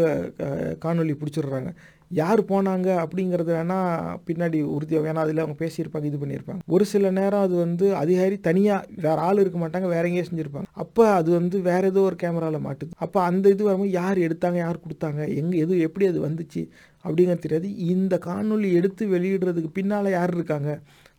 காணொலி பிடிச்சிடுறாங்க. யார் போனாங்க அப்படிங்கிறது வேணால் பின்னாடி உறுதியாக வேணால் அதில் அவங்க பேசியிருப்பாங்க இது பண்ணியிருப்பாங்க. ஒரு சில நேரம் அது வந்து அதிகாரி தனியாக வேற ஆள் இருக்க மாட்டாங்க வேற எங்கேயே செஞ்சுருப்பாங்க. அப்போ அது வந்து வேற ஏதோ ஒரு கேமராவில் மாட்டுது. அப்போ அந்த இது வரும்போது யார் எடுத்தாங்க யார் கொடுத்தாங்க எங்கே எது எப்படி அது வந்துச்சு அப்படிங்கிறது தெரியாது. இந்த காணொளி எடுத்து வெளியிடுறதுக்கு பின்னால் யார் இருக்காங்க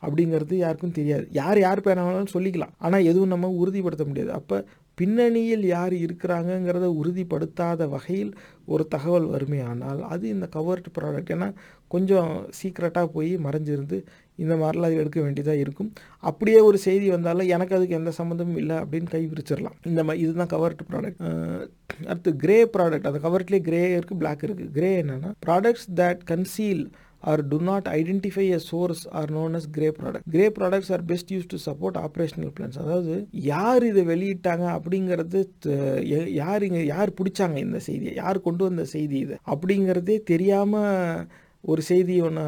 அப்படிங்கிறது யாருக்கும் தெரியாது. யார் யார் பேரானாலும் சொல்லிக்கலாம். ஆனால் எதுவும் நம்ம உறுதிப்படுத்த முடியாது. அப்போ பின்னணியில் யார் இருக்கிறாங்கங்கிறத உறுதிப்படுத்தாத வகையில் ஒரு தகவல் வறுமையானால் அது இந்த கவர்ட் ப்ராடக்ட் ஏன்னா கொஞ்சம் சீக்ரெட்டாக போய் மறைஞ்சிருந்து இந்த மாதிரிலாம் அது எடுக்க வேண்டியதாக இருக்கும். அப்படியே ஒரு செய்தி வந்தாலும் எனக்கு அதுக்கு எந்த சம்மந்தமும் இல்லை அப்படின்னு கை விரிச்சிடலாம் இந்த மாதிரி இதுதான் கவர்ட் ப்ராடக்ட் அடுத்து கிரே ப்ராடக்ட் அந்த கவர்ட்லேயே கிரே இருக்குது பிளாக் இருக்குது கிரே என்னென்னா products that conceal or do not identify a source are known as grey product. Grey products are best used to support operational plans. அதாவது யார் இதை வெளியிட்டாங்க அப்படிங்கிறது யார் இங்கே யார் பிடிச்சாங்க இந்த செய்தியை? யார் கொண்டு வந்த செய்தி இது? அப்படிங்கிறதே தெரியாமல் ஒரு செய்தி ஒன்று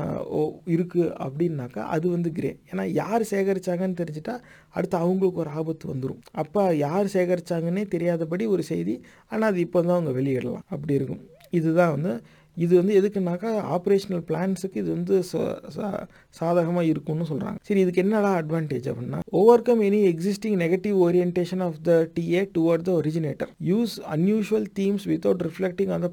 இருக்குது அப்படின்னாக்கா அது வந்து கிரே ஏன்னா யார் சேகரிச்சாங்கன்னு தெரிஞ்சிட்டா அடுத்து அவங்களுக்கு ஒரு ஆபத்து வந்துடும் அப்போ யார் சேகரிச்சாங்கன்னே தெரியாதபடி ஒரு செய்தி ஆனால் அது இப்போ தான் அவங்க வெளியிடலாம். அப்படி இருக்கும். இதுதான் வந்து இது வந்து எதுக்குன்னாக்கா ஆப்ரேஷனல் பிளான்ஸுக்கு இது வந்து சாதகமாக இருக்கும்னு சொல்கிறாங்க சரி இதுக்கு என்னடா அட்வான்டேஜ் அப்படின்னா overcome any existing negative orientation of the TA toward the originator use unusual themes without reflecting on the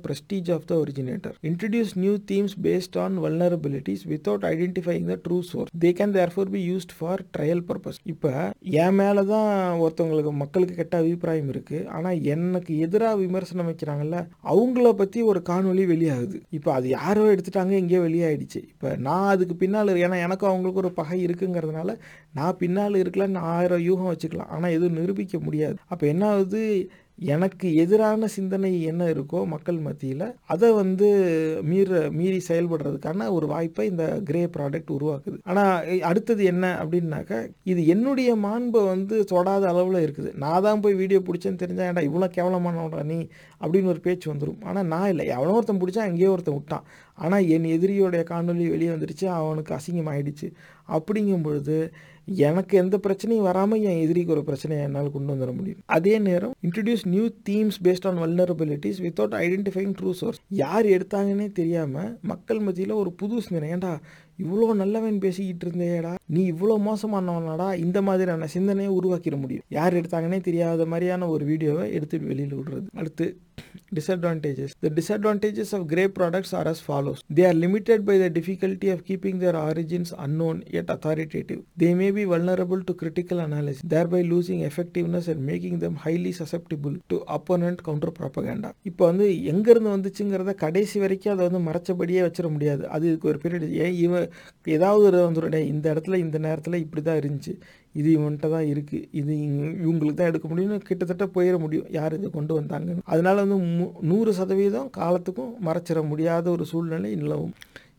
of the originator introduce new themes based on vulnerabilities without identifying the true true source. They can therefore be used for trial purpose இப்போ என் மேலே தான் ஒருத்தவங்களுக்கு மக்களுக்கு கெட்ட அபிப்பிராயம் இருக்குது ஆனால் எனக்கு எதிராக விமர்சனம் வைக்கிறாங்கல்ல அவங்கள பற்றி ஒரு காணொலி வெளியாகுது. இப்போ அது யாரோ எடுத்துட்டாங்க எங்கேயோ வெளியாயிடுச்சு. இப்போ நான் அதுக்கு பின்னால் ஏன்னா எனக்கும் அவங்களுக்கு ஒரு பகை இருக்குங்கிறதுனால நான் பின்னால் இருக்கலான்னு ஆயிரம் யூகம் வச்சுக்கலாம். ஆனால் எதுவும் நிரூபிக்க முடியாது. அப்போ என்ன ஆகுது? எனக்கு எதிரான சிந்தனை என்ன இருக்கோ மக்கள் மத்தியில் அதை வந்து மீற மீறி செயல்படுறதுக்கான ஒரு வாய்ப்பை இந்த கிரே ப்ராடக்ட் உருவாக்குது. ஆனால் அடுத்தது என்ன அப்படின்னாக்கா இது என்னுடைய மாண்பை வந்து தொடாத அளவில் இருக்குது. நான் தான் போய் வீடியோ பிடிச்சேன்னு தெரிஞ்சா ஏன்டா இவ்வளோ கேவலமானவடா நீ? அப்படின்னு ஒரு பேச்சு வந்துடும் ஆனால் நான் இல்லை. எவனோ ஒருத்தன் பிடிச்சா எங்கேயோ ஒருத்தன் விட்டான். ஆனால் என் எதிரியோடைய காணொலி வெளியே வந்துடுச்சு அவனுக்கு அசிங்கம் ஆயிடுச்சு அப்படிங்கும் பொழுது எனக்கு எந்த பிரச்சனையும் வராமல் என் எதிரிக்கு ஒரு பிரச்சனையை என்னால் கொண்டு வந்துட முடியும். அதே நேரம் introduce new themes based on vulnerabilities without identifying true source யார் எடுத்தாங்கன்னே தெரியாமல் மக்கள் மத்தியில் ஒரு புது சிந்தனை. ஏன்டா இவ்வளோ நல்லவன் பேசிக்கிட்டு இருந்தேடா நீ இவ்வளோ மோசமானவனாடா இந்த மாதிரியான சிந்தனையை உருவாக்கிட முடியும் யார் எடுத்தாங்கன்னே தெரியாத மாதிரியான ஒரு வீடியோவை எடுத்து வெளியில் விடுறது அடுத்து disadvantages the disadvantages of grey products are as follows they are limited by the difficulty of keeping their origins unknown yet authoritative they may be vulnerable to critical analysis thereby losing effectiveness and making them highly susceptible to opponent counter propaganda இப்போ வந்து எங்கேருந்து வந்துச்சுங்கிறத கடைசி வரைக்கும் அதை வந்து மறைச்சபடியே வச்சிட முடியாது அது இதுக்கு ஒரு பீரியட் ஏன் இவன் ஏதாவது ஒரு வந்துடும் இந்த இடத்துல இந்த நேரத்தில் இப்படி தான் இருந்துச்சு. இது இவன்கிட்ட தான் இருக்குது இது இவங்களுக்கு தான் எடுக்க முடியும்னு கிட்டத்தட்ட போயிட முடியும். யார் இதை கொண்டு வந்தாங்கன்னு. அதனால் வந்து மு- நூறு சதவீதம் காலத்துக்கும் மறைச்சிட முடியாத ஒரு சூழ்நிலை நிலவும்.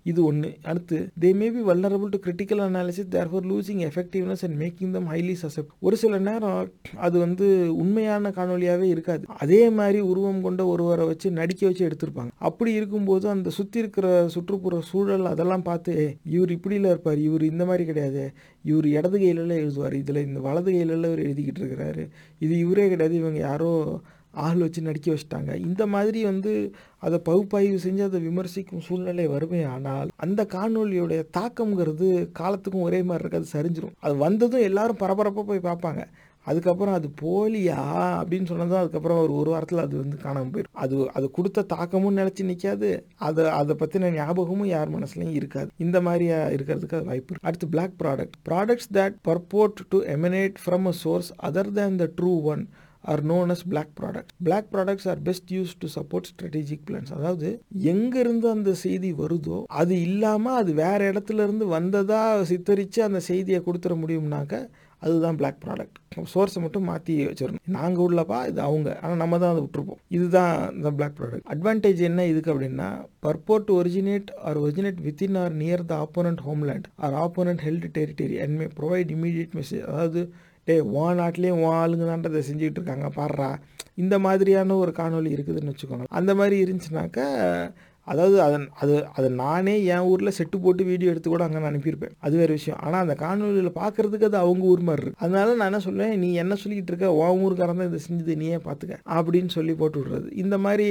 இது ஒன்று அடுத்து they may be vulnerable to critical analysis therefore losing effectiveness and making them highly susceptible ஒரு சில நேரம் அது வந்து உண்மையான காணொலியாகவே இருக்காது. அதே மாதிரி உருவம் கொண்ட ஒருவரை வச்சு நடிக்க வச்சு எடுத்திருப்பாங்க. அப்படி இருக்கும்போது அந்த சுற்றி இருக்கிற சுற்றுப்புற சூழல் அதெல்லாம் பார்த்து இவர் இப்படியில் இருப்பார் இவர் இந்த மாதிரி கிடையாது. இவர் இடது கையிலலாம் எழுதுவார். இதில் இந்த வலது கையிலலாம் இவர் எழுதிக்கிட்டு இருக்கிறாரு. இது இவரே கிடையாது. இவங்க யாரோ ஆள் வச்சு நடிக்க வச்சுட்டாங்க. இந்த மாதிரி வந்து அதை பகுப்பாய்வு செஞ்சு அதை விமர்சிக்கும் சூழ்நிலை வருமே ஆனால் அந்த காணொலியுடைய தாக்கம்ங்கிறது காலத்துக்கும் ஒரே மாதிரி இருக்காது சரிஞ்சிடும் அது வந்ததும் எல்லாரும் பரபரப்பாக போய் பார்ப்பாங்க. அதுக்கப்புறம் அது போலியா? அப்படின்னு சொன்னதும் அதுக்கப்புறம் ஒரு ஒரு வாரத்தில் அது வந்து காணாமல் போயிடும். அது அது கொடுத்த தாக்கமும் நிலச்சி நிற்காது அதை அதை பற்றின ஞாபகமும் யார் மனசுலையும் இருக்காது. இந்த மாதிரியா இருக்கிறதுக்கு அது வாய்ப்பு இருக்கு. அடுத்து black product products that purport to emanate from a source other than the true one are known as black product black products are best use to support strategic plans அதாவது எங்கேருந்து அந்த செய்தி வருதோ அது இல்லாமல் அது வேற இடத்துல இருந்து வந்ததா சித்தரித்து அந்த செய்தியை கொடுத்துட முடியும்னாக்க அதுதான் பிளாக் ப்ராடக்ட் சோர்ஸை மட்டும் மாற்றி வச்சிடணும் நாங்கள் உள்ளப்பா இது அவங்க. ஆனால் நம்ம தான் அதை விட்டுருப்போம். இதுதான் இந்த பிளாக் ப்ராடக்ட் அட்வான்டேஜ் என்ன இதுக்கு அப்படின்னா purport originate or originate within or near the opponent homeland or opponent held territory and may provide immediate message அதாவது டே உன் நாட்டிலேயும் உன் ஆளுங்க செஞ்சுக்கிட்டு இருக்காங்க பாடுறா இந்த மாதிரியான ஒரு காணொலி இருக்குதுன்னு வச்சுக்கோங்க. அந்த மாதிரி இருந்துச்சுனாக்கா அதாவது அதன் அது அது நானே என் ஊரில் செட்டு போட்டு வீடியோ எடுத்து கூட அங்கே நான் அனுப்பியிருப்பேன். அது வேறு விஷயம். ஆனால் அந்த காணொலியில் பார்க்குறதுக்கு அது அவங்க ஊர் மாதிரி இருக்கு. அதனால நான் என்ன சொல்லுவேன் நீ என்ன சொல்லிக்கிட்டு இருக்க உன் ஊருக்காரன் தான் இதை செஞ்சது நீயே பார்த்துக்க அப்படின்னு சொல்லி போட்டு விடுறது. இந்த மாதிரி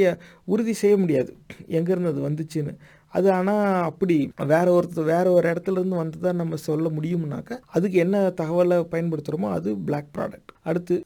உறுதி செய்ய முடியாது. எங்கேருந்து அது வந்துச்சுன்னு. அது ஆனால் அப்படி. வேற ஒருத்தர் வேற ஒரு இடத்துல இருந்து வந்து தான் நம்ம சொல்ல முடியும்னாக்கா அதுக்கு என்ன தகவலை பயன்படுத்துகிறோமோ அது பிளாக் ப்ராடக்ட் அடுத்து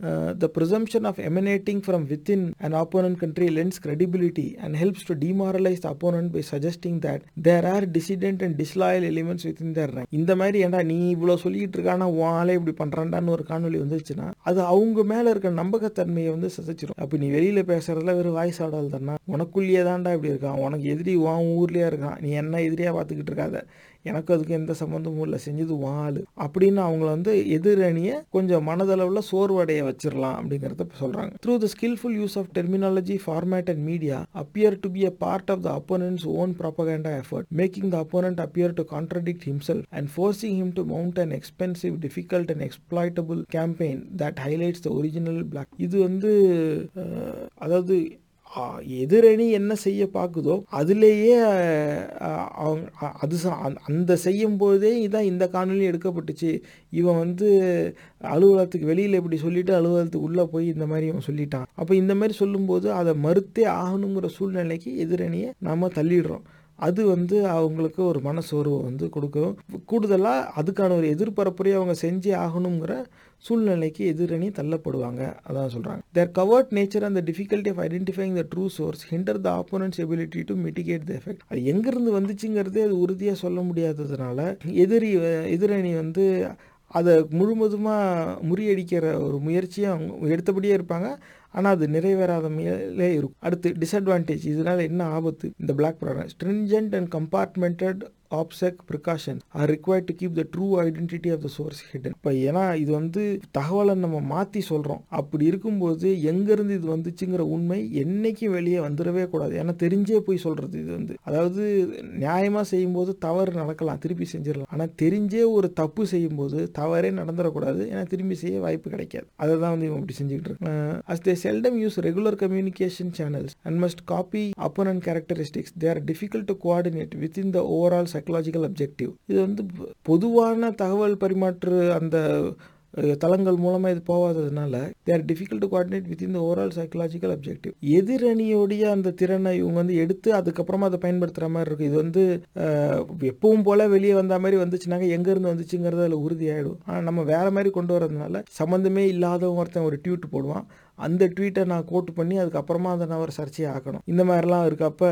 the presumption of emanating from within and opponent country lends credibility and helps to demoralise opponent by suggesting that there are dissident and disloyal elements with in their rank இந்த மாதிரி ஏன்டா நீ இவ்வளோ சொல்லிட்டு இருக்கானா உன் இப்படி பண்ணுறான்டான்னு ஒரு காணொலி வந்துச்சுன்னா அது அவங்க மேலே இருக்க நம்பகத்தன்மையை வந்து சிதைச்சிரும். அப்போ நீ வெளியில் பேசுறதுல வெறும் வாய்ஸ் ஆடல் தானே? உனக்குள்ளேயே தான்டா இப்படி இருக்கான். உனக்கு எதிரி உன் ஊர்லேயே இருக்கான். நீ என்ன எதிரியாக பார்த்துக்கிட்டு இருக்காத? எனக்கு அதுக்கு எந்த சம்மந்தமும் இல்லை செஞ்சது வாள் அப்படின்னு அவங்கள வந்து எதிரணியை கொஞ்சம் மனதளவில் சோர்வடைய வச்சிடலாம் அப்படிங்கிறத சொல்கிறாங்க through the skilful use of terminology format and media appear to be a part of the opponent's own propaganda effort making the opponent appear to contradict himself and forcing him to mount and expensive difficult and exploitable campaign that highlights the original black இது வந்து அதாவது எதிரணி என்ன செய்ய பார்க்குதோ அதுலேயே அவங்க அது அந்த- செய்யும் போதே இதான் இந்த காணொலி எடுக்கப்பட்டுச்சு. இவன் வந்து அலுவலகத்துக்கு வெளியில் இப்படி சொல்லிட்டு அலுவலகத்துக்கு உள்ளே போய் இந்த மாதிரி இவன் சொல்லிட்டான். அப்போ இந்த மாதிரி சொல்லும்போது அதை மறுத்தே ஆகணுங்கிற சூழ்நிலைக்கு எதிரணியை நம்ம தள்ளிடுறோம். அது வந்து அவங்களுக்கு ஒரு மனசோர்வை வந்து கொடுக்கும். கூடுதலாக அதுக்கான ஒரு எதிர்பரப்புரையை அவங்க செஞ்சே ஆகணுங்கிற சூழ்நிலைக்கு எதிரணி தள்ளப்படுவாங்க அதான் சொல்கிறாங்க their covert nature and difficulty of identifying the true source hinder the opponent's ability to mitigate the effect அது எங்கேருந்து வந்துச்சுங்கிறதே அது உறுதியாக சொல்ல முடியாததுனால எதிரி எதிரணி வந்து அதை முழுவதுமாக முறியடிக்கிற ஒரு முயற்சியை அவங்க எடுத்தபடியே இருப்பாங்க. ஆனால் அது நிறைவேறாத மேலே இருக்கும். அடுத்து டிஸ்அட்வான்டேஜ் இதனால் என்ன ஆபத்து? இந்த black product stringent and compartmented OPSEC precaution are required to keep the true identity of the source hidden இப்போ ஏன்னா இது வந்து தகவலை நம்ம மாற்றி சொல்கிறோம் அப்படி இருக்கும்போது எங்கேருந்து இது வந்துச்சுங்கிற உண்மை என்னைக்கும் வெளியே வந்துடவே கூடாது. ஏன்னா தெரிஞ்சே போய் சொல்கிறது இது வந்து. அதாவது நியாயமாக செய்யும்போது தவறு நடக்கலாம். திருப்பி செஞ்சிடலாம். ஆனால் தெரிஞ்சே ஒரு தப்பு செய்யும்போது தவறே நடந்துடக்கூடாது. ஏன்னா திரும்பி செய்ய வாய்ப்பு கிடைக்காது. அதை தான் வந்து இவன் இப்படி செஞ்சுக்கிட்டு இருக்கேன் as they seldom use regular communication channels and must copy characteristics they are difficult to coordinate with in the overall psychological objective இது வந்து பொதுவான தகவல் பரிமாற்று அந்த தளங்கள் மூலமாக இது போகாததுனால they are difficult to coordinate with இந்த ஓவரால் சைக்கலாஜிக்கல் அப்ஜெக்டிவ் எதிரணியோடைய அந்த திறனை இவங்க வந்து எடுத்து அதுக்கப்புறமா அதை பயன்படுத்துகிற மாதிரி இருக்கும். இது வந்து எப்பவும் போல வெளியே வந்த மாதிரி வந்துச்சுனாங்க எங்கேருந்து வந்துச்சுங்கிறது அதில் உறுதியாயிடும். ஆனால் நம்ம வேற மாதிரி கொண்டு வரதுனால சம்மந்தமே இல்லாத ஒருத்தன் ஒரு டியூட் போடுவான். அந்த ட்வீட்டை நான் கோட் பண்ணி அதுக்கப்புறமா அதை நான் ஒரு சர்ச்சையை ஆக்கணும். இந்த மாதிரிலாம் இருக்கப்ப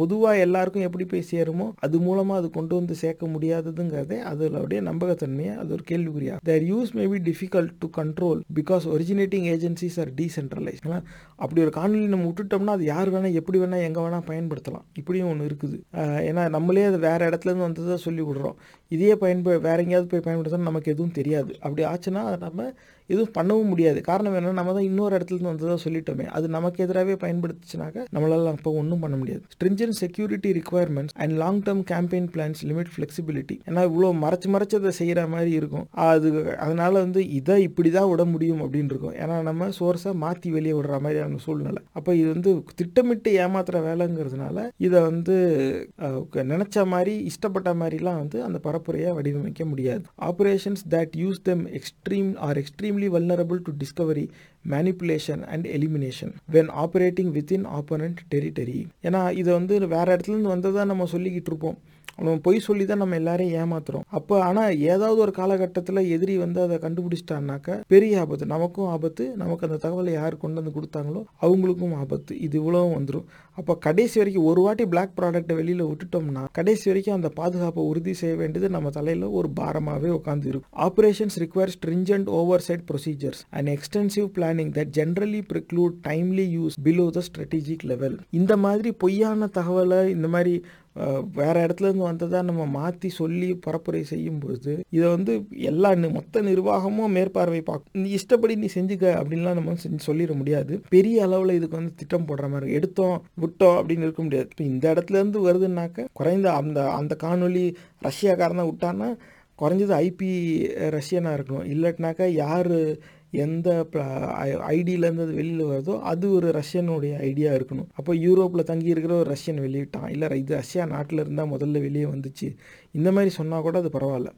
பொதுவாக எல்லாருக்கும் எப்படி போய் சேருமோ அது மூலமாக அது கொண்டு வந்து சேர்க்க முடியாததுங்கிறதே அதோடைய நம்பகத்தன்மையை அது ஒரு கேள்விக்குறியா. Their use may be difficult to control because originating agencies are decentralise அப்படி ஒரு காணொலி நம்ம விட்டுட்டோம்னா அது யார் வேணால் எப்படி வேணால் எங்கே வேணால் பயன்படுத்தலாம். இப்படியும் ஒன்று இருக்குது. ஏன்னா நம்மளே அது வேறு இடத்துலேருந்து வந்ததை சொல்லி விடுறோம் இதையே பயன்ப வேற எங்கேயாவது போய் பயன்படுத்தினா நமக்கு எதுவும் தெரியாது. அப்படி ஆச்சுன்னா அதை நம்ம எதுவும் பண்ணவும் முடியாது. காரணம் என்னன்னா நம்ம தான் இன்னொரு இடத்துல இருந்து வந்ததாக சொல்லிட்டோமே. அது நமக்கு எதிராகவே பயன்படுத்துச்சுனாக்க நம்மளால அப்போ ஒன்றும் பண்ண முடியாது. Stringent security requirements and long term campaign plans limit flexibility ஏன்னா இவ்வளோ மறைச்சு மறைச்சு அதை செய்கிற மாதிரி இருக்கும். அது அதனால வந்து இதை இப்படி தான் விட முடியும் அப்படின்னு இருக்கும். ஏன்னா நம்ம சோர்ஸை மாற்றி வெளியே விடுற மாதிரியான சூழ்நிலை. அப்போ இது வந்து திட்டமிட்டு ஏமாத்துற வேலைங்கிறதுனால இதை வந்து நினச்ச நினைச்ச மாதிரி இஷ்டப்பட்ட மாதிரிலாம் வந்து அந்த பரப்புரையை வடிவமைக்க முடியாது. Operations that use them extreme or extremely extremely vulnerable to discovery manipulation and elimination when operating within opponent territory ஏன்னா இதை வந்து வேற இடத்துல இருந்து வந்ததா நம்ம சொல்லிக்கிட்டு இருப்போம். நம்ம பொய் சொல்லி தான் நம்ம எல்லாரையும் ஏமாத்துறோம். அப்போ ஆனால் ஏதாவது ஒரு காலகட்டத்தில் எதிரி வந்து அதை கண்டுபிடிச்சிட்டான்னாக்கா பெரிய ஆபத்து. நமக்கும் ஆபத்து. நமக்கு அந்த தகவலை யார் கொண்டு வந்து கொடுத்தாங்களோ அவங்களுக்கும் ஆபத்து. இது இவ்வளவும் வந்துடும் அப்போ கடைசி வரைக்கும் ஒரு வாட்டி பிளாக் ப்ராடக்ட்டை வெளியில் விட்டுட்டோம்னா கடைசி வரைக்கும் அந்த பாதுகாப்பை உறுதி செய்ய வேண்டியது நம்ம தலையில் ஒரு பாரமாகவே உட்காந்து இருக்கும். Operations require stringent oversight procedures and extensive planning that generally preclude timely use below the strategic level இந்த மாதிரி பொய்யான தகவலை இந்த மாதிரி வேற இடத்துல இருந்து வந்ததா நம்ம மாற்றி சொல்லி பரப்புரை செய்யும்போது இதை வந்து எல்லா நி- மொத்த நிர்வாகமும் மேற்பார்வை பார்க்கும் நீ இஷ்டப்படி நீ செஞ்சுக்க அப்படின்லாம் நம்ம செஞ்சு சொல்லிட முடியாது. பெரிய அளவில் இதுக்கு வந்து திட்டம் போடுற மாதிரி எடுத்தோம் விட்டோம் அப்படின்னு இருக்க முடியாது. இப்போ இந்த இடத்துல இருந்து வருதுன்னாக்க குறைந்த அந்த அந்த காணொலி ரஷ்யாக்காரன் தான் விட்டான்னா குறைஞ்சது ஐபி ரஷ்யனாக இருக்கணும். இல்லாட்டினாக்கா யார் எந்த ஐடியிலேருந்து அது வெளியில் வருதோ அது ஒரு ரஷ்யனுடைய ஐடியா இருக்கணும். அப்போ யூரோப்பில் தங்கி இருக்கிற ஒரு ரஷ்யன் வெளியிட்டான். இல்லை இது ரஷ்யா நாட்டில் இருந்தால் முதல்ல வெளியே வந்துச்சு. இந்த மாதிரி சொன்னால் கூட அது பரவாயில்ல.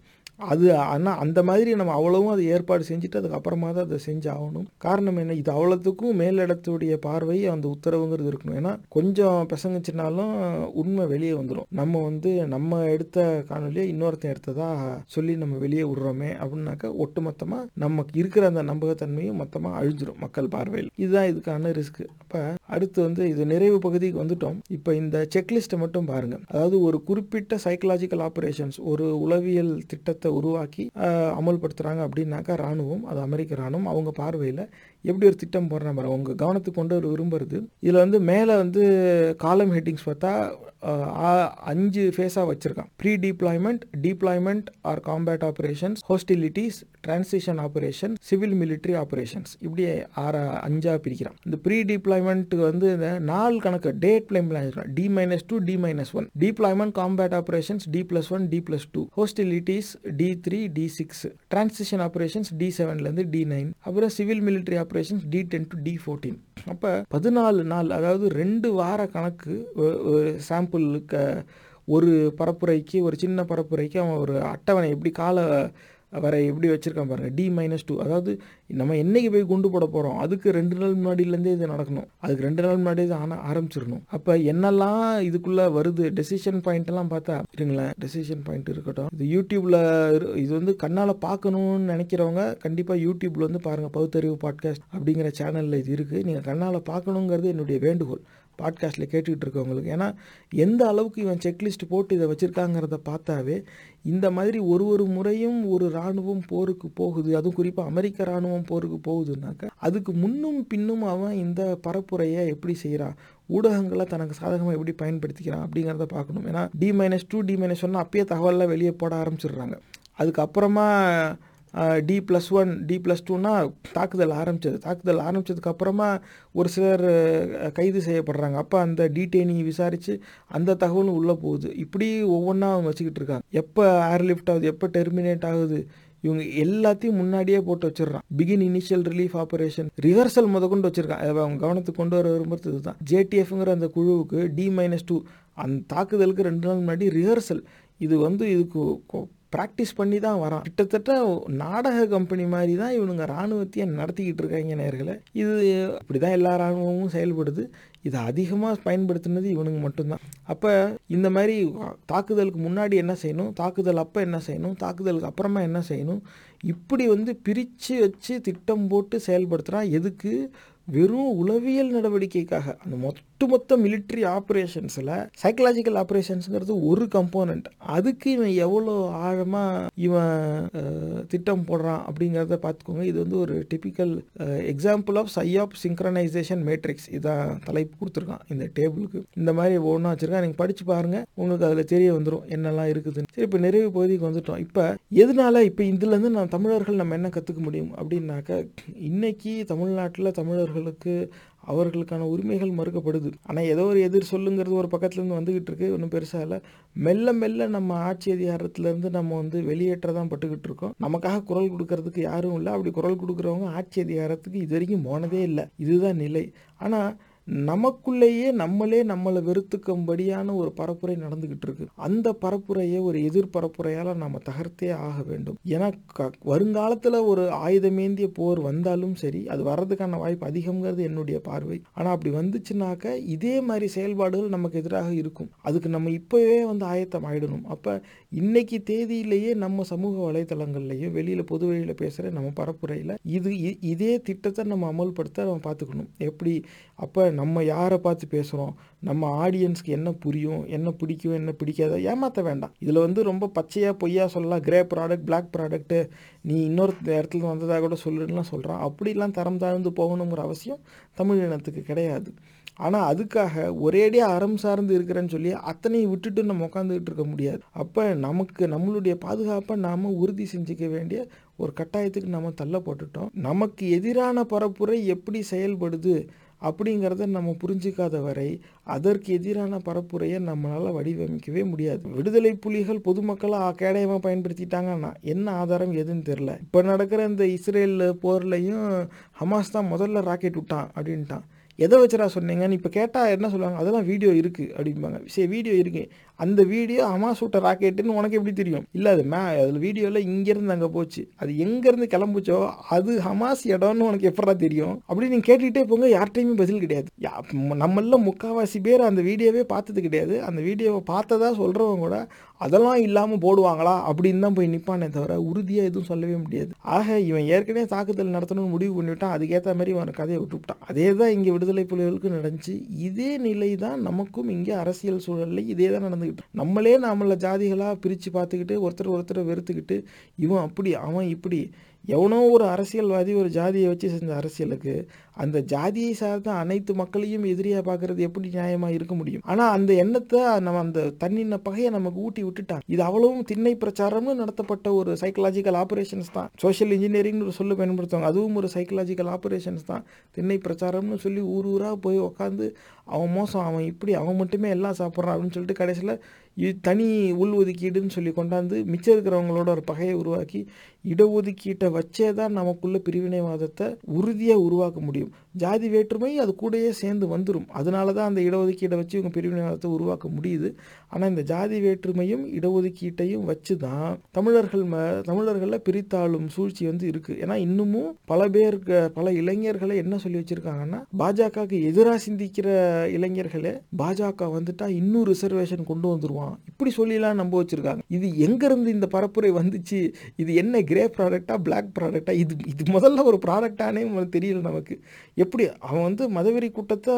அது ஆனால் அந்த மாதிரி நம்ம அவ்வளவும் அதை ஏற்பாடு செஞ்சுட்டு அதுக்கப்புறமா தான் அதை செஞ்சு ஆகணும். காரணம் என்ன? இது அவ்வளோத்துக்கும் மேலிடத்துடைய பார்வை அந்த உத்தரவுங்கிறது இருக்கணும். ஏன்னா கொஞ்சம் பிசங்குச்சுனாலும் உண்மை வெளியே வந்துடும் நம்ம வந்து நம்ம எடுத்த காணொலியை இன்னொருத்தன் எடுத்ததா சொல்லி நம்ம வெளியே விடுறோமே அப்படின்னாக்கா ஒட்டுமொத்தமாக நமக்கு இருக்கிற அந்த நம்பகத்தன்மையும் மொத்தமாக அழிஞ்சிடும் மக்கள் பார்வையில். இதுதான் இதுக்கான ரிஸ்க் அப்போ அடுத்து வந்து இது நிறைவு பகுதிக்கு வந்துட்டோம். இப்போ இந்த செக்லிஸ்ட்டை மட்டும் பாருங்கள் அதாவது ஒரு குறிப்பிட்ட சைக்கலாஜிக்கல் ஆப்ரேஷன்ஸ் ஒரு உளவியல் திட்டத்தை உருவாக்கி அமல்படுத்துகிறாங்க அமல்படுத்துறாங்க அப்படின்னாக்கா ராணுவம் அது அமெரிக்க ராணுவம் அவங்க பார்வையில் எப்படி ஒரு திட்டம் போடுறேன் பாருங்க உங்கள் கவனத்துக்கு கொண்டு ஒரு விரும்புறது. இதில் வந்து மேலே வந்து காலம் ஹெட்டிங்ஸ் பார்த்தா அஞ்சு ஃபேஸாக வச்சுருக்கான். Predeployment deployment or combat operations hostilities transition operation civil military operations இப்படி ஆற அஞ்சா பிரிக்கிறான். இந்த ப்ரீ டிப்ளாய்மெண்ட்டுக்கு வந்து இந்த நாள் கணக்கு date பிளைம் D minus two D minus one deployment combat operations D plus one D plus two hostilities D three D six transition operations D செவன்லேருந்து D nine அப்புறம் civil military operations D ten to D fourteen அப்போ பதினாலு நாள் அதாவது ரெண்டு வார கணக்கு ஒரு சாம்பிளுக்கு ஒரு பரப்புரைக்கு ஒரு சின்ன பரப்புரைக்கு அவன் ஒரு அட்டவணை எப்படி கால வரை எப்படி வச்சுருக்கான் பாருங்க. டி மைனஸ் டூ அதாவது நம்ம என்னைக்கு போய் குண்டு போட போகிறோம் அதுக்கு ரெண்டு நாள் முன்னாடியிலேருந்தே இது நடக்கணும். அதுக்கு ரெண்டு நாள் முன்னாடியே இது ஆன ஆரம்பிச்சிடணும். அப்போ என்னெல்லாம் இதுக்குள்ளே வருது? டெசிஷன் பாயிண்ட்லாம் பார்த்தா இருங்களேன். டெசிஷன் பாயிண்ட் இருக்கட்டும். இது யூடியூப்பில் இரு- இது வந்து கண்ணால் பார்க்கணும்னு நினைக்கிறவங்க கண்டிப்பாக யூடியூப்பில் வந்து பாருங்கள் பகுத்தறிவு பாட்காஸ்ட் அப்படிங்கிற சேனலில் இது இருக்குது நீங்கள் கண்ணால் பார்க்கணுங்கிறது என்னுடைய வேண்டுகோள். பாட்காஸ்ட்டில் கேட்டுக்கிட்டு இருக்கவங்களுக்கு. ஏன்னா எந்த அளவுக்கு இவன் செக்லிஸ்ட் போட்டு இதை வச்சுருக்காங்கிறத பார்த்தாவே இந்த மாதிரி ஒரு ஒரு முறையும் ஒரு இராணுவம் போருக்கு போகுது. அதுவும் குறிப்பாக அமெரிக்க இராணுவம் போருக்கு போகுதுன்னாக்கா அதுக்கு முன்னும் பின்னும் அவன் இந்த பரப்புரையை எப்படி செய்கிறான் ஊடகங்களை தனக்கு சாதகமாக எப்படி பயன்படுத்திக்கிறான் அப்படிங்கிறத பார்க்கணும். ஏன்னா D minus two D minus ஒன்று அப்பயே தகவல்லாம் வெளியே போட ஆரம்பிச்சிடுறாங்க. அதுக்கப்புறமா D plus one D plus டூனா தாக்குதல் ஆரம்பிச்சது. தாக்குதல் ஆரம்பித்ததுக்கப்புறமா ஒரு சிலர் கைது செய்யப்படுறாங்க. அப்போ அந்த டீட்டெயினி விசாரித்து அந்த தகவலும் உள்ளே போகுது. இப்படி ஒவ்வொன்றா அவங்க வச்சுக்கிட்டு இருக்காங்க. எப்போ ஏர்லிஃப்ட் ஆகுது எப்போ டெர்மினேட் ஆகுது இவங்க எல்லாத்தையும் முன்னாடியே போட்டு வச்சிடுறான். Begin initial relief operation rehearsal முத கொண்டு வச்சிருக்கான். அதை அவங்க கவனத்துக்கு கொண்டு வர விரும்புறது இதுதான். ஜேடிஎஃப்ங்கிற அந்த குழுவுக்கு டி மைனஸ் டூ அந்த தாக்குதலுக்கு ரெண்டு நாள் முன்னாடி ரிஹர்சல் இது வந்து இதுக்கு ப்ராக்டிஸ் பண்ணி தான் வரான். கிட்டத்தட்ட நாடக கம்பெனி மாதிரி தான் இவனுங்க இராணுவத்தையே நடத்திக்கிட்டு இருக்காங்க நேர்களை. இது இப்படி தான் எல்லா இராணுவமும் செயல்படுது. இதை அதிகமாக பயன்படுத்தினது இவனுங்க மட்டும்தான். அப்போ இந்த மாதிரி தாக்குதலுக்கு முன்னாடி என்ன செய்யணும்? தாக்குதல் அப்போ என்ன செய்யணும்? தாக்குதலுக்கு அப்புறமா என்ன செய்யணும்? இப்படி வந்து பிரித்து வச்சு திட்டம் போட்டு செயல்படுத்துகிறான் எதுக்கு? வெறும் உளவியல் நடவடிக்கைக்காக அந்த மொத்த மொத்த மிலிட்ரி ஆப்ரேஷன்ஸில் சைக்கலாஜிக்கல் ஆப்ரேஷன்ஸுங்கிறது ஒரு கம்போனண்ட் அதுக்கு இவன் எவ்வளோ ஆழமாக இவன் திட்டம் போடுறான் அப்படிங்கிறத பார்த்துக்கோங்க. இது வந்து ஒரு typical example of psy op synchronisation matrix இதான் தலைப்பு கொடுத்துருக்கான் இந்த டேபிளுக்கு இந்த மாதிரி ஒன்றா வச்சுருக்கான். நீங்கள் படித்து பாருங்கள் உங்களுக்கு அதில் தெரிய வந்துடும் என்னெல்லாம் இருக்குதுன்னு. சரி இப்போ நிறைவு பகுதிக்கு வந்துட்டோம். இப்போ எதனால இப்போ இதுலேருந்து நம்ம தமிழர்கள் நம்ம என்ன கற்றுக்க முடியும்? அப்படின்னாக்க இன்னைக்கு தமிழ்நாட்டில் தமிழர்களுக்கு அவர்களுக்கான உரிமைகள் மறுக்கப்படுது. ஆனால் ஏதோ ஒரு எதிர் சொல்லுங்கிறது ஒரு பக்கத்துலேருந்து வந்துக்கிட்டு இருக்கு. ஒன்றும் பெருசாக இல்லை. மெல்ல மெல்ல நம்ம ஆட்சி அதிகாரத்திலேருந்து நம்ம வந்து வெளியேற்ற தான் பட்டுக்கிட்டு இருக்கோம். நமக்காக குரல் கொடுக்கறதுக்கு யாரும் இல்லை. அப்படி குரல் கொடுக்குறவங்க ஆட்சி அதிகாரத்துக்கு இது வரைக்கும் போனதே இல்லை. இதுதான் நிலை. ஆனால் நமக்குள்ளேயே நம்மளே நம்மளை வெறுத்துக்கும்படியான ஒரு பரப்புரை நடந்துகிட்டு இருக்கு. அந்த பரப்புரையை ஒரு எதிர்பரப்புரையால் நம்ம தகர்த்தே ஆக வேண்டும். ஏன்னா க வருங்காலத்தில் ஒரு ஆயுதமேந்திய போர் வந்தாலும் சரி அது வர்றதுக்கான வாய்ப்பு அதிகம்ங்கிறது என்னுடைய பார்வை. ஆனால் அப்படி வந்துச்சுனாக்க இதே மாதிரி செயல்பாடுகள் நமக்கு எதிராக இருக்கும். அதுக்கு நம்ம இப்போவே வந்து ஆயத்தம் ஆயிடணும். அப்போ இன்னைக்கு தேதியிலேயே நம்ம சமூக வலைத்தளங்கள்லையும் வெளியில் பொது வழியில் பேசுகிற நம்ம பரப்புரையில் இது இ- இதே திட்டத்தை நம்ம அமல்படுத்த நம்ம பார்த்துக்கணும். எப்படி அப்போ நம்ம யாரை பார்த்து பேசுகிறோம் நம்ம ஆடியன்ஸ்க்கு என்ன புரியும்? என்ன பிடிக்கும்? என்ன பிடிக்காத? ஏமாற்ற வேண்டாம். இதில் வந்து ரொம்ப பச்சையாக பொய்யா சொல்லலாம். கிரே ப்ராடக்ட் பிளாக் ப்ராடக்ட்டு நீ இன்னொரு இடத்துல வந்ததாக கூட சொல்லுன்னுலாம் சொல்கிறான் அப்படிலாம் தரம் தாழ்ந்து போகணுங்கிற அவசியம் தமிழ் இனத்துக்கு கிடையாது. ஆனால் அதுக்காக ஒரேடியாக அறம் சார்ந்து இருக்கிறேன்னு சொல்லி அத்தனையும் விட்டுட்டு நம்ம உட்காந்துக்கிட்டு இருக்க முடியாது. அப்போ நமக்கு நம்மளுடைய பாதுகாப்பை நாம் உறுதி செஞ்சுக்க வேண்டிய ஒரு கட்டாயத்துக்கு நம்ம தள்ளப்பட்டுட்டோம். நமக்கு எதிரான பரப்புரை எப்படி செயல்படுது? அப்படிங்கிறத நம்ம புரிஞ்சிக்காத வரை அதற்கு எதிரான பரப்புரையை நம்மளால் வடிவமைக்கவே முடியாது. விடுதலை புலிகள் பொதுமக்களை கேடயமாக பயன்படுத்திட்டாங்கன்னா என்ன ஆதாரம் எதுன்னு தெரில இப்போ நடக்கிற இந்த இஸ்ரேல் போர்லையும் ஹமாஸ் தான் முதல்ல ராக்கெட் விட்டான் அப்படின்ட்டான். எதை வச்சுடா சொன்னீங்கன்னு இப்போ கேட்டால் என்ன சொல்லுவாங்க? அதெல்லாம் வீடியோ இருக்குது அப்படிம்பாங்க. சரி வீடியோ இருக்குது அந்த வீடியோ அம்மா சுட்ட ராக்கெட்டுன்னு உனக்கு எப்படி தெரியும்? இல்லை அது மே அதில் வீடியோவில் இங்கேருந்து அங்கே போச்சு. அது எங்கேருந்து கிளம்புச்சோ அது ஹமாஸ் இடம்னு உனக்கு எப்படா தெரியும்? அப்படி நீங்கள் கேட்டுக்கிட்டே போங்க யார்கிட்டையுமே பதில் கிடையாது. நம்மள முக்கால்வாசி பேர் அந்த வீடியோவே பார்த்தது கிடையாது. அந்த வீடியோவை பார்த்ததா சொல்கிறவங்க கூட அதெல்லாம் இல்லாமல் போடுவாங்களா? அப்படின்னு தான் போய் நிற்பானே தவிர உறுதியாக எதுவும் சொல்லவே முடியாது. ஆக இவன் ஏற்கனவே தாக்குதல் நடத்தணும்னு முடிவு பண்ணிவிட்டான் அதுக்கேற்ற மாதிரி இவன் கதையை விட்டுவிட்டான் அதே தான் இங்கே விடுதலை புலிகளுக்கு நடந்துச்சு. இதே நிலை தான் நமக்கும் இங்கே அரசியல் சூழலில் இதே தான் நடந்துக்கிட்டு நம்மளே நம்மள ஜாதிகளாக பிரித்து பார்த்துக்கிட்டு ஒருத்தர் ஒருத்தரை வெறுத்துக்கிட்டு இவன் அப்படி அவன் இப்படி. எவனோ ஒரு அரசியல்வாதி ஒரு ஜாதியை வச்சு செஞ்ச அரசியலுக்கு அந்த ஜாதியை சார்ந்த அனைத்து மக்களையும் எதிரியாக பார்க்கறது எப்படி நியாயமாக இருக்க முடியும்? ஆனால் அந்த எண்ணத்தை நம்ம அந்த தன்னின பகையை நமக்கு ஊட்டி விட்டுட்டான் இது அவ்வளவும் திண்ணை பிரச்சாரம்னு நடத்தப்பட்ட ஒரு சைக்கலாஜிக்கல் ஆப்ரேஷன்ஸ் தான். சோஷியல் இன்ஜினியரிங்னு ஒரு சொல்லு பயன்படுத்துவாங்க. அதுவும் ஒரு சைக்கலாஜிக்கல் ஆப்ரேஷன்ஸ் தான். திண்ணை பிரச்சாரம்னு சொல்லி ஊர் ஊராக போய் உக்காந்து அவன் மோசம் அவன் இப்படி அவன் மட்டுமே எல்லாம் சாப்பிட்றான் அப்படின்னு சொல்லிட்டு கடைசியில் இது தனி உள் ஒதுக்கீடுன்னு சொல்லி கொண்டாந்து மிச்சம் இருக்கிறவங்களோட ஒரு பகையை உருவாக்கி இடஒதுக்கீட்டை வச்சே தான் நமக்குள்ள பிரிவினைவாதத்தை உறுதியாக உருவாக்க முடியும். meio. ஜாதி வேற்றுமை அது கூடயே சேர்ந்து வந்துடும் அதனால தான் அந்த இடஒதுக்கீட்டை வச்சு இவங்க பிரிவினைவாதத்தை உருவாக்க முடியுது. ஆனால் இந்த ஜாதி வேற்றுமையும் இடஒதுக்கீட்டையும் வச்சு தான் தமிழர்கள் ம தமிழர்களில் பிரித்தாளும் சூழ்ச்சி வந்து இருக்குது ஏன்னா இன்னமும் பல பேருக்கு பல இளைஞர்களை என்ன சொல்லி வச்சுருக்காங்கன்னா பாஜகவுக்கு எதிராக சிந்திக்கிற இளைஞர்களே பாஜக வந்துட்டா இன்னும் ரிசர்வேஷன் கொண்டு வந்துருவான். இப்படி சொல்லிலாம் நம்ப வச்சுருக்காங்க. இது எங்கேருந்து இந்த பரப்புரை வந்துச்சு? இது என்ன கிரே ப்ராடக்டா பிளாக் ப்ராடக்டா இது இது முதல்ல ஒரு ப்ராடக்டானே தெரியல நமக்கு. எப்படி அவன் வந்து மதவெறி கூட்டத்தை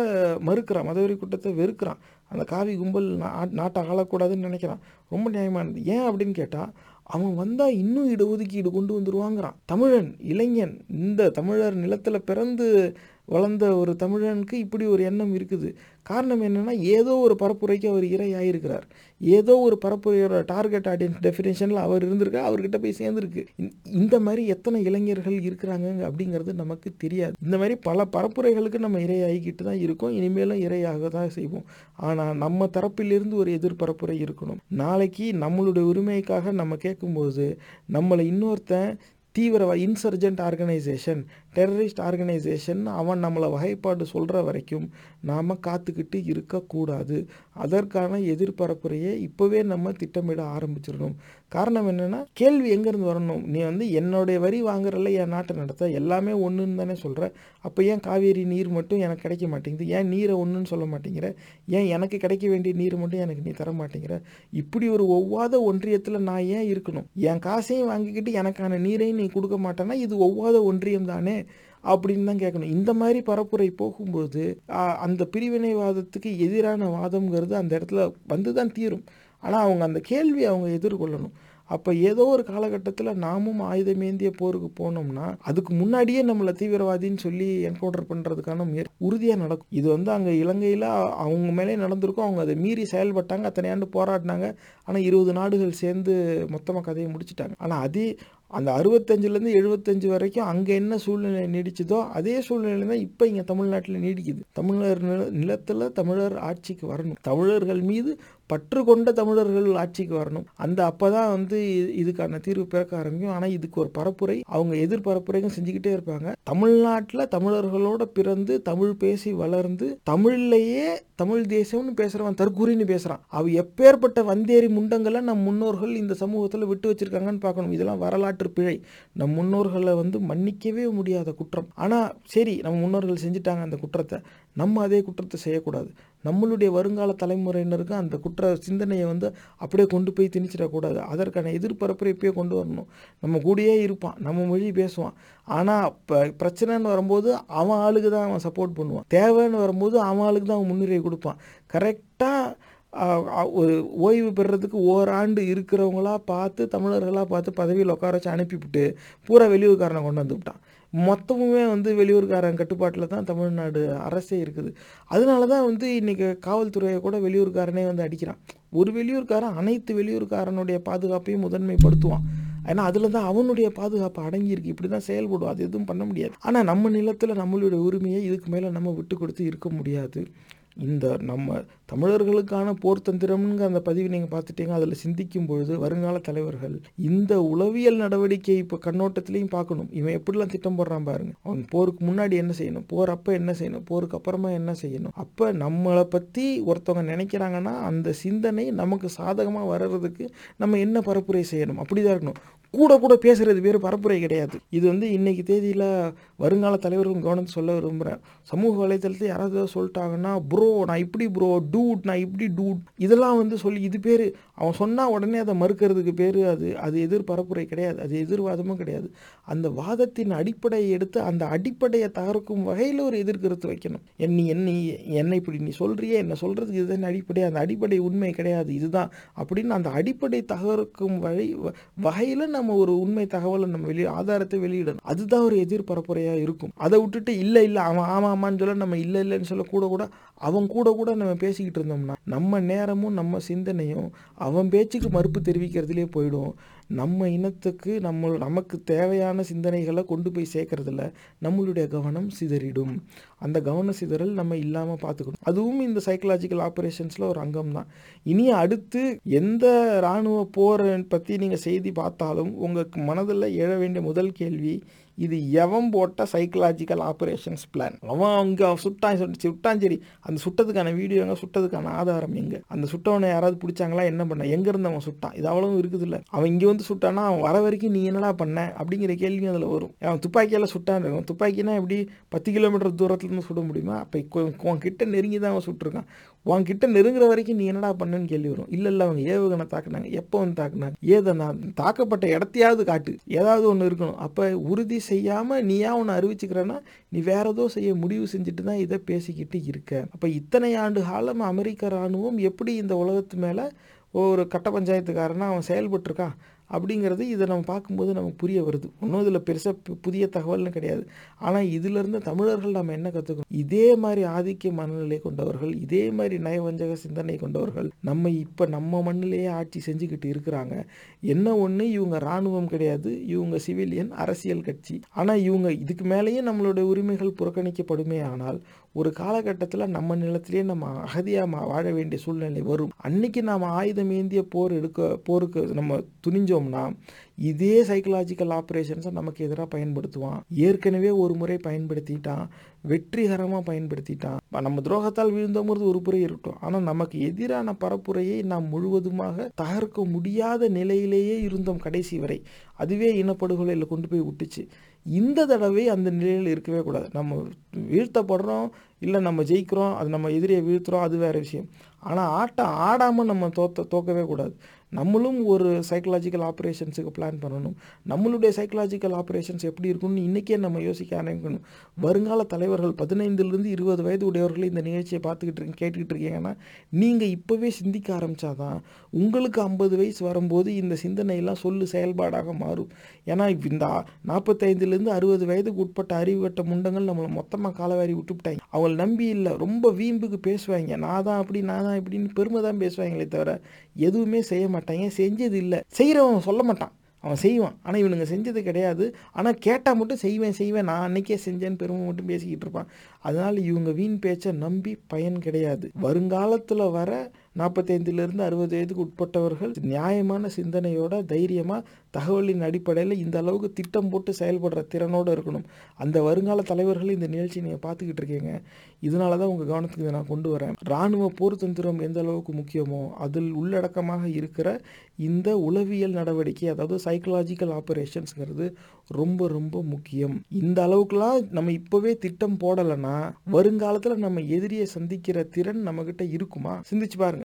மறுக்கிறான் மதவெறி கூட்டத்தை வெறுக்கிறான். அந்த காவி கும்பல் நா- நாட்டை ஆளக்கூடாதுன்னு நினைக்கிறான். ரொம்ப நியாயமானது ஏன் அப்படின்னு கேட்டால் அவன் வந்தால் இன்னும் இடஒதுக்கீடு கொண்டு வந்துருவாங்கிறான். தமிழன் இளைஞன் இந்த தமிழர் நிலத்தில் பிறந்து வளர்ந்த ஒரு தமிழனுக்கு இப்படி ஒரு எண்ணம் இருக்குது. காரணம் என்னென்னா ஏதோ ஒரு பரப்புரைக்கு அவர் இரையாயிருக்கிறார். ஏதோ ஒரு பரப்புரையோட டார்கெட் ஆடியன்ஸ் டெஃபினேஷனில் அவர் இருந்திருக்கா அவர்கிட்ட போய் சேர்ந்துருக்கு. இந்த- இந்த மாதிரி எத்தனை இளைஞர்கள் இருக்கிறாங்க அப்படிங்கிறது நமக்கு தெரியாது. இந்த மாதிரி பல பரப்புரைகளுக்கு நம்ம இரையாகிக்கிட்டு தான் இருக்கோம் இனிமேலும் இரையாக தான் செய்வோம். ஆனால் நம்ம தரப்பிலிருந்து ஒரு எதிர்பரப்புரை இருக்கணும். நாளைக்கு நம்மளுடைய உரிமைக்காக நம்ம கேட்கும்போது நம்மளை இன்னொருத்தன் தீவிரவா இன்சர்ஜென்ட் ஆர்கனைசேஷன் டெரரிஸ்ட் ஆர்கனைசேஷன் அவன் நம்மளை வகைப்பாடு சொல்கிற வரைக்கும் நாம் காத்துக்கிட்டு இருக்கக்கூடாது. அதற்கான எதிர்பரப்புரையை இப்போவே நம்ம திட்டமிட ஆரம்பிச்சிடணும். காரணம் என்னென்னா கேள்வி எங்கேருந்து வரணும்? நீ வந்து என்னுடைய வரி வாங்குறல என் நாட்டை நடத்த. எல்லாமே ஒன்றுன்னு தானே சொல்கிற அப்போ ஏன் காவேரி நீர் மட்டும் எனக்கு கிடைக்க மாட்டேங்குது? ஏன் நீரை ஒன்றுன்னு சொல்ல மாட்டேங்கிற? ஏன் எனக்கு கிடைக்க வேண்டிய நீர் மட்டும் எனக்கு நீ தர மாட்டேங்கிற? இப்படி ஒரு ஒவ்வாத ஒன்றியத்தில் நான் ஏன் இருக்கணும்? என் காசையும் வாங்கிக்கிட்டு எனக்கான நீரையும் நீ கொடுக்க மாட்டேன்னா இது ஒவ்வாத ஒன்றியம் தானே? அப்படின்னு தான் கேட்கணும். இந்த மாதிரி பரப்புரை போகும்போது அந்த பிரிவினைவாதத்துக்கு எதிரான வாதம்ங்கிறது அந்த இடத்துல வந்து தான் தீரும். ஆனால் அவங்க அந்த கேள்வியை அவங்க எதிர்கொள்ளணும். அப்போ ஏதோ ஒரு காலகட்டத்தில் நாமும் ஆயுதமேந்திய போருக்கு போனோம்னா அதுக்கு முன்னாடியே நம்மளை தீவிரவாதின்னு சொல்லி என்கவுண்டர் பண்ணுறதுக்கான முயற்சி உறுதியாக நடக்கும். இது வந்து அங்கே இலங்கையில் அவங்க மேலே நடந்திருக்கும். அவங்க அதை மீறி செயல்பட்டாங்க அத்தனை ஆண்டு போராடினாங்க. ஆனால் இருபது நாடுகள் சேர்ந்து மொத்தமாக கதையை முடிச்சிட்டாங்க. ஆனால் அதே அந்த அறுபத்தஞ்சிலேருந்து எழுபத்தஞ்சு வரைக்கும் அங்கே என்ன சூழ்நிலை நீடிச்சதோ அதே சூழ்நிலை தான் இப்போ இங்கே தமிழ்நாட்டில் நீடிக்குது. தமிழர் நில நிலத்தில் தமிழர் ஆட்சிக்கு வரணும். தமிழர்கள் மீது பற்று கொண்ட தமிழர்கள் ஆட்சிக்கு வரணும். அந்த அப்போ தான் வந்து இது- இதுக்கான தீர்வு பிறக்க ஆரம்பிக்கும். ஆனால் இதுக்கு ஒரு பரப்புரை. அவங்க எதிர்பரப்புரையும் செஞ்சுக்கிட்டே இருப்பாங்க. தமிழ்நாட்டில் தமிழர்களோட பிறந்து தமிழ் பேசி வளர்ந்து தமிழ்லையே தமிழ் தேசம்னு பேசுகிறவன் தற்கூரின்னு பேசுகிறான் அவ எப்பேற்பட்ட வந்தேரி முண்டங்களை நம் முன்னோர்கள் இந்த சமூகத்தில் விட்டு வச்சிருக்காங்கன்னு பார்க்கணும். இதெல்லாம் வரலாற்று பிழை. நம் முன்னோர்களை வந்து மன்னிக்கவே முடியாத குற்றம். ஆனால் சரி நம்ம முன்னோர்கள் செஞ்சுட்டாங்க அந்த குற்றத்தை. நம்ம அதே குற்றத்தை செய்யக்கூடாது. நம்மளுடைய வருங்கால தலைமுறையினருக்கு அந்த குற்ற சிந்தனையை வந்து அப்படியே கொண்டு போய் திணிச்சிடக்கூடாது. அதற்கான எதிர்பரப்பை இப்பயே கொண்டு வரணும். நம்ம கூடயே இருப்பான். நம்ம மொழி பேசுவான். ஆனால் இப்போ பிரச்சனைன்னு வரும்போது அவன் ஆளுக்கு தான் அவன் சப்போர்ட் பண்ணுவான். தேவைன்னு வரும்போது அவன் ஆளுக்கு தான் அவன் முன்னுரிமை கொடுப்பான். கரெக்டாக ஒரு ஓய்வு பெறுறதுக்கு ஓராண்டு இருக்கிறவங்களா பார்த்து தமிழர்களாக பார்த்து பதவியில் உட்கார வச்சு அனுப்பிவிட்டு பூரா வெளியூர்காரனை கொண்டு வந்துவிட்டான் மொத்தமுமே வந்து வெளியூர்காரன் கட்டுப்பாட்டில் தான் தமிழ்நாடு அரசே இருக்குது. அதனால தான் வந்து இன்றைக்கி காவல்துறையை கூட வெளியூர்காரனே வந்து அடிக்கிறான். ஒரு வெளியூர்காரன் அனைத்து வெளியூர்காரனுடைய பாதுகாப்பையும் முதன்மைப்படுத்துவான். ஏன்னா அதில் தான் அவனுடைய பாதுகாப்பு அடங்கியிருக்கு. இப்படி தான் செயல்படும். அது எதுவும் பண்ண முடியாது. ஆனால் நம்ம நிலத்தில் நம்மளுடைய உரிமையை இதுக்கு மேலே நம்ம விட்டு கொடுத்து இருக்க முடியாது. இந்த நம்ம தமிழர்களுக்கான போர் தந்திரம்ங்கிற அந்த பதிவு நீங்கள் பார்த்துட்டீங்க அதில் சிந்திக்கும் பொழுது வருங்கால தலைவர்கள் இந்த உளவியல் நடவடிக்கை இப்போ கண்ணோட்டத்திலையும் பார்க்கணும். இவன் எப்படிலாம் திட்டம் போடுறான் பாருங்க. அவன் போருக்கு முன்னாடி என்ன செய்யணும்? போர் அப்போ என்ன செய்யணும்? போருக்கு அப்புறமா என்ன செய்யணும்? அப்போ நம்மளை பற்றி ஒருத்தவங்க நினைக்கிறாங்கன்னா அந்த சிந்தனை நமக்கு சாதகமாக வர்றதுக்கு நம்ம என்ன பரப்புரை செய்யணும்? அப்படிதான் இருக்கணும். கூட கூட பேசுறது வேறு பரப்புரை கிடையாது. இது வந்து இன்னைக்கு தேதியில் வருங்கால தலைவர்கள் கவனத்தை சொல்ல விரும்புகிறேன் சமூக வலைத்தளத்தில் யாராவது சொல்லிட்டாங்கன்னா ப்ரோ நான் இப்படி ப்ரோ டூட் நான் இப்படி டூட் இதெல்லாம் வந்து சொல்லி இது பேர் அவன் சொன்னால் உடனே அதை மறுக்கிறதுக்கு பேர் அது. அது எதிர் பரப்புரை கிடையாது. அது எதிர்வாதமும் கிடையாது. அந்த வாதத்தின் அடிப்படையை எடுத்து அந்த அடிப்படையை தகர்க்கும் வகையில் ஒரு எதிர்கருத்து வைக்கணும். என்னை என்னை என்னை இப்படி நீ சொல்கிறியே என்ன சொல்கிறதுக்கு இதுதான் அடிப்படை அந்த அடிப்படை உண்மை கிடையாது இதுதான். அப்படின்னு அந்த அடிப்படை தகர்க்கும் வழி வகையில் நம்ம ஒரு உண்மை தகவலை நம்ம வெளியே ஆதாரத்தை வெளியிடணும். அதுதான் ஒரு எதிர்பரப்புரையாக இருக்கும். அதை விட்டுட்டு இல்லை இல்லை அவன் ஆமாம் ஆமான்னு சொல்ல நம்ம இல்லை இல்லைன்னு சொல்ல கூட கூட அவன் கூட கூட நம்ம பேசிக்கிட்டு இருந்தோம்னா நம்ம நேரமும் நம்ம சிந்தனையும் அவன் பேச்சுக்கு மறுப்பு தெரிவிக்கிறதுலே போயிடும். நம்ம இனத்துக்கு நம்ம நமக்கு தேவையான சிந்தனைகளை கொண்டு போய் சேர்க்கறதுல நம்மளுடைய கவனம் சிதறிடும். அந்த கவன சிதறல் நம்ம இல்லாமல் பார்த்துக்கணும். அதுவும் இந்த சைக்கலாஜிக்கல் ஆப்ரேஷன்ஸில் ஒரு அங்கம் தான் இனி அடுத்து எந்த இராணுவ போரை பற்றி நீங்கள் செய்தி பார்த்தாலும் உங்களுக்கு மனதில் எழ வேண்டிய முதல் கேள்வி இது எவன் போட்ட சைக்கலாஜிக்கல் ஆப்ரேஷன்ஸ் பிளான் அவன் அங்கே சுட்டான் சுட்டான் சரி. அந்த சுட்டதுக்கான வீடியோ எங்கே? சுட்டதுக்கான ஆதாரம் எங்கே? அந்த சுட்டவனை யாராவது பிடிச்சாங்களா? என்ன பண்ண? எங்கேருந்து அவன் சுட்டான்? இது அவ்வளவும் இருக்குது இல்லை. அவன் இங்கே வந்து சுட்டானா அவன் வர வரைக்கும் நீ என்னடா பண்ண? அப்படிங்கிற கேள்வியும் அதில் வரும். அவன் துப்பாக்கியால் சுட்டான். இருக்கும் துப்பாக்கினா எப்படி பத்து கிலோமீட்டர் தூரத்துலேருந்து சுட முடியுமா? அப்போ உன் கிட்ட நெருங்கி தான் அவன் சுட்டிருக்கான். உன் கிட்ட நெருங்குற வரைக்கும் நீ என்னடா பண்ணுன்னு கேள்வி வரும். இல்லை இல்லை அவங்க ஏவுகணை தாக்குனாங்க. எப்போ வந்து தாக்குனாங்க? ஏதை நான் தாக்கப்பட்ட இடத்தையாவது காட்டு. ஏதாவது ஒன்று இருக்கணும். அப்போ உறுதி செய்யாமல் நீயா ஒன்று அறிவிச்சுக்கிறேன்னா நீ வேற ஏதோ செய்ய முடிவு செஞ்சுட்டு தான் இதை பேசிக்கிட்டு இருக்க. அப்போ இத்தனை ஆண்டு காலம் அமெரிக்க இராணுவம் எப்படி இந்த உலகத்து மேலே ஒரு கட்ட பஞ்சாயத்துக்காரனா அவன் செயல்பட்டுருக்கான்? அப்படிங்கிறது இதை நம்ம பார்க்கும்போது நமக்கு புரிய வருது. ஒன்றும் இதில் பெருசாக புதிய தகவல்னு கிடையாது. ஆனால் இதிலிருந்து தமிழர்கள் நம்ம என்ன கற்றுக்கணும் இதே மாதிரி ஆதிக்க மனநிலை கொண்டவர்கள் இதே மாதிரி நயவஞ்சக சிந்தனை கொண்டவர்கள் நம்ம இப்போ நம்ம மண்ணிலேயே ஆட்சி செஞ்சுக்கிட்டு இருக்கிறாங்க. என்ன ஒன்று இவங்க இராணுவம் கிடையாது. இவங்க சிவிலியன் அரசியல் கட்சி. ஆனால் இவங்க இதுக்கு மேலேயே நம்மளுடைய உரிமைகள் புறக்கணிக்கப்படுமே ஆனால் ஒரு காலகட்டத்தில் நம்ம நிலத்திலேயே நம்ம அகதியாக வாழ வேண்டிய சூழ்நிலை வரும். அன்னைக்கு நாம் ஆயுதம் ஏந்திய போர் எடுக்க போருக்கு நம்ம துணிஞ்சோம்னா இதே சைக்கலாஜிக்கல் ஆப்ரேஷன்ஸை நமக்கு எதிராக பயன்படுத்துவான். ஏற்கனவே ஒரு முறை பயன்படுத்திட்டான். வெற்றிகரமாக பயன்படுத்திட்டான். நம்ம துரோகத்தால் விழுந்தோங்கிறது ஒரு புறை இருக்கட்டும் ஆனால் நமக்கு எதிரான பரப்புரையை நாம் முழுவதுமாக தகர்க்க முடியாத நிலையிலேயே இருந்தோம் கடைசி வரை. அதுவே இனப்படுகொலையில் கொண்டு போய் விட்டுச்சு. இந்த தடவை அந்த நிலையில் இருக்கவே கூடாது. நம்ம வீழ்த்தப்படுறோம் இல்லை நம்ம ஜெயிக்கிறோம் அது நம்ம எதிரியை வீழ்த்துறோம் அது வேறு விஷயம். ஆனால் ஆட்டம் ஆடாமல் நம்ம தோத்த தோக்கவே கூடாது. நம்மளும் ஒரு சைக்கலாஜிக்கல் ஆப்ரேஷன்ஸுக்கு பிளான் பண்ணணும். நம்மளுடைய சைக்கலாஜிக்கல் ஆப்ரேஷன்ஸ் எப்படி இருக்கும்னு இன்றைக்கே நம்ம யோசிக்க ஆரம்பிக்கணும். வருங்கால தலைவர்கள் பதினைந்துலேருந்து இருபது வயது உடையவர்கள் இந்த நிகழ்ச்சியை பார்த்துக்கிட்டு இருக்கீங்க கேட்டுக்கிட்டு இருக்கீங்கன்னா நீங்கள் இப்போவே சிந்திக்க ஆரம்பித்தாதான் உங்களுக்கு ஐம்பது வயசு வரும்போது இந்த சிந்தனையெல்லாம் சொல்லு செயல்பாடாக மாறும். ஏன்னா இந்த நாற்பத்தைந்துலேருந்து அறுபது வயதுக்கு உட்பட்ட அறிவுகட்ட முண்டங்கள் நம்மளை மொத்தமாக காலவாரி விட்டுவிட்டாங்க. அவங்கள நம்பி இல்லை ரொம்ப வீம்புக்கு பேசுவாங்க. நான் தான் அப்படி நான் தான் இப்படின்னு பெருமை தான் பேசுவாங்களே தவிர எதுவுமே செய்ய மாட்டாங்க செஞ்சது இல்லை. செய்கிறவன் சொல்ல மாட்டான். அவன் செய்வான். ஆனால் இவனுங்க செஞ்சது கிடையாது. ஆனால் கேட்டால் மட்டும் செய்வேன் செய்வேன். நான் அன்னைக்கே செஞ்சேன்னு பெருமை மட்டும் பேசிக்கிட்டு இருப்பான். அதனால் இவங்க வீண் பேச்சை நம்பி பயன் கிடையாது. வருங்காலத்தில் வர நாற்பத்தைந்துலேருந்து அறுபது வயதுக்கு உட்பட்டவர்கள் நியாயமான சிந்தனையோட தைரியமாக தகவலின் அடிப்படையில் இந்த அளவுக்கு திட்டம் போட்டு செயல்படுற திறனோடு இருக்கணும். அந்த வருங்கால தலைவர்கள் இந்த நிகழ்ச்சி நீங்கள் பார்த்துக்கிட்டு இருக்கீங்க. இதனால தான் உங்கள் கவனத்துக்கு இதை நான் கொண்டு வரேன். இராணுவ போர் தந்திரம் எந்த அளவுக்கு முக்கியமோ அதில் உள்ளடக்கமாக இருக்கிற இந்த உளவியல் நடவடிக்கை அதாவது சைக்கலாஜிக்கல் ஆப்ரேஷன்ஸுங்கிறது ரொம்ப ரொம்ப முக்கியம். இந்த அளவுக்குலாம் நம்ம இப்போவே திட்டம் போடலைன்னா வருங்காலத்தில் நம்ம எதிரியை சந்திக்கிற திறன் நம்மக்கிட்ட இருக்குமா? சிந்திச்சு பாருங்க.